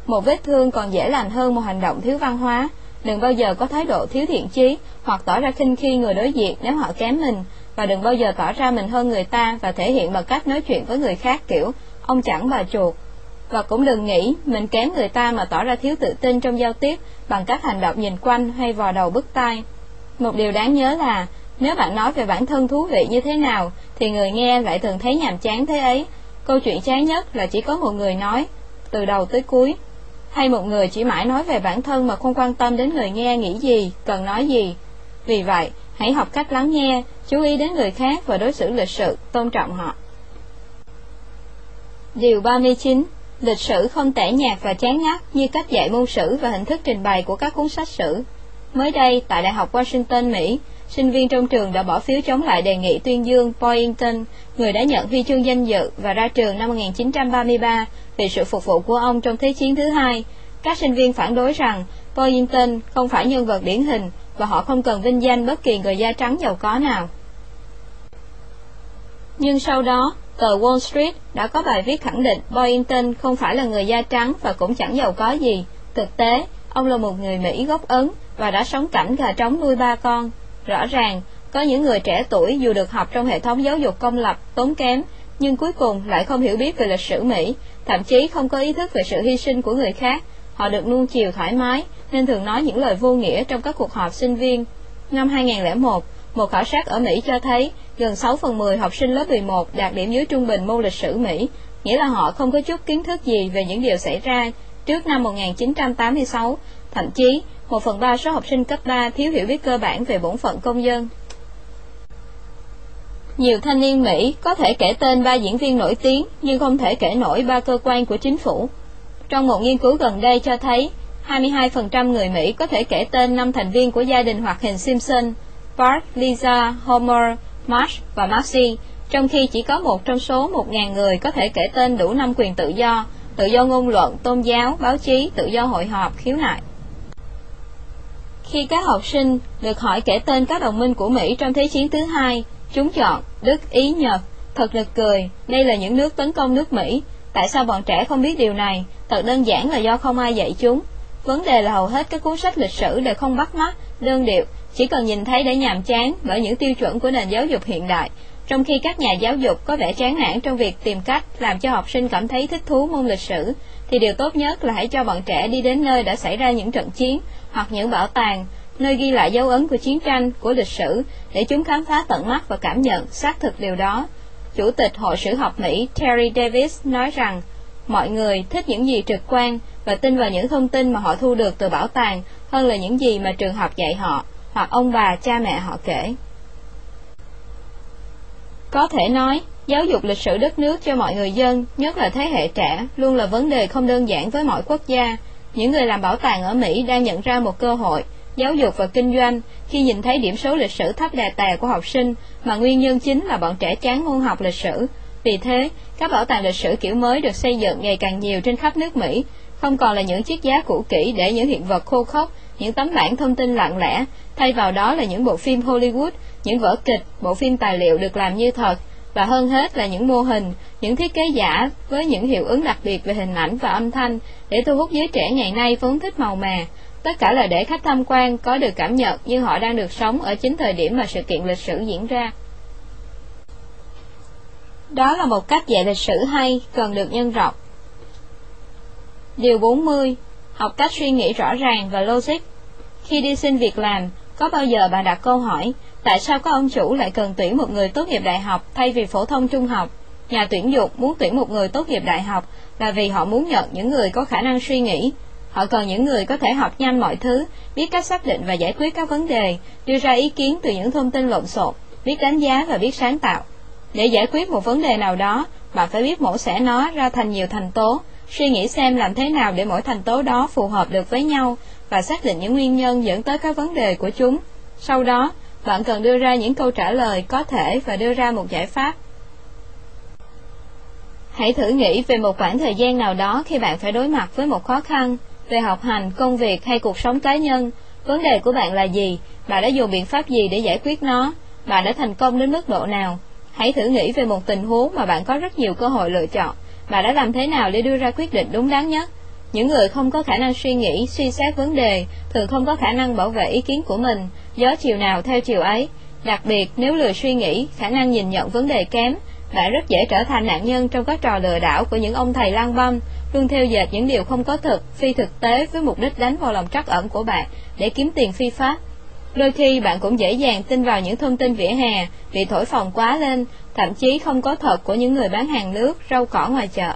một vết thương còn dễ lành hơn một hành động thiếu văn hóa. Đừng bao giờ có thái độ thiếu thiện chí hoặc tỏ ra khinh khi người đối diện nếu họ kém mình và đừng bao giờ tỏ ra mình hơn người ta và thể hiện bằng cách nói chuyện với người khác, kiểu, ông chẳng bà chuột. Và cũng đừng nghĩ mình kém người ta mà tỏ ra thiếu tự tin trong giao tiếp bằng các hành động nhìn quanh hay vò đầu bứt tai. Một điều đáng nhớ là nếu bạn nói về bản thân thú vị như thế nào thì người nghe lại thường thấy nhàm chán thế ấy. Câu chuyện chán nhất là chỉ có một người nói từ đầu tới cuối hay một người chỉ mãi nói về bản thân mà không quan tâm đến người nghe nghĩ gì, cần nói gì. Vì vậy, hãy học cách lắng nghe, chú ý đến người khác và đối xử lịch sự, tôn trọng họ. Điều 39 Lịch sử không tẻ nhạt và chán ngắt như cách dạy môn sử và hình thức trình bày của các cuốn sách sử. Mới đây, tại Đại học Washington, Mỹ, sinh viên trong trường đã bỏ phiếu chống lại đề nghị tuyên dương Boynton, người đã nhận huy chương danh dự và ra trường năm 1933 vì sự phục vụ của ông trong Thế chiến thứ hai. Các sinh viên phản đối rằng Boynton không phải nhân vật điển hình và họ không cần vinh danh bất kỳ người da trắng giàu có nào. Nhưng sau đó, tờ Wall Street đã có bài viết khẳng định Boynton không phải là người da trắng và cũng chẳng giàu có gì. Thực tế, ông là một người Mỹ gốc Ấn và đã sống cảnh gà trống nuôi ba con. Rõ ràng, có những người trẻ tuổi dù được học trong hệ thống giáo dục công lập tốn kém, nhưng cuối cùng lại không hiểu biết về lịch sử Mỹ, thậm chí không có ý thức về sự hy sinh của người khác. Họ được nuông chiều thoải mái, nên thường nói những lời vô nghĩa trong các cuộc họp sinh viên. Năm 2001, một khảo sát ở Mỹ cho thấy gần 6 phần 10 học sinh lớp 11 đạt điểm dưới trung bình môn lịch sử Mỹ, nghĩa là họ không có chút kiến thức gì về những điều xảy ra trước năm 1986, thậm chí một phần ba số học sinh cấp 3 thiếu hiểu biết cơ bản về bổn phận công dân. Nhiều thanh niên Mỹ có thể kể tên ba diễn viên nổi tiếng nhưng không thể kể nổi ba cơ quan của chính phủ. Trong một nghiên cứu gần đây cho thấy, 22% người Mỹ có thể kể tên năm thành viên của gia đình hoạt hình Simpson, Bart, Lisa, Homer, Marsh và Marcy, trong khi chỉ có một trong số 1.000 người có thể kể tên đủ năm quyền tự do, tự do ngôn luận, tôn giáo, báo chí, tự do hội họp, khiếu nại. Khi các học sinh được hỏi kể tên các đồng minh của Mỹ trong Thế chiến thứ hai, chúng chọn Đức, Ý, Nhật. Thật lực cười, đây là những nước tấn công nước Mỹ. Tại sao bọn trẻ không biết điều này? Thật đơn giản là do không ai dạy chúng. Vấn đề là hầu hết các cuốn sách lịch sử đều không bắt mắt, đơn điệu, chỉ cần nhìn thấy để nhàm chán bởi những tiêu chuẩn của nền giáo dục hiện đại, trong khi các nhà giáo dục có vẻ chán nản trong việc tìm cách làm cho học sinh cảm thấy thích thú môn lịch sử, thì điều tốt nhất là hãy cho bọn trẻ đi đến nơi đã xảy ra những trận chiến hoặc những bảo tàng, nơi ghi lại dấu ấn của chiến tranh, của lịch sử, để chúng khám phá tận mắt và cảm nhận xác thực điều đó. Chủ tịch Hội sử học Mỹ Terry Davis nói rằng, mọi người thích những gì trực quan và tin vào những thông tin mà họ thu được từ bảo tàng hơn là những gì mà trường học dạy họ hoặc ông bà cha mẹ họ kể. Có thể nói, giáo dục lịch sử đất nước cho mọi người dân, nhất là thế hệ trẻ, luôn là vấn đề không đơn giản với mọi quốc gia. Những người làm bảo tàng ở Mỹ đang nhận ra một cơ hội, giáo dục và kinh doanh, khi nhìn thấy điểm số lịch sử thấp đè tè của học sinh, mà nguyên nhân chính là bọn trẻ chán môn học lịch sử. Vì thế, các bảo tàng lịch sử kiểu mới được xây dựng ngày càng nhiều trên khắp nước Mỹ, không còn là những chiếc giá cũ kỹ để những hiện vật khô khốc những tấm bản thông tin lặng lẽ, thay vào đó là những bộ phim Hollywood, những vở kịch, bộ phim tài liệu được làm như thật, và hơn hết là những mô hình, những thiết kế giả với những hiệu ứng đặc biệt về hình ảnh và âm thanh để thu hút giới trẻ ngày nay vốn thích màu mè. Tất cả là để khách tham quan có được cảm nhận như họ đang được sống ở chính thời điểm mà sự kiện lịch sử diễn ra. Đó là một cách dạy lịch sử hay, cần được nhân rộng. Điều 40. Học cách suy nghĩ rõ ràng và logic. Khi đi xin việc làm, có bao giờ bạn đặt câu hỏi, tại sao có ông chủ lại cần tuyển một người tốt nghiệp đại học thay vì phổ thông trung học? Nhà tuyển dụng muốn tuyển một người tốt nghiệp đại học là vì họ muốn nhận những người có khả năng suy nghĩ. Họ cần những người có thể học nhanh mọi thứ, biết cách xác định và giải quyết các vấn đề, đưa ra ý kiến từ những thông tin lộn xộn, biết đánh giá và biết sáng tạo. Để giải quyết một vấn đề nào đó, bạn phải biết mổ xẻ nó ra thành nhiều thành tố, suy nghĩ xem làm thế nào để mỗi thành tố đó phù hợp được với nhau và xác định những nguyên nhân dẫn tới các vấn đề của chúng. Sau đó, bạn cần đưa ra những câu trả lời có thể và đưa ra một giải pháp. Hãy thử nghĩ về một khoảng thời gian nào đó khi bạn phải đối mặt với một khó khăn về học hành, công việc hay cuộc sống cá nhân. Vấn đề của bạn là gì? Bạn đã dùng biện pháp gì để giải quyết nó? Bạn đã thành công đến mức độ nào? Hãy thử nghĩ về một tình huống mà bạn có rất nhiều cơ hội lựa chọn. Bạn đã làm thế nào để đưa ra quyết định đúng đắn nhất? Những người không có khả năng suy nghĩ, suy xét vấn đề, thường không có khả năng bảo vệ ý kiến của mình, gió chiều nào theo chiều ấy. Đặc biệt, nếu lười suy nghĩ, khả năng nhìn nhận vấn đề kém, bạn rất dễ trở thành nạn nhân trong các trò lừa đảo của những ông thầy lang băm, luôn theo dệt những điều không có thực, phi thực tế với mục đích đánh vào lòng trắc ẩn của bạn để kiếm tiền phi pháp. Đôi khi bạn cũng dễ dàng tin vào những thông tin vỉa hè bị thổi phồng quá lên, thậm chí không có thật của những người bán hàng nước, rau cỏ ngoài chợ.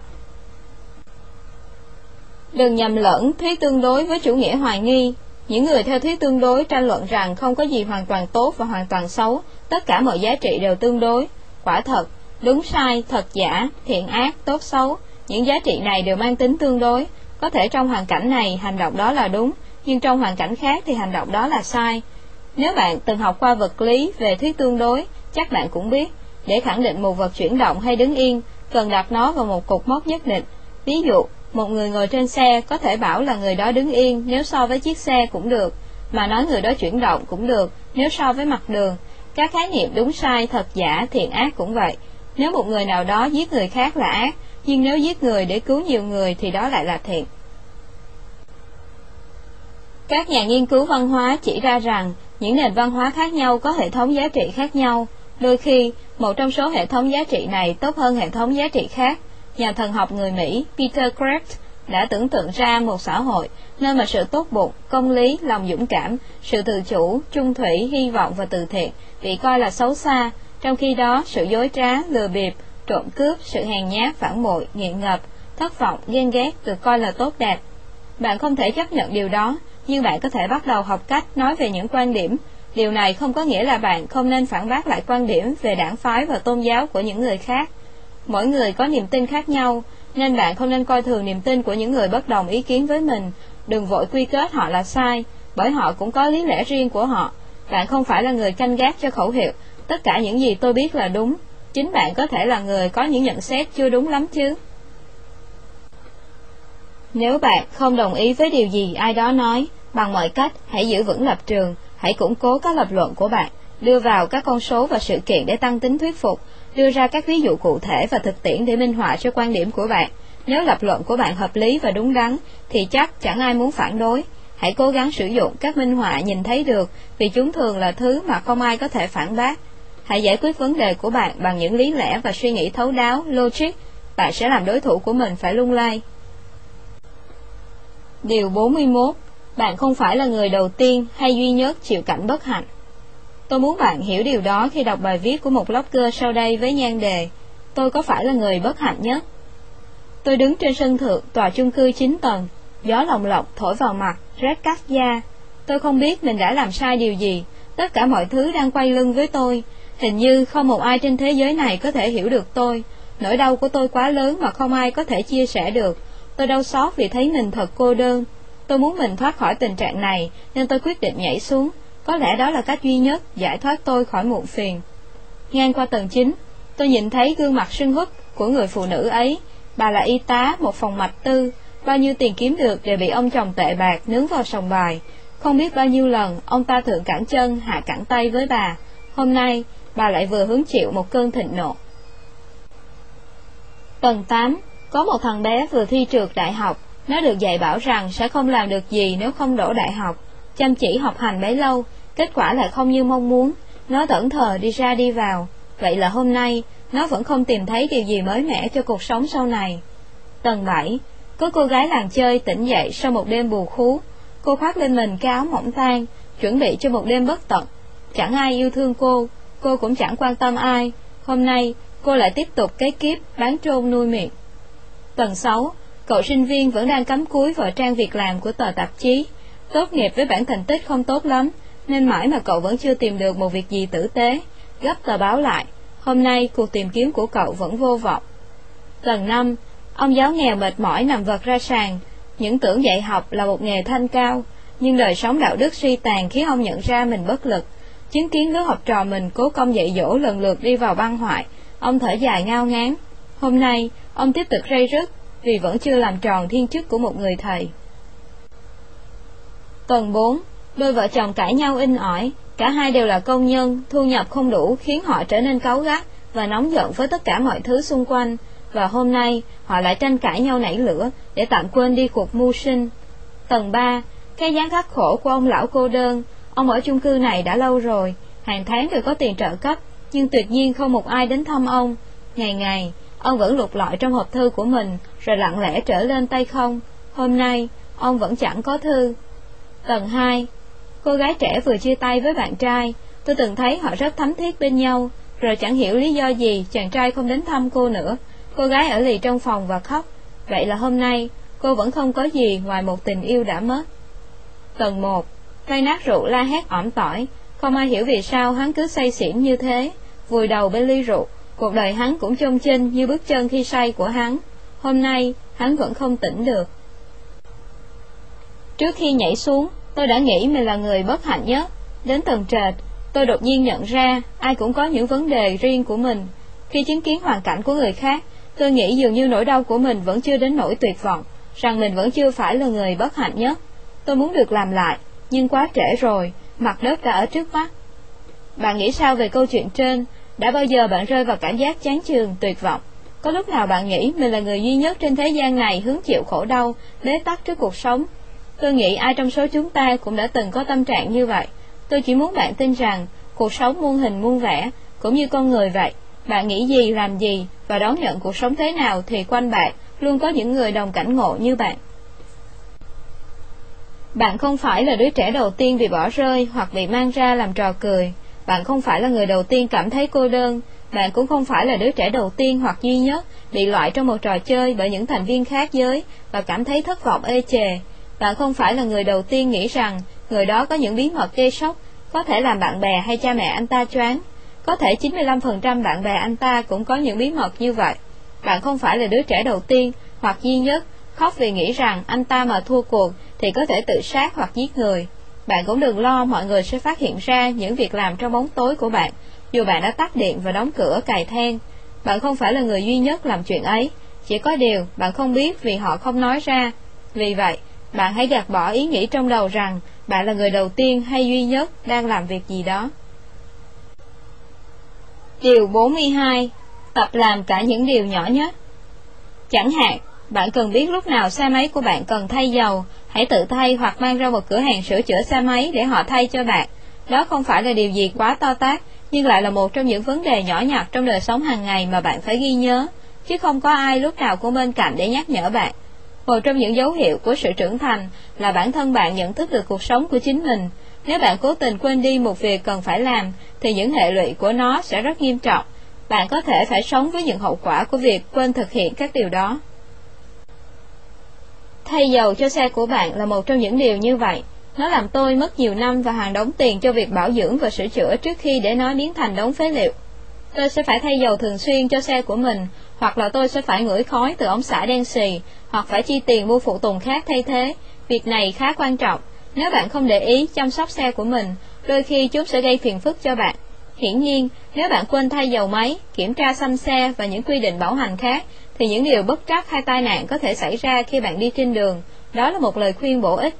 Đừng nhầm lẫn thuyết tương đối với chủ nghĩa hoài nghi. Những người theo thuyết tương đối tranh luận rằng không có gì hoàn toàn tốt và hoàn toàn xấu, tất cả mọi giá trị đều tương đối. Quả thật, đúng sai, thật giả, thiện ác, tốt xấu, những giá trị này đều mang tính tương đối. Có thể trong hoàn cảnh này hành động đó là đúng, nhưng trong hoàn cảnh khác thì hành động đó là sai. Nếu bạn từng học qua vật lý về thuyết tương đối, chắc bạn cũng biết, để khẳng định một vật chuyển động hay đứng yên, cần đặt nó vào một cột mốc nhất định. Ví dụ, một người ngồi trên xe có thể bảo là người đó đứng yên nếu so với chiếc xe cũng được, mà nói người đó chuyển động cũng được nếu so với mặt đường. Các khái niệm đúng sai, thật giả, thiện ác cũng vậy. Nếu một người nào đó giết người khác là ác, nhưng nếu giết người để cứu nhiều người thì đó lại là thiện. Các nhà nghiên cứu văn hóa chỉ ra rằng những nền văn hóa khác nhau có hệ thống giá trị khác nhau. Đôi khi, một trong số hệ thống giá trị này tốt hơn hệ thống giá trị khác. Nhà thần học người Mỹ Peter Kraft đã tưởng tượng ra một xã hội nơi mà sự tốt bụng, công lý, lòng dũng cảm, sự tự chủ, trung thủy, hy vọng và từ thiện bị coi là xấu xa, trong khi đó sự dối trá, lừa bịp, trộm cướp, sự hèn nhát, phản bội, nghiện ngập, thất vọng, ghen ghét được coi là tốt đẹp. Bạn không thể chấp nhận điều đó, nhưng bạn có thể bắt đầu học cách nói về những quan điểm. Điều này không có nghĩa là bạn không nên phản bác lại quan điểm về đảng phái và tôn giáo của những người khác. Mỗi người có niềm tin khác nhau, nên bạn không nên coi thường niềm tin của những người bất đồng ý kiến với mình. Đừng vội quy kết họ là sai, bởi họ cũng có lý lẽ riêng của họ. Bạn không phải là người canh gác cho khẩu hiệu, tất cả những gì tôi biết là đúng. Chính bạn có thể là người có những nhận xét chưa đúng lắm chứ. Nếu bạn không đồng ý với điều gì ai đó nói, bằng mọi cách hãy giữ vững lập trường, hãy củng cố các lập luận của bạn, đưa vào các con số và sự kiện để tăng tính thuyết phục, đưa ra các ví dụ cụ thể và thực tiễn để minh họa cho quan điểm của bạn. Nếu lập luận của bạn hợp lý và đúng đắn, thì chắc chẳng ai muốn phản đối. Hãy cố gắng sử dụng các minh họa nhìn thấy được, vì chúng thường là thứ mà không ai có thể phản bác. Hãy giải quyết vấn đề của bạn bằng những lý lẽ và suy nghĩ thấu đáo, logic. Bạn sẽ làm đối thủ của mình phải lung lay. Điều 41. Bạn không phải là người đầu tiên hay duy nhất chịu cảnh bất hạnh. Tôi muốn bạn hiểu điều đó khi đọc bài viết của một blogger sau đây với nhan đề Tôi có phải là người bất hạnh nhất? Tôi đứng trên sân thượng tòa chung cư 9 tầng, gió lồng lộng thổi vào mặt, rét cắt da. Tôi không biết mình đã làm sai điều gì, tất cả mọi thứ đang quay lưng với tôi. Hình như không một ai trên thế giới này có thể hiểu được tôi. Nỗi đau của tôi quá lớn mà không ai có thể chia sẻ được. Tôi đau xót vì thấy mình thật cô đơn. Tôi muốn mình thoát khỏi tình trạng này, nên tôi quyết định nhảy xuống. Có lẽ đó là cách duy nhất giải thoát tôi khỏi muộn phiền. Ngang qua tầng 9, tôi nhìn thấy gương mặt sưng húp của người phụ nữ ấy. Bà là y tá một phòng mạch tư, bao nhiêu tiền kiếm được đều bị ông chồng tệ bạc nướng vào sòng bài. Không biết bao nhiêu lần ông ta thượng cẳng chân hạ cẳng tay với bà, hôm nay bà lại vừa hứng chịu một cơn thịnh nộ. Tầng 8, có một thằng bé vừa thi trượt đại học, nó được dạy bảo rằng sẽ không làm được gì nếu không đổ đại học, chăm chỉ học hành bấy lâu, kết quả lại không như mong muốn, nó tẩn thờ đi ra đi vào, vậy là hôm nay, nó vẫn không tìm thấy điều gì mới mẻ cho cuộc sống sau này. Tầng 7, có cô gái làng chơi tỉnh dậy sau một đêm bù khú, cô khoác lên mình cái áo mỏng tan, chuẩn bị cho một đêm bất tận. Chẳng ai yêu thương cô, cô cũng chẳng quan tâm ai, hôm nay cô lại tiếp tục cái kiếp bán trôn nuôi miệng. Tầng 6, cậu sinh viên vẫn đang cắm cúi vào trang việc làm của tờ tạp chí, tốt nghiệp với bản thành tích không tốt lắm, nên mãi mà cậu vẫn chưa tìm được một việc gì tử tế, gấp tờ báo lại, hôm nay cuộc tìm kiếm của cậu vẫn vô vọng. Tầng 5, ông giáo nghèo mệt mỏi nằm vật ra sàn, những tưởng dạy học là một nghề thanh cao, nhưng đời sống đạo đức suy tàn khiến ông nhận ra mình bất lực. Chứng kiến lứa học trò mình cố công dạy dỗ lần lượt đi vào băng hoại, ông thở dài ngao ngán. Hôm nay, ông tiếp tục rây rứt vì vẫn chưa làm tròn thiên chức của một người thầy. Tuần 4, đôi vợ chồng cãi nhau in ỏi, cả hai đều là công nhân, thu nhập không đủ khiến họ trở nên cáu gắt và nóng giận với tất cả mọi thứ xung quanh, và hôm nay họ lại tranh cãi nhau nảy lửa để tạm quên đi cuộc mưu sinh. Tầng 3, cái dáng khắc khổ của ông lão cô đơn, ông ở chung cư này đã lâu rồi, hàng tháng đều có tiền trợ cấp, nhưng tuyệt nhiên không một ai đến thăm ông. Ngày ngày, ông vẫn lục lọi trong hộp thư của mình, rồi lặng lẽ trở lên tay không. Hôm nay, ông vẫn chẳng có thư. Tầng 2 Cô gái trẻ vừa chia tay với bạn trai, tôi từng thấy họ rất thấm thiết bên nhau, rồi chẳng hiểu lý do gì chàng trai không đến thăm cô nữa. Cô gái ở lì trong phòng và khóc, vậy là hôm nay cô vẫn không có gì ngoài một tình yêu đã mất. Tầng 1 Cây nát rượu la hét ỏm tỏi, không ai hiểu vì sao hắn cứ say xỉn như thế, vùi đầu bên ly rượu, cuộc đời hắn cũng trông chênh như bước chân khi say của hắn. Hôm nay, hắn vẫn không tỉnh được. Trước khi nhảy xuống, tôi đã nghĩ mình là người bất hạnh nhất. Đến tầng trệt, tôi đột nhiên nhận ra ai cũng có những vấn đề riêng của mình. Khi chứng kiến hoàn cảnh của người khác, tôi nghĩ dường như nỗi đau của mình vẫn chưa đến nỗi tuyệt vọng, rằng mình vẫn chưa phải là người bất hạnh nhất. Tôi muốn được làm lại, nhưng quá trễ rồi, mặt đất đã ở trước mắt. Bạn nghĩ sao về câu chuyện trên? Đã bao giờ bạn rơi vào cảm giác chán chường, tuyệt vọng? Có lúc nào bạn nghĩ mình là người duy nhất trên thế gian này hứng chịu khổ đau, bế tắc trước cuộc sống? Tôi nghĩ ai trong số chúng ta cũng đã từng có tâm trạng như vậy. Tôi chỉ muốn bạn tin rằng, cuộc sống muôn hình muôn vẻ, cũng như con người vậy. Bạn nghĩ gì, làm gì, và đón nhận cuộc sống thế nào thì quanh bạn luôn có những người đồng cảnh ngộ như bạn. Bạn không phải là đứa trẻ đầu tiên bị bỏ rơi hoặc bị mang ra làm trò cười. Bạn không phải là người đầu tiên cảm thấy cô đơn. Bạn cũng không phải là đứa trẻ đầu tiên hoặc duy nhất bị loại trong một trò chơi bởi những thành viên khác giới và cảm thấy thất vọng ê chề. Bạn không phải là người đầu tiên nghĩ rằng người đó có những bí mật gây sốc, có thể làm bạn bè hay cha mẹ anh ta choáng. Có thể 95% bạn bè anh ta cũng có những bí mật như vậy. Bạn không phải là đứa trẻ đầu tiên hoặc duy nhất khóc vì nghĩ rằng anh ta mà thua cuộc thì có thể tự sát hoặc giết người. Bạn cũng đừng lo mọi người sẽ phát hiện ra những việc làm trong bóng tối của bạn, dù bạn đã tắt điện và đóng cửa cài then. Bạn không phải là người duy nhất làm chuyện ấy, chỉ có điều bạn không biết vì họ không nói ra. Vì vậy, bạn hãy gạt bỏ ý nghĩ trong đầu rằng bạn là người đầu tiên hay duy nhất đang làm việc gì đó. Điều 42 Tập làm cả những điều nhỏ nhất Chẳng hạn, bạn cần biết lúc nào xe máy của bạn cần thay dầu, hãy tự thay hoặc mang ra một cửa hàng sửa chữa xe máy để họ thay cho bạn. Đó không phải là điều gì quá to tát, nhưng lại là một trong những vấn đề nhỏ nhặt trong đời sống hàng ngày mà bạn phải ghi nhớ, chứ không có ai lúc nào cũng bên cạnh để nhắc nhở bạn. Một trong những dấu hiệu của sự trưởng thành là bản thân bạn nhận thức được cuộc sống của chính mình. Nếu bạn cố tình quên đi một việc cần phải làm, thì những hệ lụy của nó sẽ rất nghiêm trọng. Bạn có thể phải sống với những hậu quả của việc quên thực hiện các điều đó. Thay dầu cho xe của bạn là một trong những điều như vậy. Nó làm tôi mất nhiều năm và hàng đống tiền cho việc bảo dưỡng và sửa chữa trước khi để nó biến thành đống phế liệu. Tôi sẽ phải thay dầu thường xuyên cho xe của mình, hoặc là tôi sẽ phải ngửi khói từ ống xả đen xì, hoặc phải chi tiền mua phụ tùng khác thay thế. Việc này khá quan trọng. Nếu bạn không để ý chăm sóc xe của mình, đôi khi chúng sẽ gây phiền phức cho bạn. Hiển nhiên, nếu bạn quên thay dầu máy, kiểm tra xăm xe và những quy định bảo hành khác, thì những điều bất trắc hay tai nạn có thể xảy ra khi bạn đi trên đường. Đó là một lời khuyên bổ ích.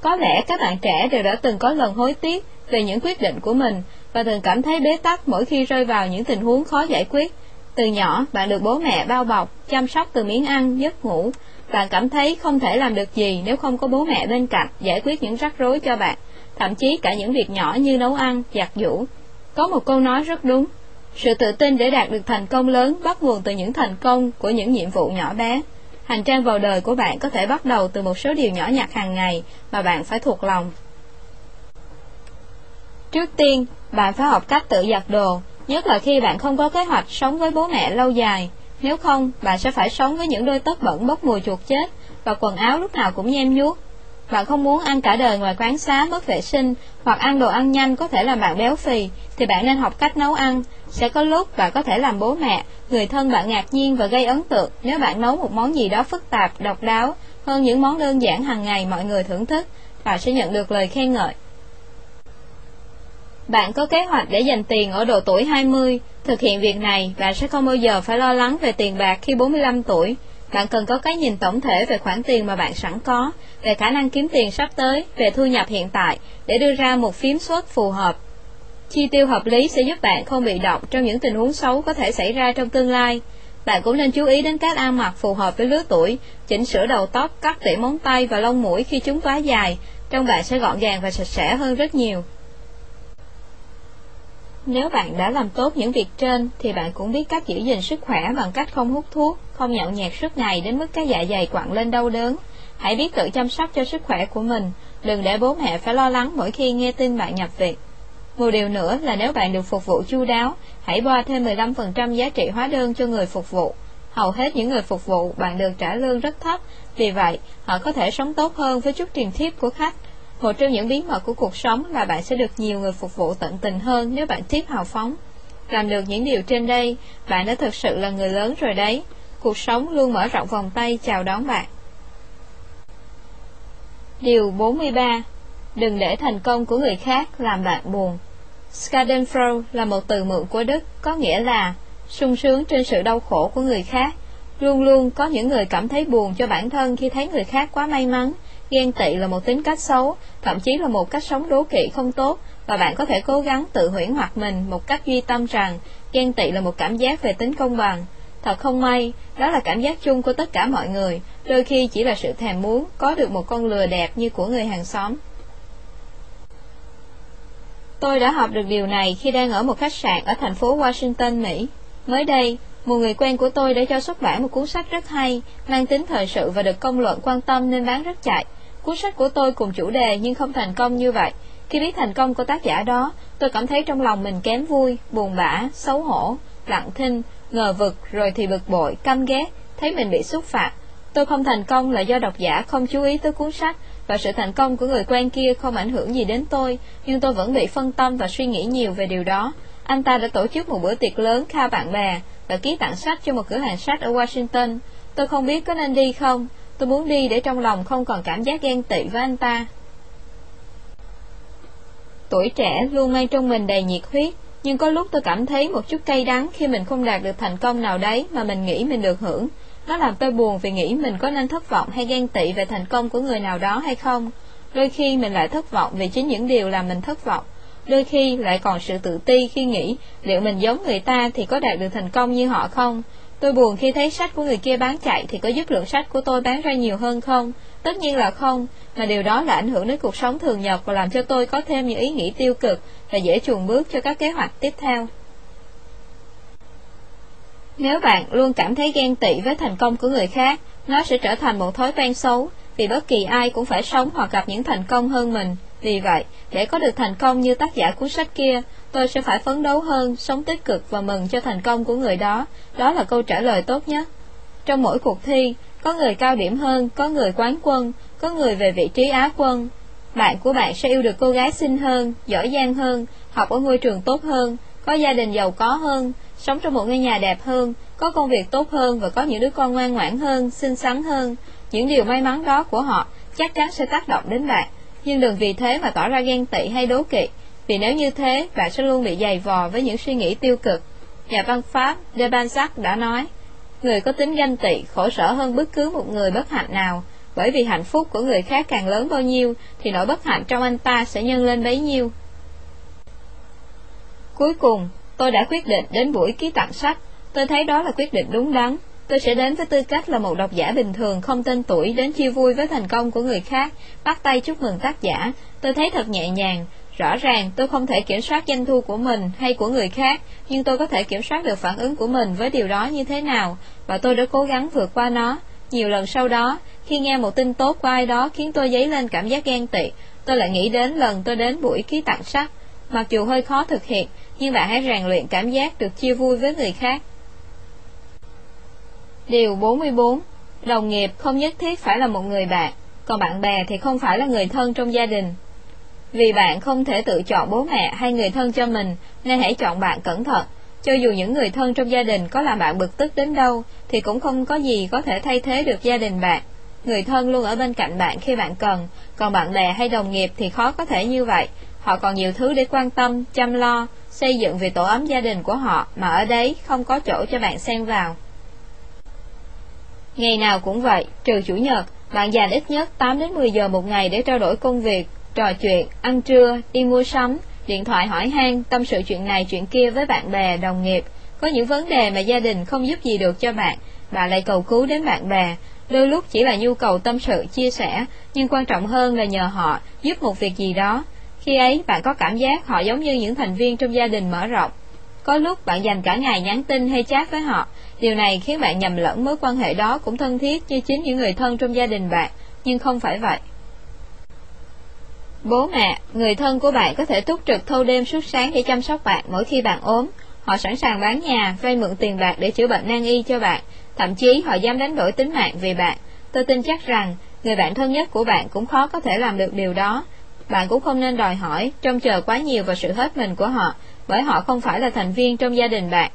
Có lẽ các bạn trẻ đều đã từng có lần hối tiếc về những quyết định của mình và thường cảm thấy bế tắc mỗi khi rơi vào những tình huống khó giải quyết. Từ nhỏ, bạn được bố mẹ bao bọc, chăm sóc từ miếng ăn, giấc ngủ. Bạn cảm thấy không thể làm được gì nếu không có bố mẹ bên cạnh giải quyết những rắc rối cho bạn, thậm chí cả những việc nhỏ như nấu ăn, giặt giũ. Có một câu nói rất đúng, sự tự tin để đạt được thành công lớn bắt nguồn từ những thành công của những nhiệm vụ nhỏ bé. Hành trang vào đời của bạn có thể bắt đầu từ một số điều nhỏ nhặt hàng ngày mà bạn phải thuộc lòng. Trước tiên, bạn phải học cách tự giặt đồ, nhất là khi bạn không có kế hoạch sống với bố mẹ lâu dài. Nếu không, bạn sẽ phải sống với những đôi tất bẩn bốc mùi chuột chết và quần áo lúc nào cũng nhem nhuốc. Bạn không muốn ăn cả đời ngoài quán xá mất vệ sinh hoặc ăn đồ ăn nhanh có thể làm bạn béo phì thì bạn nên học cách nấu ăn. Sẽ có lúc bạn có thể làm bố mẹ, người thân bạn ngạc nhiên và gây ấn tượng nếu bạn nấu một món gì đó phức tạp, độc đáo hơn những món đơn giản hàng ngày mọi người thưởng thức. Bạn sẽ nhận được lời khen ngợi. Bạn có kế hoạch để dành tiền ở độ tuổi 20, thực hiện việc này bạn sẽ không bao giờ phải lo lắng về tiền bạc khi 45 tuổi. Bạn cần có cái nhìn tổng thể về khoản tiền mà bạn sẵn có, về khả năng kiếm tiền sắp tới, về thu nhập hiện tại, để đưa ra một phím suất phù hợp. Chi tiêu hợp lý sẽ giúp bạn không bị động trong những tình huống xấu có thể xảy ra trong tương lai. Bạn cũng nên chú ý đến cách ăn mặc phù hợp với lứa tuổi, chỉnh sửa đầu tóc, cắt tỉa móng tay và lông mũi khi chúng quá dài, trông bạn sẽ gọn gàng và sạch sẽ hơn rất nhiều. Nếu bạn đã làm tốt những việc trên, thì bạn cũng biết cách giữ gìn sức khỏe bằng cách không hút thuốc, không nhậu nhẹt suốt ngày đến mức cái dạ dày quặn lên đau đớn. Hãy biết tự chăm sóc cho sức khỏe của mình, đừng để bố mẹ phải lo lắng mỗi khi nghe tin bạn nhập viện. Một điều nữa là nếu bạn được phục vụ chu đáo, hãy boa thêm 15% giá trị hóa đơn cho người phục vụ. Hầu hết những người phục vụ bạn được trả lương rất thấp, vì vậy họ có thể sống tốt hơn với chút tiền thiếp của khách. Một trong những bí mật của cuộc sống là bạn sẽ được nhiều người phục vụ tận tình hơn nếu bạn tiếp hào phóng. Làm được những điều trên đây, bạn đã thực sự là người lớn rồi đấy. Cuộc sống luôn mở rộng vòng tay chào đón bạn. Điều 43 Đừng để thành công của người khác làm bạn buồn. Schadenfreude là một từ mượn của Đức, có nghĩa là sung sướng trên sự đau khổ của người khác. Luôn luôn có những người cảm thấy buồn cho bản thân khi thấy người khác quá may mắn, Ghen tị là một tính cách xấu, thậm chí là một cách sống đố kỵ không tốt, và bạn có thể cố gắng tự huyễn hoặc mình một cách duy tâm rằng ghen tị là một cảm giác về tính công bằng. Thật không may, đó là cảm giác chung của tất cả mọi người, đôi khi chỉ là sự thèm muốn có được một con lừa đẹp như của người hàng xóm. Tôi đã học được điều này khi đang ở một khách sạn ở thành phố Washington, Mỹ. Mới đây, một người quen của tôi đã cho xuất bản một cuốn sách rất hay, mang tính thời sự và được công luận quan tâm nên bán rất chạy. Cuốn sách của tôi cùng chủ đề nhưng không thành công như vậy. Khi biết thành công của tác giả đó, tôi cảm thấy trong lòng mình kém vui, buồn bã, xấu hổ, lặng thinh, ngờ vực rồi thì bực bội, căm ghét, thấy mình bị xúc phạm. Tôi không thành công là do độc giả không chú ý tới cuốn sách và sự thành công của người quen kia không ảnh hưởng gì đến tôi, nhưng tôi vẫn bị phân tâm và suy nghĩ nhiều về điều đó. Anh ta đã tổ chức một bữa tiệc lớn khao bạn bè và ký tặng sách cho một cửa hàng sách ở Washington. Tôi không biết có nên đi không, Tôi muốn đi để trong lòng không còn cảm giác ghen tị với anh ta. Tuổi trẻ luôn mang trong mình đầy nhiệt huyết, nhưng có lúc tôi cảm thấy một chút cay đắng khi mình không đạt được thành công nào đấy mà mình nghĩ mình được hưởng. Nó làm tôi buồn vì nghĩ mình có nên thất vọng hay ghen tị về thành công của người nào đó hay không. Đôi khi mình lại thất vọng vì chính những điều làm mình thất vọng. Đôi khi lại còn sự tự ti khi nghĩ liệu mình giống người ta thì có đạt được thành công như họ không. Tôi buồn khi thấy sách của người kia bán chạy thì có giúp lượng sách của tôi bán ra nhiều hơn không? Tất nhiên là không, mà điều đó là ảnh hưởng đến cuộc sống thường nhật và làm cho tôi có thêm những ý nghĩ tiêu cực và dễ chuồn bước cho các kế hoạch tiếp theo. Nếu bạn luôn cảm thấy ghen tị với thành công của người khác, nó sẽ trở thành một thói quen xấu, vì bất kỳ ai cũng phải sống hoặc gặp những thành công hơn mình. Vì vậy, để có được thành công như tác giả cuốn sách kia, tôi sẽ phải phấn đấu hơn, sống tích cực và mừng cho thành công của người đó. Đó là câu trả lời tốt nhất. Trong mỗi cuộc thi, có người cao điểm hơn, có người quán quân, có người về vị trí á quân. Bạn của bạn sẽ yêu được cô gái xinh hơn, giỏi giang hơn, học ở ngôi trường tốt hơn, có gia đình giàu có hơn, sống trong một ngôi nhà đẹp hơn, có công việc tốt hơn và có những đứa con ngoan ngoãn hơn, xinh xắn hơn. Những điều may mắn đó của họ chắc chắn sẽ tác động đến bạn nhưng đừng vì thế mà tỏ ra ghen tị hay đố kỵ, vì nếu như thế, bạn sẽ luôn bị dày vò với những suy nghĩ tiêu cực. Nhà văn Pháp De Balzac đã nói, người có tính ganh tị khổ sở hơn bất cứ một người bất hạnh nào, bởi vì hạnh phúc của người khác càng lớn bao nhiêu, thì nỗi bất hạnh trong anh ta sẽ nhân lên bấy nhiêu. Cuối cùng, tôi đã quyết định đến buổi ký tặng sách. Tôi thấy đó là quyết định đúng đắn. Tôi sẽ đến với tư cách là một độc giả bình thường không tên tuổi đến chia vui với thành công của người khác, bắt tay chúc mừng tác giả. Tôi thấy thật nhẹ nhàng. Rõ ràng tôi không thể kiểm soát doanh thu của mình hay của người khác, nhưng tôi có thể kiểm soát được phản ứng của mình với điều đó như thế nào, và tôi đã cố gắng vượt qua nó. Nhiều lần sau đó, khi nghe một tin tốt của ai đó khiến tôi dấy lên cảm giác ghen tị, tôi lại nghĩ đến lần tôi đến buổi ký tặng sách. Mặc dù hơi khó thực hiện, nhưng bạn hãy rèn luyện cảm giác được chia vui với người khác. Điều 44 Đồng nghiệp không nhất thiết phải là một người bạn, còn bạn bè thì không phải là người thân trong gia đình. Vì bạn không thể tự chọn bố mẹ hay người thân cho mình, nên hãy chọn bạn cẩn thận. Cho dù những người thân trong gia đình có làm bạn bực tức đến đâu, thì cũng không có gì có thể thay thế được gia đình bạn. Người thân luôn ở bên cạnh bạn khi bạn cần, còn bạn bè hay đồng nghiệp thì khó có thể như vậy. Họ còn nhiều thứ để quan tâm, chăm lo, xây dựng vì tổ ấm gia đình của họ mà ở đấy không có chỗ cho bạn xen vào. Ngày nào cũng vậy, trừ chủ nhật, bạn dành ít nhất 8 đến 10 giờ một ngày để trao đổi công việc, trò chuyện, ăn trưa, đi mua sắm, điện thoại hỏi han, tâm sự chuyện này chuyện kia với bạn bè, đồng nghiệp. Có những vấn đề mà gia đình không giúp gì được cho bạn, bạn lại cầu cứu đến bạn bè. Đôi lúc chỉ là nhu cầu tâm sự, chia sẻ, nhưng quan trọng hơn là nhờ họ giúp một việc gì đó. Khi ấy, bạn có cảm giác họ giống như những thành viên trong gia đình mở rộng. Có lúc bạn dành cả ngày nhắn tin hay chat với họ, điều này khiến bạn nhầm lẫn mối quan hệ đó cũng thân thiết như chính những người thân trong gia đình bạn, nhưng không phải vậy. Bố mẹ, người thân của bạn có thể túc trực thâu đêm suốt sáng để chăm sóc bạn mỗi khi bạn ốm. Họ sẵn sàng bán nhà, vay mượn tiền bạc để chữa bệnh nan y cho bạn, thậm chí họ dám đánh đổi tính mạng vì bạn. Tôi tin chắc rằng, người bạn thân nhất của bạn cũng khó có thể làm được điều đó. Bạn cũng không nên đòi hỏi, trông chờ quá nhiều vào sự hết mình của họ, bởi họ không phải là thành viên trong gia đình bạn.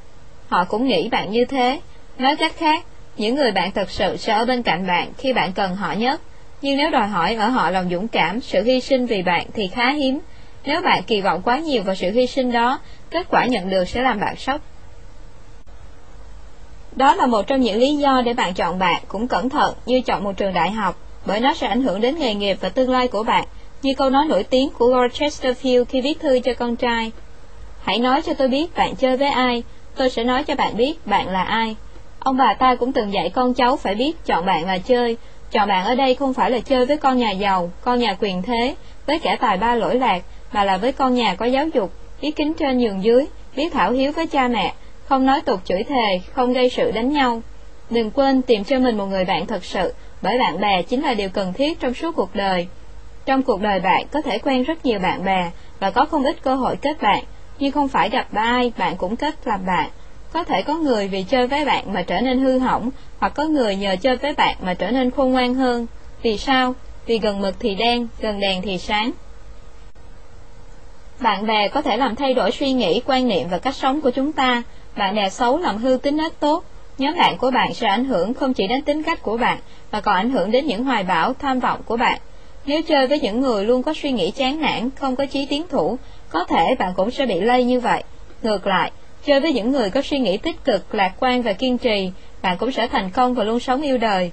Họ cũng nghĩ bạn như thế. Nói cách khác, những người bạn thật sự sẽ ở bên cạnh bạn khi bạn cần họ nhất. Nhưng nếu đòi hỏi ở họ lòng dũng cảm, sự hy sinh vì bạn thì khá hiếm. Nếu bạn kỳ vọng quá nhiều vào sự hy sinh đó, kết quả nhận được sẽ làm bạn sốc. Đó là một trong những lý do để bạn chọn bạn cũng cẩn thận như chọn một trường đại học, bởi nó sẽ ảnh hưởng đến nghề nghiệp và tương lai của bạn, như câu nói nổi tiếng của Lord Chesterfield khi viết thư cho con trai. Hãy nói cho tôi biết bạn chơi với ai, tôi sẽ nói cho bạn biết bạn là ai. Ông bà ta cũng từng dạy con cháu phải biết chọn bạn và chơi. Chọn bạn ở đây không phải là chơi với con nhà giàu, con nhà quyền thế, với kẻ tài ba lỗi lạc, mà là với con nhà có giáo dục, ý kính trên nhường dưới, biết thảo hiếu với cha mẹ, không nói tục chửi thề, không gây sự đánh nhau. Đừng quên tìm cho mình một người bạn thật sự, bởi bạn bè chính là điều cần thiết trong suốt cuộc đời. Trong cuộc đời bạn có thể quen rất nhiều bạn bè và có không ít cơ hội kết bạn, nhưng không phải gặp ai bạn cũng kết làm bạn. Có thể có người vì chơi với bạn mà trở nên hư hỏng, hoặc có người nhờ chơi với bạn mà trở nên khôn ngoan hơn. Vì sao? Vì gần mực thì đen, gần đèn thì sáng. Bạn bè có thể làm thay đổi suy nghĩ, quan niệm và cách sống của chúng ta. Bạn bè xấu làm hư tính nết tốt. Nhóm bạn của bạn sẽ ảnh hưởng không chỉ đến tính cách của bạn, mà còn ảnh hưởng đến những hoài bão, tham vọng của bạn. Nếu chơi với những người luôn có suy nghĩ chán nản, không có chí tiến thủ, có thể bạn cũng sẽ bị lây như vậy. Ngược lại, chơi với những người có suy nghĩ tích cực, lạc quan và kiên trì, bạn cũng sẽ thành công và luôn sống yêu đời.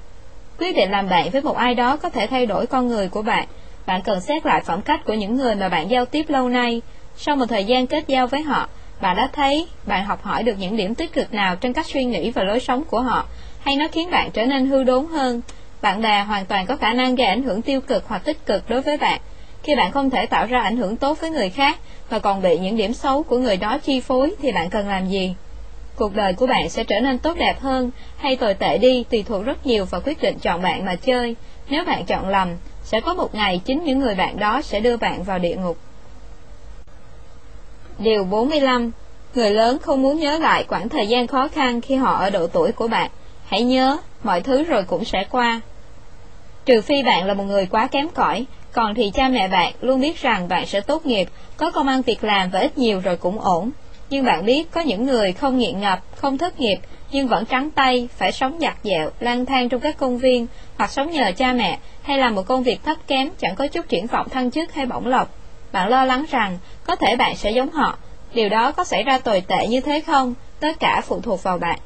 Quyết định làm bạn với một ai đó có thể thay đổi con người của bạn. Bạn cần xét lại phẩm cách của những người mà bạn giao tiếp lâu nay. Sau một thời gian kết giao với họ, bạn đã thấy bạn học hỏi được những điểm tích cực nào trên cách suy nghĩ và lối sống của họ, hay nó khiến bạn trở nên hư đốn hơn. Bạn bè hoàn toàn có khả năng gây ảnh hưởng tiêu cực hoặc tích cực đối với bạn. Khi bạn không thể tạo ra ảnh hưởng tốt với người khác và còn bị những điểm xấu của người đó chi phối thì bạn cần làm gì? Cuộc đời của bạn sẽ trở nên tốt đẹp hơn hay tồi tệ đi tùy thuộc rất nhiều vào quyết định chọn bạn mà chơi. Nếu bạn chọn lầm, sẽ có một ngày chính những người bạn đó sẽ đưa bạn vào địa ngục. Điều 45 Người lớn không muốn nhớ lại khoảng thời gian khó khăn khi họ ở độ tuổi của bạn. Hãy nhớ, mọi thứ rồi cũng sẽ qua. Trừ phi bạn là một người quá kém cỏi, còn thì cha mẹ bạn luôn biết rằng bạn sẽ tốt nghiệp, có công ăn việc làm và ít nhiều rồi cũng ổn. Nhưng bạn biết có những người không nghiện ngập, không thất nghiệp, nhưng vẫn trắng tay, phải sống giặt dẹo, lang thang trong các công viên, hoặc sống nhờ cha mẹ, hay làm một công việc thấp kém chẳng có chút triển vọng thăng chức hay bổng lộc. Bạn lo lắng rằng có thể bạn sẽ giống họ. Điều đó có xảy ra tồi tệ như thế không? Tất cả phụ thuộc vào bạn.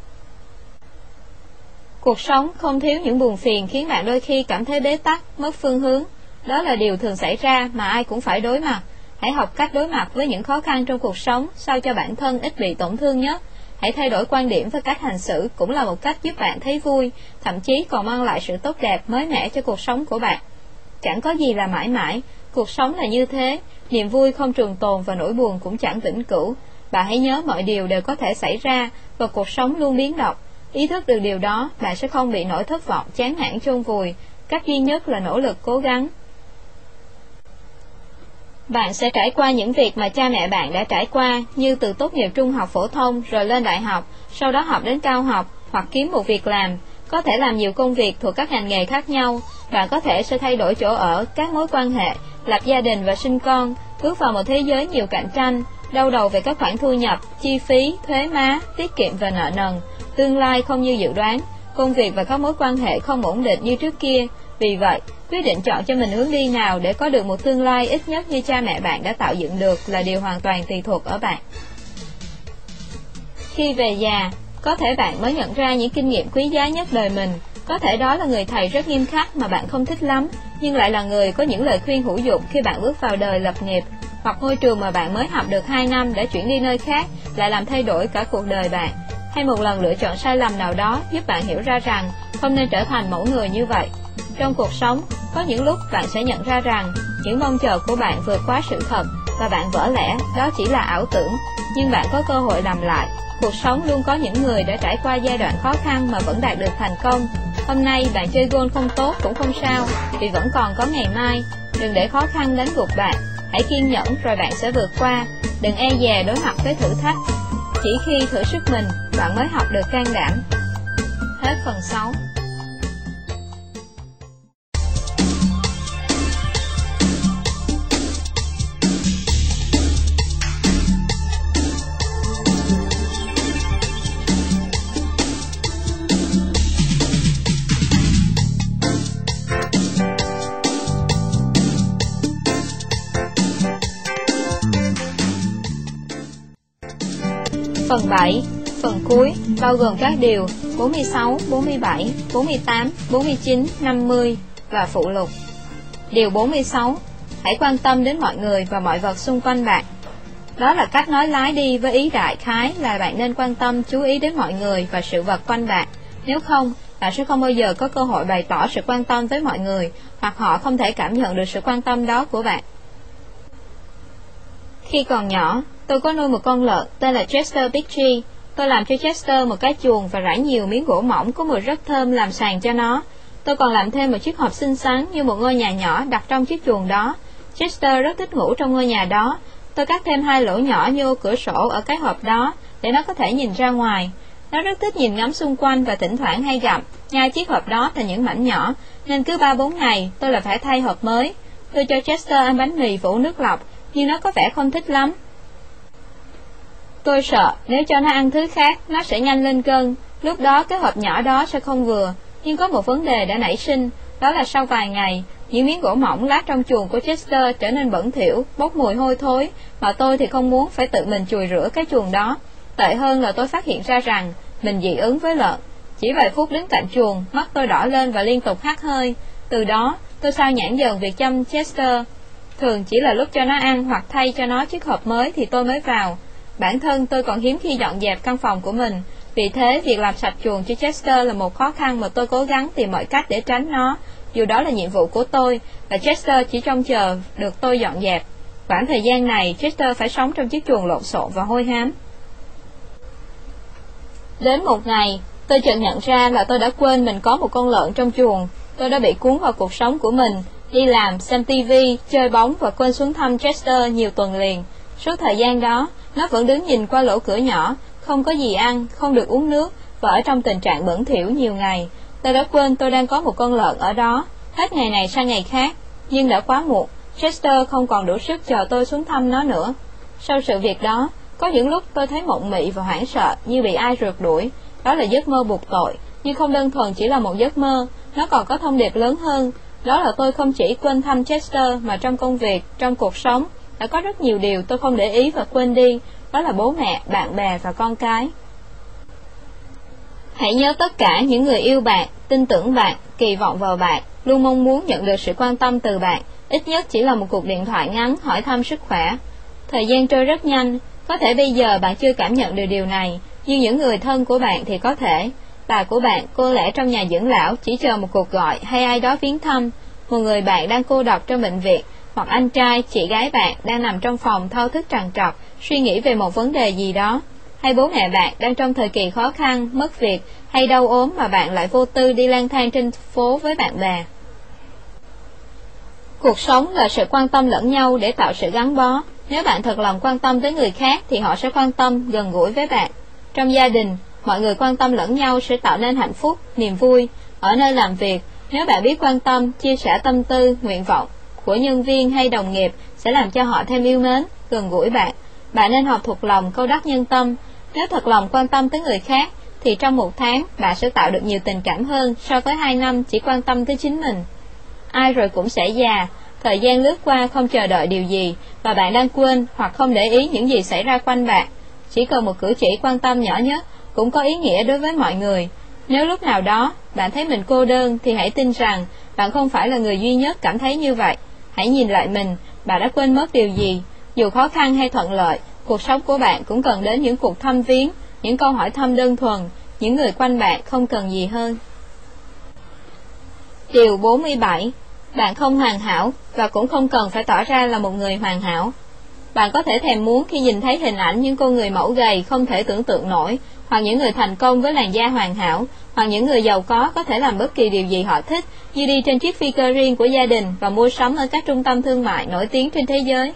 Cuộc sống không thiếu những buồn phiền khiến bạn đôi khi cảm thấy bế tắc, mất phương hướng. Đó là điều thường xảy ra mà ai cũng phải đối mặt. Hãy học cách đối mặt với những khó khăn trong cuộc sống sao cho bản thân ít bị tổn thương nhất. Hãy thay đổi quan điểm và cách hành xử cũng là một cách giúp bạn thấy vui, thậm chí còn mang lại sự tốt đẹp mới mẻ cho cuộc sống của bạn. Chẳng có gì là mãi mãi, cuộc sống là như thế, niềm vui không trường tồn và nỗi buồn cũng chẳng vĩnh cửu. Bạn hãy nhớ mọi điều đều có thể xảy ra và cuộc sống luôn biến động. Ý thức được điều đó, bạn sẽ không bị nỗi thất vọng, chán nản chôn vùi. Cách duy nhất là nỗ lực cố gắng. Bạn sẽ trải qua những việc mà cha mẹ bạn đã trải qua, như từ tốt nghiệp trung học phổ thông rồi lên đại học, sau đó học đến cao học hoặc kiếm một việc làm, có thể làm nhiều công việc thuộc các ngành nghề khác nhau. Bạn có thể sẽ thay đổi chỗ ở, các mối quan hệ, lập gia đình và sinh con, bước vào một thế giới nhiều cạnh tranh, đau đầu về các khoản thu nhập, chi phí, thuế má, tiết kiệm và nợ nần, tương lai không như dự đoán, công việc và các mối quan hệ không ổn định như trước kia. Vì vậy, quyết định chọn cho mình hướng đi nào để có được một tương lai ít nhất như cha mẹ bạn đã tạo dựng được là điều hoàn toàn tùy thuộc ở bạn. Khi về già, có thể bạn mới nhận ra những kinh nghiệm quý giá nhất đời mình, có thể đó là người thầy rất nghiêm khắc mà bạn không thích lắm, nhưng lại là người có những lời khuyên hữu dụng khi bạn bước vào đời lập nghiệp, hoặc ngôi trường mà bạn mới học được 2 năm đã chuyển đi nơi khác lại làm thay đổi cả cuộc đời bạn hay một lần lựa chọn sai lầm nào đó giúp bạn hiểu ra rằng không nên trở thành mẫu người như vậy. Trong cuộc sống, có những lúc bạn sẽ nhận ra rằng những mong chờ của bạn vượt quá sự thật và bạn vỡ lẽ đó chỉ là ảo tưởng, nhưng bạn có cơ hội làm lại. Cuộc sống luôn có những người đã trải qua giai đoạn khó khăn mà vẫn đạt được thành công. Hôm nay bạn chơi gôn không tốt cũng không sao, vì vẫn còn có ngày mai. Đừng để khó khăn đánh gục bạn, hãy kiên nhẫn rồi bạn sẽ vượt qua. Đừng e dè đối mặt với thử thách, chỉ khi thử sức mình, bạn mới học được can đảm. Hết phần 6 Phần 7 Phần cuối bao gồm các điều 46, 47, 48, 49, 50 và phụ lục. Điều 46 Hãy quan tâm đến mọi người và mọi vật xung quanh bạn. Đó là cách nói lái đi với ý đại khái là bạn nên quan tâm chú ý đến mọi người và sự vật quanh bạn. Nếu không, bạn sẽ không bao giờ có cơ hội bày tỏ sự quan tâm với mọi người hoặc họ không thể cảm nhận được sự quan tâm đó của bạn. Khi còn nhỏ, Tôi có nuôi một con lợn tên là Chester Big Tree. Tôi làm cho Chester một cái chuồng và rải nhiều miếng gỗ mỏng có mùi rất thơm làm sàn cho nó. Tôi còn làm thêm một chiếc hộp xinh xắn như một ngôi nhà nhỏ đặt trong chiếc chuồng đó. Chester rất thích ngủ trong ngôi nhà đó. Tôi cắt thêm hai lỗ nhỏ như cửa sổ ở cái hộp đó để nó có thể nhìn ra ngoài. Nó rất thích nhìn ngắm xung quanh và thỉnh thoảng hay gặp, nhai chiếc hộp đó thành những mảnh nhỏ, nên cứ ba bốn ngày tôi lại phải thay hộp mới. Tôi cho Chester ăn bánh mì phủ nước lọc, nhưng nó có vẻ không thích lắm. Tôi sợ nếu cho nó ăn thứ khác, nó sẽ nhanh lên cân, lúc đó cái hộp nhỏ đó sẽ không vừa. Nhưng có một vấn đề đã nảy sinh, đó là sau vài ngày, những miếng gỗ mỏng lát trong chuồng của Chester trở nên bẩn thỉu, bốc mùi hôi thối, mà tôi thì không muốn phải tự mình chùi rửa cái chuồng đó. Tệ hơn là tôi phát hiện ra rằng mình dị ứng với lợn. Chỉ vài phút đứng cạnh chuồng, mắt tôi đỏ lên và liên tục hắt hơi. Từ đó, tôi sao nhãn dần việc chăm Chester. Thường chỉ là lúc cho nó ăn hoặc thay cho nó chiếc hộp mới thì tôi mới vào. Bản thân tôi còn hiếm khi dọn dẹp căn phòng của mình, vì thế việc làm sạch chuồng cho Chester là một khó khăn mà tôi cố gắng tìm mọi cách để tránh nó, dù đó là nhiệm vụ của tôi, và Chester chỉ trông chờ được tôi dọn dẹp. Khoảng thời gian này, Chester phải sống trong chiếc chuồng lộn xộn và hôi hám. Đến một ngày, tôi chợt nhận ra là tôi đã quên mình có một con lợn trong chuồng. Tôi đã bị cuốn vào cuộc sống của mình, đi làm, xem TV, chơi bóng và quên xuống thăm Chester nhiều tuần liền. Suốt thời gian đó, nó vẫn đứng nhìn qua lỗ cửa nhỏ, không có gì ăn, không được uống nước và ở trong tình trạng bẩn thỉu nhiều ngày. Tôi đã quên tôi đang có một con lợn ở đó, hết ngày này sang ngày khác, nhưng đã quá muộn. Chester không còn đủ sức chờ tôi xuống thăm nó nữa. Sau sự việc đó, có những lúc tôi thấy mộng mị và hoảng sợ như bị ai rượt đuổi. Đó là giấc mơ buộc tội, nhưng không đơn thuần chỉ là một giấc mơ, nó còn có thông điệp lớn hơn. Đó là tôi không chỉ quên thăm Chester mà trong công việc, trong cuộc sống, đã có rất nhiều điều tôi không để ý và quên đi, đó là bố mẹ, bạn bè và con cái. Hãy nhớ tất cả những người yêu bạn, tin tưởng bạn, kỳ vọng vào bạn, luôn mong muốn nhận được sự quan tâm từ bạn, ít nhất chỉ là một cuộc điện thoại ngắn hỏi thăm sức khỏe. Thời gian trôi rất nhanh, có thể bây giờ bạn chưa cảm nhận được điều này, nhưng những người thân của bạn thì có thể. Bà của bạn cô lẽ trong nhà dưỡng lão chỉ chờ một cuộc gọi hay ai đó viếng thăm, một người bạn đang cô độc trong bệnh viện, hoặc anh trai, chị gái bạn đang nằm trong phòng thao thức trằn trọc, suy nghĩ về một vấn đề gì đó, hay bố mẹ bạn đang trong thời kỳ khó khăn, mất việc hay đau ốm mà bạn lại vô tư đi lang thang trên phố với bạn bè. Cuộc sống là sự quan tâm lẫn nhau để tạo sự gắn bó. Nếu bạn thật lòng quan tâm tới người khác thì họ sẽ quan tâm, gần gũi với bạn. Trong gia đình, mọi người quan tâm lẫn nhau sẽ tạo nên hạnh phúc, niềm vui. Ở nơi làm việc, nếu bạn biết quan tâm, chia sẻ tâm tư, nguyện vọng của nhân viên hay đồng nghiệp sẽ làm cho họ thêm yêu mến, gần gũi bạn. Bạn nên học thuộc lòng câu đắc nhân tâm. Nếu thật lòng quan tâm tới người khác, thì trong một tháng bạn sẽ tạo được nhiều tình cảm hơn so với hai năm chỉ quan tâm tới chính mình. Ai rồi cũng sẽ già, thời gian lướt qua không chờ đợi điều gì, và bạn đang quên hoặc không để ý những gì xảy ra quanh bạn. Chỉ cần một cử chỉ quan tâm nhỏ nhất cũng có ý nghĩa đối với mọi người. Nếu lúc nào đó bạn thấy mình cô đơn thì hãy tin rằng bạn không phải là người duy nhất cảm thấy như vậy. Hãy nhìn lại mình, bạn đã quên mất điều gì. Dù khó khăn hay thuận lợi, cuộc sống của bạn cũng cần đến những cuộc thăm viếng, những câu hỏi thăm đơn thuần, những người quanh bạn không cần gì hơn. Điều 47 Bạn không hoàn hảo và cũng không cần phải tỏ ra là một người hoàn hảo. Bạn có thể thèm muốn khi nhìn thấy hình ảnh những con người mẫu gầy không thể tưởng tượng nổi, hoặc những người thành công với làn da hoàn hảo, hoặc những người giàu có có thể làm bất kỳ điều gì họ thích, như đi trên chiếc phi cơ riêng của gia đình và mua sắm ở các trung tâm thương mại nổi tiếng trên thế giới.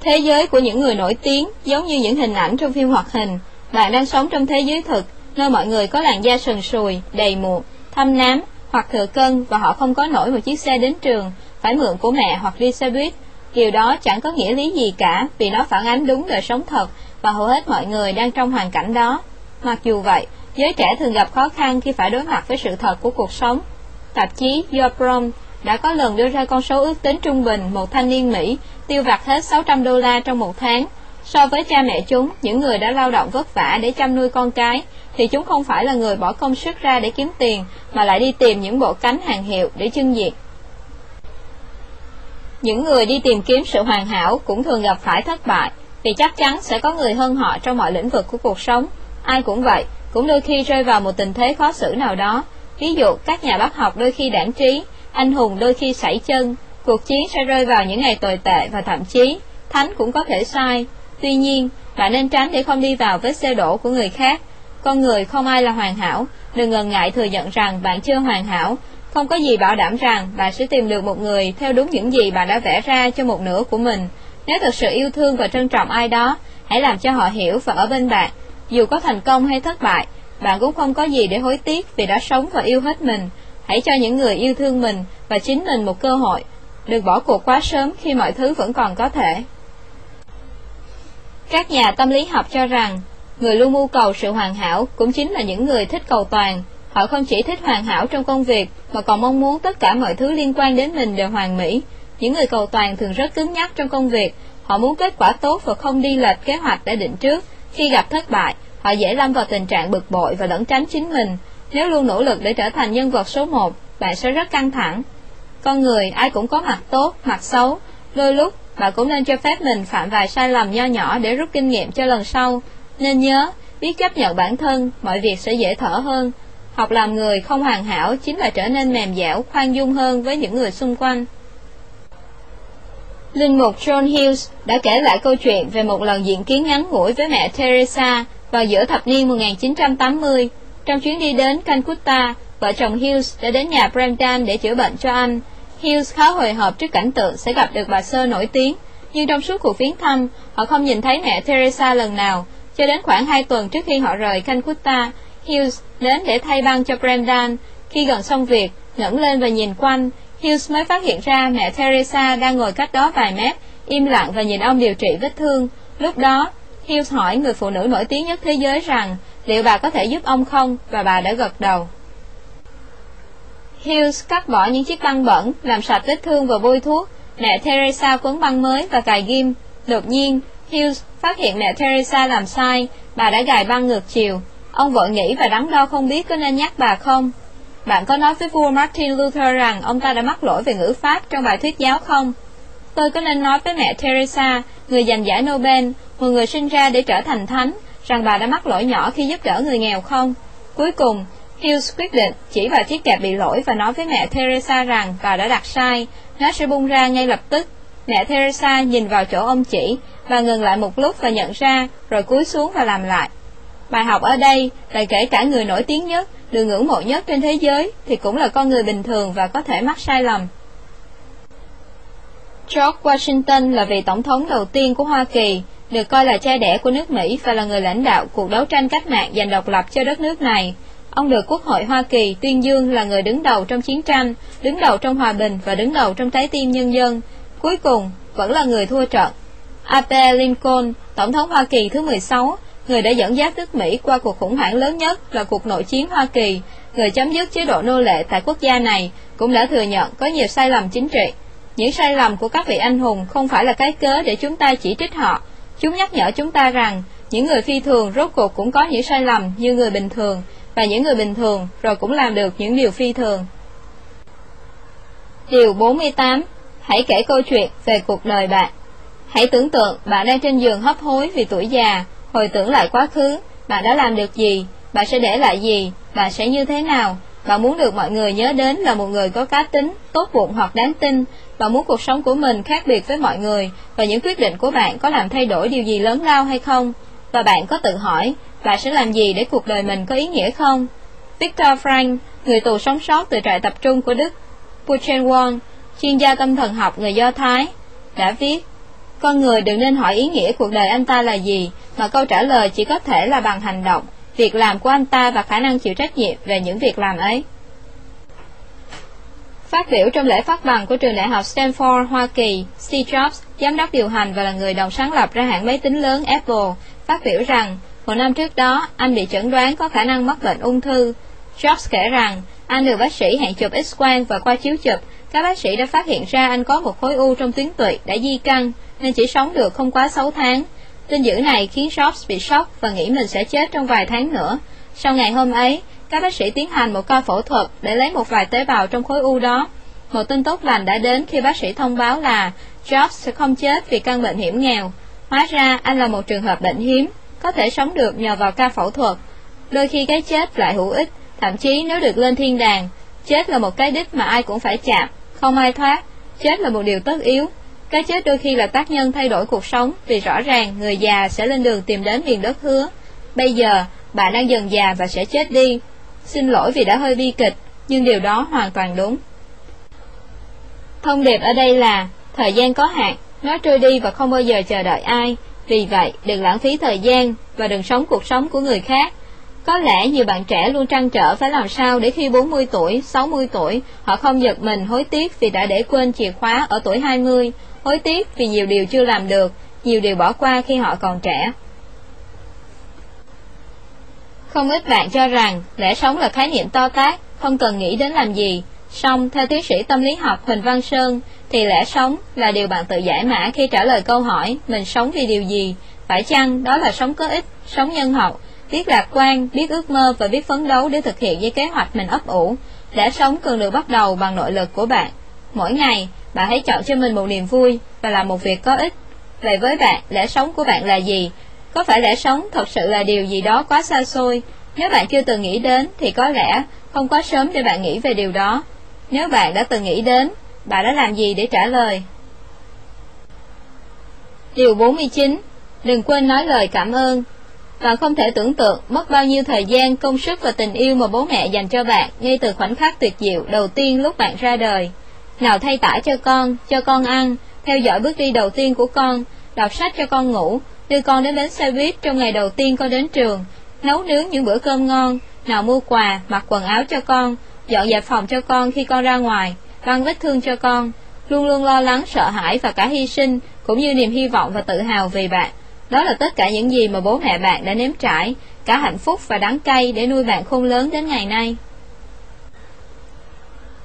Thế giới của những người nổi tiếng giống như những hình ảnh trong phim hoạt hình. Bạn đang sống trong thế giới thực, nơi mọi người có làn da sần sùi, đầy mụn, thâm nám hoặc thừa cân và họ không có nổi một chiếc xe đến trường, phải mượn của mẹ hoặc đi xe buýt. Điều đó chẳng có nghĩa lý gì cả vì nó phản ánh đúng đời sống thật và hầu hết mọi người đang trong hoàn cảnh đó. Mặc dù vậy, giới trẻ thường gặp khó khăn khi phải đối mặt với sự thật của cuộc sống. Tạp chí Your đã có lần đưa ra con số ước tính trung bình một thanh niên Mỹ tiêu vặt hết 600 đô la trong một tháng. So với cha mẹ chúng, những người đã lao động vất vả để chăm nuôi con cái, thì chúng không phải là người bỏ công sức ra để kiếm tiền, mà lại đi tìm những bộ cánh hàng hiệu để trưng diện. Những người đi tìm kiếm sự hoàn hảo cũng thường gặp phải thất bại, vì chắc chắn sẽ có người hơn họ trong mọi lĩnh vực của cuộc sống. Ai cũng vậy, cũng đôi khi rơi vào một tình thế khó xử nào đó. Ví dụ, các nhà bác học đôi khi đảng trí, anh hùng đôi khi sảy chân, cuộc chiến sẽ rơi vào những ngày tồi tệ và thậm chí, thánh cũng có thể sai. Tuy nhiên, bạn nên tránh để không đi vào vết xe đổ của người khác. Con người không ai là hoàn hảo, đừng ngần ngại thừa nhận rằng bạn chưa hoàn hảo, không có gì bảo đảm rằng bà sẽ tìm được một người theo đúng những gì bà đã vẽ ra cho một nửa của mình. Nếu thực sự yêu thương và trân trọng ai đó, hãy làm cho họ hiểu và ở bên bạn. Dù có thành công hay thất bại, bạn cũng không có gì để hối tiếc vì đã sống và yêu hết mình. Hãy cho những người yêu thương mình và chính mình một cơ hội. Đừng bỏ cuộc quá sớm khi mọi thứ vẫn còn có thể. Các nhà tâm lý học cho rằng, người luôn mưu cầu sự hoàn hảo cũng chính là những người thích cầu toàn. Họ không chỉ thích hoàn hảo trong công việc, mà còn mong muốn tất cả mọi thứ liên quan đến mình đều hoàn mỹ. Những người cầu toàn thường rất cứng nhắc trong công việc, họ muốn kết quả tốt và không đi lệch kế hoạch đã định trước. Khi gặp thất bại, họ dễ lâm vào tình trạng bực bội và lẩn tránh chính mình. Nếu luôn nỗ lực để trở thành nhân vật số một, bạn sẽ rất căng thẳng. Con người ai cũng có mặt tốt, mặt xấu. Đôi lúc, bạn cũng nên cho phép mình phạm vài sai lầm nho nhỏ để rút kinh nghiệm cho lần sau. Nên nhớ, biết chấp nhận bản thân, mọi việc sẽ dễ thở hơn. Học làm người không hoàn hảo chính là trở nên mềm dẻo, khoan dung hơn với những người xung quanh. Linh mục John Hughes đã kể lại câu chuyện về một lần diện kiến ngắn ngủi với mẹ Teresa vào giữa thập niên 1980. Trong chuyến đi đến Calcutta, vợ chồng Hughes đã đến nhà Brendan để chữa bệnh cho anh. Hughes khá hồi hộp trước cảnh tượng sẽ gặp được bà sơ nổi tiếng, nhưng trong suốt cuộc viếng thăm, họ không nhìn thấy mẹ Teresa lần nào. Cho đến khoảng 2 tuần trước khi họ rời Calcutta, Hughes đến để thay băng cho Brendan. Khi gần xong việc, ngẩng lên và nhìn quanh, Hughes mới phát hiện ra mẹ Teresa đang ngồi cách đó vài mét, im lặng và nhìn ông điều trị vết thương. Lúc đó, Hughes hỏi người phụ nữ nổi tiếng nhất thế giới rằng liệu bà có thể giúp ông không, và bà đã gật đầu. Hughes cắt bỏ những chiếc băng bẩn, làm sạch vết thương và bôi thuốc. Mẹ Teresa quấn băng mới và cài ghim. Đột nhiên, Hughes phát hiện mẹ Teresa làm sai, bà đã gài băng ngược chiều. Ông vội nghĩ và đắn đo không biết có nên nhắc bà không. Bạn có nói với vua Martin Luther rằng ông ta đã mắc lỗi về ngữ pháp trong bài thuyết giáo không? Tôi có nên nói với mẹ Teresa, người giành giải Nobel, một người sinh ra để trở thành thánh, rằng bà đã mắc lỗi nhỏ khi giúp đỡ người nghèo không? Cuối cùng, Hughes quyết định chỉ vào chiếc kẹp bị lỗi và nói với mẹ Teresa rằng bà đã đặt sai, nó sẽ bung ra ngay lập tức. Mẹ Teresa nhìn vào chỗ ông chỉ, và ngừng lại một lúc và nhận ra, rồi cúi xuống và làm lại. Bài học ở đây là kể cả người nổi tiếng nhất, được ngưỡng mộ nhất trên thế giới, thì cũng là con người bình thường và có thể mắc sai lầm. George Washington là vị tổng thống đầu tiên của Hoa Kỳ, được coi là cha đẻ của nước Mỹ và là người lãnh đạo cuộc đấu tranh cách mạng giành độc lập cho đất nước này. Ông được Quốc hội Hoa Kỳ tuyên dương là người đứng đầu trong chiến tranh, đứng đầu trong hòa bình và đứng đầu trong trái tim nhân dân. Cuối cùng, vẫn là người thua trận. Abe Lincoln, Tổng thống Hoa Kỳ thứ 16, người đã dẫn dắt nước Mỹ qua cuộc khủng hoảng lớn nhất là cuộc nội chiến Hoa Kỳ, người chấm dứt chế độ nô lệ tại quốc gia này, cũng đã thừa nhận có nhiều sai lầm chính trị. Những sai lầm của các vị anh hùng không phải là cái cớ để chúng ta chỉ trích họ. Chúng nhắc nhở chúng ta rằng, những người phi thường rốt cuộc cũng có những sai lầm như người bình thường, và những người bình thường rồi cũng làm được những điều phi thường. Điều 48 Hãy kể câu chuyện về cuộc đời bạn. Hãy tưởng tượng bạn đang trên giường hấp hối vì tuổi già, hồi tưởng lại quá khứ, bạn đã làm được gì, bạn sẽ để lại gì, bạn sẽ như thế nào, bạn muốn được mọi người nhớ đến là một người có cá tính, tốt bụng hoặc đáng tin, bạn muốn cuộc sống của mình khác biệt với mọi người, và những quyết định của bạn có làm thay đổi điều gì lớn lao hay không, và bạn có tự hỏi, bạn sẽ làm gì để cuộc đời mình có ý nghĩa không? Victor Frank, người tù sống sót từ trại tập trung của Đức, Buchenwald, chuyên gia tâm thần học người Do Thái, đã viết, con người đừng nên hỏi ý nghĩa cuộc đời anh ta là gì, mà câu trả lời chỉ có thể là bằng hành động, việc làm của anh ta và khả năng chịu trách nhiệm về những việc làm ấy. Phát biểu trong lễ phát bằng của trường đại học Stanford, Hoa Kỳ, Steve Jobs, giám đốc điều hành và là người đồng sáng lập ra hãng máy tính lớn Apple, phát biểu rằng một năm trước đó anh bị chẩn đoán có khả năng mắc bệnh ung thư. Jobs kể rằng anh được bác sĩ hẹn chụp x-quang và qua chiếu chụp, các bác sĩ đã phát hiện ra anh có một khối u trong tuyến tụy đã di căn nên chỉ sống được không quá 6 tháng. Tin dữ này khiến Jobs bị sốc và nghĩ mình sẽ chết trong vài tháng nữa. Sau ngày hôm ấy, các bác sĩ tiến hành một ca phẫu thuật để lấy một vài tế bào trong khối u đó. Một tin tốt lành đã đến khi bác sĩ thông báo là Jobs sẽ không chết vì căn bệnh hiểm nghèo. Hóa ra anh là một trường hợp bệnh hiếm, có thể sống được nhờ vào ca phẫu thuật. Đôi khi cái chết lại hữu ích, thậm chí nếu được lên thiên đàng, chết là một cái đích mà ai cũng phải chạm, không ai thoát, chết là một điều tất yếu. Cái chết đôi khi là tác nhân thay đổi cuộc sống vì rõ ràng người già sẽ lên đường tìm đến miền đất hứa. Bây giờ, bạn đang dần già và sẽ chết đi. Xin lỗi vì đã hơi bi kịch, nhưng điều đó hoàn toàn đúng. Thông điệp ở đây là, thời gian có hạn, nó trôi đi và không bao giờ chờ đợi ai. Vì vậy, đừng lãng phí thời gian và đừng sống cuộc sống của người khác. Có lẽ nhiều bạn trẻ luôn trăn trở phải làm sao để khi 40 tuổi, 60 tuổi, họ không giật mình hối tiếc vì đã để quên chìa khóa ở tuổi 20, hối tiếc vì nhiều điều chưa làm được, nhiều điều bỏ qua khi họ còn trẻ. Không ít bạn cho rằng lẽ sống là khái niệm to tát, không cần nghĩ đến làm gì. Song, theo tiến sĩ tâm lý học Huỳnh Văn Sơn, thì lẽ sống là điều bạn tự giải mã khi trả lời câu hỏi mình sống vì điều gì, phải chăng đó là sống có ích, sống nhân hậu, biết lạc quan, biết ước mơ và biết phấn đấu để thực hiện với kế hoạch mình ấp ủ. Lẽ sống cần được bắt đầu bằng nội lực của bạn. Mỗi ngày, bạn hãy chọn cho mình một niềm vui và làm một việc có ích. Vậy với bạn, lẽ sống của bạn là gì? Có phải lẽ sống thật sự là điều gì đó quá xa xôi? Nếu bạn chưa từng nghĩ đến thì có lẽ không quá sớm để bạn nghĩ về điều đó. Nếu bạn đã từng nghĩ đến bạn đã làm gì để trả lời? Điều 49 Đừng quên nói lời cảm ơn Bạn không thể tưởng tượng mất bao nhiêu thời gian, công sức và tình yêu mà bố mẹ dành cho bạn ngay từ khoảnh khắc tuyệt diệu đầu tiên lúc bạn ra đời. Nào thay tả cho con, cho con ăn, theo dõi bước đi đầu tiên của con, đọc sách cho con ngủ, đưa con đến bến xe buýt trong ngày đầu tiên con đến trường, nấu nướng những bữa cơm ngon, nào mua quà, mặc quần áo cho con, dọn dẹp phòng cho con khi con ra ngoài, băng vết thương cho con, luôn luôn lo lắng, sợ hãi và cả hy sinh, cũng như niềm hy vọng và tự hào vì bạn. Đó là tất cả những gì mà bố mẹ bạn đã nếm trải, cả hạnh phúc và đắng cay để nuôi bạn khôn lớn đến ngày nay.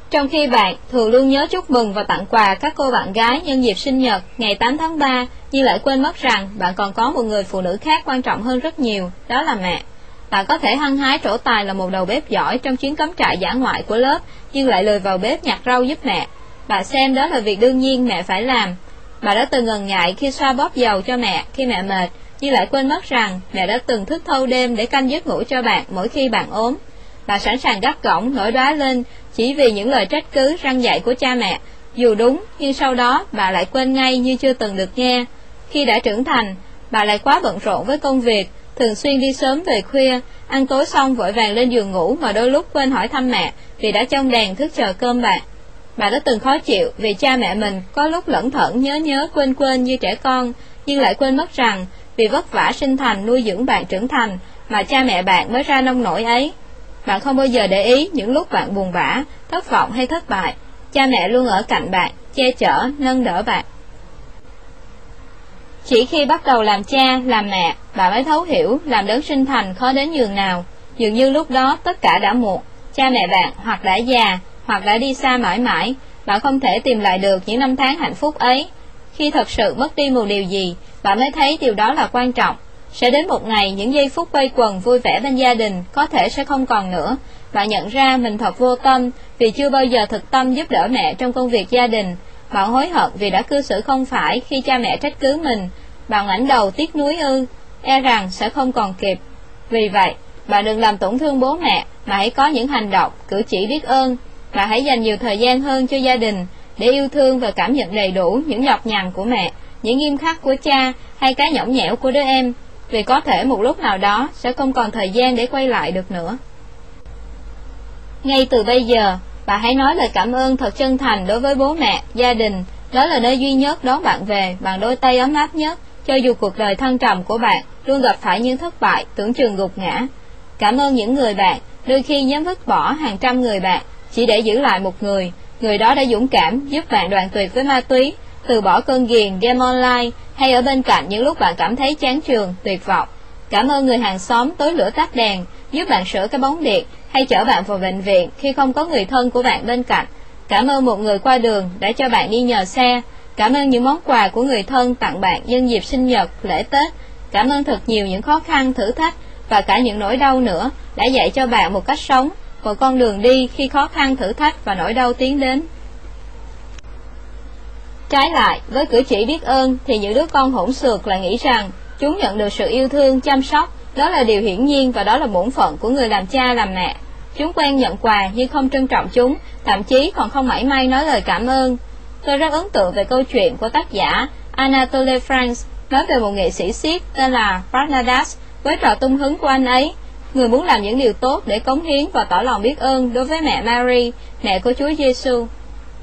Trong khi bạn thường luôn nhớ chúc mừng và tặng quà các cô bạn gái nhân dịp sinh nhật ngày 8 tháng 3, nhưng lại quên mất rằng bạn còn có một người phụ nữ khác quan trọng hơn rất nhiều, đó là mẹ. Bạn có thể hăng hái trổ tài là một đầu bếp giỏi trong chuyến cắm trại giả ngoại của lớp, nhưng lại lười vào bếp nhặt rau giúp mẹ. Bà xem đó là việc đương nhiên mẹ phải làm. Bà đã từng ngần ngại khi xoa bóp dầu cho mẹ khi mẹ mệt, nhưng lại quên mất rằng mẹ đã từng thức thâu đêm để canh giấc ngủ cho bạn mỗi khi bạn ốm. Bà sẵn sàng gắt gỏng nổi đoá lên chỉ vì những lời trách cứ răng dạy của cha mẹ, dù đúng nhưng sau đó bà lại quên ngay như chưa từng được nghe. Khi đã trưởng thành, bà lại quá bận rộn với công việc, thường xuyên đi sớm về khuya, ăn tối xong vội vàng lên giường ngủ mà đôi lúc quên hỏi thăm mẹ vì đã trong đèn thức chờ cơm bà. Bà đã từng khó chịu vì cha mẹ mình có lúc lẫn thẩn nhớ nhớ quên quên như trẻ con, nhưng lại quên mất rằng vì vất vả sinh thành nuôi dưỡng bạn trưởng thành mà cha mẹ bạn mới ra nông nổi ấy. Bạn không bao giờ để ý những lúc bạn buồn bã, thất vọng hay thất bại. Cha mẹ luôn ở cạnh bạn, che chở, nâng đỡ bạn. Chỉ khi bắt đầu làm cha, làm mẹ, bạn mới thấu hiểu làm đấng sinh thành khó đến nhường nào. Dường như lúc đó tất cả đã muộn, cha mẹ bạn hoặc đã già, hoặc đã đi xa mãi mãi, bạn không thể tìm lại được những năm tháng hạnh phúc ấy. Khi thật sự mất đi một điều gì, bạn mới thấy điều đó là quan trọng. Sẽ đến một ngày những giây phút quay quần vui vẻ bên gia đình có thể sẽ không còn nữa. Bạn nhận ra mình thật vô tâm vì chưa bao giờ thực tâm giúp đỡ mẹ trong công việc gia đình. Bạn hối hận vì đã cư xử không phải khi cha mẹ trách cứ mình. Bạn ngoảnh đầu tiếc nuối ư, e rằng sẽ không còn kịp. Vì vậy, bạn đừng làm tổn thương bố mẹ mà hãy có những hành động, cử chỉ biết ơn. Và hãy dành nhiều thời gian hơn cho gia đình để yêu thương và cảm nhận đầy đủ những nhọc nhằn của mẹ, những nghiêm khắc của cha hay cái nhõng nhẽo của đứa em vì có thể một lúc nào đó sẽ không còn thời gian để quay lại được nữa. Ngay từ bây giờ, bà hãy nói lời cảm ơn thật chân thành đối với bố mẹ, gia đình, đó là nơi duy nhất đón bạn về bằng đôi tay ấm áp nhất, cho dù cuộc đời thăng trầm của bạn luôn gặp phải những thất bại, tưởng chừng gục ngã. Cảm ơn những người bạn, đôi khi dám vứt bỏ hàng trăm người bạn, chỉ để giữ lại một người, người đó đã dũng cảm giúp bạn đoạn tuyệt với ma túy, từ bỏ cơn ghiền game online hay ở bên cạnh những lúc bạn cảm thấy chán trường, tuyệt vọng. Cảm ơn người hàng xóm tối lửa tắt đèn, giúp bạn sửa cái bóng điện hay chở bạn vào bệnh viện khi không có người thân của bạn bên cạnh. Cảm ơn một người qua đường đã cho bạn đi nhờ xe. Cảm ơn những món quà của người thân tặng bạn nhân dịp sinh nhật, lễ Tết. Cảm ơn thật nhiều những khó khăn, thử thách và cả những nỗi đau nữa đã dạy cho bạn một cách sống, một con đường đi khi khó khăn, thử thách và nỗi đau tiến đến. Trái lại, với cử chỉ biết ơn thì những đứa con hỗn xược lại nghĩ rằng chúng nhận được sự yêu thương, chăm sóc, đó là điều hiển nhiên và đó là bổn phận của người làm cha làm mẹ. Chúng quen nhận quà nhưng không trân trọng chúng, thậm chí còn không mảy may nói lời cảm ơn. Tôi rất ấn tượng về câu chuyện của tác giả Anatole France nói về một nghệ sĩ siết tên là Barnadas với trò tung hứng của anh ấy. Người muốn làm những điều tốt để cống hiến và tỏ lòng biết ơn đối với mẹ Mary, mẹ của Chúa Giêsu.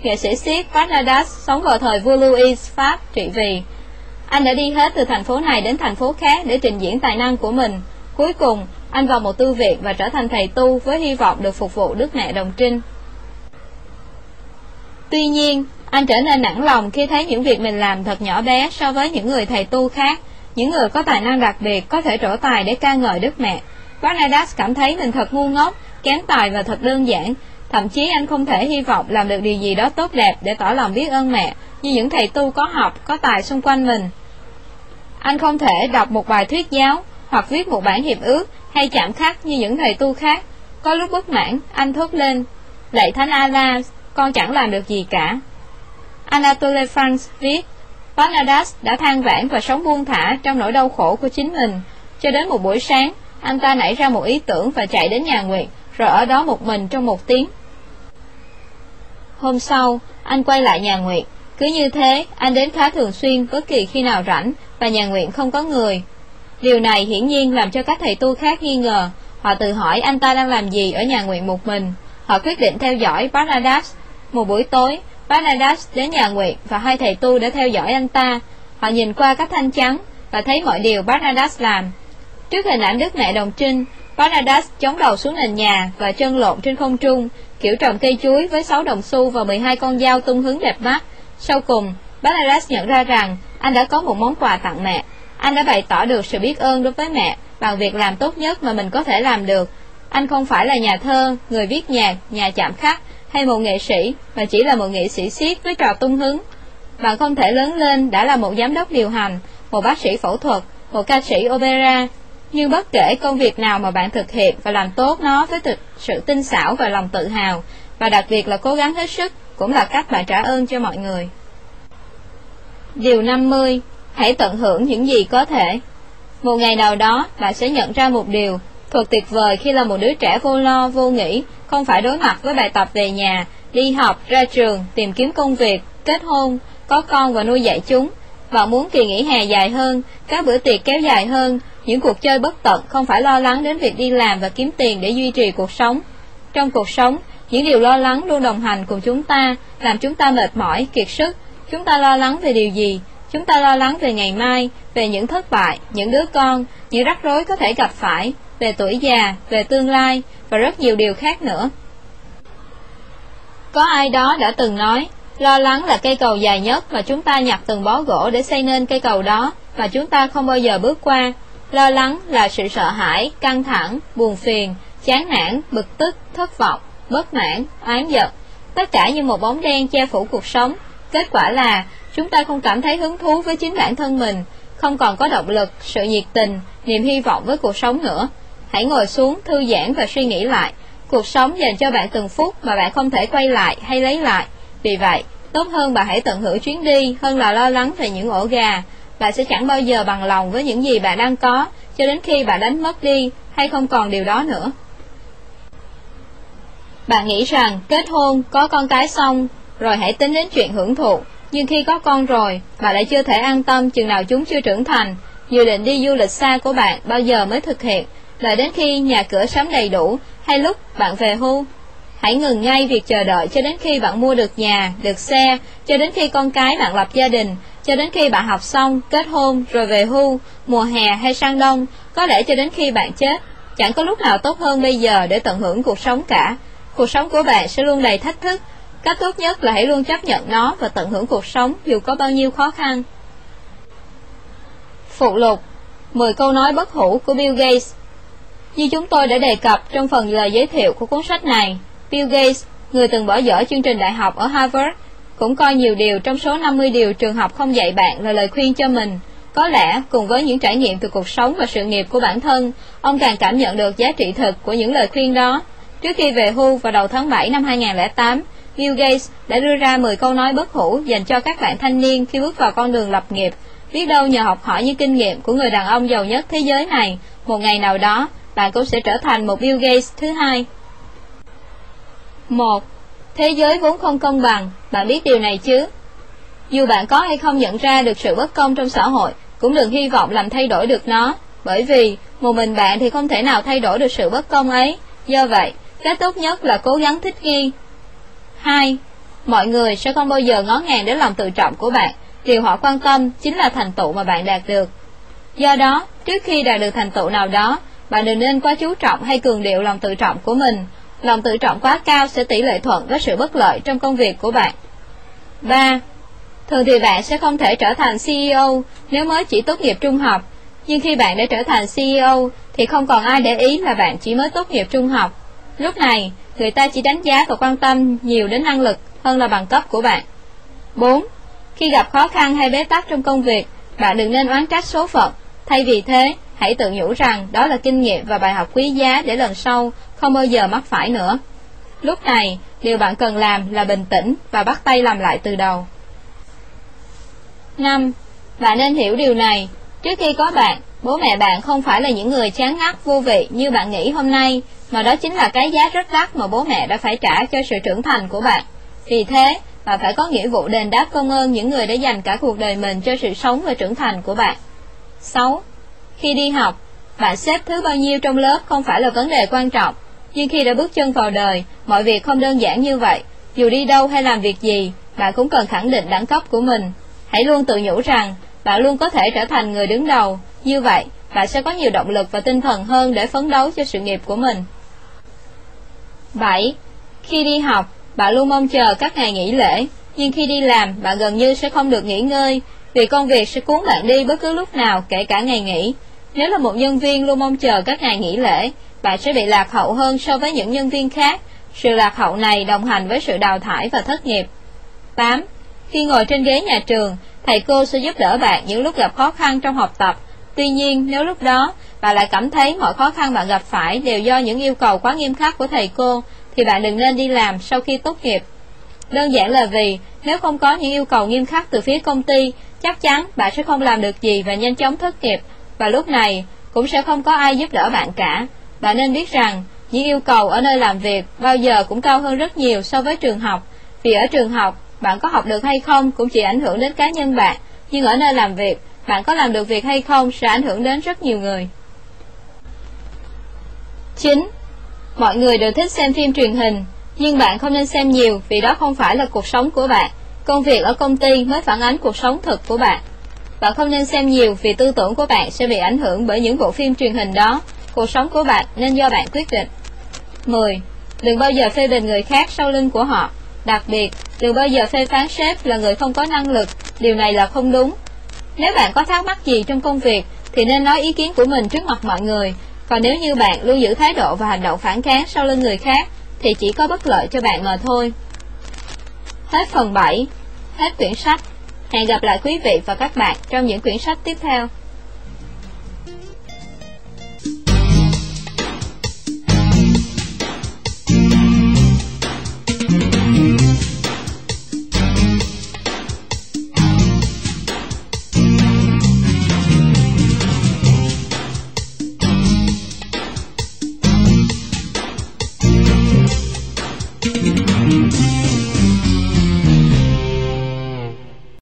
Nghệ sĩ siết Barnadas sống vào thời vua Louis Pháp trị vì. Anh đã đi hết từ thành phố này đến thành phố khác để trình diễn tài năng của mình. Cuối cùng, anh vào một tư viện và trở thành thầy tu với hy vọng được phục vụ Đức Mẹ Đồng Trinh. Tuy nhiên, anh trở nên nản lòng khi thấy những việc mình làm thật nhỏ bé so với những người thầy tu khác, những người có tài năng đặc biệt có thể trổ tài để ca ngợi Đức Mẹ. Barnabas cảm thấy mình thật ngu ngốc, kém tài và thật đơn giản, thậm chí anh không thể hy vọng làm được điều gì đó tốt đẹp để tỏ lòng biết ơn mẹ, như những thầy tu có học, có tài xung quanh mình. Anh không thể đọc một bài thuyết giáo, hoặc viết một bản hiệp ước, hay chạm khắc như những thầy tu khác. Có lúc bất mãn, anh thốt lên, lạy thánh Allah, con chẳng làm được gì cả. Anatole France viết, Barnabas đã than vãn và sống buông thả trong nỗi đau khổ của chính mình. Cho đến một buổi sáng, anh ta nảy ra một ý tưởng và chạy đến nhà nguyện rồi ở đó một mình trong một tiếng. Hôm sau, anh quay lại nhà Nguyệt. Cứ như thế, anh đến khá thường xuyên bất kỳ khi nào rảnh và nhà nguyện không có người. Điều này hiển nhiên làm cho các thầy tu khác nghi ngờ. Họ tự hỏi anh ta đang làm gì ở nhà nguyện một mình. Họ quyết định theo dõi Barnabas. Một buổi tối, Barnabas đến nhà nguyện và hai thầy tu đã theo dõi anh ta. Họ nhìn qua các thanh trắng và thấy mọi điều Barnabas làm. Trước hình ảnh Đức Mẹ Đồng Trinh, Barnabas chống đầu xuống nền nhà và chân lộn trên không trung, kiểu trồng cây chuối với 6 đồng xu và 12 con dao tung hứng đẹp mắt. Sau cùng, Barnabas nhận ra rằng anh đã có một món quà tặng mẹ. Anh đã bày tỏ được sự biết ơn đối với mẹ bằng việc làm tốt nhất mà mình có thể làm được. Anh không phải là nhà thơ, người viết nhạc, nhà chạm khắc hay một nghệ sĩ, mà chỉ là một nghệ sĩ siết với trò tung hứng. Bạn không thể lớn lên đã là một giám đốc điều hành, một bác sĩ phẫu thuật, một ca sĩ opera. Nhưng bất kể công việc nào mà bạn thực hiện và làm tốt nó với thực sự tinh xảo và lòng tự hào, và đặc biệt là cố gắng hết sức, cũng là cách bạn trả ơn cho mọi người. Điều 50. Hãy tận hưởng những gì có thể. Một ngày nào đó, bạn sẽ nhận ra một điều, thật tuyệt vời khi là một đứa trẻ vô lo, vô nghĩ, không phải đối mặt với bài tập về nhà, đi học, ra trường, tìm kiếm công việc, kết hôn, có con và nuôi dạy chúng. Bạn muốn kỳ nghỉ hè dài hơn, các bữa tiệc kéo dài hơn, những cuộc chơi bất tận không phải lo lắng đến việc đi làm và kiếm tiền để duy trì cuộc sống. Trong cuộc sống, những điều lo lắng luôn đồng hành cùng chúng ta, làm chúng ta mệt mỏi, kiệt sức. Chúng ta lo lắng về điều gì? Chúng ta lo lắng về ngày mai, về những thất bại, những đứa con, những rắc rối có thể gặp phải, về tuổi già, về tương lai và rất nhiều điều khác nữa. Có ai đó đã từng nói, lo lắng là cây cầu dài nhất mà chúng ta nhặt từng bó gỗ để xây nên cây cầu đó mà chúng ta không bao giờ bước qua. Lo lắng là sự sợ hãi, căng thẳng, buồn phiền, chán nản, bực tức, thất vọng, bất mãn, oán giận. Tất cả như một bóng đen che phủ cuộc sống. Kết quả là chúng ta không cảm thấy hứng thú với chính bản thân mình, không còn có động lực, sự nhiệt tình, niềm hy vọng với cuộc sống nữa. Hãy ngồi xuống, thư giãn và suy nghĩ lại. Cuộc sống dành cho bạn từng phút mà bạn không thể quay lại hay lấy lại. Vì vậy, tốt hơn bà hãy tận hưởng chuyến đi hơn là lo lắng về những ổ gà. bà sẽ chẳng bao giờ bằng lòng với những gì bà đang có, cho đến khi bà đánh mất đi hay không còn điều đó nữa. Bạn nghĩ rằng kết hôn, có con cái xong, rồi hãy tính đến chuyện hưởng thụ. Nhưng khi có con rồi, bà lại chưa thể an tâm chừng nào chúng chưa trưởng thành. Dự định đi du lịch xa của bạn bao giờ mới thực hiện, đợi đến khi nhà cửa sắm đầy đủ, hay lúc bạn về hưu. Hãy ngừng ngay việc chờ đợi cho đến khi bạn mua được nhà, được xe, cho đến khi con cái bạn lập gia đình, cho đến khi bạn học xong, kết hôn, rồi về hưu, mùa hè hay sang đông, có lẽ cho đến khi bạn chết. Chẳng có lúc nào tốt hơn bây giờ để tận hưởng cuộc sống cả. Cuộc sống của bạn sẽ luôn đầy thách thức. Cách tốt nhất là hãy luôn chấp nhận nó và tận hưởng cuộc sống dù có bao nhiêu khó khăn. Phụ lục 10 câu nói bất hủ của Bill Gates Như chúng tôi đã đề cập trong phần lời giới thiệu của cuốn sách này, Bill Gates, người từng bỏ dở chương trình đại học ở Harvard, cũng coi nhiều điều trong số 50 điều trường học không dạy bạn là lời khuyên cho mình. Có lẽ, cùng với những trải nghiệm từ cuộc sống và sự nghiệp của bản thân, ông càng cảm nhận được giá trị thực của những lời khuyên đó. Trước khi về hưu vào đầu tháng 7 năm 2008, Bill Gates đã đưa ra 10 câu nói bất hủ dành cho các bạn thanh niên khi bước vào con đường lập nghiệp. Biết đâu nhờ học hỏi những kinh nghiệm của người đàn ông giàu nhất thế giới này, một ngày nào đó, bạn cũng sẽ trở thành một Bill Gates thứ hai một Thế giới vốn không công bằng, bạn biết điều này chứ? Dù bạn có hay không nhận ra được sự bất công trong xã hội, cũng đừng hy vọng làm thay đổi được nó, bởi vì một mình bạn thì không thể nào thay đổi được sự bất công ấy. Do vậy, cách tốt nhất là cố gắng thích nghi. hai Mọi người sẽ không bao giờ ngó ngàng đến lòng tự trọng của bạn, điều họ quan tâm chính là thành tựu mà bạn đạt được. Do đó, trước khi đạt được thành tựu nào đó, bạn đừng nên quá chú trọng hay cường điệu lòng tự trọng của mình. Lòng tự trọng quá cao sẽ tỷ lệ thuận với sự bất lợi trong công việc của bạn. 3. Thường thì bạn sẽ không thể trở thành CEO nếu mới chỉ tốt nghiệp trung học, nhưng khi bạn đã trở thành CEO thì không còn ai để ý là bạn chỉ mới tốt nghiệp trung học. Lúc này, người ta chỉ đánh giá và quan tâm nhiều đến năng lực hơn là bằng cấp của bạn. 4. Khi gặp khó khăn hay bế tắc trong công việc, bạn đừng nên oán trách số phận. Thay vì thế, hãy tự nhủ rằng đó là kinh nghiệm và bài học quý giá để lần sau không bao giờ mắc phải nữa. Lúc này, điều bạn cần làm là bình tĩnh và bắt tay làm lại từ đầu. 5. Bạn nên hiểu điều này, trước khi có bạn, bố mẹ bạn không phải là những người chán ngắt vô vị như bạn nghĩ hôm nay, mà đó chính là cái giá rất đắt mà bố mẹ đã phải trả cho sự trưởng thành của bạn. Vì thế, bạn phải có nghĩa vụ đền đáp công ơn những người đã dành cả cuộc đời mình cho sự sống và trưởng thành của bạn. 6. Khi đi học, bạn xếp thứ bao nhiêu trong lớp không phải là vấn đề quan trọng, nhưng khi đã bước chân vào đời, mọi việc không đơn giản như vậy. Dù đi đâu hay làm việc gì, bạn cũng cần khẳng định đẳng cấp của mình. Hãy luôn tự nhủ rằng, bạn luôn có thể trở thành người đứng đầu. Như vậy, bạn sẽ có nhiều động lực và tinh thần hơn để phấn đấu cho sự nghiệp của mình. 7. Khi đi học, bạn luôn mong chờ các ngày nghỉ lễ, nhưng khi đi làm, bạn gần như sẽ không được nghỉ ngơi, vì công việc sẽ cuốn bạn đi bất cứ lúc nào, kể cả ngày nghỉ. Nếu là một nhân viên luôn mong chờ các ngày nghỉ lễ, bạn sẽ bị lạc hậu hơn so với những nhân viên khác. Sự lạc hậu này đồng hành với sự đào thải và thất nghiệp. 8. Khi ngồi trên ghế nhà trường, thầy cô sẽ giúp đỡ bạn những lúc gặp khó khăn trong học tập. Tuy nhiên, nếu lúc đó bạn lại cảm thấy mọi khó khăn bạn gặp phải đều do những yêu cầu quá nghiêm khắc của thầy cô, thì bạn đừng nên đi làm sau khi tốt nghiệp. Đơn giản là vì nếu không có những yêu cầu nghiêm khắc từ phía công ty, chắc chắn bạn sẽ không làm được gì và nhanh chóng thất nghiệp, và lúc này cũng sẽ không có ai giúp đỡ bạn cả. Bạn nên biết rằng, những yêu cầu ở nơi làm việc bao giờ cũng cao hơn rất nhiều so với trường học, vì ở trường học, bạn có học được hay không cũng chỉ ảnh hưởng đến cá nhân bạn, nhưng ở nơi làm việc, bạn có làm được việc hay không sẽ ảnh hưởng đến rất nhiều người. 9. Mọi người đều thích xem phim truyền hình, nhưng bạn không nên xem nhiều vì đó không phải là cuộc sống của bạn. Công việc ở công ty mới phản ánh cuộc sống thực của bạn. Bạn không nên xem nhiều vì tư tưởng của bạn sẽ bị ảnh hưởng bởi những bộ phim truyền hình đó. Cuộc sống của bạn nên do bạn quyết định. 10. Đừng bao giờ phê bình người khác sau lưng của họ. Đặc biệt, đừng bao giờ phê phán sếp là người không có năng lực. Điều này là không đúng. Nếu bạn có thắc mắc gì trong công việc, thì nên nói ý kiến của mình trước mặt mọi người. Còn nếu như bạn luôn giữ thái độ và hành động phản kháng sau lưng người khác, thì chỉ có bất lợi cho bạn mà thôi. Hết phần 7. Hết quyển sách. Hẹn gặp lại quý vị và các bạn trong những quyển sách tiếp theo.